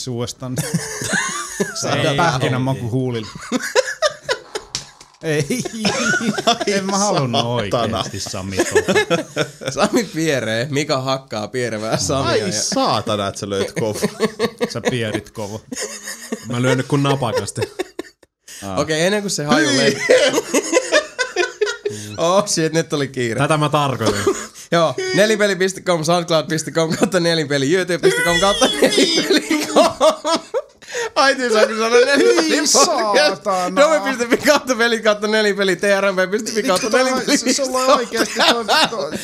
[SPEAKER 1] Ei,
[SPEAKER 3] Saadaan pähkinän maku huulille. Ei, en mä halunnut oikeesti Sami tota. [LAUGHS]
[SPEAKER 1] Sami pieree, Mika hakkaa pierevää Samia.
[SPEAKER 2] Ai
[SPEAKER 1] Ja...
[SPEAKER 2] saatana, että sä löit kovu. [LAUGHS]
[SPEAKER 3] Sä pierit kova.
[SPEAKER 4] Mä lyön nyt kun napakasti.
[SPEAKER 1] Okei, okay, ennen kuin se haju lei... [LAUGHS] oh shit, nyt oli kiire.
[SPEAKER 4] Tätä mä tarkoitin.
[SPEAKER 1] Joo, nelipeli.com, soundcloud.com kautta nelipeli, youtube.com kautta nelipeli.com. Aitiin saako sanoa nelipeli
[SPEAKER 3] saatana.
[SPEAKER 1] Dome.fi kautta peli kautta nelipeli, trmp.fi kautta nelipeli.
[SPEAKER 3] Se on oikeesti,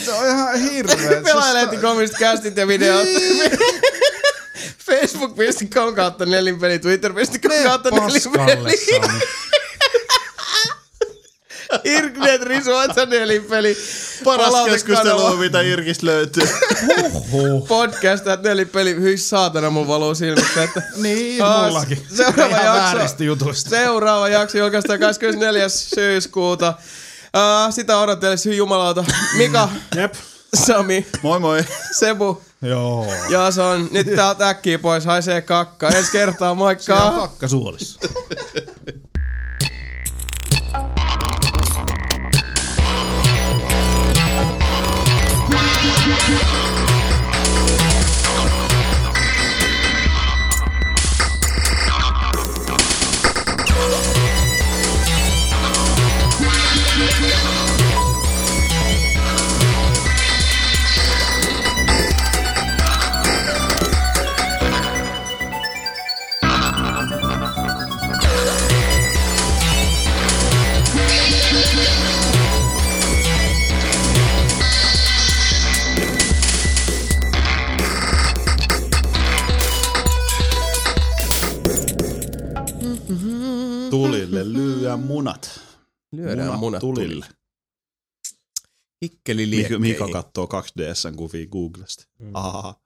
[SPEAKER 3] se on, ihan hirveä. [LAUGHS]
[SPEAKER 1] Pelaajalehti.comista kästit ja videot. [LAUGHS] Facebook.com kautta nelinpeli, Twitter.com kautta
[SPEAKER 3] Paskalle
[SPEAKER 1] nelinpeli. [LAUGHS] Irknet risuota nelinpeli.
[SPEAKER 2] Paras
[SPEAKER 1] Palautekanava.
[SPEAKER 2] keskustelu, mitä Irkistä löytyy.
[SPEAKER 1] Podcast, että nelipeli, hyi saatana, mun valuu silmistä, että
[SPEAKER 3] Niin, mullakin.
[SPEAKER 1] seuraava jakso.
[SPEAKER 3] jutuista.
[SPEAKER 1] Seuraava jakso julkaistaan 24. syyskuuta. Uh, sitä odotellessa jumalauta. Mika,
[SPEAKER 4] Jep.
[SPEAKER 1] Sami,
[SPEAKER 2] Moi moi.
[SPEAKER 1] Sebu,
[SPEAKER 3] Joo.
[SPEAKER 1] Jason. Nyt täältä äkkiä pois, haisee kakka. Ensi kertaa, moikka.
[SPEAKER 3] Se on kakka suolissa.
[SPEAKER 2] Tulille lyö munat.
[SPEAKER 1] Lyödään munat tulille.
[SPEAKER 2] tulille.
[SPEAKER 1] Hikkeli.
[SPEAKER 2] Mika kattoo 2DSn kuvia Googlesta.
[SPEAKER 4] Mm.
[SPEAKER 2] Aha.